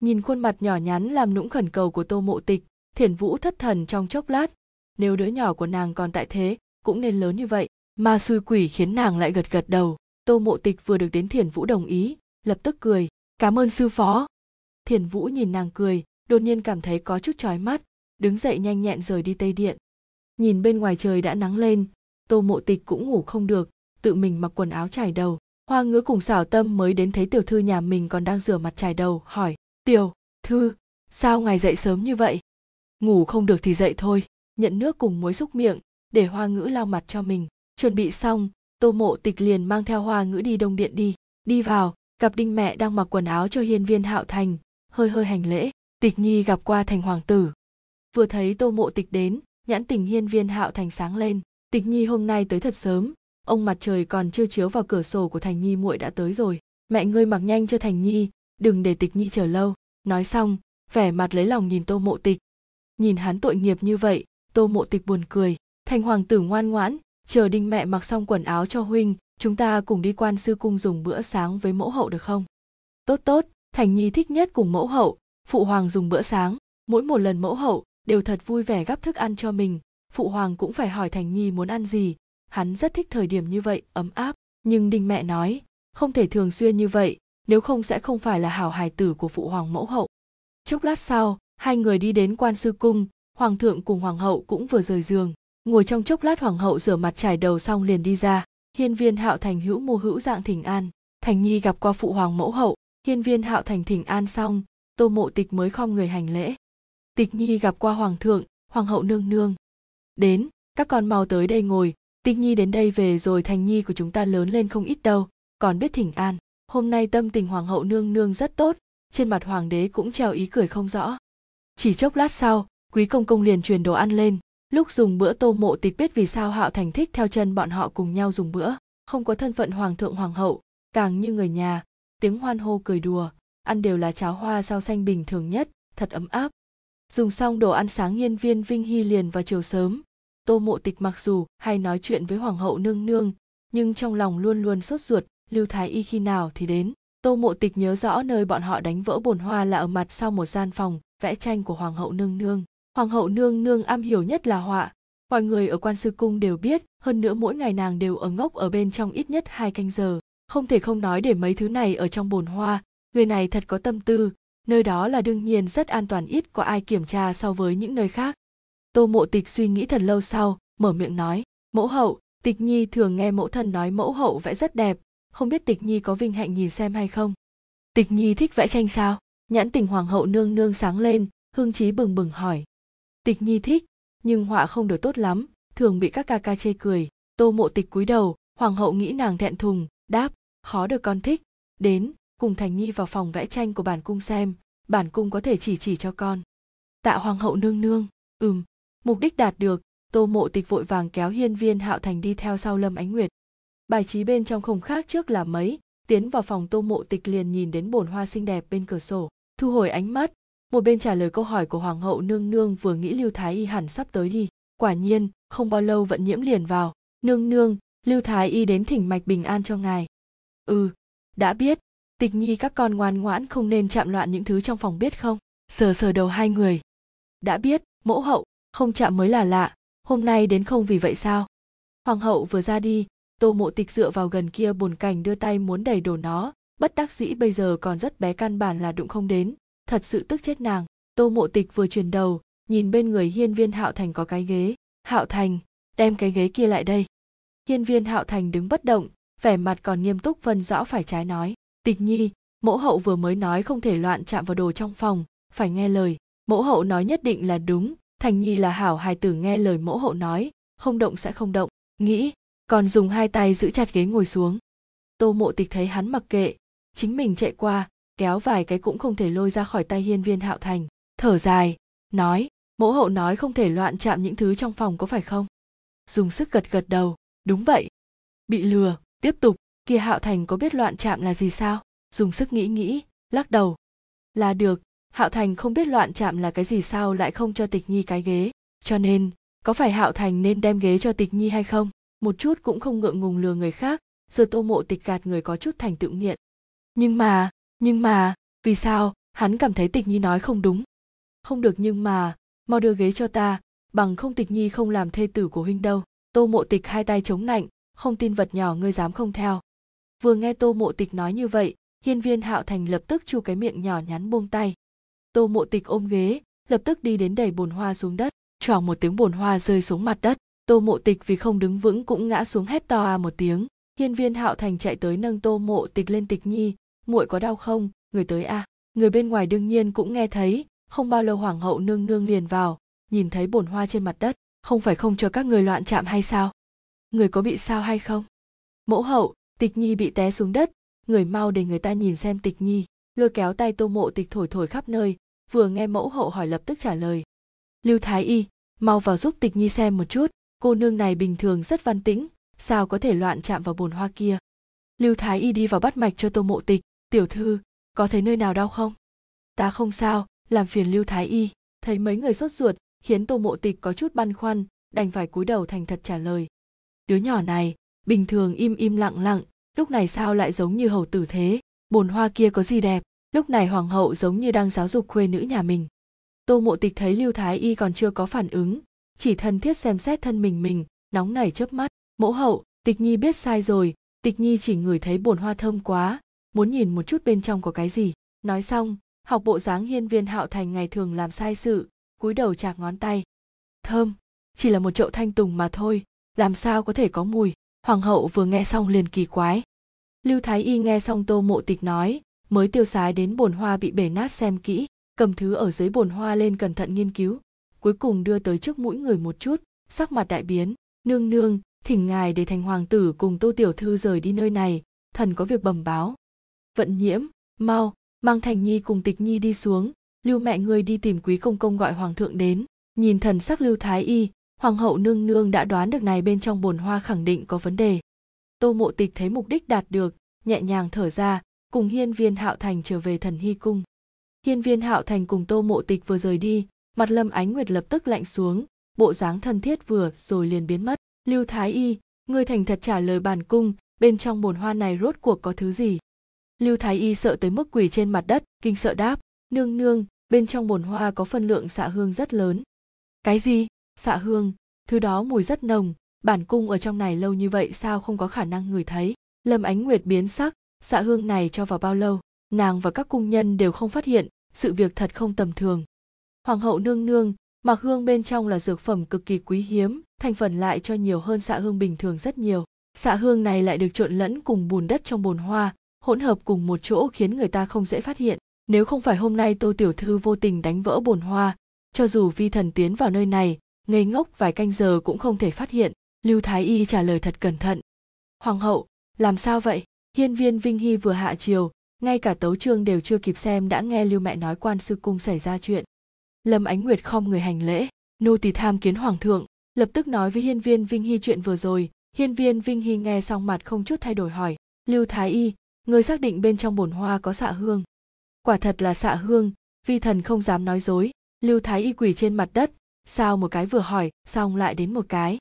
Nhìn khuôn mặt nhỏ nhắn làm nũng khẩn cầu của tô mộ tịch, thiền vũ thất thần trong chốc lát. Nếu đứa nhỏ của nàng còn tại thế, cũng nên lớn như vậy. Ma xui quỷ khiến nàng lại gật gật đầu. Tô mộ tịch vừa được đến thiền vũ đồng ý, lập tức cười, cảm ơn sư phó. Thiền vũ nhìn nàng cười, đột nhiên cảm thấy có chút chói mắt đứng dậy nhanh nhẹn rời đi tây điện. Nhìn bên ngoài trời đã nắng lên, tô mộ tịch cũng ngủ không được, tự mình mặc quần áo trải đầu. Hoa ngứa cùng xảo tâm mới đến thấy tiểu thư nhà mình còn đang rửa mặt trải đầu, hỏi, tiểu thư, sao ngài dậy sớm như vậy? Ngủ không được thì dậy thôi, nhận nước cùng muối xúc miệng, để hoa ngữ lau mặt cho mình. Chuẩn bị xong, tô mộ tịch liền mang theo hoa ngữ đi đông điện đi. Đi vào gặp đinh mẹ đang mặc quần áo cho hiên viên hạo thành, hơi hơi hành lễ. Tịch nhi gặp qua thành hoàng tử vừa thấy tô mộ tịch đến, nhãn tình hiên viên hạo thành sáng lên. Tịch nhi hôm nay tới thật sớm. Ông mặt trời còn chưa chiếu vào cửa sổ của thành nhi muội đã tới rồi. Mẹ ngươi mặc nhanh cho thành nhi, đừng để tịch nhi chờ lâu. Nói xong, vẻ mặt lấy lòng nhìn tô mộ tịch. Nhìn hắn tội nghiệp như vậy, tô mộ tịch buồn cười. Thành hoàng tử ngoan ngoãn, chờ đinh mẹ mặc xong quần áo cho huynh, chúng ta cùng đi quan sư cung dùng bữa sáng với mẫu hậu được không? Tốt tốt, thành nhi thích nhất cùng mẫu hậu, phụ hoàng dùng bữa sáng, mỗi một lần mẫu hậu đều thật vui vẻ gắp thức ăn cho mình. Phụ hoàng cũng phải hỏi thành nhi muốn ăn gì. Hắn rất thích thời điểm như vậy, ấm áp. Nhưng đinh mẹ nói, không thể thường xuyên như vậy, nếu không sẽ không phải là hảo hài tử của phụ hoàng mẫu hậu. Chốc lát sau, hai người đi đến quan sư cung, hoàng thượng cùng hoàng hậu cũng vừa rời giường. Ngồi trong chốc lát hoàng hậu rửa mặt trải đầu xong liền đi ra. Hiên viên hạo thành hữu mô hữu dạng thỉnh an. Thành nhi gặp qua phụ hoàng mẫu hậu, hiên viên hạo thành thỉnh an xong, tô mộ tịch mới khom người hành lễ tịch nhi gặp qua hoàng thượng, hoàng hậu nương nương. Đến, các con mau tới đây ngồi. Tịch nhi đến đây về rồi thành nhi của chúng ta lớn lên không ít đâu. Còn biết thỉnh an, hôm nay tâm tình hoàng hậu nương nương rất tốt, trên mặt hoàng đế cũng treo ý cười không rõ. Chỉ chốc lát sau, quý công công liền truyền đồ ăn lên. Lúc dùng bữa tô mộ tịch biết vì sao hạo thành thích theo chân bọn họ cùng nhau dùng bữa, không có thân phận hoàng thượng hoàng hậu, càng như người nhà, tiếng hoan hô cười đùa, ăn đều là cháo hoa rau xanh bình thường nhất, thật ấm áp dùng xong đồ ăn sáng nhân viên vinh hy liền vào chiều sớm. Tô mộ tịch mặc dù hay nói chuyện với hoàng hậu nương nương, nhưng trong lòng luôn luôn sốt ruột, lưu thái y khi nào thì đến? Tô mộ tịch nhớ rõ nơi bọn họ đánh vỡ bồn hoa là ở mặt sau một gian phòng, vẽ tranh của hoàng hậu nương nương. Hoàng hậu nương nương am hiểu nhất là họa. Mọi người ở quan sư cung đều biết, hơn nữa mỗi ngày nàng đều ở ngốc ở bên trong ít nhất hai canh giờ. Không thể không nói để mấy thứ này ở trong bồn hoa, người này thật có tâm tư nơi đó là đương nhiên rất an toàn ít có ai kiểm tra so với những nơi khác. Tô mộ tịch suy nghĩ thật lâu sau, mở miệng nói, mẫu hậu, tịch nhi thường nghe mẫu thân nói mẫu hậu vẽ rất đẹp, không biết tịch nhi có vinh hạnh nhìn xem hay không? Tịch nhi thích vẽ tranh sao? Nhãn tình hoàng hậu nương nương sáng lên hưng trí bừng bừng hỏi. Tịch nhi thích, nhưng họa không được tốt lắm, thường bị các ca ca chê cười. Tô mộ tịch cúi đầu, hoàng hậu nghĩ nàng thẹn thùng, đáp, khó được con thích. Đến cùng thành nhi vào phòng vẽ tranh của bản cung xem, bản cung có thể chỉ chỉ cho con. Tạ hoàng hậu nương nương, ừm, mục đích đạt được, tô mộ tịch vội vàng kéo hiên viên hạo thành đi theo sau lâm ánh nguyệt. Bài trí bên trong không khác trước là mấy, tiến vào phòng tô mộ tịch liền nhìn đến bồn hoa xinh đẹp bên cửa sổ, thu hồi ánh mắt. Một bên trả lời câu hỏi của hoàng hậu nương nương vừa nghĩ lưu thái y hẳn sắp tới đi. Quả nhiên, không bao lâu vận nhiễm liền vào. Nương nương, lưu thái y đến thỉnh mạch bình an cho ngài. Ừ đã biết tịch nhi, các con ngoan ngoãn không nên chạm loạn những thứ trong phòng biết không? Sờ sờ đầu hai người. Đã biết, mẫu hậu, không chạm mới là lạ. Hôm nay đến không vì vậy sao? Hoàng hậu vừa ra đi, tô mộ tịch dựa vào gần kia bồn cảnh đưa tay muốn đẩy đổ nó. Bất đắc dĩ bây giờ còn rất bé căn bản là đụng không đến. Thật sự tức chết nàng. Tô mộ tịch vừa chuyển đầu, nhìn bên người hiên viên hạo thành có cái ghế. Hạo thành, đem cái ghế kia lại đây. Hiên viên hạo thành đứng bất động, vẻ mặt còn nghiêm túc phân rõ phải trái nói tịch nhi, mẫu hậu vừa mới nói không thể loạn chạm vào đồ trong phòng, phải nghe lời. Mẫu hậu nói nhất định là đúng, thành nhi là hảo hài tử nghe lời mẫu hậu nói, không động sẽ không động. Nghĩ, còn dùng hai tay giữ chặt ghế ngồi xuống. Tô mộ tịch thấy hắn mặc kệ, chính mình chạy qua, kéo vài cái cũng không thể lôi ra khỏi tay hiên viên hạo thành, thở dài, nói, mẫu hậu nói không thể loạn chạm những thứ trong phòng có phải không? Dùng sức gật gật đầu, đúng vậy. Bị lừa, tiếp tục kia hạo thành có biết loạn chạm là gì sao? Dùng sức nghĩ nghĩ, lắc đầu. Là được, hạo thành không biết loạn chạm là cái gì sao lại không cho tịch nhi cái ghế. Cho nên, có phải hạo thành nên đem ghế cho tịch nhi hay không? Một chút cũng không ngượng ngùng lừa người khác rồi tô mộ tịch gạt người có chút thành tựu nghiện. Nhưng mà nhưng mà, vì sao? Hắn cảm thấy tịch nhi nói không đúng. Không được nhưng mà, mau đưa ghế cho ta, bằng không tịch nhi không làm thê tử của huynh đâu. Tô mộ tịch hai tay chống nạnh, không tin vật nhỏ ngươi dám không theo vừa nghe tô mộ tịch nói như vậy, hiên viên hạo thành lập tức chu cái miệng nhỏ nhắn buông tay. Tô mộ tịch ôm ghế, lập tức đi đến đẩy bồn hoa xuống đất. Choàng một tiếng bồn hoa rơi xuống mặt đất. Tô mộ tịch vì không đứng vững cũng ngã xuống hét to à một tiếng. Hiên viên hạo thành chạy tới nâng tô mộ tịch lên tịch nhi. Muội có đau không? Người tới a. À. người bên ngoài đương nhiên cũng nghe thấy. Không bao lâu hoàng hậu nương nương liền vào, nhìn thấy bồn hoa trên mặt đất. Không phải không cho các người loạn chạm hay sao? Người có bị sao hay không? Mẫu hậu tịch nhi bị té xuống đất, người mau để người ta nhìn xem tịch nhi. Lôi kéo tay tô mộ tịch thổi thổi khắp nơi, vừa nghe mẫu hậu hỏi lập tức trả lời. Lưu thái y, mau vào giúp tịch nhi xem một chút, cô nương này bình thường rất văn tĩnh, sao có thể loạn chạm vào bồn hoa kia? Lưu thái y đi vào bắt mạch cho tô mộ tịch, tiểu thư, có thấy nơi nào đau không? Ta không sao, làm phiền lưu thái y. Thấy mấy người sốt ruột, khiến tô mộ tịch có chút băn khoăn, đành phải cúi đầu thành thật trả lời. Đứa nhỏ này bình thường im im lặng lặng, lúc này sao lại giống như hầu tử thế? Bồn hoa kia có gì đẹp? Lúc này hoàng hậu giống như đang giáo dục khuê nữ nhà mình. Tô mộ tịch thấy lưu thái y còn chưa có phản ứng, chỉ thân thiết xem xét thân mình mình, nóng nảy chớp mắt. Mẫu hậu, tịch nhi biết sai rồi, tịch nhi chỉ ngửi thấy bồn hoa thơm quá, muốn nhìn một chút bên trong có cái gì. Nói xong, học bộ dáng hiên viên hạo thành ngày thường làm sai sự, cúi đầu chạc ngón tay. Thơm, chỉ là một chậu thanh tùng mà thôi, làm sao có thể có mùi? Hoàng hậu vừa nghe xong liền kỳ quái. Lưu thái y nghe xong tô mộ tịch nói, mới tiêu sái đến bồn hoa bị bể nát xem kỹ, cầm thứ ở dưới bồn hoa lên cẩn thận nghiên cứu. Cuối cùng đưa tới trước mũi người một chút, sắc mặt đại biến. Nương nương, thỉnh ngài để thành hoàng tử cùng tô tiểu thư rời đi nơi này, thần có việc bẩm báo. Vận nhiễm, mau, mang thành nhi cùng tịch nhi đi xuống. Lưu mẹ ngươi đi tìm quý công công gọi hoàng thượng đến. Nhìn thần sắc lưu thái y hoàng hậu nương nương đã đoán được này bên trong bồn hoa khẳng định có vấn đề. Tô mộ tịch thấy mục đích đạt được, nhẹ nhàng thở ra, cùng hiên viên hạo thành trở về thần hy cung. Hiên viên hạo thành cùng tô mộ tịch vừa rời đi, mặt lâm ánh nguyệt lập tức lạnh xuống, bộ dáng thân thiết vừa, rồi liền biến mất. Lưu thái y, ngươi thành thật trả lời bản cung, bên trong bồn hoa này rốt cuộc có thứ gì? Lưu thái y sợ tới mức quỳ trên mặt đất, kinh sợ đáp, nương nương, bên trong bồn hoa có phân lượng xạ hương rất lớn. Cái gì? Xạ hương, thứ đó mùi rất nồng. Bản cung ở trong này lâu như vậy sao không có khả năng ngửi thấy? Lâm ánh nguyệt biến sắc. Xạ hương này cho vào bao lâu? Nàng và các cung nhân đều không phát hiện, sự việc thật không tầm thường. Hoàng hậu nương nương, mặc hương bên trong là dược phẩm cực kỳ quý hiếm, thành phần lại cho nhiều hơn xạ hương bình thường rất nhiều. Xạ hương này lại được trộn lẫn cùng bùn đất trong bồn hoa, hỗn hợp cùng một chỗ khiến người ta không dễ phát hiện. Nếu không phải hôm nay tô tiểu thư vô tình đánh vỡ bồn hoa, cho dù vi thần tiến vào nơi này ngây ngốc vài canh giờ cũng không thể phát hiện. Lưu thái y trả lời thật cẩn thận. Hoàng hậu, làm sao vậy? Hiên viên vinh hy vừa hạ chiều, ngay cả tấu trương đều chưa kịp xem đã nghe lưu mẹ nói quan sư cung xảy ra chuyện. Lâm ánh nguyệt khom người hành lễ, nô tỳ tham kiến hoàng thượng, lập tức nói với hiên viên vinh hy chuyện vừa rồi. Hiên viên vinh hy nghe xong mặt không chút thay đổi hỏi, lưu thái y, người xác định bên trong bồn hoa có xạ hương? Quả thật là xạ hương, vi thần không dám nói dối. Lưu thái y quỳ trên mặt đất sao một cái vừa hỏi, xong lại đến một cái.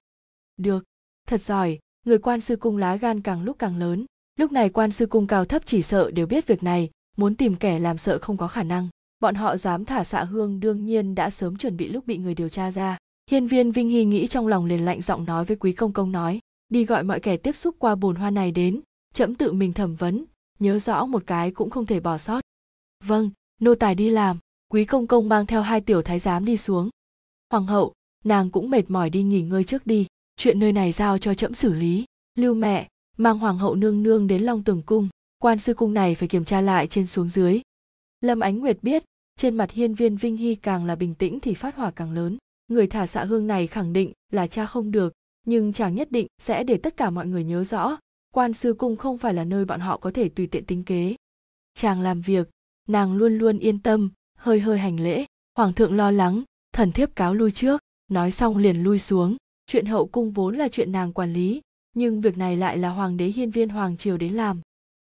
Được. Thật giỏi, người quan sư cung lá gan càng lúc càng lớn. Lúc này quan sư cung cao thấp chỉ sợ đều biết việc này, muốn tìm kẻ làm sợ không có khả năng. Bọn họ dám thả xạ hương đương nhiên đã sớm chuẩn bị lúc bị người điều tra ra. Hiên viên vinh hy nghĩ trong lòng liền lạnh giọng nói với quý công công nói, đi gọi mọi kẻ tiếp xúc qua bồn hoa này đến trẫm tự mình thẩm vấn, nhớ rõ một cái cũng không thể bỏ sót. Vâng nô tài đi làm. Quý công công mang theo hai tiểu thái giám đi xuống hoàng hậu, nàng cũng mệt mỏi đi nghỉ ngơi trước đi, chuyện nơi này giao cho trẫm xử lý. Lưu mẹ, mang hoàng hậu nương nương đến long tường cung, quan sư cung này phải kiểm tra lại trên xuống dưới. Lâm ánh nguyệt biết, trên mặt hiên viên vinh hy càng là bình tĩnh thì phát hỏa càng lớn. Người thả xạ hương này khẳng định là cha không được, nhưng chàng nhất định sẽ để tất cả mọi người nhớ rõ, quan sư cung không phải là nơi bọn họ có thể tùy tiện tính kế. Chàng làm việc, nàng luôn luôn yên tâm, hơi hơi hành lễ, hoàng thượng lo lắng thần thiếp cáo lui trước, nói xong liền lui xuống. Chuyện hậu cung vốn là chuyện nàng quản lý, nhưng việc này lại là hoàng đế hiên viên hoàng triều đến làm.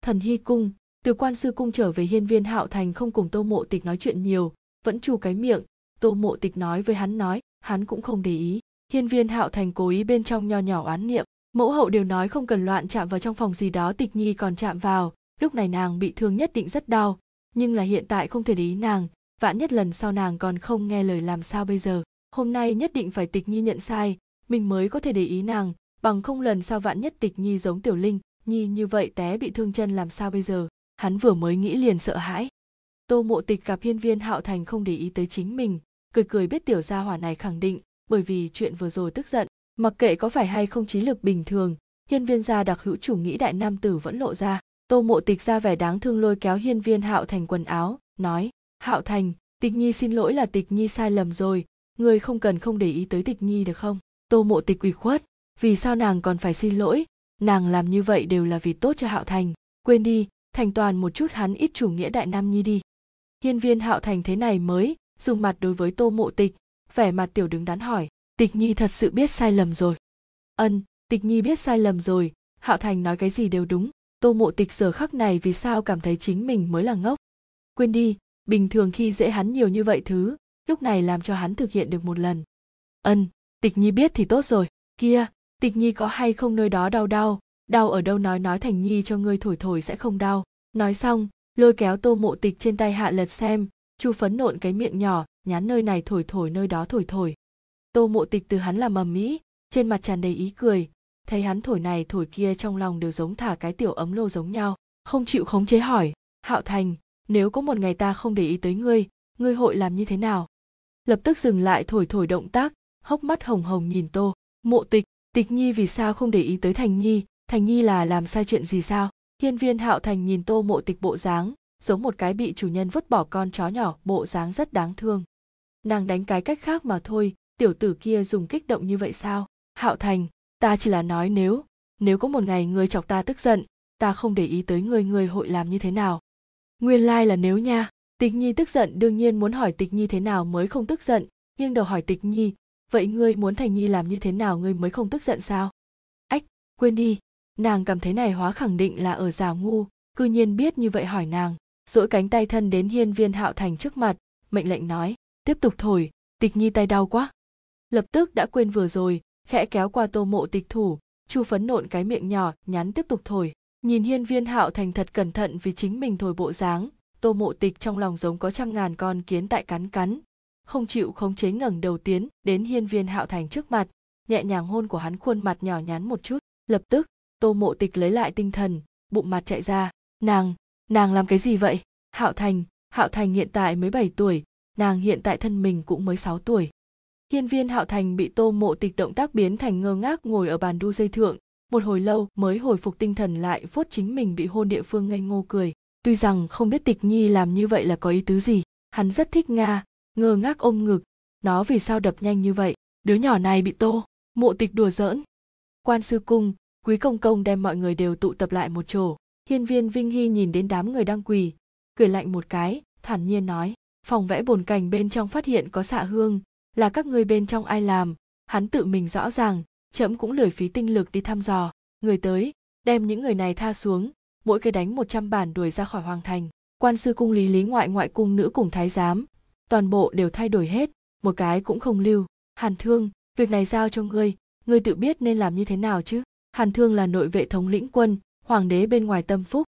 Thần hy cung, từ quan sư cung trở về hiên viên hạo thành không cùng tô mộ tịch nói chuyện nhiều, vẫn chu cái miệng. Tô mộ tịch nói với hắn nói, hắn cũng không để ý. Hiên viên hạo thành cố ý bên trong nho nhỏ oán niệm. Mẫu hậu đều nói không cần loạn chạm vào trong phòng gì đó, tịch nhi còn chạm vào. Lúc này nàng bị thương nhất định rất đau, nhưng là hiện tại không thể để ý nàng vạn nhất lần sau nàng còn không nghe lời làm sao bây giờ, hôm nay nhất định phải tịch nhi nhận sai, mình mới có thể để ý nàng, bằng không lần sau vạn nhất tịch nhi giống tiểu linh, nhi như vậy té bị thương chân làm sao bây giờ, hắn vừa mới nghĩ liền sợ hãi. Tô mộ tịch gặp hiên viên hạo thành không để ý tới chính mình, cười cười biết tiểu gia hỏa này khẳng định, bởi vì chuyện vừa rồi tức giận, mặc kệ có phải hay không trí lực bình thường, hiên viên gia đặc hữu chủ nghĩ đại nam tử vẫn lộ ra. Tô mộ tịch ra vẻ đáng thương lôi kéo hiên viên hạo thành quần áo, nói hạo thành, tịch nhi xin lỗi là tịch nhi sai lầm rồi. Người không cần không để ý tới tịch nhi được không? Tô mộ tịch ủy khuất. Vì sao nàng còn phải xin lỗi? Nàng làm như vậy đều là vì tốt cho hạo thành. Quên đi, thành toàn một chút hắn ít chủ nghĩa đại nam nhi đi. Hiên viên hạo thành thế này mới dùng mặt đối với tô mộ tịch, vẻ mặt tiểu đứng đắn hỏi, tịch nhi thật sự biết sai lầm rồi? Ân, tịch nhi biết sai lầm rồi. Hạo thành nói cái gì đều đúng. Tô mộ tịch giờ khắc này vì sao cảm thấy chính mình mới là ngốc? Quên đi bình thường khi dễ hắn nhiều như vậy thứ, lúc này làm cho hắn thực hiện được một lần. Ân, tịch nhi biết thì tốt rồi. Kia, tịch nhi có hay không nơi đó đau đau? Đau ở đâu nói nói thành nhi cho ngươi thổi thổi sẽ không đau. Nói xong, lôi kéo tô mộ tịch trên tay hạ lật xem, chu phấn nộn cái miệng nhỏ, nhán nơi này thổi thổi nơi đó thổi thổi. Tô mộ tịch từ hắn làm mầm mỹ trên mặt tràn đầy ý cười. Thấy hắn thổi này thổi kia trong lòng đều giống thả cái tiểu ấm lô giống nhau, không chịu khống chế hỏi, hạo thành nếu có một ngày ta không để ý tới ngươi ngươi hội làm như thế nào? Lập tức dừng lại thổi thổi động tác, hốc mắt hồng hồng nhìn tô. Mộ tịch tịch nhi vì sao không để ý tới thành nhi? Thành nhi là làm sai chuyện gì sao? Hiên viên hạo thành nhìn tô mộ tịch bộ dáng, giống một cái bị chủ nhân vứt bỏ con chó nhỏ, bộ dáng rất đáng thương. Nàng đánh cái cách khác mà thôi, tiểu tử kia dùng kích động như vậy sao? Hạo thành, ta chỉ là nói nếu nếu có một ngày ngươi chọc ta tức giận, ta không để ý tới ngươi ngươi hội làm như thế nào? Nguyên lai là nếu nha. Tịch nhi tức giận, đương nhiên muốn hỏi tịch nhi thế nào mới không tức giận. Nhưng đầu hỏi tịch nhi, vậy ngươi muốn thành nhi làm như thế nào ngươi mới không tức giận sao? Ách, quên đi. Nàng cảm thấy này hóa khẳng định là ở già ngu, cư nhiên biết như vậy hỏi nàng. Dỗi cánh tay thân đến hiên viên hạo thành trước mặt, mệnh lệnh nói, tiếp tục thổi, tịch nhi tay đau quá. Lập tức đã quên vừa rồi, khẽ kéo qua tô mộ tịch thủ, chu phấn nộn cái miệng nhỏ, nhắn tiếp tục thổi nhìn hiên viên hạo thành thật cẩn thận vì chính mình thổi bộ dáng, tô mộ tịch trong lòng giống có trăm ngàn con kiến tại cắn cắn. Không chịu khống chế ngẩng đầu tiến đến hiên viên hạo thành trước mặt, nhẹ nhàng hôn của hắn khuôn mặt nhỏ nhắn một chút. Lập tức, tô mộ tịch lấy lại tinh thần, bụng mặt chạy ra. Nàng nàng làm cái gì vậy? Hạo thành hạo thành hiện tại mới 7 tuổi, nàng hiện tại thân mình cũng mới 6 tuổi. Hiên viên hạo thành bị tô mộ tịch động tác biến thành ngơ ngác ngồi ở bàn đu dây thượng một hồi lâu mới hồi phục tinh thần lại phốt chính mình bị hôn địa phương ngây ngô cười. Tuy rằng không biết tịch nhi làm như vậy là có ý tứ gì, hắn rất thích nga, ngơ ngác ôm ngực. Nó vì sao đập nhanh như vậy? Đứa nhỏ này bị tô, mộ tịch đùa giỡn. Quan sư cung, quý công công đem mọi người đều tụ tập lại một chỗ. Hiên viên vinh hy nhìn đến đám người đang quỳ, cười lạnh một cái, thản nhiên nói, phòng vẽ bồn cảnh bên trong phát hiện có xạ hương, là các ngươi bên trong ai làm? Hắn tự mình rõ ràng trẫm cũng lười phí tinh lực đi thăm dò. Người tới, đem những người này tha xuống, mỗi cái đánh một trăm bản đuổi ra khỏi hoàng thành. Quan sư cung lý lý ngoại ngoại cung nữ cùng thái giám, toàn bộ đều thay đổi hết, một cái cũng không lưu. Hàn thương, việc này giao cho ngươi ngươi tự biết nên làm như thế nào chứ? Hàn thương là nội vệ thống lĩnh quân, hoàng đế bên ngoài tâm phúc.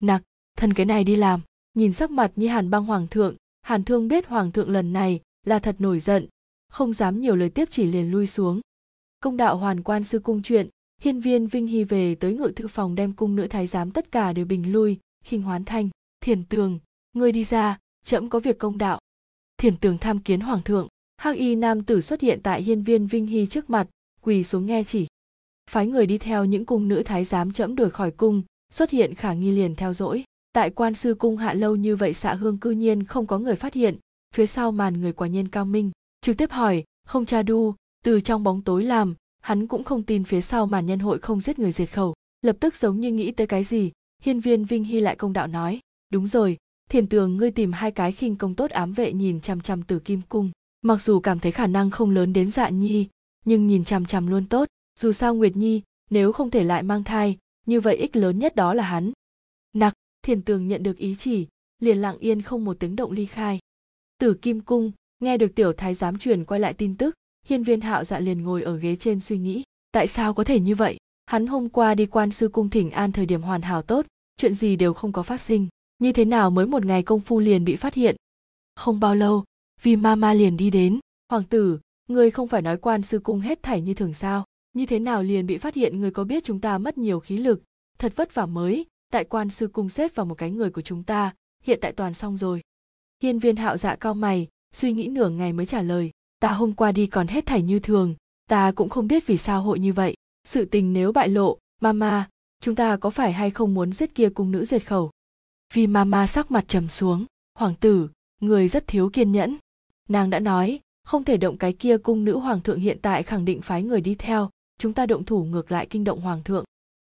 Nặc thần cái này đi làm. Nhìn sắc mặt như hàn băng hoàng thượng, hàn thương biết hoàng thượng lần này là thật nổi giận, không dám nhiều lời tiếp chỉ liền lui xuống công đạo hoàn quan sư cung chuyện hiên viên vinh hy về tới ngự thư phòng đem cung nữ thái giám tất cả đều bình lui, khinh hoán thanh, thiền tường, ngươi đi ra trẫm có việc công đạo. Thiền tường tham kiến hoàng thượng, hắc y nam tử xuất hiện tại hiên viên vinh hy trước mặt, quỳ xuống nghe chỉ. Phái người đi theo những cung nữ thái giám trẫm đuổi khỏi cung, xuất hiện khả nghi liền theo dõi. Tại quan sư cung hạ lâu như vậy xạ hương cư nhiên không có người phát hiện, phía sau màn người quả nhiên cao minh. Trực tiếp hỏi, không cha đu từ trong bóng tối làm, hắn cũng không tin phía sau màn nhân hội không giết người diệt khẩu, lập tức giống như nghĩ tới cái gì, hiên viên vinh hy lại công đạo nói, đúng rồi, thiền tường ngươi tìm hai cái khinh công tốt ám vệ nhìn chằm chằm từ kim cung, mặc dù cảm thấy khả năng không lớn đến dạ nhi, nhưng nhìn chằm chằm luôn tốt, dù sao nguyệt nhi, nếu không thể lại mang thai, như vậy ích lớn nhất đó là hắn. Nặc, thiền tường nhận được ý chỉ, liền lặng yên không một tiếng động ly khai. Tử kim cung, nghe được tiểu thái giám truyền quay lại tin tức hiên viên hạo dạ liền ngồi ở ghế trên suy nghĩ, tại sao có thể như vậy? Hắn hôm qua đi quan sư cung thỉnh an thời điểm hoàn hảo tốt, chuyện gì đều không có phát sinh. Như thế nào mới một ngày công phu liền bị phát hiện? Không bao lâu, vì mama liền đi đến. Hoàng tử, ngươi không phải nói quan sư cung hết thảy như thường sao? Như thế nào liền bị phát hiện người có biết chúng ta mất nhiều khí lực? Thật vất vả mới, tại quan sư cung xếp vào một cái người của chúng ta, hiện tại toàn xong rồi. Hiên viên hạo dạ cao mày, suy nghĩ nửa ngày mới trả lời ta hôm qua đi còn hết thảy như thường, ta cũng không biết vì sao hội như vậy. Sự tình nếu bại lộ, mama, chúng ta có phải hay không muốn giết kia cung nữ diệt khẩu? Vì mama sắc mặt trầm xuống, hoàng tử, người rất thiếu kiên nhẫn. Nàng đã nói, không thể động cái kia cung nữ hoàng thượng hiện tại khẳng định phái người đi theo, chúng ta động thủ ngược lại kinh động hoàng thượng.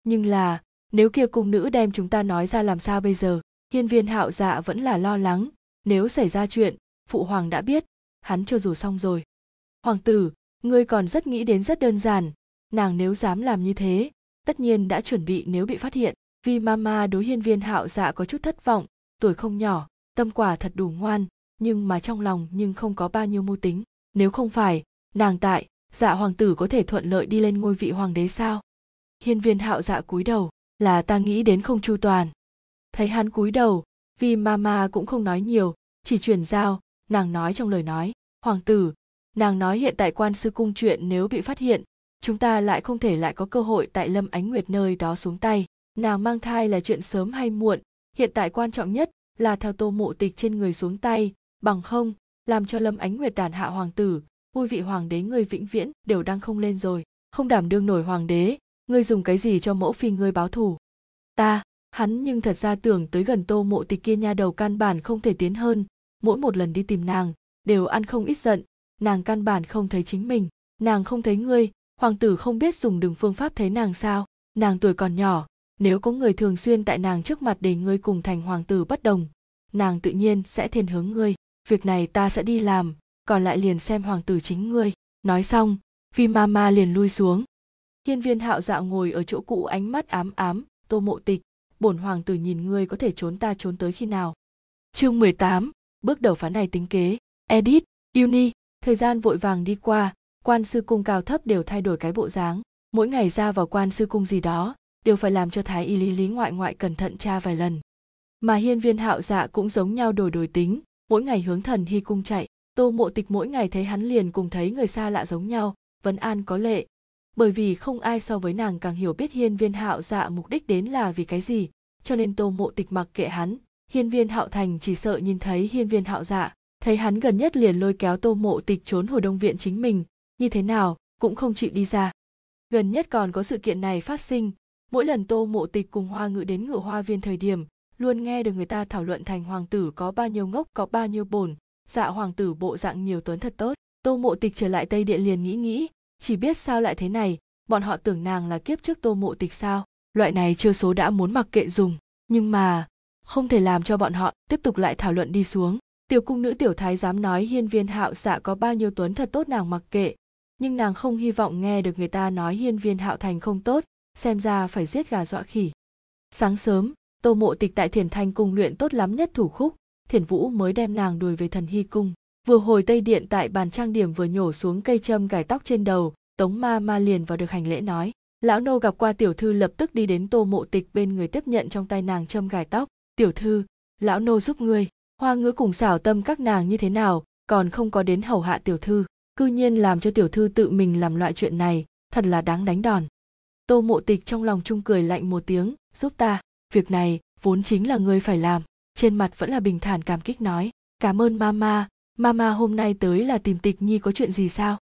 Nhưng là, nếu kia cung nữ đem chúng ta nói ra làm sao bây giờ? Hiên viên hạo dạ vẫn là lo lắng. Nếu xảy ra chuyện, phụ hoàng đã biết hắn cho dù xong rồi. Hoàng tử, ngươi còn rất nghĩ đến rất đơn giản. Nàng nếu dám làm như thế, tất nhiên đã chuẩn bị nếu bị phát hiện. Vì mama đối hiên viên hạo dạ có chút thất vọng, tuổi không nhỏ, tâm quả thật đủ ngoan, nhưng mà trong lòng nhưng không có bao nhiêu mưu tính. Nếu không phải, nàng tại dạ hoàng tử có thể thuận lợi đi lên ngôi vị hoàng đế sao? Hiên viên hạo dạ cúi đầu, là ta nghĩ đến không chu toàn. Thấy hắn cúi đầu, vì mama cũng không nói nhiều, chỉ chuyển giao nàng nói trong lời nói, hoàng tử, nàng nói hiện tại quan sư cung chuyện nếu bị phát hiện, chúng ta lại không thể lại có cơ hội tại lâm ánh nguyệt nơi đó xuống tay. Nàng mang thai là chuyện sớm hay muộn, hiện tại quan trọng nhất là theo tô mộ tịch trên người xuống tay, bằng không, làm cho lâm ánh nguyệt đàn hạ hoàng tử, vui vị hoàng đế người vĩnh viễn đều đang không lên rồi, không đảm đương nổi hoàng đế, ngươi dùng cái gì cho mẫu phi ngươi báo thù? Ta, hắn nhưng thật ra tưởng tới gần tô mộ tịch kia nha đầu căn bản không thể tiến hơn mỗi một lần đi tìm nàng đều ăn không ít giận. Nàng căn bản không thấy chính mình nàng không thấy ngươi hoàng tử không biết dùng đường phương pháp thấy nàng sao. Nàng tuổi còn nhỏ nếu có người thường xuyên tại nàng trước mặt để ngươi cùng thành hoàng tử bất đồng nàng tự nhiên sẽ thiên hướng ngươi. Việc này ta sẽ đi làm còn lại liền xem hoàng tử chính ngươi. Nói xong vi mama liền lui xuống. Hiên viên hạo dạo ngồi ở chỗ cũ ánh mắt ám ám tô mộ tịch bổn hoàng tử nhìn ngươi có thể trốn ta trốn tới khi nào? Chương 18, bước đầu phán này tính kế. Edit, uni, thời gian vội vàng đi qua, quan sư cung cao thấp đều thay đổi cái bộ dáng. Mỗi ngày ra vào quan sư cung gì đó, đều phải làm cho thái y lý lý ngoại ngoại cẩn thận tra vài lần. Mà hiên viên hạo dạ cũng giống nhau đổi đổi tính, mỗi ngày hướng thần hy cung chạy. Tô mộ tịch mỗi ngày thấy hắn liền cùng thấy người xa lạ giống nhau, vấn an có lệ. Bởi vì không ai so với nàng càng hiểu biết hiên viên hạo dạ mục đích đến là vì cái gì, cho nên tô mộ tịch mặc kệ hắn hiên viên hạo thành chỉ sợ nhìn thấy hiên viên hạo dạ thấy hắn gần nhất liền lôi kéo tô mộ tịch trốn hồi đông viện chính mình, như thế nào, cũng không chịu đi ra. Gần nhất còn có sự kiện này phát sinh, mỗi lần tô mộ tịch cùng hoa ngự đến ngự hoa viên thời điểm, luôn nghe được người ta thảo luận thành hoàng tử có bao nhiêu ngốc, có bao nhiêu bổn dạ hoàng tử bộ dạng nhiều tuấn thật tốt. Tô mộ tịch trở lại tây điện liền nghĩ nghĩ, chỉ biết sao lại thế này, bọn họ tưởng nàng là kiếp trước tô mộ tịch sao, loại này chưa số đã muốn mặc kệ dùng, nhưng mà không thể làm cho bọn họ tiếp tục lại thảo luận đi xuống. Tiểu cung nữ tiểu thái dám nói hiên viên hạo xạ có bao nhiêu tuấn thật tốt nàng mặc kệ, nhưng nàng không hy vọng nghe được người ta nói hiên viên hạo thành không tốt, xem ra phải giết gà dọa khỉ. Sáng sớm, tô mộ tịch tại thiền thanh cung luyện tốt lắm nhất thủ khúc, thiền vũ mới đem nàng đuổi về thần hy cung. Vừa hồi tây điện tại bàn trang điểm vừa nhổ xuống cây châm gài tóc trên đầu, tống ma ma liền vào được hành lễ nói, lão nô gặp qua tiểu thư lập tức đi đến tô mộ tịch bên người tiếp nhận trong tay nàng châm gài tóc tiểu thư, lão nô giúp ngươi, hoa ngữ cùng xảo tâm các nàng như thế nào, còn không có đến hầu hạ tiểu thư, cư nhiên làm cho tiểu thư tự mình làm loại chuyện này, thật là đáng đánh đòn. Tô mộ tịch trong lòng chung cười lạnh một tiếng, giúp ta, việc này vốn chính là ngươi phải làm. Trên mặt vẫn là bình thản cảm kích nói, cảm ơn mama mama hôm nay tới là tìm tịch nhi có chuyện gì sao?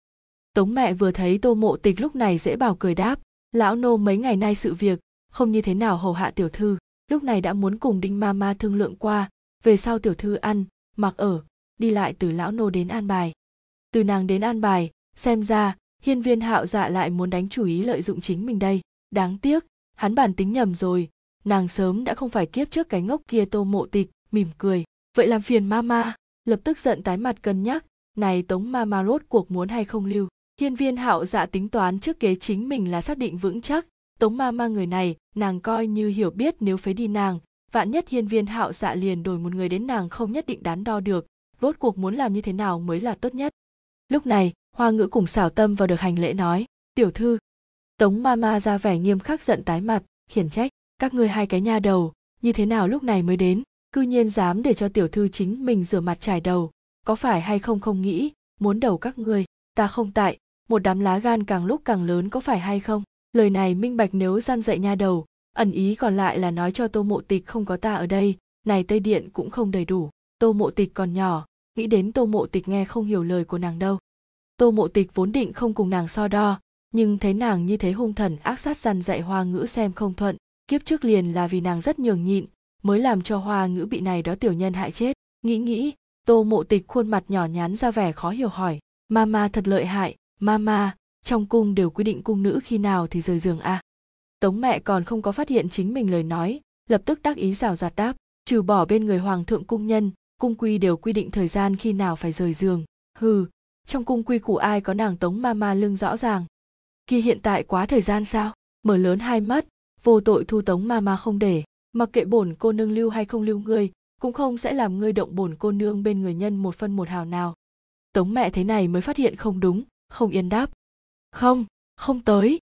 Tống mẹ vừa thấy tô mộ tịch lúc này dễ bảo cười đáp, lão nô mấy ngày nay sự việc, không như thế nào hầu hạ tiểu thư lúc này đã muốn cùng đinh mama thương lượng qua về sau tiểu thư ăn, mặc ở, đi lại từ lão nô đến an bài. Từ nàng đến an bài, xem ra hiên viên hạo dạ lại muốn đánh chủ ý lợi dụng chính mình đây. Đáng tiếc, hắn bản tính nhầm rồi, nàng sớm đã không phải kiếp trước cái ngốc kia tô mộ tịch, mỉm cười. Vậy làm phiền mama lập tức giận tái mặt cân nhắc, này tống mama rốt cuộc muốn hay không lưu? Hiên viên hạo dạ tính toán trước kế chính mình là xác định vững chắc tống Ma Ma người này, nàng coi như hiểu biết nếu phế đi nàng. Vạn nhất hiên viên hạo dạ liền đổi một người đến nàng không nhất định đắn đo được, rốt cuộc muốn làm như thế nào mới là tốt nhất. Lúc này, hoa ngữ cùng xảo tâm vào được hành lễ nói, tiểu thư. Tống ma ma ra vẻ nghiêm khắc giận tái mặt, khiển trách, các ngươi hai cái nha đầu, như thế nào lúc này mới đến, cư nhiên dám để cho tiểu thư chính mình rửa mặt trải đầu. Có phải hay không không nghĩ, muốn đầu các ngươi, ta không tại, một đám lá gan càng lúc càng lớn có phải hay không? Lời này minh bạch nếu gian dạy nha đầu, ẩn ý còn lại là nói cho tô mộ tịch không có ta ở đây, này tây điện cũng không đầy đủ. Tô mộ tịch còn nhỏ, nghĩ đến tô mộ tịch nghe không hiểu lời của nàng đâu. Tô mộ tịch vốn định không cùng nàng so đo, nhưng thấy nàng như thế hung thần, ác sát gian dạy hoa ngữ xem không thuận. Kiếp trước liền là vì nàng rất nhường nhịn, mới làm cho hoa ngữ bị này đó tiểu nhân hại chết. Nghĩ nghĩ, tô mộ tịch khuôn mặt nhỏ nhắn ra vẻ khó hiểu hỏi mama thật lợi hại mama trong cung đều quy định cung nữ khi nào thì rời giường a à? tống mẹ còn không có phát hiện chính mình lời nói, lập tức đắc ý rào rạt đáp, trừ bỏ bên người hoàng thượng cung nhân, cung quy đều quy định thời gian khi nào phải rời giường. Hừ, trong cung quy củ ai có nàng tống ma ma lưng rõ ràng? Kia hiện tại quá thời gian sao? Mở lớn hai mắt, vô tội thu tống ma ma không để, mặc kệ bổn cô nương lưu hay không lưu ngươi, cũng không sẽ làm ngươi động bổn cô nương bên người nhân một phân một hào nào. Tống mẹ thế này mới phát hiện không đúng, không yên đáp không không tới.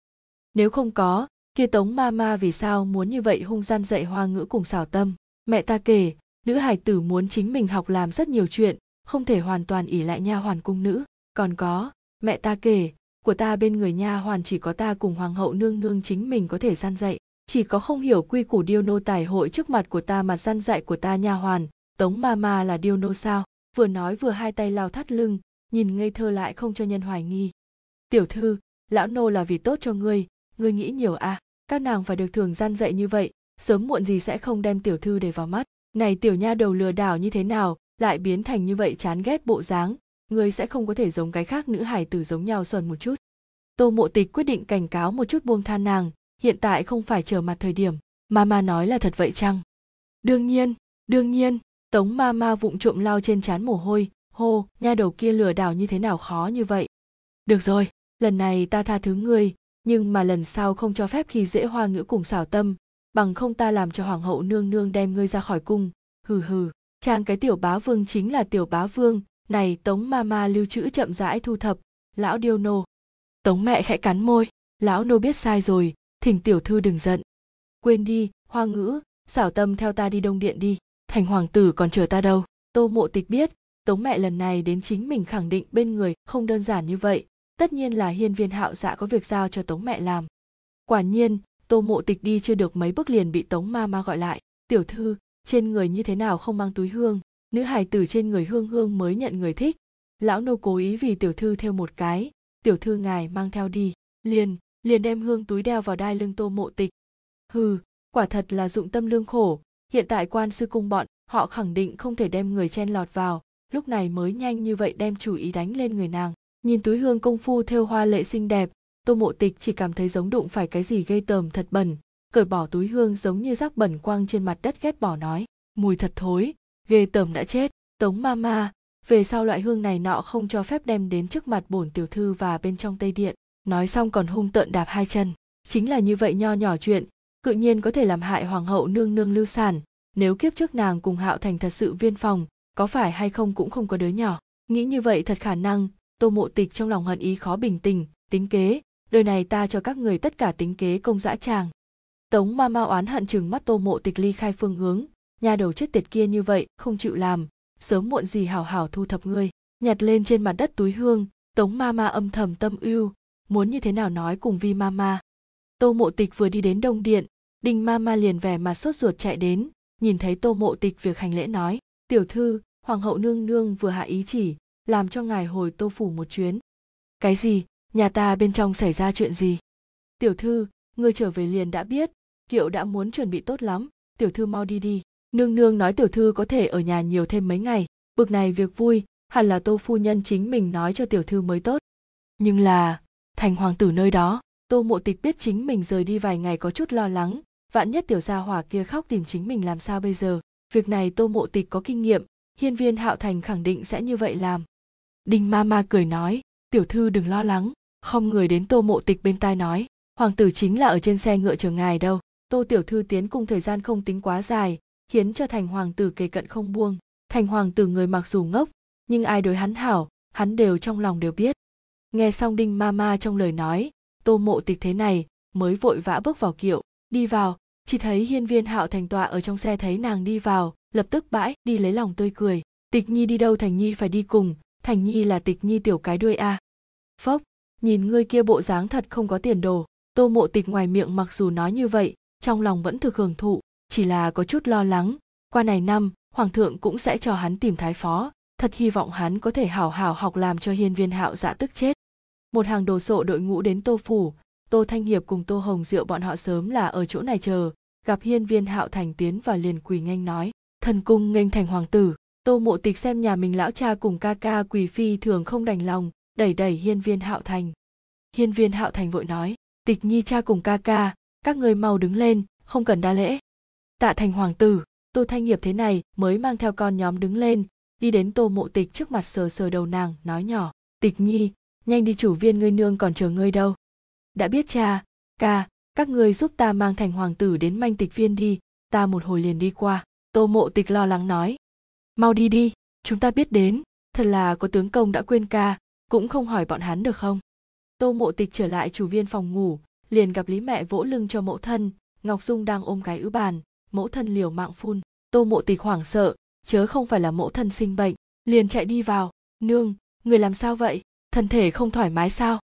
Nếu không có, kia tống ma ma vì sao muốn như vậy hung gian dạy hoa ngữ cùng xảo tâm? Mẹ ta kể, nữ hải tử muốn chính mình học làm rất nhiều chuyện, không thể hoàn toàn ỉ lại nha hoàn cung nữ. Còn có, mẹ ta kể, của ta bên người nha hoàn chỉ có ta cùng hoàng hậu nương nương chính mình có thể gian dạy. Chỉ có không hiểu quy củ điêu nô tài hội trước mặt của ta mà gian dạy của ta nha hoàn. Tống ma ma là điêu nô sao? Vừa nói vừa hai tay lao thắt lưng, nhìn ngây thơ lại không cho nhân hoài nghi tiểu thư, lão nô là vì tốt cho ngươi ngươi nghĩ nhiều à các nàng phải được thường gian dạy như vậy, sớm muộn gì sẽ không đem tiểu thư để vào mắt. Này tiểu nha đầu lừa đảo như thế nào, lại biến thành như vậy chán ghét bộ dáng, ngươi sẽ không có thể giống cái khác nữ hải tử giống nhau xuân một chút. Tô mộ tịch quyết định cảnh cáo một chút buông tha nàng, hiện tại không phải chờ mặt thời điểm mama nói là thật vậy chăng? Đương nhiên đương nhiên, tống mama vụng trộm lao trên trán mồ hôi, hô, nha đầu kia lừa đảo như thế nào khó như vậy. Được rồi lần này ta tha thứ ngươi, nhưng mà lần sau không cho phép khi dễ hoa ngữ cùng xảo tâm, bằng không ta làm cho hoàng hậu nương nương đem ngươi ra khỏi cung. Hừ hừ trang cái tiểu bá vương chính là tiểu bá vương, này tống ma ma lưu trữ chậm rãi thu thập, lão điêu nô. Tống mẹ khẽ cắn môi, lão nô biết sai rồi, thỉnh tiểu thư đừng giận. Quên đi, hoa ngữ, xảo tâm theo ta đi đông điện đi, thành hoàng tử còn chờ ta đâu. Tô mộ tịch biết, tống mẹ lần này đến chính mình khẳng định bên người không đơn giản như vậy tất nhiên là hiên viên hạo dạ có việc giao cho tống mẹ làm. Quả nhiên, tô mộ tịch đi chưa được mấy bước liền bị tống ma ma gọi lại. Tiểu thư, trên người như thế nào không mang túi hương? Nữ hài tử trên người hương hương mới nhận người thích. Lão nô cố ý vì tiểu thư theo một cái. Tiểu thư ngài mang theo đi. Liền liền đem hương túi đeo vào đai lưng tô mộ tịch. Hừ, quả thật là dụng tâm lương khổ. Hiện tại quan sư cung bọn, họ khẳng định không thể đem người chen lọt vào. Lúc này mới nhanh như vậy đem chủ ý đánh lên người nàng nhìn túi hương công phu thêu hoa lệ xinh đẹp, tô mộ tịch chỉ cảm thấy giống đụng phải cái gì gây tởm thật bẩn. Cởi bỏ túi hương giống như rác bẩn quang trên mặt đất ghét bỏ nói, mùi thật thối, ghê tởm đã chết, tống ma ma, về sau loại hương này nọ không cho phép đem đến trước mặt bổn tiểu thư và bên trong tây điện. Nói xong còn hung tợn đạp hai chân. Chính là như vậy nho nhỏ chuyện, cự nhiên có thể làm hại hoàng hậu nương nương lưu sản. Nếu kiếp trước nàng cùng hạo thành thật sự viên phòng, có phải hay không cũng không có đứa nhỏ. Nghĩ như vậy thật khả năng tô mộ tịch trong lòng hận ý khó bình tình tính kế, đời này ta cho các người tất cả tính kế công dã tràng. Tống ma ma oán hận chừng mắt tô mộ tịch ly khai phương hướng, nhà đầu chết tiệt kia như vậy, không chịu làm, sớm muộn gì hảo hảo thu thập ngươi. Nhặt lên trên mặt đất túi hương, tống ma ma âm thầm tâm ưu, muốn như thế nào nói cùng vi ma ma? Tô mộ tịch vừa đi đến đông điện, đinh ma ma liền vẻ mà sốt ruột chạy đến, nhìn thấy tô mộ tịch việc hành lễ nói, tiểu thư, hoàng hậu nương nương vừa hạ ý chỉ làm cho ngài hồi tô phủ một chuyến. Cái gì? Nhà ta bên trong xảy ra chuyện gì? Tiểu thư, người trở về liền đã biết. Kiệu đã muốn chuẩn bị tốt lắm. Tiểu thư mau đi đi. Nương nương nói tiểu thư có thể ở nhà nhiều thêm mấy ngày. Bực này việc vui, hẳn là tô phu nhân chính mình nói cho tiểu thư mới tốt. Nhưng là, thành hoàng tử nơi đó, tô mộ tịch biết chính mình rời đi vài ngày có chút lo lắng. Vạn nhất tiểu gia hỏa kia khóc tìm chính mình làm sao bây giờ? Việc này tô mộ tịch có kinh nghiệm, hiên viên hạo thành khẳng định sẽ như vậy làm đinh ma ma cười nói, tiểu thư đừng lo lắng, không người đến tô mộ tịch bên tai nói, hoàng tử chính là ở trên xe ngựa chờ ngài đâu. Tô tiểu thư tiến cung thời gian không tính quá dài, khiến cho thành hoàng tử kề cận không buông. Thành hoàng tử người mặc dù ngốc, nhưng ai đối hắn hảo, hắn đều trong lòng đều biết. Nghe xong đinh ma ma trong lời nói, tô mộ tịch thế này, mới vội vã bước vào kiệu, đi vào. Chỉ thấy hiên viên hạo thành tọa ở trong xe thấy nàng đi vào, lập tức bãi, đi lấy lòng tươi cười. Tịch nhi đi đâu thành nhi phải đi cùng thành nhi là tịch nhi tiểu cái đuôi a. Phốc, nhìn ngươi kia bộ dáng thật không có tiền đồ. Tô mộ tịch ngoài miệng mặc dù nói như vậy, trong lòng vẫn thực hưởng thụ, chỉ là có chút lo lắng. Qua này năm, hoàng thượng cũng sẽ cho hắn tìm thái phó. Thật hy vọng hắn có thể hảo hảo học làm cho hiên viên hạo dạ tức chết. Một hàng đồ sộ đội ngũ đến tô phủ. Tô thanh hiệp cùng tô hồng diệu bọn họ sớm là ở chỗ này chờ. Gặp hiên viên hạo thành tiến và liền quỳ nghênh nói, thần cung nghênh thành hoàng tử tô mộ tịch xem nhà mình lão cha cùng ca ca quỳ phi thường không đành lòng, đẩy đẩy hiên viên hạo thành. Hiên viên hạo thành vội nói, tịch nhi cha cùng ca ca, các người mau đứng lên, không cần đa lễ. Tạ thành hoàng tử, tô thanh nghiệp thế này mới mang theo con nhóm đứng lên, đi đến tô mộ tịch trước mặt sờ sờ đầu nàng, nói nhỏ, tịch nhi, nhanh đi chủ viên ngươi nương còn chờ ngươi đâu. Đã biết cha, ca, các ngươi giúp ta mang thành hoàng tử đến manh tịch viên đi, ta một hồi liền đi qua. Tô mộ tịch lo lắng nói mau đi đi, chúng ta biết đến, thật là có tướng công đã quên ca, cũng không hỏi bọn hắn được không? Tô mộ tịch trở lại chủ viên phòng ngủ, liền gặp lý mẹ vỗ lưng cho mẫu thân, ngọc dung đang ôm cái ứ bàn, mẫu thân liều mạng phun. Tô mộ tịch hoảng sợ, chớ không phải là mẫu thân sinh bệnh, liền chạy đi vào. Nương, người làm sao vậy? Thân thể không thoải mái sao?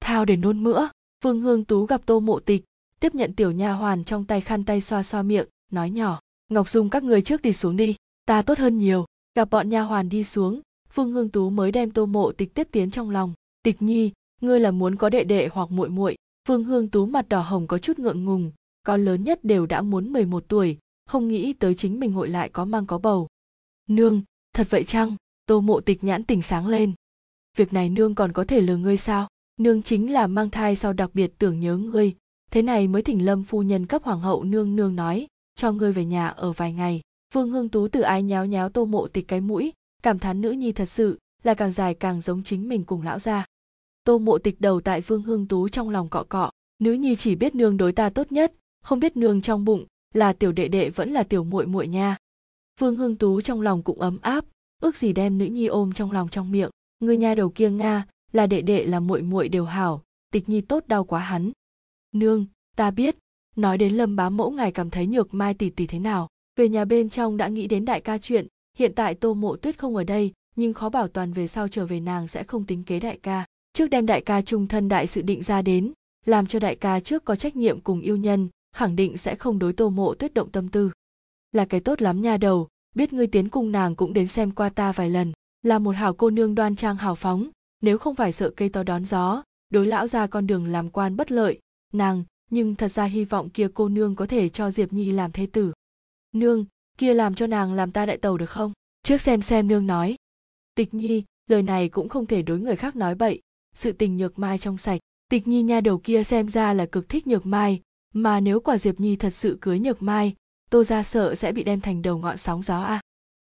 Thao để nôn mỡ. vương hương tú gặp tô mộ tịch, tiếp nhận tiểu nha hoàn trong tay khăn tay xoa xoa miệng, nói nhỏ. Ngọc dung các người trước đi xuống đi ta tốt hơn nhiều. Gặp bọn nha hoàn đi xuống, phương hương tú mới đem tô mộ tịch tiếp tiến trong lòng. Tịch nhi, ngươi là muốn có đệ đệ hoặc muội muội? Phương hương tú mặt đỏ hồng có chút ngượng ngùng, con lớn nhất đều đã muốn 11 tuổi, không nghĩ tới chính mình hội lại có mang có bầu. Nương, thật vậy chăng? Tô mộ tịch nhãn tỉnh sáng lên. Việc này nương còn có thể lừa ngươi sao? Nương chính là mang thai sau đặc biệt tưởng nhớ ngươi. Thế này mới thỉnh lâm phu nhân cấp hoàng hậu nương nương nói, cho ngươi về nhà ở vài ngày vương hương tú từ ái nháo nháo tô mộ tịch cái mũi, cảm thán nữ nhi thật sự là càng dài càng giống chính mình cùng lão gia. Tô mộ tịch đầu tại vương hương tú trong lòng cọ cọ, nữ nhi chỉ biết nương đối ta tốt nhất, không biết nương trong bụng là tiểu đệ đệ vẫn là tiểu muội muội nha. Vương hương tú trong lòng cũng ấm áp, ước gì đem nữ nhi ôm trong lòng trong miệng người nhà đầu kia nga, là đệ đệ là muội muội đều hảo, tịch nhi tốt đau quá hắn. Nương, ta biết, nói đến lâm bá mẫu ngài cảm thấy nhược mai tỷ tỷ thế nào về nhà bên trong đã nghĩ đến đại ca chuyện, hiện tại tô mộ tuyết không ở đây, nhưng khó bảo toàn về sau trở về nàng sẽ không tính kế đại ca. Trước đem đại ca trung thân đại sự định ra đến, làm cho đại ca trước có trách nhiệm cùng yêu nhân, khẳng định sẽ không đối tô mộ tuyết động tâm tư. Là cái tốt lắm nha đầu, biết ngươi tiến cung nàng cũng đến xem qua ta vài lần, là một hảo cô nương đoan trang hào phóng, nếu không phải sợ cây to đón gió, đối lão ra con đường làm quan bất lợi, nàng, nhưng thật ra hy vọng kia cô nương có thể cho diệp nhi làm thế tử nương, kia làm cho nàng làm ta đại tàu được không? Trước xem xem nương nói. Tịch nhi, lời này cũng không thể đối người khác nói bậy. Sự tình nhược mai trong sạch. Tịch nhi nha đầu kia xem ra là cực thích nhược mai. Mà nếu quả diệp nhi thật sự cưới nhược mai, tô ra sợ sẽ bị đem thành đầu ngọn sóng gió à.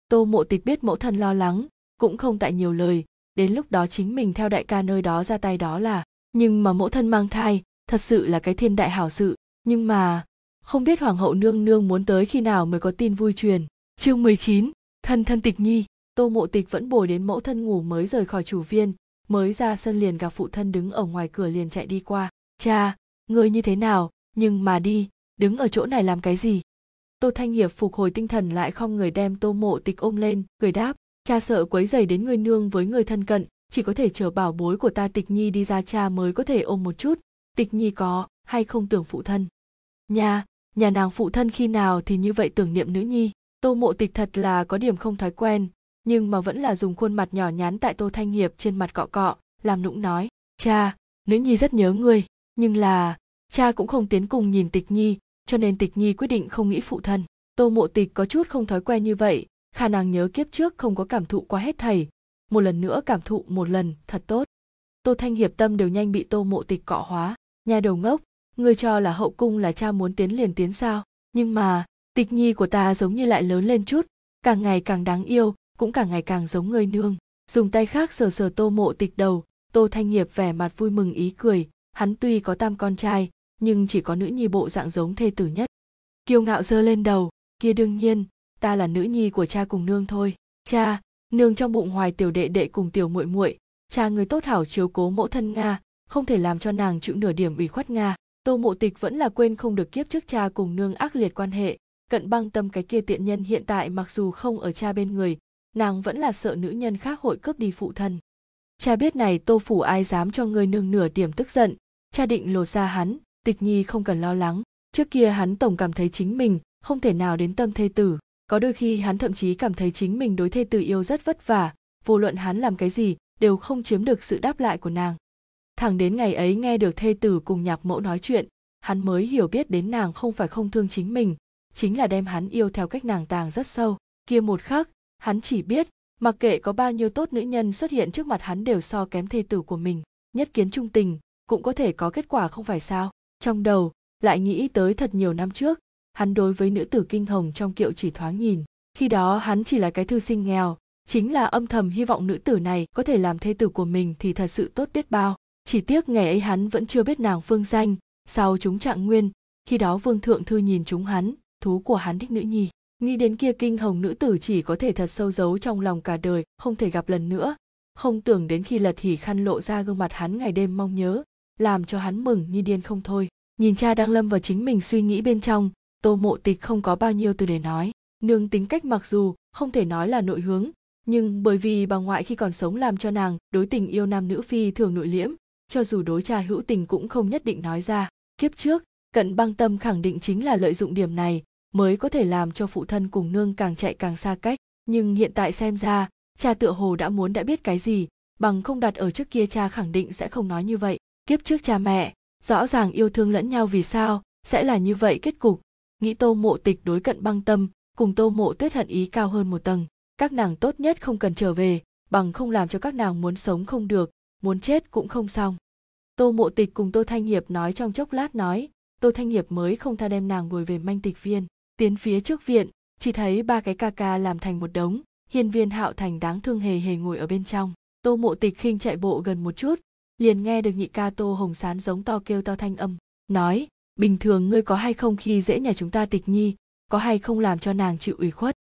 tô mộ tịch biết mẫu thân lo lắng, cũng không tại nhiều lời. Đến lúc đó chính mình theo đại ca nơi đó ra tay đó là. Nhưng mà mẫu thân mang thai, thật sự là cái thiên đại hảo sự. Nhưng mà không biết hoàng hậu nương nương muốn tới khi nào mới có tin vui truyền. Chương 19, thân thân tịch nhi. Tô mộ tịch vẫn bồi đến mẫu thân ngủ mới rời khỏi chủ viên mới ra sân liền gặp phụ thân đứng ở ngoài cửa liền chạy đi qua. Cha người như thế nào? Nhưng mà đi đứng ở chỗ này làm cái gì? Tô thanh hiệp phục hồi tinh thần lại không người đem tô mộ tịch ôm lên cười đáp cha sợ quấy dày đến người nương với người thân cận chỉ có thể chờ bảo bối của ta tịch nhi đi ra cha mới có thể ôm một chút. Tịch nhi có hay không tưởng phụ thân? Nhà nhà nàng phụ thân khi nào thì như vậy tưởng niệm nữ nhi. Tô mộ tịch thật là có điểm không thói quen, nhưng mà vẫn là dùng khuôn mặt nhỏ nhắn tại tô thanh hiệp trên mặt cọ cọ, làm nũng nói, cha, nữ nhi rất nhớ ngươi, nhưng là cha cũng không tiến cùng nhìn tịch nhi, cho nên tịch nhi quyết định không nghĩ phụ thân. Tô mộ tịch có chút không thói quen như vậy, khả năng nhớ kiếp trước không có cảm thụ quá hết thầy. Một lần nữa cảm thụ một lần, thật tốt. Tô thanh hiệp tâm đều nhanh bị tô mộ tịch cọ hóa, nhà đầu ngốc Ngươi cho là hậu cung là cha muốn tiến liền tiến sao? Nhưng mà, tịch nhi của ta giống như lại lớn lên chút, càng ngày càng đáng yêu, cũng càng ngày càng giống người nương. Dùng tay khác sờ sờ tô mộ tịch đầu, tô thanh nghiệp vẻ mặt vui mừng ý cười. Hắn tuy có tam con trai, nhưng chỉ có nữ nhi bộ dạng giống thê tử nhất. Kiêu ngạo giơ lên đầu, kia đương nhiên, ta là nữ nhi của cha cùng nương thôi. Cha, nương trong bụng hoài tiểu đệ đệ cùng tiểu muội muội. Cha người tốt hảo chiếu cố mẫu thân nga, không thể làm cho nàng chịu nửa điểm ủy khuất nga tô mộ tịch vẫn là quên không được kiếp trước cha cùng nương ác liệt quan hệ, cận băng tâm cái kia tiện nhân hiện tại mặc dù không ở cha bên người, nàng vẫn là sợ nữ nhân khác hội cướp đi phụ thân. Cha biết này, tô phủ ai dám cho ngươi nương nửa điểm tức giận. Cha định lột ra hắn, tịch nhi không cần lo lắng. Trước kia hắn tổng cảm thấy chính mình không thể nào đến tâm thê tử. Có đôi khi hắn thậm chí cảm thấy chính mình đối thê tử yêu rất vất vả. Vô luận hắn làm cái gì, đều không chiếm được sự đáp lại của nàng thẳng đến ngày ấy nghe được thê tử cùng nhạc mẫu nói chuyện, hắn mới hiểu biết đến nàng không phải không thương chính mình, chính là đem hắn yêu theo cách nàng tàng rất sâu. Kia một khắc, hắn chỉ biết, mặc kệ có bao nhiêu tốt nữ nhân xuất hiện trước mặt hắn đều so kém thê tử của mình, nhất kiến trung tình, cũng có thể có kết quả không phải sao. Trong đầu, lại nghĩ tới thật nhiều năm trước, hắn đối với nữ tử kinh hồng trong kiệu chỉ thoáng nhìn. Khi đó hắn chỉ là cái thư sinh nghèo, chính là âm thầm hy vọng nữ tử này có thể làm thê tử của mình thì thật sự tốt biết bao chỉ tiếc ngày ấy hắn vẫn chưa biết nàng phương danh, sau chúng trạng nguyên, khi đó vương thượng thư nhìn chúng hắn, thú của hắn thích nữ nhi. Nghĩ đến kia kinh hồng nữ tử chỉ có thể thật sâu giấu trong lòng cả đời, không thể gặp lần nữa. Không tưởng đến khi lật hỉ khăn lộ ra gương mặt hắn ngày đêm mong nhớ, làm cho hắn mừng như điên không thôi. Nhìn cha đang lâm vào chính mình suy nghĩ bên trong, tô mộ tịch không có bao nhiêu từ để nói. Nương tính cách mặc dù không thể nói là nội hướng, nhưng bởi vì bà ngoại khi còn sống làm cho nàng đối tình yêu nam nữ phi thường nội liễm cho dù đối cha hữu tình cũng không nhất định nói ra. Kiếp trước, cận băng tâm khẳng định chính là lợi dụng điểm này mới có thể làm cho phụ thân cùng nương càng chạy càng xa cách. Nhưng hiện tại xem ra, cha tựa hồ đã muốn đã biết cái gì, bằng không đặt ở trước kia cha khẳng định sẽ không nói như vậy. Kiếp trước cha mẹ, rõ ràng yêu thương lẫn nhau vì sao sẽ là như vậy kết cục? Nghĩ tô mộ tịch đối cận băng tâm, cùng tô mộ tuyết hận ý cao hơn một tầng. Các nàng tốt nhất không cần trở về, bằng không làm cho các nàng muốn sống không được muốn chết cũng không xong. Tô mộ tịch cùng tô thanh hiệp nói trong chốc lát nói, tô thanh hiệp mới không tha đem nàng đuổi về manh tịch viên. Tiến phía trước viện, chỉ thấy ba cái ca ca làm thành một đống, hiên viên hạo thành đáng thương hề hề ngồi ở bên trong. Tô mộ tịch khinh chạy bộ gần một chút, liền nghe được nhị ca tô hồng sán giống to kêu to thanh âm, nói, bình thường ngươi có hay không khi dễ nhà chúng ta tịch nhi, có hay không làm cho nàng chịu ủy khuất?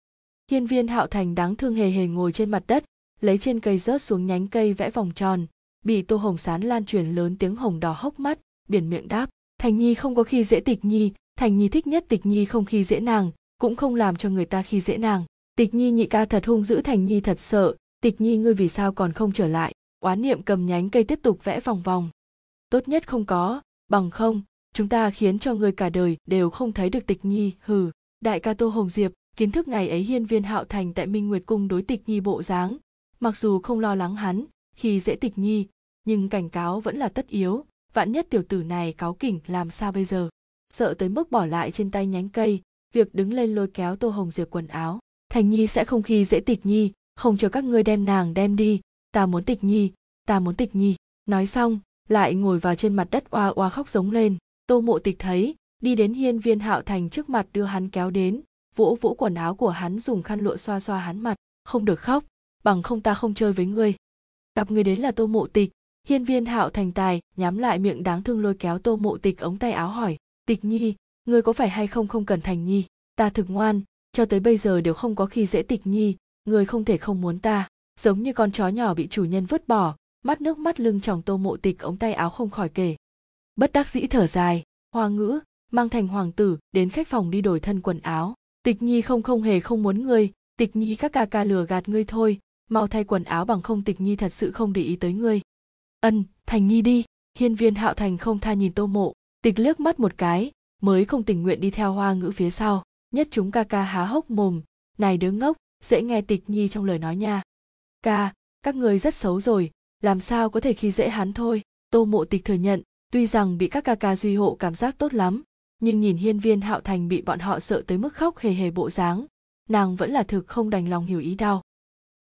Hiên viên hạo thành đáng thương hề hề ngồi trên mặt đất, lấy trên cây rớt xuống nhánh cây vẽ vòng tròn bị tô hồng sán lan truyền lớn tiếng hồng đỏ hốc mắt, biển miệng đáp, thành nhi không có khi dễ tịch nhi, thành nhi thích nhất tịch nhi không khi dễ nàng, cũng không làm cho người ta khi dễ nàng. Tịch nhi nhị ca thật hung dữ, thành nhi thật sợ, tịch nhi ngươi vì sao còn không trở lại? Oán niệm cầm nhánh cây tiếp tục vẽ vòng vòng. Tốt nhất không có, bằng không, chúng ta khiến cho ngươi cả đời đều không thấy được tịch nhi, hừ. Đại ca tô hồng diệp, kiến thức ngày ấy hiên viên hạo thành tại minh nguyệt cung đối tịch nhi bộ dáng, mặc dù không lo lắng hắn khi dễ tịch nhi, nhưng cảnh cáo vẫn là tất yếu. Vạn nhất tiểu tử này cáo kỉnh, làm sao bây giờ? Sợ tới mức bỏ lại trên tay nhánh cây, việc đứng lên lôi kéo tô hồng diệp quần áo. Thành nhi sẽ không khi dễ tịch nhi, không cho các ngươi đem nàng đem đi. Ta muốn tịch nhi, ta muốn tịch nhi. Nói xong, lại ngồi vào trên mặt đất oa oa khóc giống lên. Tô mộ tịch thấy, đi đến hiên viên hạo thành trước mặt đưa hắn kéo đến. Vỗ vỗ quần áo của hắn dùng khăn lụa xoa xoa hắn mặt. Không được khóc, bằng không ta không chơi với ngươi gặp người đến là tô mộ tịch. Hiên viên hạo thành tài, nhắm lại miệng đáng thương lôi kéo tô mộ tịch ống tay áo hỏi, tịch nhi ngươi có phải hay không không cần thành nhi? Ta thực ngoan, cho tới bây giờ đều không có khi dễ tịch nhi ngươi không thể không muốn ta. Giống như con chó nhỏ bị chủ nhân vứt bỏ, mắt nước mắt lưng chồng tô mộ tịch ống tay áo không khỏi kể. Bất đắc dĩ thở dài, hoa ngữ, mang thành hoàng tử, đến khách phòng đi đổi thân quần áo. Tịch nhi không không hề không muốn ngươi, tịch nhi các ca ca lừa gạt ngươi thôi mau thay quần áo bằng không tịch nhi thật sự không để ý tới ngươi. Ân, thành nhi đi. Hiên viên hạo thành không tha nhìn tô mộ. Tịch liếc mắt một cái, mới không tình nguyện đi theo hoa ngữ phía sau. Nhất chúng ca ca há hốc mồm. Này đứa ngốc, dễ nghe tịch nhi trong lời nói nha. Ca, các người rất xấu rồi. Làm sao có thể khi dễ hắn thôi? Tô mộ tịch thừa nhận, tuy rằng bị các ca ca duy hộ cảm giác tốt lắm, nhưng nhìn hiên viên hạo thành bị bọn họ sợ tới mức khóc hề hề bộ dáng, nàng vẫn là thực không đành lòng hiểu ý đau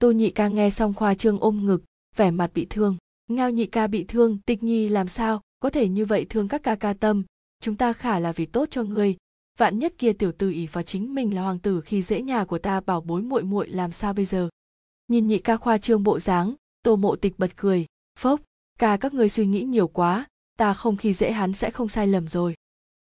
tô nhị ca nghe xong khoa trương ôm ngực, vẻ mặt bị thương. Ngao nhị ca bị thương, tịch nhi làm sao? Có thể như vậy thương các ca ca tâm. Chúng ta khả là vì tốt cho ngươi. Vạn nhất kia tiểu tử ỷ vào chính mình là hoàng tử khi dễ nhà của ta bảo bối muội muội làm sao bây giờ? Nhìn nhị ca khoa trương bộ dáng, tô mộ tịch bật cười. Phốc, ca các ngươi suy nghĩ nhiều quá, ta không khi dễ hắn sẽ không sai lầm rồi.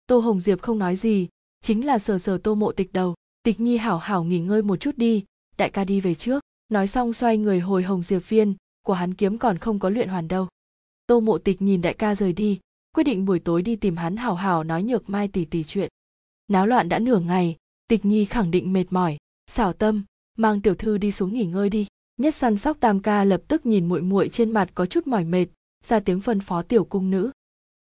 Tô hồng diệp không nói gì, chính là sờ sờ tô mộ tịch đầu. Tịch nhi hảo hảo nghỉ ngơi một chút đi, đại ca đi về trước nói xong xoay người hồi hồng diệp viên, của hắn kiếm còn không có luyện hoàn đâu. Tô mộ tịch nhìn đại ca rời đi, quyết định buổi tối đi tìm hắn hảo hảo nói nhược mai tỉ tỉ chuyện. Náo loạn đã nửa ngày, tịch nhi khẳng định mệt mỏi, xảo tâm, mang tiểu thư đi xuống nghỉ ngơi đi. Nhất săn sóc tam ca lập tức nhìn muội muội trên mặt có chút mỏi mệt, ra tiếng phân phó tiểu cung nữ.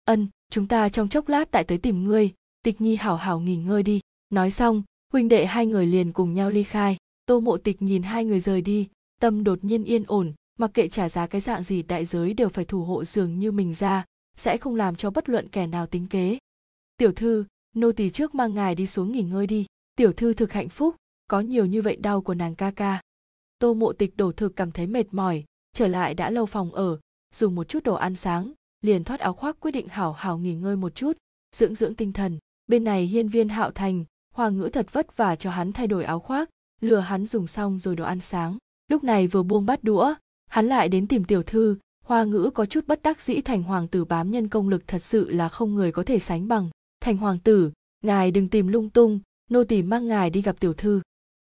Ân, chúng ta trong chốc lát tại tới tìm ngươi. Tịch nhi hảo hảo nghỉ ngơi đi. Nói xong, huynh đệ hai người liền cùng nhau ly khai tô mộ tịch nhìn hai người rời đi, tâm đột nhiên yên ổn, mặc kệ trả giá cái dạng gì đại giới đều phải thủ hộ dường như mình ra, sẽ không làm cho bất luận kẻ nào tính kế. Tiểu thư, nô tỳ trước mang ngài đi xuống nghỉ ngơi đi, tiểu thư thực hạnh phúc, có nhiều như vậy đau của nàng ca ca. Tô mộ tịch đổ thực cảm thấy mệt mỏi, trở lại đã lâu phòng ở, dùng một chút đồ ăn sáng, liền thoát áo khoác quyết định hảo hảo nghỉ ngơi một chút, dưỡng dưỡng tinh thần. Bên này hiên viên hạo thành, hoa ngữ thật vất vả cho hắn thay đổi áo khoác lừa hắn dùng xong rồi đồ ăn sáng. Lúc này vừa buông bát đũa, hắn lại đến tìm tiểu thư. Hoa ngữ có chút bất đắc dĩ, thành hoàng tử bám nhân công lực thật sự là không người có thể sánh bằng. Thành hoàng tử, ngài đừng tìm lung tung, nô tỳ mang ngài đi gặp tiểu thư.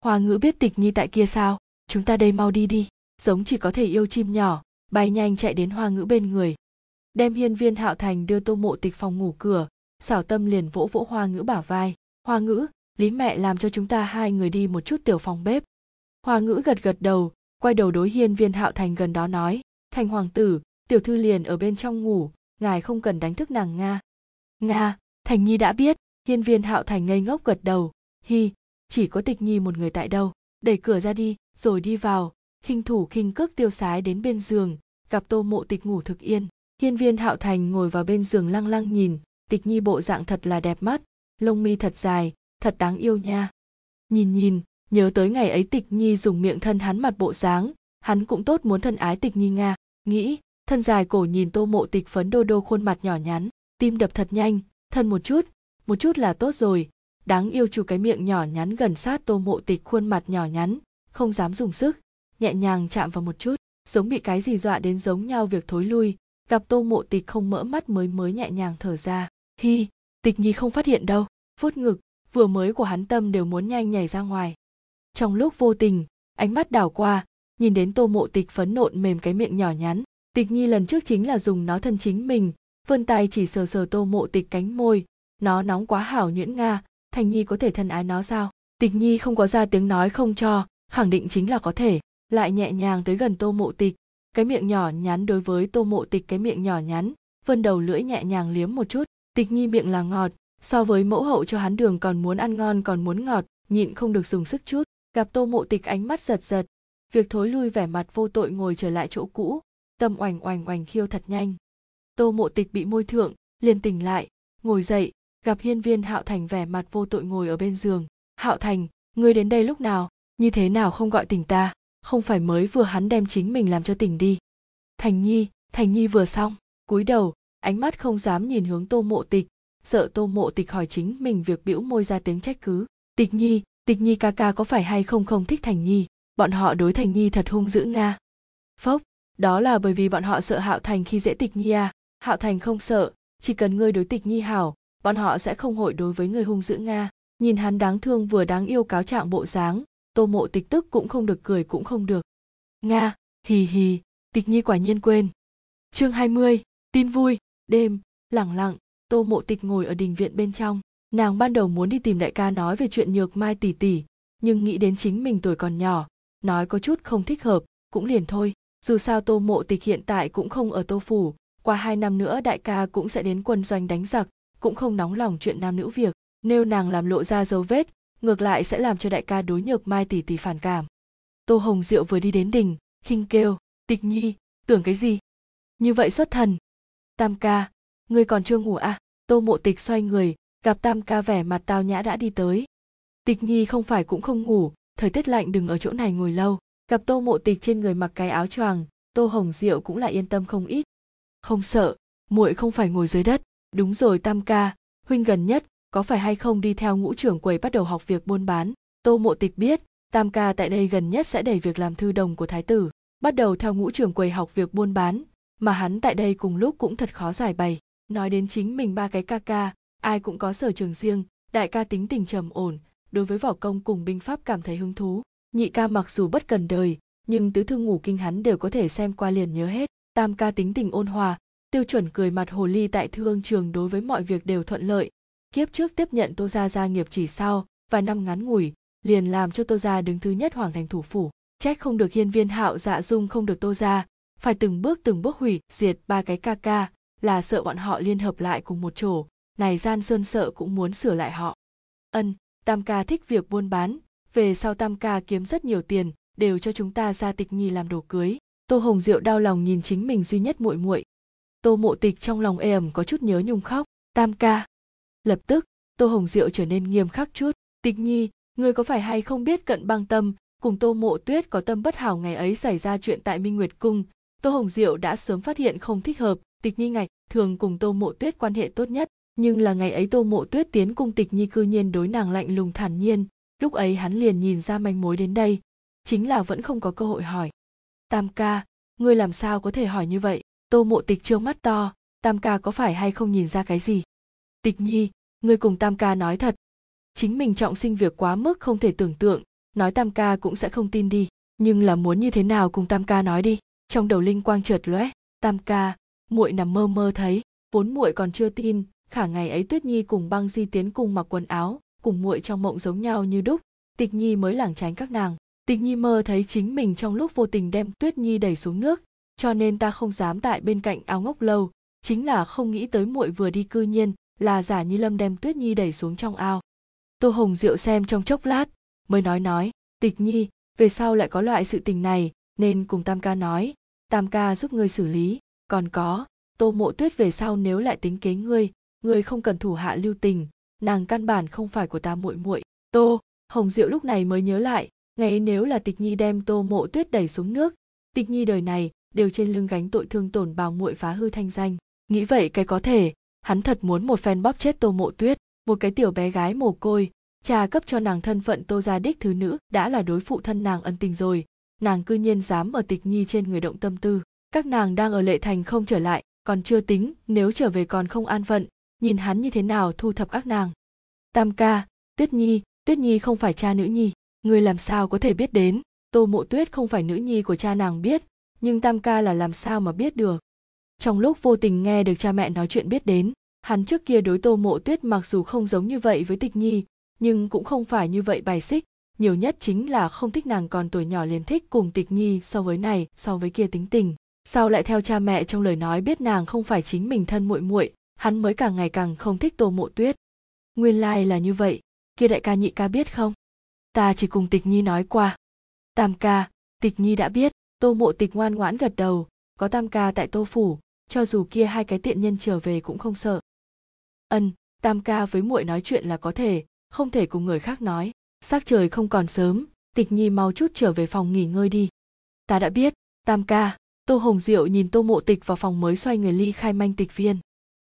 Hoa ngữ biết tịch nhi tại kia sao? Chúng ta đây mau đi đi giống chỉ có thể yêu chim nhỏ, bay nhanh chạy đến hoa ngữ bên người. Đem hiên viên hạo thành đưa tô mộ tịch phòng ngủ cửa, xảo tâm liền vỗ vỗ hoa ngữ bả vai. Hoa ngữ lý mẹ làm cho chúng ta hai người đi một chút tiểu phòng bếp. Hoa ngữ gật gật đầu, quay đầu đối hiên viên hạo thành gần đó nói, thành hoàng tử, tiểu thư liền ở bên trong ngủ, ngài không cần đánh thức nàng nga. Nga, thành nhi đã biết. Hiên viên hạo thành ngây ngốc gật đầu, hi, chỉ có tịch nhi một người tại đâu, đẩy cửa ra đi, rồi đi vào, khinh thủ khinh cước tiêu sái đến bên giường, gặp tô mộ tịch ngủ thực yên. Hiên viên hạo thành ngồi vào bên giường lăng lăng nhìn, tịch nhi bộ dạng thật là đẹp mắt, lông mi thật dài thật đáng yêu nha. Nhìn nhìn, nhớ tới ngày ấy tịch nhi dùng miệng thân hắn mặt bộ dáng, hắn cũng tốt muốn thân ái tịch nhi nga. Nghĩ, thân dài cổ nhìn tô mộ tịch phấn đô đô khuôn mặt nhỏ nhắn, tim đập thật nhanh, thân một chút một chút là tốt rồi. Đáng yêu chu cái miệng nhỏ nhắn gần sát tô mộ tịch khuôn mặt nhỏ nhắn, không dám dùng sức, nhẹ nhàng chạm vào một chút, giống bị cái gì dọa đến giống nhau việc thối lui. Gặp tô mộ tịch không mỡ mắt mới mới nhẹ nhàng thở ra. Hi, tịch nhi không phát hiện đâu. Vuốt ngực vừa mới của hắn tâm đều muốn nhanh nhảy ra ngoài. Trong lúc vô tình, ánh mắt đảo qua, nhìn đến tô mộ tịch phấn nộn mềm cái miệng nhỏ nhắn. Tịch nhi lần trước chính là dùng nó thân chính mình, vươn tay chỉ sờ sờ tô mộ tịch cánh môi. Nó nóng quá hảo nhuyễn nga, thành nhi có thể thân ái nó sao? Tịch nhi không có ra tiếng nói không cho, khẳng định chính là có thể. Lại nhẹ nhàng tới gần tô mộ tịch, cái miệng nhỏ nhắn đối với tô mộ tịch cái miệng nhỏ nhắn, vươn đầu lưỡi nhẹ nhàng liếm một chút. Tịch nhi miệng là ngọt so với mẫu hậu cho hắn đường còn muốn ăn ngon, còn muốn ngọt, nhịn không được dùng sức chút. Gặp tô mộ tịch ánh mắt giật giật. Việc thối lui vẻ mặt vô tội ngồi trở lại chỗ cũ, tâm oành oành oành khiêu thật nhanh. Tô mộ tịch bị môi thượng, liền tỉnh lại, ngồi dậy, gặp hiên viên hạo thành vẻ mặt vô tội ngồi ở bên giường. Hạo thành, ngươi đến đây lúc nào? Như thế nào không gọi tỉnh ta? Không phải mới vừa hắn đem chính mình làm cho tỉnh đi. Thành nhi thành nhi vừa xong. Cúi đầu, ánh mắt không dám nhìn hướng tô mộ tịch sợ tô mộ tịch hỏi chính mình việc bĩu môi ra tiếng trách cứ. Tịch nhi tịch nhi ca ca có phải hay không không thích thành nhi? Bọn họ đối thành nhi thật hung dữ nga. Phốc đó là bởi vì bọn họ sợ hạo thành khi dễ tịch nhi à. Hạo thành không sợ chỉ cần ngươi đối tịch nhi hảo bọn họ sẽ không hội đối với người hung dữ nga. Nhìn hắn đáng thương vừa đáng yêu cáo trạng bộ dáng tô mộ tịch tức cũng không được cười cũng không được. Nga hì hì tịch nhi quả nhiên quên. Chương 20, tin vui đêm lẳng lặng tô mộ tịch ngồi ở đình viện bên trong. Nàng ban đầu muốn đi tìm đại ca nói về chuyện nhược mai tỷ tỷ nhưng nghĩ đến chính mình tuổi còn nhỏ, nói có chút không thích hợp, cũng liền thôi. Dù sao tô mộ tịch hiện tại cũng không ở tô phủ, qua hai năm nữa đại ca cũng sẽ đến quân doanh đánh giặc, cũng không nóng lòng chuyện nam nữ việc. Nếu nàng làm lộ ra dấu vết, ngược lại sẽ làm cho đại ca đối nhược mai tỷ tỷ phản cảm. Tô hồng diệu vừa đi đến đình, khinh kêu, tịch nhi, tưởng cái gì? Như vậy xuất thần. Tam ca ngươi còn chưa ngủ à? Tô mộ tịch xoay người, gặp tam ca vẻ mặt tao nhã đã đi tới. Tịch nhi không phải cũng không ngủ, thời tiết lạnh đừng ở chỗ này ngồi lâu. Gặp tô mộ tịch trên người mặc cái áo choàng, tô hồng diệu cũng lại yên tâm không ít. Không sợ, muội không phải ngồi dưới đất. Đúng rồi tam ca, huynh gần nhất, có phải hay không đi theo ngũ trưởng quầy bắt đầu học việc buôn bán? Tô mộ tịch biết, tam ca tại đây gần nhất sẽ đẩy việc làm thư đồng của thái tử, bắt đầu theo ngũ trưởng quầy học việc buôn bán, mà hắn tại đây cùng lúc cũng thật khó giải bày nói đến chính mình ba cái ca ca, ai cũng có sở trường riêng, đại ca tính tình trầm ổn, đối với võ công cùng binh pháp cảm thấy hứng thú. Nhị ca mặc dù bất cần đời, nhưng tứ thư ngủ kinh hắn đều có thể xem qua liền nhớ hết. Tam ca tính tình ôn hòa, tiêu chuẩn cười mặt hồ ly tại thương trường đối với mọi việc đều thuận lợi. Kiếp trước tiếp nhận tô gia gia nghiệp chỉ sau vài năm ngắn ngủi, liền làm cho tô gia đứng thứ nhất hoàng thành thủ phủ. Trách không được hiên viên hạo dạ dung không được tô gia. Phải từng bước từng bước hủy diệt ba cái ca ca là sợ bọn họ liên hợp lại cùng một chỗ, này gian sơn sợ cũng muốn sửa lại họ. Ân, tam ca thích việc buôn bán, về sau tam ca kiếm rất nhiều tiền, đều cho chúng ta ra tịch nhi làm đồ cưới. Tô hồng diệu đau lòng nhìn chính mình duy nhất muội muội. Tô mộ tịch trong lòng ê ẩm có chút nhớ nhung khóc. Tam ca. Lập tức, tô hồng diệu trở nên nghiêm khắc chút. Tịch nhi ngươi có phải hay không biết cận băng tâm? Cùng tô mộ tuyết có tâm bất hảo ngày ấy xảy ra chuyện tại minh nguyệt cung. Tô hồng diệu đã sớm phát hiện không thích hợp tịch nhi ngày thường cùng tô mộ tuyết quan hệ tốt nhất, nhưng là ngày ấy tô mộ tuyết tiến cung tịch nhi cư nhiên đối nàng lạnh lùng thản nhiên, lúc ấy hắn liền nhìn ra manh mối đến đây, chính là vẫn không có cơ hội hỏi. Tam ca, ngươi làm sao có thể hỏi như vậy? Tô mộ tịch trương mắt to, tam ca có phải hay không nhìn ra cái gì? Tịch nhi, ngươi cùng tam ca nói thật, chính mình trọng sinh việc quá mức không thể tưởng tượng, nói tam ca cũng sẽ không tin đi, nhưng là muốn như thế nào cùng tam ca nói đi, trong đầu linh quang chợt lóe, tam ca muội nằm mơ mơ thấy, vốn muội còn chưa tin, khả ngày ấy tuyết nhi cùng băng di tiến cùng mặc quần áo, cùng muội trong mộng giống nhau như đúc. Tịch nhi mới lảng tránh các nàng. Tịch nhi mơ thấy chính mình trong lúc vô tình đem tuyết nhi đẩy xuống nước, cho nên ta không dám tại bên cạnh áo ngốc lâu, chính là không nghĩ tới muội vừa đi cư nhiên, là giả như lâm đem tuyết nhi đẩy xuống trong ao. Tô hồng diệu xem trong chốc lát, mới nói nói, tịch nhi, về sau lại có loại sự tình này, nên cùng tam ca nói, tam ca giúp ngươi xử lý còn có, tô mộ tuyết về sau nếu lại tính kế ngươi ngươi không cần thủ hạ lưu tình, nàng căn bản không phải của ta muội muội. Tô, hồng diệu lúc này mới nhớ lại, ngày ấy nếu là tịch nhi đem tô mộ tuyết đẩy xuống nước, tịch nhi đời này đều trên lưng gánh tội thương tổn bào muội phá hư thanh danh. Nghĩ vậy cái có thể, hắn thật muốn một phen bóp chết tô mộ tuyết, một cái tiểu bé gái mồ côi cha cấp cho nàng thân phận tô gia đích thứ nữ đã là đối phụ thân nàng ân tình rồi, nàng cư nhiên dám ở tịch nhi trên người động tâm tư các nàng đang ở lệ thành không trở lại, còn chưa tính, nếu trở về còn không an phận, nhìn hắn như thế nào thu thập các nàng. Tam ca, tuyết nhi tuyết nhi không phải cha nữ nhi, người làm sao có thể biết đến? Tô mộ tuyết không phải nữ nhi của cha nàng biết, nhưng tam ca là làm sao mà biết được? Trong lúc vô tình nghe được cha mẹ nói chuyện biết đến, hắn trước kia đối tô mộ tuyết mặc dù không giống như vậy với tịch nhi, nhưng cũng không phải như vậy bài xích, nhiều nhất chính là không thích nàng còn tuổi nhỏ liền thích cùng tịch nhi so với này, so với kia tính tình sau lại theo cha mẹ trong lời nói biết nàng không phải chính mình thân muội muội, hắn mới càng ngày càng không thích tô mộ tuyết? Nguyên lai là như vậy, kia đại ca nhị ca biết không? Ta chỉ cùng tịch nhi nói qua. Tam ca, tịch nhi đã biết, tô mộ tịch ngoan ngoãn gật đầu, có tam ca tại tô phủ, cho dù kia hai cái tiện nhân trở về cũng không sợ. Ân, tam ca với muội nói chuyện là có thể, không thể cùng người khác nói. Sắc trời không còn sớm, tịch nhi mau chút trở về phòng nghỉ ngơi đi. Ta đã biết, tam ca tô hồng diệu nhìn tô mộ tịch vào phòng mới xoay người ly khai manh tịch viên.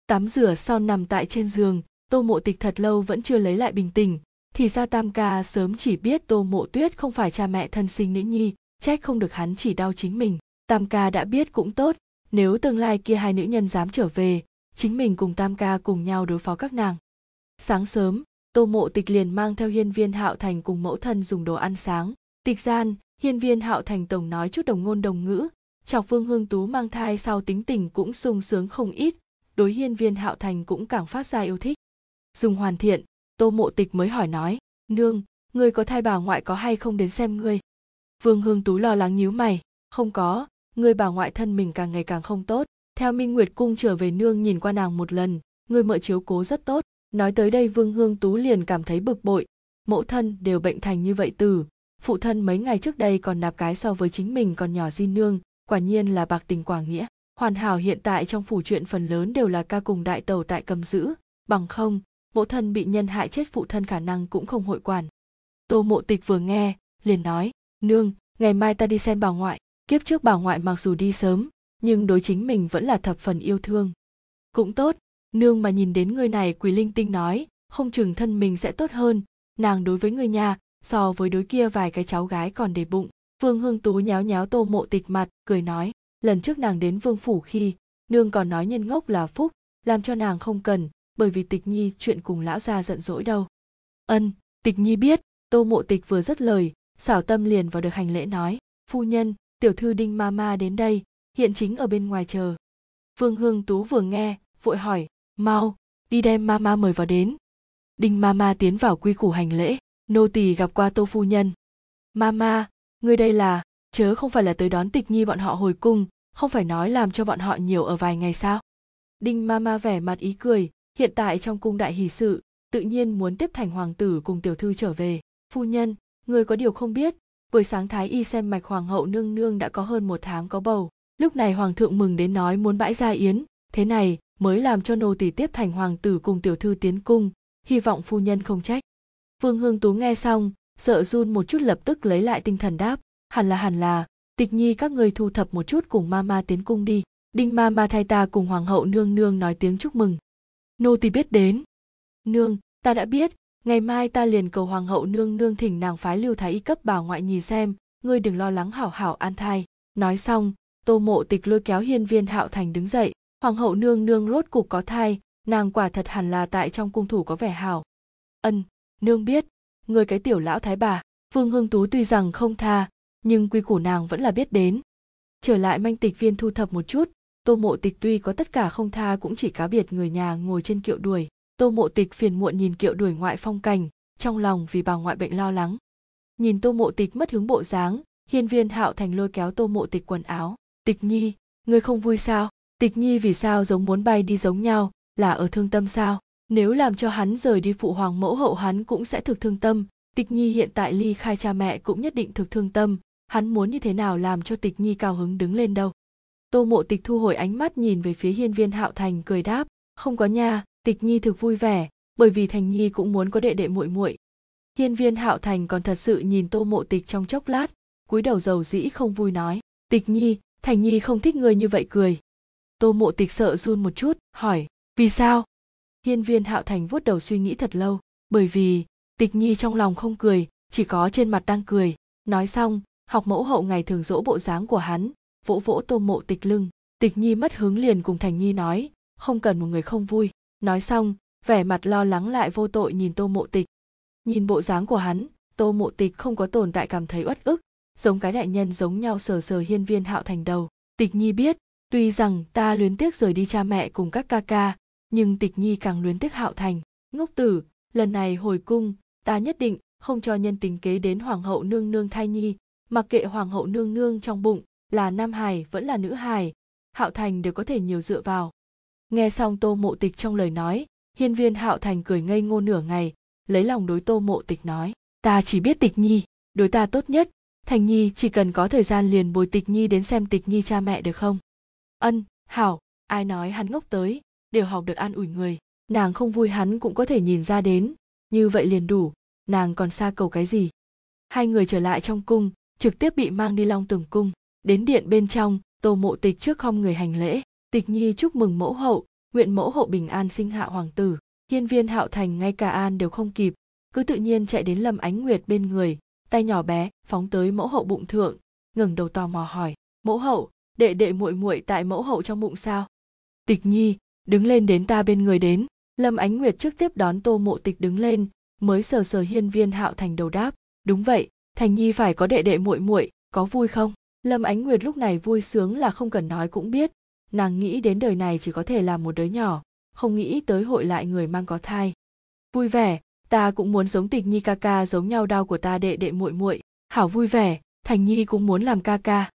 Tắm rửa sau nằm tại trên giường, tô mộ tịch thật lâu vẫn chưa lấy lại bình tĩnh. Thì ra tam ca sớm chỉ biết tô mộ tuyết không phải cha mẹ thân sinh nữ nhi, trách không được hắn chỉ đau chính mình. Tam ca đã biết cũng tốt, nếu tương lai kia hai nữ nhân dám trở về, chính mình cùng tam ca cùng nhau đối phó các nàng. Sáng sớm, tô mộ tịch liền mang theo hiên viên hạo thành cùng mẫu thân dùng đồ ăn sáng. Tịch gian, hiên viên hạo thành tổng nói chút đồng ngôn đồng ngữ chọc vương hương tú mang thai sau tính tình cũng sung sướng không ít, đối hiên viên hạo thành cũng càng phát ra yêu thích. Dùng hoàn thiện, tô mộ tịch mới hỏi nói, nương ngươi có thai bà ngoại có hay không đến xem ngươi? Vương hương tú lo lắng nhíu mày, không có ngươi bà ngoại thân mình càng ngày càng không tốt. Theo minh nguyệt cung trở về nương nhìn qua nàng một lần, người mợ chiếu cố rất tốt. Nói tới đây vương hương tú liền cảm thấy bực bội. Mẫu thân đều bệnh thành như vậy từ, phụ thân mấy ngày trước đây còn nạp cái so với chính mình còn nhỏ di nương quả nhiên là bạc tình quả nghĩa. Hoàn hảo hiện tại trong phủ chuyện phần lớn đều là ca cùng đại tàu tại cầm giữ. Bằng không mẫu thân bị nhân hại chết phụ thân khả năng cũng không hội quản. Tô mộ tịch vừa nghe, liền nói, nương, ngày mai ta đi xem bà ngoại. Kiếp trước bà ngoại mặc dù đi sớm, nhưng đối chính mình vẫn là thập phần yêu thương. Cũng tốt, nương mà nhìn đến người này, quỳ linh tinh nói, không chừng thân mình sẽ tốt hơn. Nàng đối với người nhà so với đối kia vài cái cháu gái còn để bụng vương hương tú nháo nháo tô mộ tịch mặt, cười nói, lần trước nàng đến vương phủ khi nương còn nói nhân ngốc là phúc, làm cho nàng không cần, bởi vì tịch nhi chuyện cùng lão gia giận dỗi đâu. Ân, tịch nhi biết, tô mộ tịch vừa dứt lời, xảo tâm liền vào được hành lễ nói, phu nhân, tiểu thư đinh ma ma đến đây, hiện chính ở bên ngoài chờ. Vương hương tú vừa nghe, vội hỏi, mau, đi đem ma ma mời vào đến. Đinh ma ma tiến vào quy củ hành lễ, nô tỳ gặp qua tô phu nhân. Ma ma ngươi đây là, chớ không phải là tới đón tịch nhi bọn họ hồi cung, không phải nói làm cho bọn họ nhiều ở vài ngày sao? Đinh ma ma vẻ mặt ý cười, hiện tại trong cung đại hỷ sự, tự nhiên muốn tiếp thành hoàng tử cùng tiểu thư trở về. Phu nhân người có điều không biết, buổi sáng thái y xem mạch hoàng hậu nương nương đã có hơn một tháng có bầu, lúc này hoàng thượng mừng đến nói muốn bãi gia yến, thế này mới làm cho nô tỳ tiếp thành hoàng tử cùng tiểu thư tiến cung, hy vọng phu nhân không trách. Vương hương tú nghe xong sợ run một chút lập tức lấy lại tinh thần đáp, hẳn là hẳn là, tịch nhi các người thu thập một chút cùng ma ma tiến cung đi. Đinh ma ma thay ta cùng hoàng hậu nương nương nói tiếng chúc mừng. Nô tỳ biết đến. Nương, ta đã biết, ngày mai ta liền cầu hoàng hậu nương nương thỉnh nàng phái lưu thái y cấp bà ngoại nhìn xem, ngươi đừng lo lắng hảo hảo an thai. Nói xong, tô mộ tịch lôi kéo hiên viên hạo thành đứng dậy, hoàng hậu nương nương rốt cục có thai, nàng quả thật hẳn là tại trong cung thủ có vẻ hảo. Ân, nương biết người cái tiểu lão thái bà vương hương tú tuy rằng không tha, nhưng quy củ nàng vẫn là biết đến. Trở lại manh tịch viên thu thập một chút, tô mộ tịch tuy có tất cả không tha cũng chỉ cá biệt người nhà ngồi trên kiệu đuổi. Tô mộ tịch phiền muộn nhìn kiệu đuổi ngoại phong cảnh, trong lòng vì bà ngoại bệnh lo lắng. Nhìn tô mộ tịch mất hướng bộ dáng, hiên viên hạo thành lôi kéo tô mộ tịch quần áo. Tịch nhi, ngươi không vui sao? Tịch nhi vì sao giống muốn bay đi giống nhau, là ở thương tâm sao? Nếu làm cho hắn rời đi phụ hoàng mẫu hậu hắn cũng sẽ thực thương tâm. Tịch nhi hiện tại ly khai cha mẹ cũng nhất định thực thương tâm. Hắn muốn như thế nào làm cho tịch nhi cao hứng đứng lên đâu? Tô mộ tịch thu hồi ánh mắt nhìn về phía hiên viên hạo thành cười đáp, không có nha, tịch nhi thực vui vẻ, bởi vì thành nhi cũng muốn có đệ đệ muội muội. Hiên viên hạo thành còn thật sự nhìn tô mộ tịch trong chốc lát, cúi đầu dầu dĩ không vui nói, tịch nhi, thành nhi không thích người như vậy cười. Tô mộ tịch sợ run một chút, hỏi, vì sao? Hiên viên hạo thành vuốt đầu suy nghĩ thật lâu, bởi vì tịch nhi trong lòng không cười, chỉ có trên mặt đang cười. Nói xong, học mẫu hậu ngày thường dỗ bộ dáng của hắn, vỗ vỗ tô mộ tịch lưng. Tịch nhi mất hứng liền cùng thành nhi nói, không cần một người không vui. Nói xong, vẻ mặt lo lắng lại vô tội nhìn tô mộ tịch. Nhìn bộ dáng của hắn, tô mộ tịch không có tồn tại cảm thấy uất ức, giống cái đại nhân giống nhau sờ sờ hiên viên hạo thành đầu. Tịch nhi biết, tuy rằng ta luyến tiếc rời đi cha mẹ cùng các ca ca nhưng tịch nhi càng luyến tiếc hạo thành. Ngốc tử, lần này hồi cung, ta nhất định không cho nhân tình kế đến hoàng hậu nương nương thai nhi, mặc kệ hoàng hậu nương nương trong bụng là nam hài vẫn là nữ hài, hạo thành đều có thể nhiều dựa vào. Nghe xong tô mộ tịch trong lời nói, hiên viên hạo thành cười ngây ngô nửa ngày, lấy lòng đối tô mộ tịch nói, ta chỉ biết tịch nhi, đối ta tốt nhất, thành nhi chỉ cần có thời gian liền bồi tịch nhi đến xem tịch nhi cha mẹ được không? Ân, hảo, ai nói hắn ngốc tới đều học được an ủi người. Nàng không vui hắn cũng có thể nhìn ra đến. Như vậy liền đủ. Nàng còn xa cầu cái gì? Hai người trở lại trong cung, trực tiếp bị mang đi long tường cung. Đến điện bên trong, tô mộ tịch trước không người hành lễ. Tịch nhi chúc mừng mẫu hậu, nguyện mẫu hậu bình an sinh hạ hoàng tử. Hiên viên hạo thành ngay cả an đều không kịp, cứ tự nhiên chạy đến lâm ánh nguyệt bên người. Tay nhỏ bé, phóng tới mẫu hậu bụng thượng, ngẩng đầu tò mò hỏi, mẫu hậu, đệ đệ muội muội tại mẫu hậu trong bụng sao? Tịch nhi đứng lên đến ta bên người đến. Lâm ánh nguyệt trước tiếp đón tô mộ tịch đứng lên, mới sờ sờ hiên viên hạo thành đầu đáp, đúng vậy, thành nhi phải có đệ đệ muội muội, có vui không? Lâm ánh nguyệt lúc này vui sướng là không cần nói cũng biết, nàng nghĩ đến đời này chỉ có thể là một đứa nhỏ, không nghĩ tới hội lại người mang có thai. Vui vẻ, ta cũng muốn giống tịch nhi ca ca giống nhau đau của ta đệ đệ muội muội, hảo vui vẻ, thành nhi cũng muốn làm ca ca.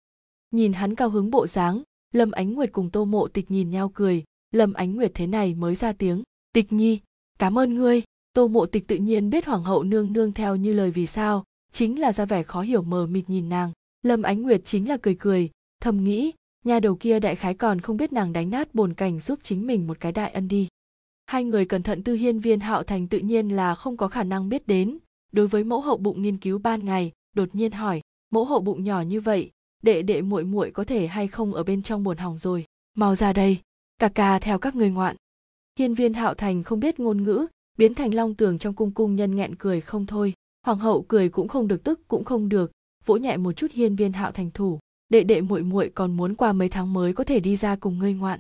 Nhìn hắn cao hứng bộ dáng, lâm ánh nguyệt cùng tô mộ tịch nhìn nhau cười lâm ánh nguyệt thế này mới ra tiếng, tịch nhi, cảm ơn ngươi. Tô mộ tịch tự nhiên biết hoàng hậu nương nương theo như lời vì sao, chính là ra vẻ khó hiểu mờ mịt nhìn nàng. Lâm ánh nguyệt chính là cười cười, thầm nghĩ, nhà đầu kia đại khái còn không biết nàng đánh nát bồn cảnh giúp chính mình một cái đại ân đi. Hai người cẩn thận tư hiên viên hạo thành tự nhiên là không có khả năng biết đến, đối với mẫu hậu bụng nghiên cứu ban ngày, đột nhiên hỏi, mẫu hậu bụng nhỏ như vậy, đệ đệ muội muội có thể hay không ở bên trong buồn hỏng rồi? Mau ra đây cà cà theo các người ngoạn. Hiên viên hạo thành không biết ngôn ngữ, biến thành long tường trong cung cung nhân nghẹn cười không thôi. Hoàng hậu cười cũng không được tức, cũng không được. Vỗ nhẹ một chút hiên viên hạo thành thủ. Đệ đệ muội muội còn muốn qua mấy tháng mới có thể đi ra cùng ngươi ngoạn.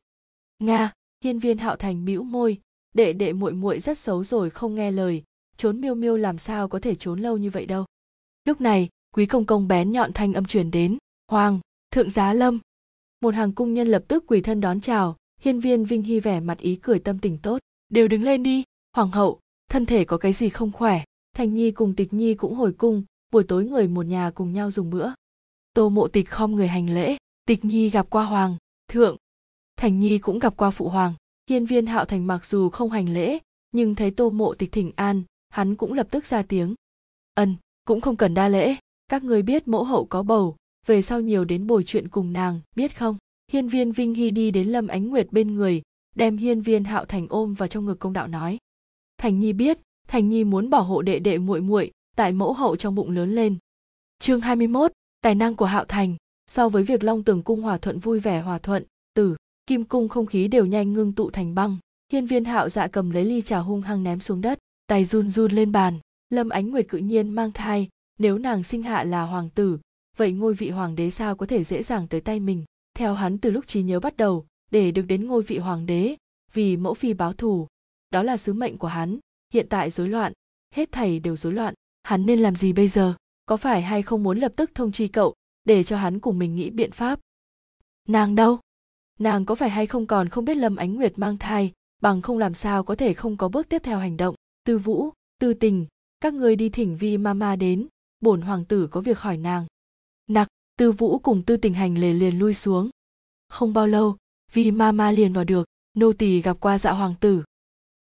Nga, hiên viên hạo thành bĩu môi. Đệ đệ muội muội rất xấu rồi, không nghe lời. Trốn miêu miêu làm sao có thể trốn lâu như vậy đâu. Lúc này, quý công công bén nhọn thanh âm truyền đến. Hoàng, thượng giá lâm. Một hàng cung nhân lập tức quỳ thân đón chào hiên viên vinh hy vẻ mặt ý cười tâm tình tốt. Đều đứng lên đi. Hoàng hậu, thân thể có cái gì không khỏe? Thành nhi cùng tịch nhi cũng hồi cung. Buổi tối người một nhà cùng nhau dùng bữa. Tô mộ tịch khom người hành lễ. Tịch nhi gặp qua hoàng, thượng. Thành nhi cũng gặp qua phụ hoàng. Hiên viên hạo thành mặc dù không hành lễ, nhưng thấy tô mộ tịch thỉnh an, hắn cũng lập tức ra tiếng. Ân, cũng không cần đa lễ. Các người biết mẫu hậu có bầu, về sau nhiều đến bồi chuyện cùng nàng, biết không? Hiên viên vinh hy đi đến lâm ánh nguyệt bên người đem hiên viên hạo thành ôm vào trong ngực công đạo nói. Thành nhi biết thành nhi muốn bảo hộ đệ đệ muội muội tại mẫu hậu trong bụng lớn lên. Chương 21, tài năng của hạo thành. So với việc long tường cung hòa thuận vui vẻ hòa thuận tử kim cung không khí đều nhanh ngưng tụ thành băng hiên viên hạo dạ cầm lấy ly trà hung hăng ném xuống đất tay run run lên bàn. Lâm ánh nguyệt cự nhiên mang thai nếu nàng sinh hạ là hoàng tử vậy ngôi vị hoàng đế sao có thể dễ dàng tới tay mình? Theo hắn từ lúc trí nhớ bắt đầu, để được đến ngôi vị hoàng đế, vì mẫu phi báo thù. Đó là sứ mệnh của hắn. Hiện tại rối loạn. Hết thầy đều rối loạn. Hắn nên làm gì bây giờ? Có phải hay không muốn lập tức thông chi cậu, để cho hắn cùng mình nghĩ biện pháp? Nàng đâu? Nàng có phải hay không còn không biết lâm ánh nguyệt mang thai, bằng không làm sao có thể không có bước tiếp theo hành động? Tư vũ, tư tình, các ngươi đi thỉnh vi mama đến. Bổn hoàng tử có việc hỏi nàng. Nặc! Tư vũ cùng tư tình hành lề liền lui xuống. Không bao lâu vi mama liền vào được, nô tỳ gặp qua dạ hoàng tử.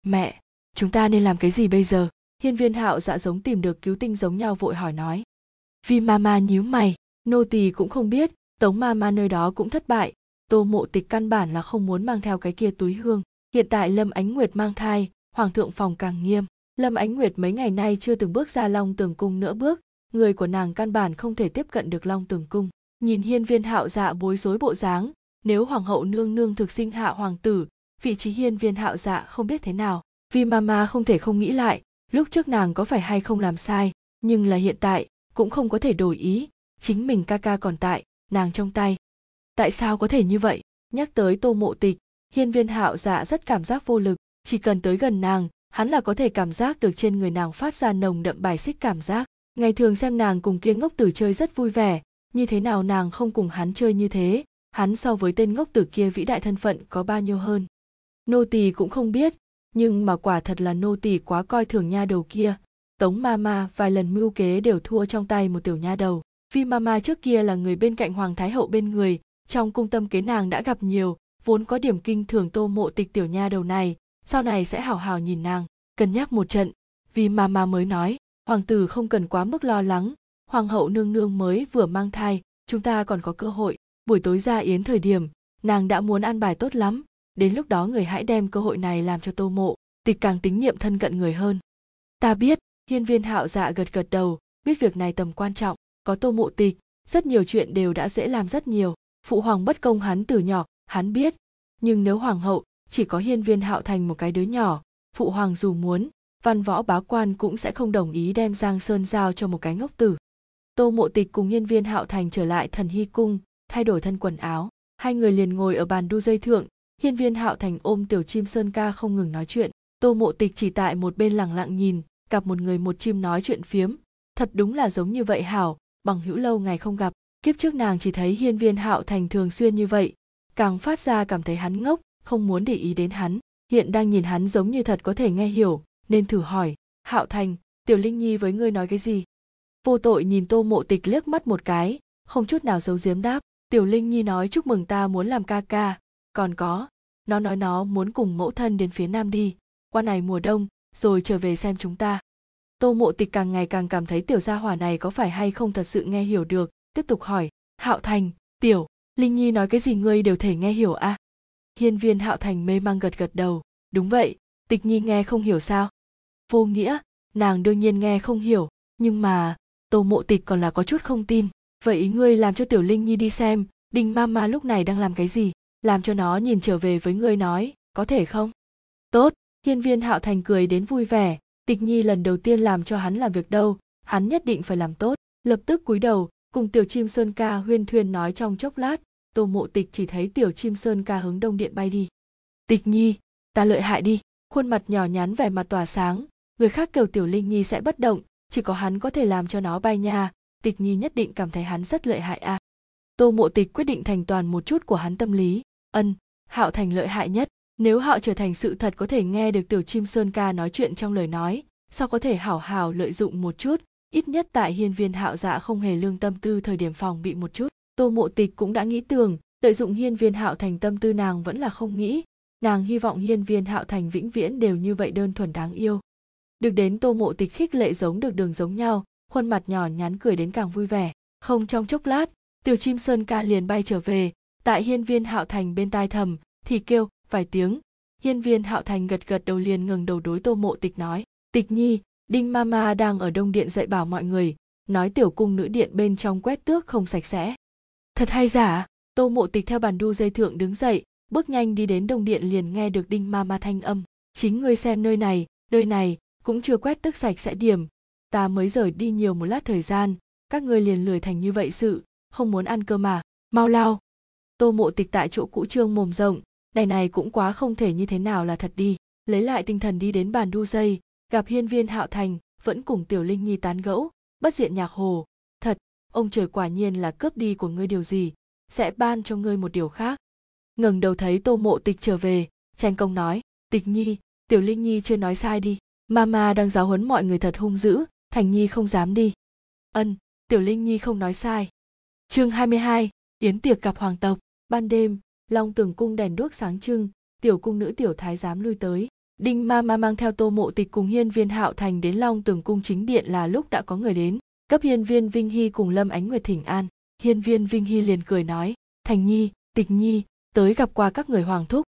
Mẹ, chúng ta nên làm cái gì bây giờ? Hiên viên hạo dạ giống tìm được cứu tinh giống nhau vội hỏi nói. Vi mama nhíu mày, nô tỳ cũng không biết, tống mama nơi đó cũng thất bại. Tô mộ tịch căn bản là không muốn mang theo cái kia túi hương. Hiện tại lâm ánh nguyệt mang thai, hoàng thượng phòng càng nghiêm. Lâm ánh nguyệt mấy ngày nay chưa từng bước ra long tường cung nữa bước người của nàng căn bản không thể tiếp cận được long tường cung. Nhìn hiên viên hạo dạ bối rối bộ dáng, nếu hoàng hậu nương nương thực sinh hạ hoàng tử, vị trí hiên viên hạo dạ không biết thế nào. Vì mama không thể không nghĩ lại, lúc trước nàng có phải hay không làm sai, nhưng là hiện tại, cũng không có thể đổi ý. Chính mình ca ca còn tại, nàng trong tay. Tại sao có thể như vậy? Nhắc tới tô mộ tịch, hiên viên hạo dạ rất cảm giác vô lực. Chỉ cần tới gần nàng, hắn là có thể cảm giác được trên người nàng phát ra nồng đậm bài xích cảm giác ngày thường xem nàng cùng kia ngốc tử chơi rất vui vẻ. Như thế nào nàng không cùng hắn chơi như thế? Hắn so với tên ngốc tử kia vĩ đại thân phận có bao nhiêu hơn? Nô tỳ cũng không biết. Nhưng mà quả thật là nô tỳ quá coi thường nha đầu kia. Tống mama vài lần mưu kế đều thua trong tay một tiểu nha đầu. Vì mama trước kia là người bên cạnh hoàng thái hậu bên người. Trong cung tâm kế nàng đã gặp nhiều, vốn có điểm kinh thường tô mộ tịch tiểu nha đầu này. Sau này sẽ hào hào nhìn nàng, cân nhắc một trận. Vì mama mới nói hoàng tử không cần quá mức lo lắng. Hoàng hậu nương nương mới vừa mang thai, chúng ta còn có cơ hội. Buổi tối ra yến thời điểm, nàng đã muốn ăn bài tốt lắm. Đến lúc đó người hãy đem cơ hội này làm cho tô mộ, tịch càng tín nhiệm thân cận người hơn. Ta biết, hiên viên hạo dạ gật gật đầu, biết việc này tầm quan trọng. Có tô mộ tịch, rất nhiều chuyện đều đã dễ làm rất nhiều. Phụ hoàng bất công hắn từ nhỏ, hắn biết. Nhưng nếu hoàng hậu chỉ có hiên viên hạo thành một cái đứa nhỏ, phụ hoàng dù muốn văn võ bá quan cũng sẽ không đồng ý đem giang sơn giao cho một cái ngốc tử. Tô mộ tịch cùng hiên viên hạo thành trở lại thần hy cung, thay đổi thân quần áo. Hai người liền ngồi ở bàn đu dây thượng. Hiên viên hạo thành ôm tiểu chim sơn ca không ngừng nói chuyện. Tô mộ tịch chỉ tại một bên lẳng lặng nhìn, gặp một người một chim nói chuyện phiếm. Thật đúng là giống như vậy hảo, bằng hữu lâu ngày không gặp. Kiếp trước nàng chỉ thấy hiên viên hạo thành thường xuyên như vậy. Càng phát ra cảm thấy hắn ngốc, không muốn để ý đến hắn. Hiện đang nhìn hắn giống như thật có thể nghe hiểu nên thử hỏi, hạo thành, tiểu linh nhi với ngươi nói cái gì? Vô tội nhìn tô mộ tịch liếc mắt một cái, không chút nào giấu giếm đáp, tiểu linh nhi nói chúc mừng ta muốn làm ca ca, còn có, nó nói nó muốn cùng mẫu thân đến phía nam đi, qua này mùa đông, rồi trở về xem chúng ta. Tô mộ tịch càng ngày càng cảm thấy tiểu gia hỏa này có phải hay không thật sự nghe hiểu được, tiếp tục hỏi, hạo thành, tiểu, linh nhi nói cái gì ngươi đều thể nghe hiểu à? Hiên viên hạo thành mê mang gật gật đầu, đúng vậy, tịch nhi nghe không hiểu sao? Vô nghĩa. Nàng đương nhiên nghe không hiểu, nhưng mà, tô mộ tịch còn là có chút không tin. Vậy ý ngươi làm cho tiểu linh nhi đi xem đinh mama lúc này đang làm cái gì? Làm cho nó nhìn trở về với ngươi nói, có thể không? Tốt, hiên viên hạo thành cười đến vui vẻ. Tịch nhi lần đầu tiên làm cho hắn làm việc đâu, hắn nhất định phải làm tốt. Lập tức cúi đầu, cùng tiểu chim sơn ca huyên thuyên nói trong chốc lát. Tô mộ tịch chỉ thấy tiểu chim sơn ca hướng đông điện bay đi. Tịch nhi, ta lợi hại đi. Khuôn mặt nhỏ nhắn vẻ mặt tỏa sáng người khác kêu tiểu linh nhi sẽ bất động, chỉ có hắn có thể làm cho nó bay nha. Tịch nhi nhất định cảm thấy hắn rất lợi hại a. À. tô mộ tịch quyết định thành toàn một chút của hắn tâm lý. Ân, hạo thành lợi hại nhất. Nếu họ trở thành sự thật có thể nghe được tiểu chim sơn ca nói chuyện trong lời nói, sao có thể hảo hảo lợi dụng một chút? Ít nhất tại hiên viên hạo dạ không hề lương tâm tư thời điểm phòng bị một chút. Tô mộ tịch cũng đã nghĩ tường lợi dụng hiên viên hạo thành tâm tư nàng vẫn là không nghĩ. Nàng hy vọng hiên viên hạo thành vĩnh viễn đều như vậy đơn thuần đáng yêu được đến tô mộ tịch khích lệ giống được đường giống nhau, khuôn mặt nhỏ nhắn cười đến càng vui vẻ. Không trong chốc lát, tiểu chim sơn ca liền bay trở về. Tại hiên viên hạo thành bên tai thầm, thì kêu vài tiếng. Hiên viên hạo thành gật gật đầu liền ngừng đầu đối tô mộ tịch nói, tịch nhi, đinh mama đang ở đông điện dạy bảo mọi người, nói tiểu cung nữ điện bên trong quét tước không sạch sẽ. Thật hay giả? Tô mộ tịch theo bàn đu dây thượng đứng dậy, bước nhanh đi đến đông điện liền nghe được đinh mama thanh âm. Chính ngươi xem nơi này nơi này cũng chưa quét tước sạch sẽ điểm. Ta mới rời đi nhiều một lát thời gian. Các ngươi liền lười thành như vậy sự. Không muốn ăn cơm mà mau lao. Tô mộ tịch tại chỗ cũ trương mồm rộng. Này này cũng quá không thể như thế nào là thật đi. Lấy lại tinh thần đi đến bàn đu dây. Gặp hiên viên hạo thành, vẫn cùng tiểu linh nhi tán gẫu. Bất diện nhạc hồ. Thật, ông trời quả nhiên là cướp đi của ngươi điều gì? Sẽ ban cho ngươi một điều khác. Ngẩng đầu thấy tô mộ tịch trở về. Tranh công nói, tịch nhi, tiểu linh nhi chưa nói sai đi mama đang giáo huấn mọi người thật hung dữ thành nhi không dám đi. Ân tiểu linh nhi không nói sai. Chương 22, yến tiệc gặp hoàng tộc. Ban đêm long tường cung đèn đuốc sáng trưng tiểu cung nữ tiểu thái giám lui tới. Đinh ma ma mang theo tô mộ tịch cùng hiên viên hạo thành đến long tường cung chính điện là lúc đã có người đến. Cấp hiên viên vinh hy cùng lâm ánh nguyệt thỉnh an. Hiên viên vinh hy liền cười nói thành nhi tịch nhi tới gặp qua các người hoàng thúc.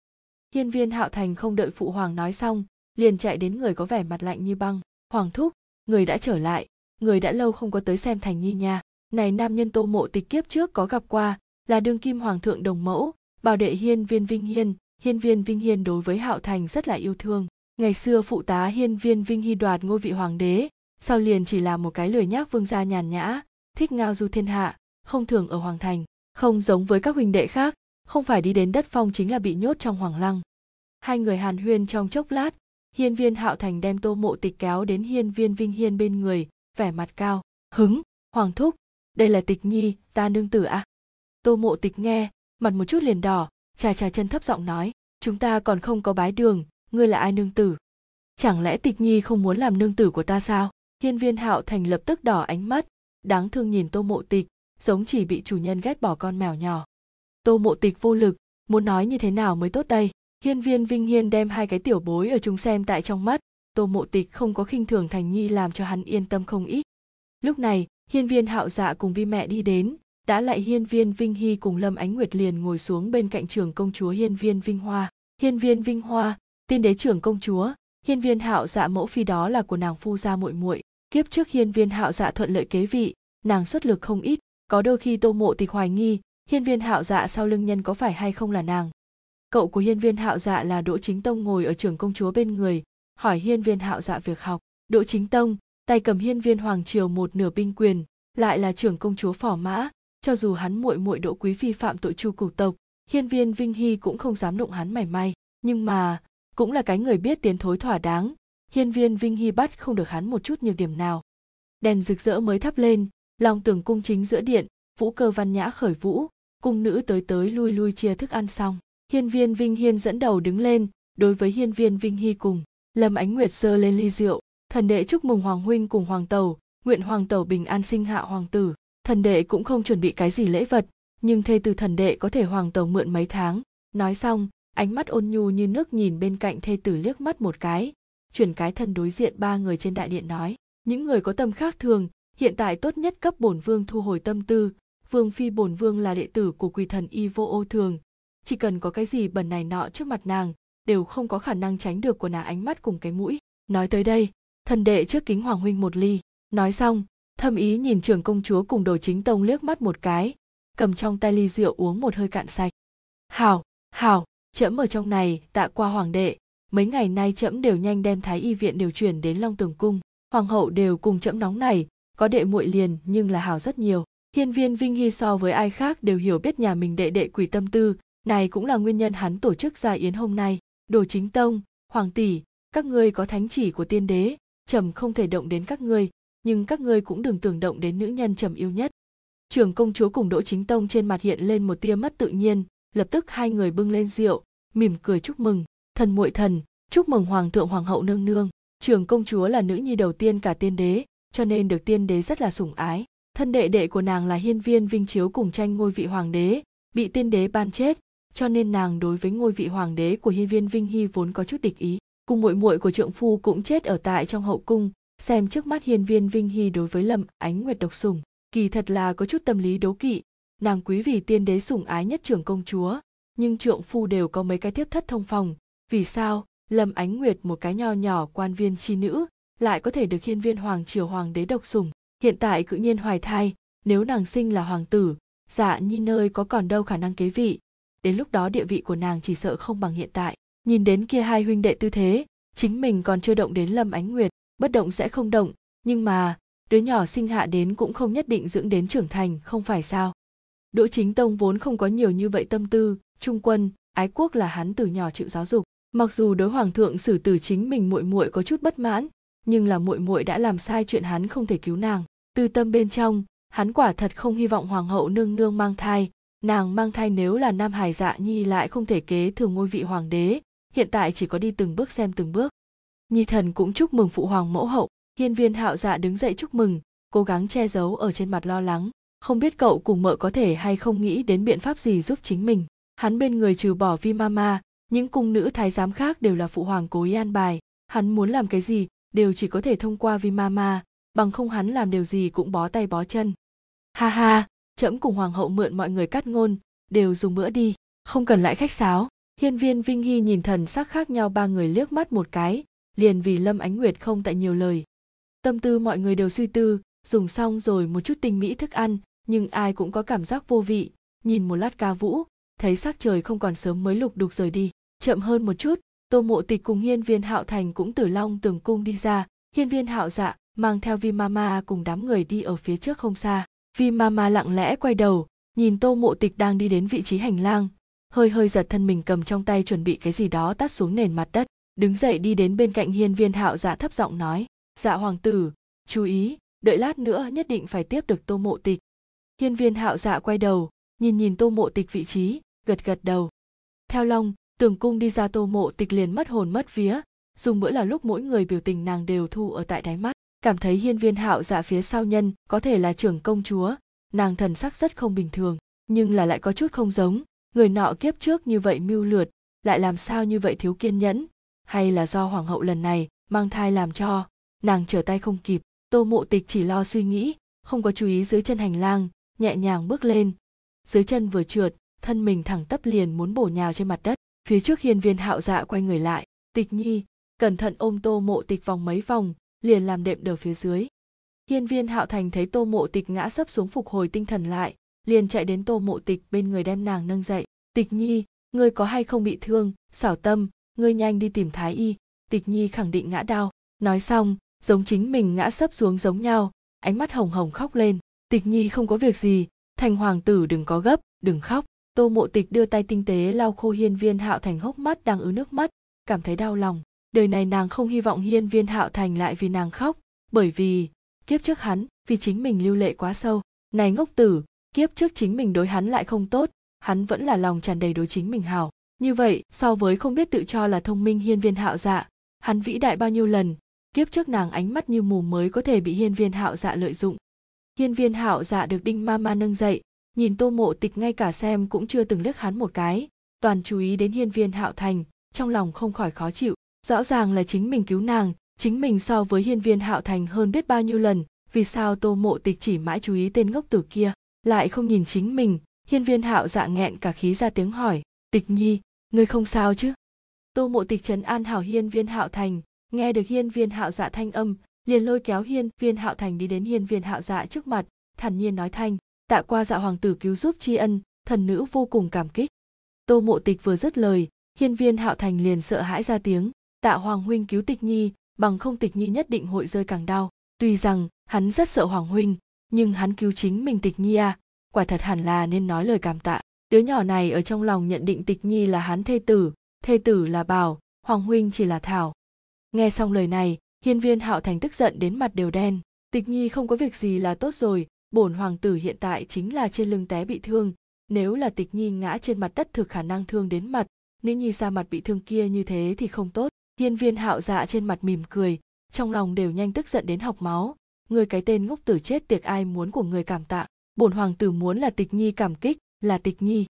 Hiên viên hạo thành không đợi phụ hoàng nói xong liền chạy đến người có vẻ mặt lạnh như băng. Hoàng thúc, người đã trở lại, người đã lâu không có tới xem thành nhi nha. Này nam nhân tô mộ tịch kiếp trước có gặp qua, là đương kim hoàng thượng đồng mẫu, bảo đệ hiên viên vinh hiên. Hiên viên vinh hiên đối với hạo thành rất là yêu thương. Ngày xưa phụ tá hiên viên vinh hy đoạt ngôi vị hoàng đế, sau liền chỉ là một cái lười nhác vương gia nhàn nhã, thích ngao du thiên hạ, không thường ở hoàng thành, không giống với các huynh đệ khác, không phải đi đến đất phong chính là bị nhốt trong hoàng lăng. Hai người hàn huyên trong chốc lát hiên viên hạo thành đem tô mộ tịch kéo đến hiên viên vinh hiên bên người, vẻ mặt cao. Hứng, hoàng thúc, đây là tịch nhi, ta nương tử à? Tô mộ tịch nghe, mặt một chút liền đỏ trà trà chân thấp giọng nói, chúng ta còn không có bái đường, ngươi là ai nương tử? Chẳng lẽ tịch nhi không muốn làm nương tử của ta sao? Hiên viên hạo thành lập tức đỏ ánh mắt, đáng thương nhìn tô mộ tịch, giống chỉ bị chủ nhân ghét bỏ con mèo nhỏ. Tô mộ tịch vô lực, muốn nói như thế nào mới tốt đây? Hiên viên vinh hiên đem hai cái tiểu bối ở chúng xem tại trong mắt. Tô mộ tịch không có khinh thường thành nhi làm cho hắn yên tâm không ít. Lúc này, hiên viên hạo dạ cùng vi mẹ đi đến. Đã lại hiên viên vinh hy cùng lâm ánh nguyệt liền ngồi xuống bên cạnh trường công chúa hiên viên vinh hoa. Hiên viên vinh hoa tiên đế trưởng công chúa. Hiên viên hạo dạ mẫu phi đó là của nàng phu gia muội muội. Kiếp trước hiên viên hạo dạ thuận lợi kế vị, nàng xuất lực không ít. Có đôi khi tô mộ tịch hoài nghi, hiên viên hạo dạ sau lưng nhân có phải hay không là nàng cậu của hiên viên hạo dạ là đỗ chính tông ngồi ở trường công chúa bên người, hỏi hiên viên hạo dạ việc học. Đỗ chính tông, tay cầm hiên viên hoàng triều một nửa binh quyền, lại là trưởng công chúa phỏ mã. Cho dù hắn muội muội đỗ quý phi phạm tội chu cửu tộc, hiên viên vinh hy cũng không dám đụng hắn mảy may. Nhưng mà, cũng là cái người biết tiến thối thỏa đáng, hiên viên vinh hy bắt không được hắn một chút nhược điểm nào. Đèn rực rỡ mới thắp lên, lòng tường cung chính giữa điện, vũ cơ văn nhã khởi vũ, cung nữ tới tới lui lui chia thức ăn xong hiên viên vinh hiên dẫn đầu đứng lên, đối với hiên viên vinh hy cùng, lâm ánh nguyệt sơ lên ly rượu, thần đệ chúc mừng hoàng huynh cùng hoàng Tẩu, nguyện hoàng Tẩu bình an sinh hạ hoàng tử. Thần đệ cũng không chuẩn bị cái gì lễ vật, nhưng thê từ thần đệ có thể hoàng Tẩu mượn mấy tháng. Nói xong, ánh mắt ôn nhu như nước nhìn bên cạnh thê tử liếc mắt một cái. Chuyển cái thân đối diện ba người trên đại điện nói, những người có tâm khác thường, hiện tại tốt nhất cấp bổn vương thu hồi tâm tư. Vương phi bổn vương là đệ tử của quỳ thần y vô ô thường chỉ cần có cái gì bẩn này nọ trước mặt nàng, đều không có khả năng tránh được của nàng ánh mắt cùng cái mũi. Nói tới đây thần đệ trước kính hoàng huynh một ly. Nói xong, thâm ý nhìn trưởng công chúa cùng đồ chính tông liếc mắt một cái, cầm trong tay ly rượu uống một hơi cạn sạch. Hảo hảo trẫm ở trong này, tạ qua hoàng đệ. Mấy ngày nay trẫm đều nhanh đem thái y viện điều chuyển đến long tường cung. Hoàng hậu đều cùng trẫm nóng này, có đệ muội liền, nhưng là hảo rất nhiều. Hiên viên vinh hy so với ai khác đều hiểu biết nhà mình đệ đệ quỷ tâm tư này cũng là nguyên nhân hắn tổ chức gia yến hôm nay. Đồ chính tông, hoàng tỷ, các ngươi có thánh chỉ của tiên đế, trầm không thể động đến các ngươi, nhưng các ngươi cũng đừng tưởng động đến nữ nhân trầm yêu nhất. Trưởng công chúa cùng đỗ chính tông trên mặt hiện lên một tia mất tự nhiên, lập tức hai người bưng lên rượu, mỉm cười chúc mừng. Thần muội thần, chúc mừng hoàng thượng hoàng hậu nương nương. Trưởng công chúa là nữ nhi đầu tiên cả tiên đế, cho nên được tiên đế rất là sủng ái. Thân đệ đệ của nàng là hiên viên vinh chiếu cùng tranh ngôi vị hoàng đế, bị tiên đế ban chết cho nên nàng đối với ngôi vị hoàng đế của hiên viên vinh hy vốn có chút địch ý. Cùng muội muội của trượng phu cũng chết ở tại trong hậu cung, xem trước mắt hiên viên vinh hy đối với lâm ánh nguyệt độc sủng kỳ thật là có chút tâm lý đố kỵ. Nàng quý vì tiên đế sủng ái nhất trưởng công chúa, nhưng trượng phu đều có mấy cái tiếp thất thông phòng, vì sao lâm ánh nguyệt, một cái nho nhỏ quan viên chi nữ, lại có thể được hiên viên hoàng triều hoàng đế độc sủng? Hiện tại cự nhiên hoài thai, nếu nàng sinh là hoàng tử dạ nhi nơi có còn đâu khả năng kế vị đến lúc đó địa vị của nàng chỉ sợ không bằng hiện tại. Nhìn đến kia hai huynh đệ tư thế, chính mình còn chưa động đến lâm ánh nguyệt, bất động sẽ không động, nhưng mà, đứa nhỏ sinh hạ đến cũng không nhất định dưỡng đến trưởng thành, không phải sao? Đỗ chính tông vốn không có nhiều như vậy tâm tư, trung quân, ái quốc là hắn từ nhỏ chịu giáo dục. Mặc dù đối hoàng thượng xử tử chính mình muội muội có chút bất mãn, nhưng là muội muội đã làm sai chuyện hắn không thể cứu nàng. Tư tâm bên trong, hắn quả thật không hy vọng hoàng hậu nương nương mang thai nàng mang thai nếu là nam hải dạ nhi lại không thể kế thừa ngôi vị hoàng đế, hiện tại chỉ có đi từng bước xem từng bước. Nhi thần cũng chúc mừng phụ hoàng mẫu hậu, hiên viên hạo dạ đứng dậy chúc mừng, cố gắng che giấu ở trên mặt lo lắng. Không biết cậu cùng mợ có thể hay không nghĩ đến biện pháp gì giúp chính mình. Hắn bên người trừ bỏ vi mama những cung nữ thái giám khác đều là phụ hoàng cố ý an bài. Hắn muốn làm cái gì, đều chỉ có thể thông qua vi mama bằng không hắn làm điều gì cũng bó tay bó chân. Ha ha! Trẫm cùng hoàng hậu mượn mọi người cắt ngôn, đều dùng bữa đi. Không cần lại khách sáo, hiên viên vinh hy nhìn thần sắc khác nhau ba người liếc mắt một cái, liền vì lâm ánh nguyệt không tại nhiều lời. Tâm tư mọi người đều suy tư, dùng xong rồi một chút tinh mỹ thức ăn, nhưng ai cũng có cảm giác vô vị. Nhìn một lát ca vũ, thấy sắc trời không còn sớm mới lục đục rời đi. Chậm hơn một chút, tô mộ tịch cùng hiên viên hạo thành cũng từ long tường cung đi ra. Hiên viên hạo dạ mang theo vi mama cùng đám người đi ở phía trước không xa vi mama lặng lẽ quay đầu, nhìn tô mộ tịch đang đi đến vị trí hành lang, hơi hơi giật thân mình cầm trong tay chuẩn bị cái gì đó tát xuống nền mặt đất, đứng dậy đi đến bên cạnh hiên viên hạo dạ thấp giọng nói dạ hoàng tử, chú ý, đợi lát nữa nhất định phải tiếp được tô mộ tịch. Hiên viên hạo dạ quay đầu, nhìn nhìn tô mộ tịch vị trí, gật gật đầu. Theo long, tường cung đi ra tô mộ tịch liền mất hồn mất vía dùng bữa là lúc mỗi người biểu tình nàng đều thu ở tại đáy mắt cảm thấy hiên viên hạo dạ phía sau nhân có thể là trưởng công chúa. Nàng thần sắc rất không bình thường, nhưng là lại có chút không giống. Người nọ kiếp trước như vậy mưu lượt lại làm sao như vậy thiếu kiên nhẫn? Hay là do hoàng hậu lần này mang thai làm cho? Nàng trở tay không kịp, tô mộ tịch chỉ lo suy nghĩ, không có chú ý dưới chân hành lang, nhẹ nhàng bước lên. Dưới chân vừa trượt, thân mình thẳng tắp liền muốn bổ nhào trên mặt đất. Phía trước hiên viên hạo dạ quay người lại, tịch nhi, cẩn thận ôm tô mộ tịch vòng mấy vòng liền làm đệm đờ phía dưới. Hiên viên hạo thành thấy tô mộ tịch ngã sấp xuống phục hồi tinh thần lại, liền chạy đến tô mộ tịch bên người đem nàng nâng dậy. Tịch nhi, ngươi có hay không bị thương? Xảo tâm, ngươi nhanh đi tìm thái y. Tịch nhi khẳng định ngã đau. Nói xong, giống chính mình ngã sấp xuống giống nhau, ánh mắt hồng hồng khóc lên. Tịch nhi không có việc gì, thành hoàng tử đừng có gấp, đừng khóc. Tô mộ tịch đưa tay tinh tế lau khô hiên viên hạo thành hốc mắt đang ứ nước mắt, cảm thấy đau lòng đời này nàng không hy vọng hiên viên hạo thành lại vì nàng khóc, bởi vì kiếp trước hắn, vì chính mình lưu lệ quá sâu. Này ngốc tử, kiếp trước chính mình đối hắn lại không tốt, hắn vẫn là lòng tràn đầy đối chính mình hảo. Như vậy, so với không biết tự cho là thông minh hiên viên hạo dạ hắn vĩ đại bao nhiêu lần, kiếp trước nàng ánh mắt như mù mới có thể bị hiên viên hạo dạ lợi dụng. Hiên viên hạo dạ được đinh ma ma nâng dậy, nhìn tô mộ tịch ngay cả xem cũng chưa từng liếc hắn một cái, toàn chú ý đến hiên viên hạo thành, trong lòng không khỏi khó chịu rõ ràng là chính mình cứu nàng, chính mình so với hiên viên hạo thành hơn biết bao nhiêu lần, vì sao tô mộ tịch chỉ mãi chú ý tên ngốc tử kia, lại không nhìn chính mình? Hiên viên hạo dạ nghẹn cả khí ra tiếng hỏi, tịch nhi, ngươi không sao chứ? Tô mộ tịch trấn an hảo hiên viên hạo thành, nghe được hiên viên hạo dạ thanh âm, liền lôi kéo hiên viên hạo thành đi đến hiên viên hạo dạ trước mặt, thản nhiên nói thanh, tạ qua dạ hoàng tử cứu giúp tri ân, thần nữ vô cùng cảm kích. Tô mộ tịch vừa dứt lời, hiên viên hạo thành liền sợ hãi ra tiếng tạ hoàng huynh cứu tịch nhi, bằng không tịch nhi nhất định hội rơi càng đau. Tuy rằng, hắn rất sợ hoàng huynh, nhưng hắn cứu chính mình tịch nhi à. Quả thật hẳn là nên nói lời cảm tạ. Đứa nhỏ này ở trong lòng nhận định tịch nhi là hắn thê tử thê tử là bảo, hoàng huynh chỉ là thảo. Nghe xong lời này, hiên viên hạo thành tức giận đến mặt đều đen. Tịch nhi không có việc gì là tốt rồi, bổn hoàng tử hiện tại chính là trên lưng té bị thương. Nếu là tịch nhi ngã trên mặt đất thực khả năng thương đến mặt, nữ nhi ra mặt bị thương kia như thế thì không tốt hiên viên hạo dạ trên mặt mỉm cười, trong lòng đều nhanh tức giận đến học máu. Người cái tên ngốc tử chết tiệc ai muốn của người cảm tạ, bổn hoàng tử muốn là tịch nhi cảm kích, là tịch nhi.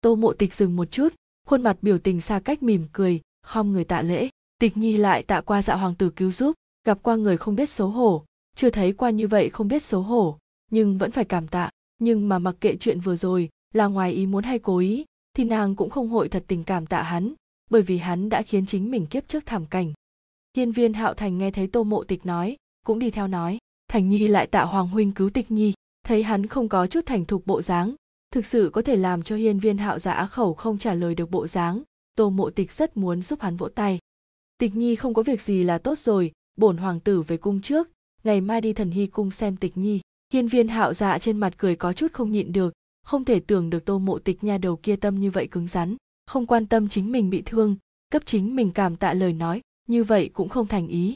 Tô mộ tịch dừng một chút, khuôn mặt biểu tình xa cách mỉm cười, khom người tạ lễ. Tịch nhi lại tạ qua dạ hoàng tử cứu giúp, gặp qua người không biết xấu hổ. Chưa thấy qua như vậy không biết xấu hổ, nhưng vẫn phải cảm tạ. Nhưng mà mặc kệ chuyện vừa rồi, là ngoài ý muốn hay cố ý, thì nàng cũng không hội thật tình cảm tạ hắn bởi vì hắn đã khiến chính mình kiếp trước thảm cảnh. Hiên viên hạo thành nghe thấy tô mộ tịch nói, cũng đi theo nói, thành nhi lại tạ hoàng huynh cứu tịch nhi, thấy hắn không có chút thành thục bộ dáng, thực sự có thể làm cho hiên viên hạo dạ giả khẩu không trả lời được bộ dáng, tô mộ tịch rất muốn giúp hắn vỗ tay. Tịch nhi không có việc gì là tốt rồi, bổn hoàng tử về cung trước, ngày mai đi thần hy cung xem tịch nhi. Hiên viên hạo dạ trên mặt cười có chút không nhịn được, không thể tưởng được tô mộ tịch nha đầu kia tâm như vậy cứng rắn không quan tâm chính mình bị thương, cấp chính mình cảm tạ lời nói, như vậy cũng không thành ý.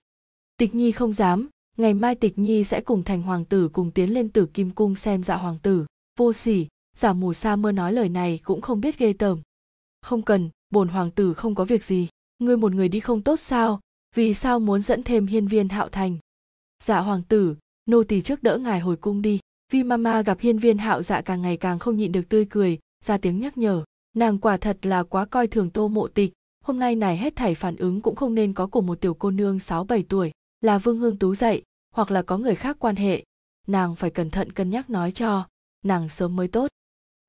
Tịch nhi không dám, ngày mai tịch nhi sẽ cùng thành hoàng tử cùng tiến lên tử kim cung xem dạ hoàng tử. Vô sỉ, giả mù sa mơ nói lời này cũng không biết ghê tởm. Không cần, bổn hoàng tử không có việc gì. Ngươi một người đi không tốt sao? Vì sao muốn dẫn thêm hiên viên hạo thành? Dạ hoàng tử, nô tỳ trước đỡ ngài hồi cung đi. Vi mama gặp hiên viên hạo dạ càng ngày càng không nhịn được tươi cười, ra tiếng nhắc nhở nàng quả thật là quá coi thường tô mộ tịch. Hôm nay này hết thảy phản ứng cũng không nên có của một tiểu cô nương sáu bảy tuổi, là vương hương tú dạy, hoặc là có người khác quan hệ. Nàng phải cẩn thận cân nhắc nói cho, nàng sớm mới tốt.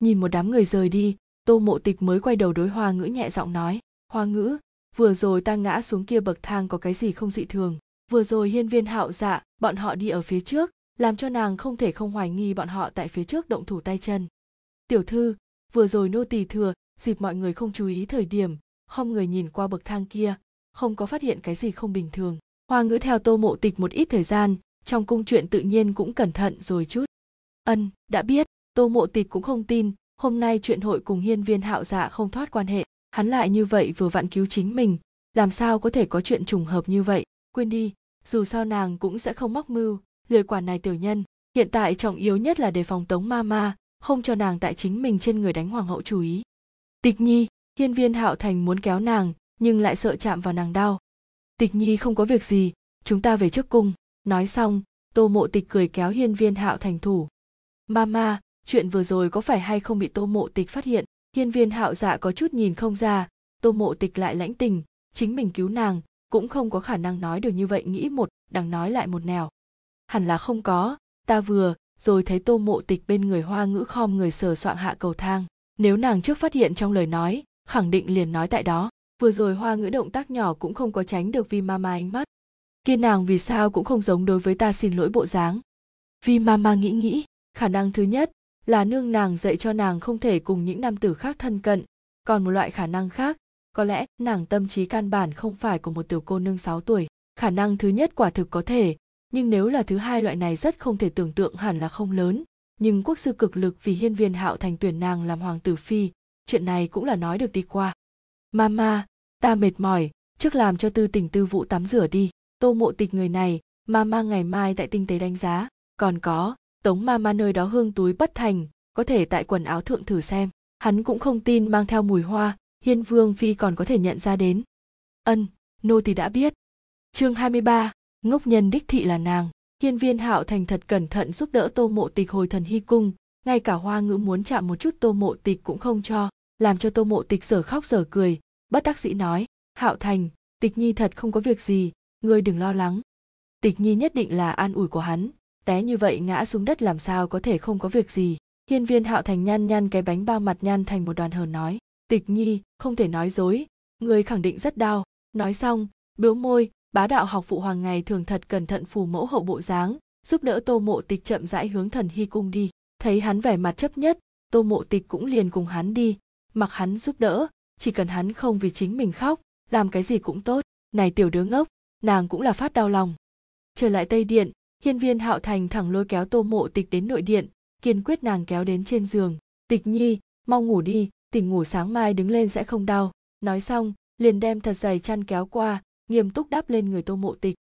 Nhìn một đám người rời đi, tô mộ tịch mới quay đầu đối hoa ngữ nhẹ giọng nói, hoa ngữ, vừa rồi ta ngã xuống kia bậc thang có cái gì không dị thường? Vừa rồi hiên viên hạo dạ bọn họ đi ở phía trước, làm cho nàng không thể không hoài nghi bọn họ tại phía trước động thủ tay chân. Tiểu thư, vừa rồi nô tỳ thừa dịp mọi người không chú ý thời điểm, không người nhìn qua bậc thang kia, không có phát hiện cái gì không bình thường. Hoa ngữ theo tô mộ tịch một ít thời gian, trong cung chuyện tự nhiên cũng cẩn thận rồi chút. Ân, đã biết, tô mộ tịch cũng không tin, hôm nay chuyện hội cùng hiên viên hạo dạ không thoát quan hệ, hắn lại như vậy vừa vặn cứu chính mình, làm sao có thể có chuyện trùng hợp như vậy? Quên đi, dù sao nàng cũng sẽ không mắc mưu, lười quản này tiểu nhân. Hiện tại trọng yếu nhất là đề phòng tống ma ma, không cho nàng tại chính mình trên người đánh hoàng hậu chú ý tịch nhi, hiên viên hạo thành muốn kéo nàng, nhưng lại sợ chạm vào nàng đau. Tịch nhi không có việc gì, chúng ta về trước cung. Nói xong, tô mộ tịch cười kéo hiên viên hạo thành thủ. Mama chuyện vừa rồi có phải hay không bị tô mộ tịch phát hiện? Hiên viên hạo dạ có chút nhìn không ra. Tô mộ tịch lại lãnh tình, chính mình cứu nàng, cũng không có khả năng nói được như vậy, nghĩ một, đằng nói lại một nẻo. Hẳn là không có, ta vừa, rồi thấy tô mộ tịch bên người hoa ngữ khom người sờ soạng hạ cầu thang nếu nàng trước phát hiện trong lời nói, khẳng định liền nói tại đó. Vừa rồi hoa ngữ động tác nhỏ cũng không có tránh được vi mama ánh mắt. Kia nàng vì sao cũng không giống đối với ta xin lỗi bộ dáng. Vi mama nghĩ nghĩ, khả năng thứ nhất là nương nàng dạy cho nàng không thể cùng những nam tử khác thân cận. Còn một loại khả năng khác, có lẽ nàng tâm trí căn bản không phải của một tiểu cô nương 6 tuổi. Khả năng thứ nhất quả thực có thể, nhưng nếu là thứ hai loại này rất không thể tưởng tượng hẳn là không lớn nhưng quốc sư cực lực vì hiên viên hạo thành tuyển nàng làm hoàng tử phi chuyện này cũng là nói được đi qua. Mama ta mệt mỏi trước làm cho tư tình tư vụ tắm rửa đi. Tô mộ tịch người này mama ngày mai tại tinh tế đánh giá. Còn có tống mama nơi đó hương túi bất thành có thể tại quần áo thượng thử xem. Hắn cũng không tin mang theo mùi hoa hiên vương phi còn có thể nhận ra đến. Ân nô thì đã biết. Chương 23, ngốc nhân đích thị là nàng hiên viên hạo thành thật cẩn thận giúp đỡ tô mộ tịch hồi thần hy cung. Ngay cả hoa ngữ muốn chạm một chút tô mộ tịch cũng không cho, làm cho tô mộ tịch sở khóc sở cười. Bất đắc dĩ nói, hạo thành, tịch nhi thật không có việc gì, ngươi đừng lo lắng. Tịch nhi nhất định là an ủi của hắn. Té như vậy ngã xuống đất làm sao có thể không có việc gì? Hiên viên hạo thành nhăn nhăn cái bánh bao mặt nhăn thành một đoàn hờn nói, tịch nhi, không thể nói dối. Người khẳng định rất đau. Nói xong biếu môi bá đạo học phụ hoàng ngày thường thật cẩn thận phù mẫu hậu bộ dáng, giúp đỡ tô mộ tịch chậm rãi hướng thần hy cung đi. Thấy hắn vẻ mặt chấp nhất, tô mộ tịch cũng liền cùng hắn đi. Mặc hắn giúp đỡ, chỉ cần hắn không vì chính mình khóc, làm cái gì cũng tốt. Này tiểu đứa ngốc, nàng cũng là phát đau lòng. Trở lại tây điện, hiên viên hạo thành thẳng lôi kéo tô mộ tịch đến nội điện, kiên quyết nàng kéo đến trên giường. Tịch nhi, mau ngủ đi, tỉnh ngủ sáng mai đứng lên sẽ không đau. Nói xong, liền đem thật dày chăn kéo qua nghiêm túc đáp lên người tô mộ tịch.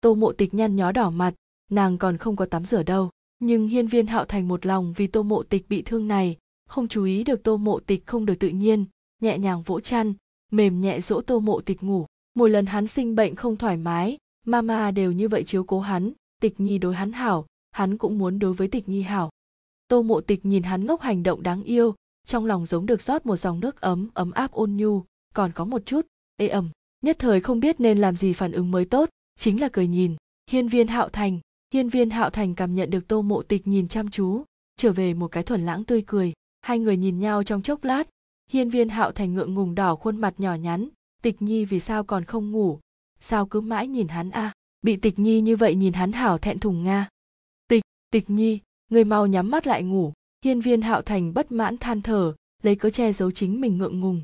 Tô mộ tịch nhăn nhó đỏ mặt, nàng còn không có tắm rửa đâu. Nhưng hiên viên hạo thành một lòng vì tô mộ tịch bị thương này, không chú ý được tô mộ tịch không được tự nhiên, nhẹ nhàng vỗ chăn, mềm nhẹ dỗ tô mộ tịch ngủ. Mỗi lần hắn sinh bệnh không thoải mái mama đều như vậy chiếu cố hắn, tịch nhi đối hắn hảo, hắn cũng muốn đối với tịch nhi hảo. Tô mộ tịch nhìn hắn ngốc hành động đáng yêu, trong lòng giống được rót một dòng nước ấm ấm áp ôn nhu, còn có một chút ê ẩm nhất thời không biết nên làm gì phản ứng mới tốt, chính là cười nhìn. Hiên viên hạo thành, hiên viên hạo thành cảm nhận được tô mộ tịch nhìn chăm chú, trở về một cái thuần lãng tươi cười. Hai người nhìn nhau trong chốc lát. Hiên viên hạo thành ngượng ngùng đỏ khuôn mặt nhỏ nhắn. Tịch nhi vì sao còn không ngủ? Sao cứ mãi nhìn hắn a? À? bị tịch nhi như vậy nhìn hắn hảo thẹn thùng nga. Tịch tịch nhi, người mau nhắm mắt lại ngủ. Hiên viên hạo thành bất mãn than thở, lấy cớ che giấu chính mình ngượng ngùng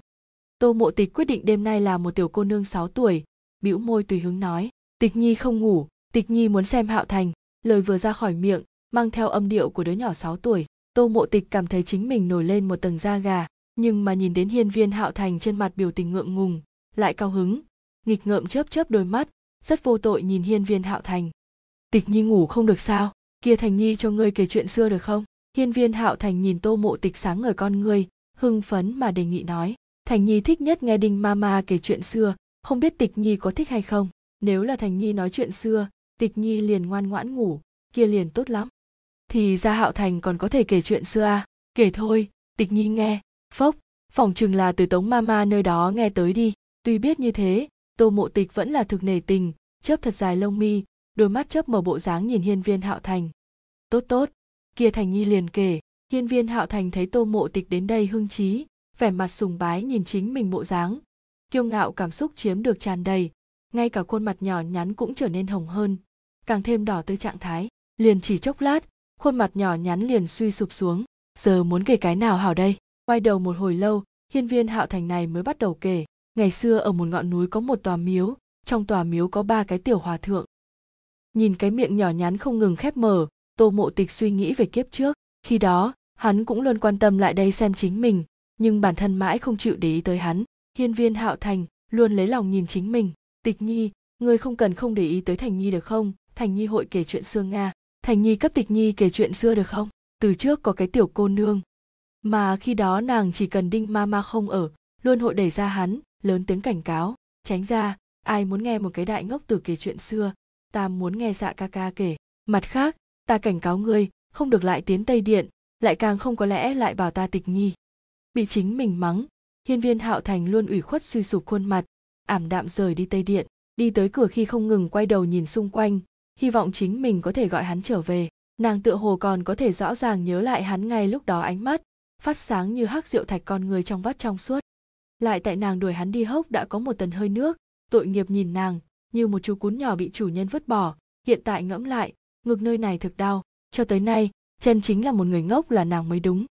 tô mộ tịch quyết định đêm nay là một tiểu cô nương 6 tuổi. Bĩu môi tùy hứng nói, tịch nhi không ngủ, tịch nhi muốn xem hạo thành. Lời vừa ra khỏi miệng, mang theo âm điệu của đứa nhỏ 6 tuổi, tô mộ tịch cảm thấy chính mình nổi lên một tầng da gà, nhưng mà nhìn đến hiên viên hạo thành trên mặt biểu tình ngượng ngùng, lại cao hứng, nghịch ngợm chớp chớp đôi mắt, rất vô tội nhìn hiên viên hạo thành. Tịch nhi ngủ không được sao? Kia thành nhi cho ngươi kể chuyện xưa được không? Hiên viên hạo thành nhìn tô mộ tịch sáng ngời con ngươi, hưng phấn mà đề nghị nói thành nhi thích nhất nghe đinh mama kể chuyện xưa, không biết tịch nhi có thích hay không. Nếu là thành nhi nói chuyện xưa, tịch nhi liền ngoan ngoãn ngủ, kia liền tốt lắm. Thì ra hạo thành còn có thể kể chuyện xưa à? Kể thôi, tịch nhi nghe. Phốc phòng chừng là từ tống mama nơi đó nghe tới đi. Tuy biết như thế, tô mộ tịch vẫn là thực nể tình, chớp thật dài lông mi, đôi mắt chớp mở bộ dáng nhìn hiên viên hạo thành. Tốt tốt. Kia thành nhi liền kể. Hiên viên hạo thành thấy tô mộ tịch đến đây hưng trí vẻ mặt sùng bái nhìn chính mình bộ dáng. Kiêu ngạo cảm xúc chiếm được tràn đầy, ngay cả khuôn mặt nhỏ nhắn cũng trở nên hồng hơn, càng thêm đỏ tới trạng thái. Liền chỉ chốc lát, khuôn mặt nhỏ nhắn liền suy sụp xuống. Giờ muốn kể cái nào hảo đây? Quay đầu một hồi lâu, hiên viên hạo thành này mới bắt đầu kể. Ngày xưa ở một ngọn núi có một tòa miếu, trong tòa miếu có ba cái tiểu hòa thượng. Nhìn cái miệng nhỏ nhắn không ngừng khép mở tô mộ tịch suy nghĩ về kiếp trước. Khi đó, hắn cũng luôn quan tâm lại đây xem chính mình nhưng bản thân mãi không chịu để ý tới hắn. Hiên viên hạo thành luôn lấy lòng nhìn chính mình. Tịch nhi ngươi không cần không để ý tới thành nhi được không? Thành nhi hội kể chuyện xưa nga. Thành nhi cấp tịch nhi kể chuyện xưa được không? Từ trước có cái tiểu cô nương. Mà khi đó nàng chỉ cần đinh ma ma không ở, luôn hội đẩy ra hắn, lớn tiếng cảnh cáo. Tránh ra, ai muốn nghe một cái đại ngốc từ kể chuyện xưa? Ta muốn nghe dạ ca ca kể. Mặt khác, ta cảnh cáo ngươi, không được lại tiến tây điện, lại càng không có lẽ lại bảo ta tịch nhi bị chính mình mắng. Hiên viên hạo thành luôn ủy khuất suy sụp khuôn mặt, ảm đạm rời đi tây điện, đi tới cửa khi không ngừng quay đầu nhìn xung quanh, hy vọng chính mình có thể gọi hắn trở về. Nàng tựa hồ còn có thể rõ ràng nhớ lại hắn ngay lúc đó ánh mắt, phát sáng như hắc rượu thạch con người trong vắt trong suốt. Lại tại nàng đuổi hắn đi hốc đã có một tần hơi nước, tội nghiệp nhìn nàng, như một chú cún nhỏ bị chủ nhân vứt bỏ, hiện tại ngẫm lại, ngực nơi này thực đau. Cho tới nay, chân chính là một người ngốc là nàng mới đúng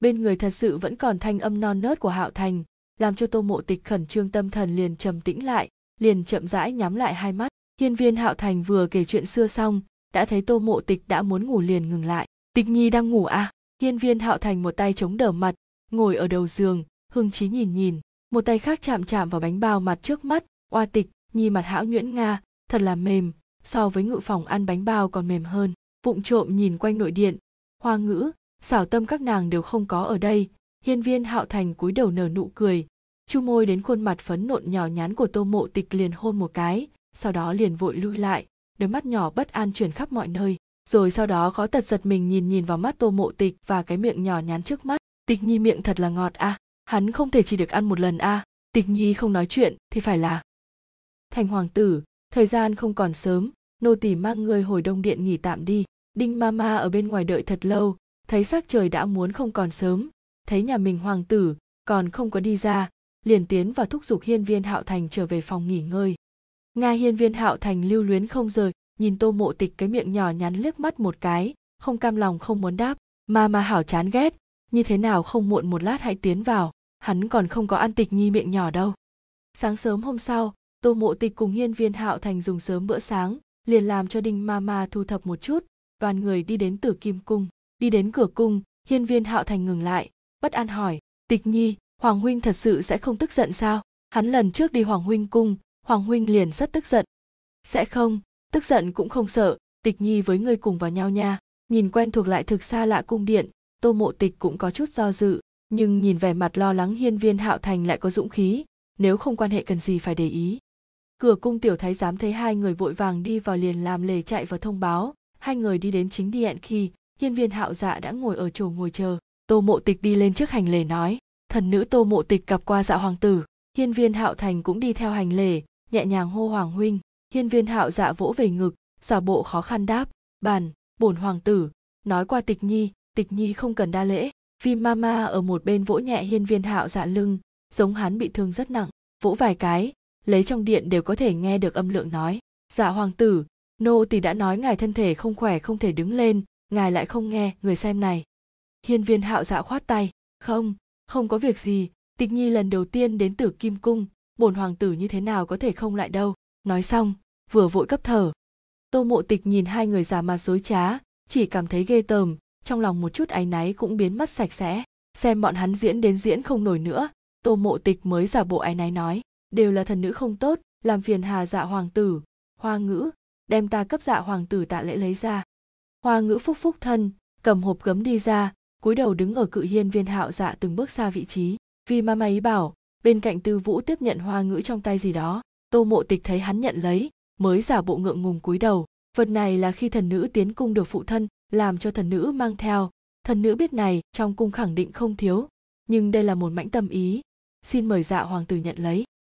bên người thật sự vẫn còn thanh âm non nớt của hạo thành, làm cho tô mộ tịch khẩn trương tâm thần liền trầm tĩnh lại, liền chậm rãi nhắm lại hai mắt. Hiên viên hạo thành vừa kể chuyện xưa xong, đã thấy tô mộ tịch đã muốn ngủ liền ngừng lại. Tịch nhi đang ngủ à? Hiên viên hạo thành một tay chống đỡ mặt, ngồi ở đầu giường, hưng trí nhìn nhìn. Một tay khác chạm chạm vào bánh bao mặt trước mắt. Oa tịch, nhi mặt hão nhuyễn nga, thật là mềm, so với ngự phòng ăn bánh bao còn mềm hơn. Vụng trộm nhìn quanh nội điện. Hoa ngữ xảo tâm các nàng đều không có ở đây hiên viên hạo thành cúi đầu nở nụ cười chu môi đến khuôn mặt phấn nộn nhỏ nhắn của tô mộ tịch liền hôn một cái, sau đó liền vội lui lại, đôi mắt nhỏ bất an chuyển khắp mọi nơi rồi sau đó khó tật giật mình nhìn nhìn vào mắt tô mộ tịch và cái miệng nhỏ nhắn trước mắt tịch nhi miệng thật là ngọt a à. hắn không thể chỉ được ăn một lần a à. tịch nhi không nói chuyện thì phải là thành hoàng tử, thời gian không còn sớm, nô tỳ mang người hồi đông điện nghỉ tạm đi đinh Ma Ma ở bên ngoài đợi thật lâu thấy sắc trời đã muốn không còn sớm, thấy nhà mình hoàng tử còn không có đi ra, liền tiến vào thúc giục hiên viên hạo thành trở về phòng nghỉ ngơi. Nga hiên viên hạo thành lưu luyến không rời, nhìn tô mộ tịch cái miệng nhỏ nhắn liếc mắt một cái, không cam lòng không muốn đáp, mà mà hảo chán ghét, như thế nào không muộn một lát hãy tiến vào, hắn còn không có ăn tịch nhi miệng nhỏ đâu. Sáng sớm hôm sau, tô mộ tịch cùng hiên viên hạo thành dùng sớm bữa sáng, liền làm cho đinh ma ma thu thập một chút, đoàn người đi đến tử kim cung đi đến cửa cung, hiên viên hạo thành ngừng lại, bất an hỏi, tịch nhi, hoàng huynh thật sự sẽ không tức giận sao? Hắn lần trước đi hoàng huynh cung, hoàng huynh liền rất tức giận. Sẽ không, tức giận cũng không sợ, tịch nhi với ngươi cùng vào nhau nha. Nhìn quen thuộc lại thực xa lạ cung điện, tô mộ tịch cũng có chút do dự, nhưng nhìn vẻ mặt lo lắng hiên viên hạo thành lại có dũng khí, nếu không quan hệ cần gì phải để ý. Cửa cung tiểu thái giám thấy hai người vội vàng đi vào liền làm lề chạy vào thông báo, hai người đi đến chính điện khi hiên viên hạo dạ đã ngồi ở chỗ ngồi chờ. Tô mộ tịch đi lên trước hành lễ nói thần nữ tô mộ tịch gặp qua dạ hoàng tử. Hiên viên hạo thành cũng đi theo hành lễ, nhẹ nhàng hô hoàng huynh. Hiên viên hạo dạ vỗ về ngực giả bộ khó khăn đáp bàn bổn hoàng tử nói qua tịch nhi tịch nhi không cần đa lễ. Vì mama ở một bên vỗ nhẹ hiên viên hạo dạ lưng giống hắn bị thương rất nặng vỗ vài cái lấy trong điện đều có thể nghe được âm lượng nói dạ hoàng tử nô tỳ đã nói ngài thân thể không khỏe không thể đứng lên ngài lại không nghe người xem này. Hiên viên hạo dạ khoát tay. Không không có việc gì. Tịch nhi lần đầu tiên đến tử kim cung. Bổn hoàng tử như thế nào có thể không lại đâu? Nói xong, vừa vội cấp thở. Tô mộ tịch nhìn hai người già mà dối trá, chỉ cảm thấy ghê tởm. Trong lòng một chút áy náy cũng biến mất sạch sẽ. Xem bọn hắn diễn đến diễn không nổi nữa, tô mộ tịch mới giả bộ áy náy nói, đều là thần nữ không tốt, làm phiền hà dạ hoàng tử. Hoa ngữ, đem ta cấp dạ hoàng tử tạ lễ lấy ra hoa ngữ phúc phúc thân, cầm hộp gấm đi ra, cúi đầu đứng ở cự hiên viên hạo dạ từng bước xa vị trí. Vì ma ý bảo, bên cạnh tư vũ tiếp nhận hoa ngữ trong tay gì đó, tô mộ tịch thấy hắn nhận lấy, mới giả bộ ngượng ngùng cúi đầu. Vật này là khi thần nữ tiến cung được phụ thân, làm cho thần nữ mang theo. Thần nữ biết này, trong cung khẳng định không thiếu, nhưng đây là một mãnh tâm ý. Xin mời dạ hoàng tử nhận lấy.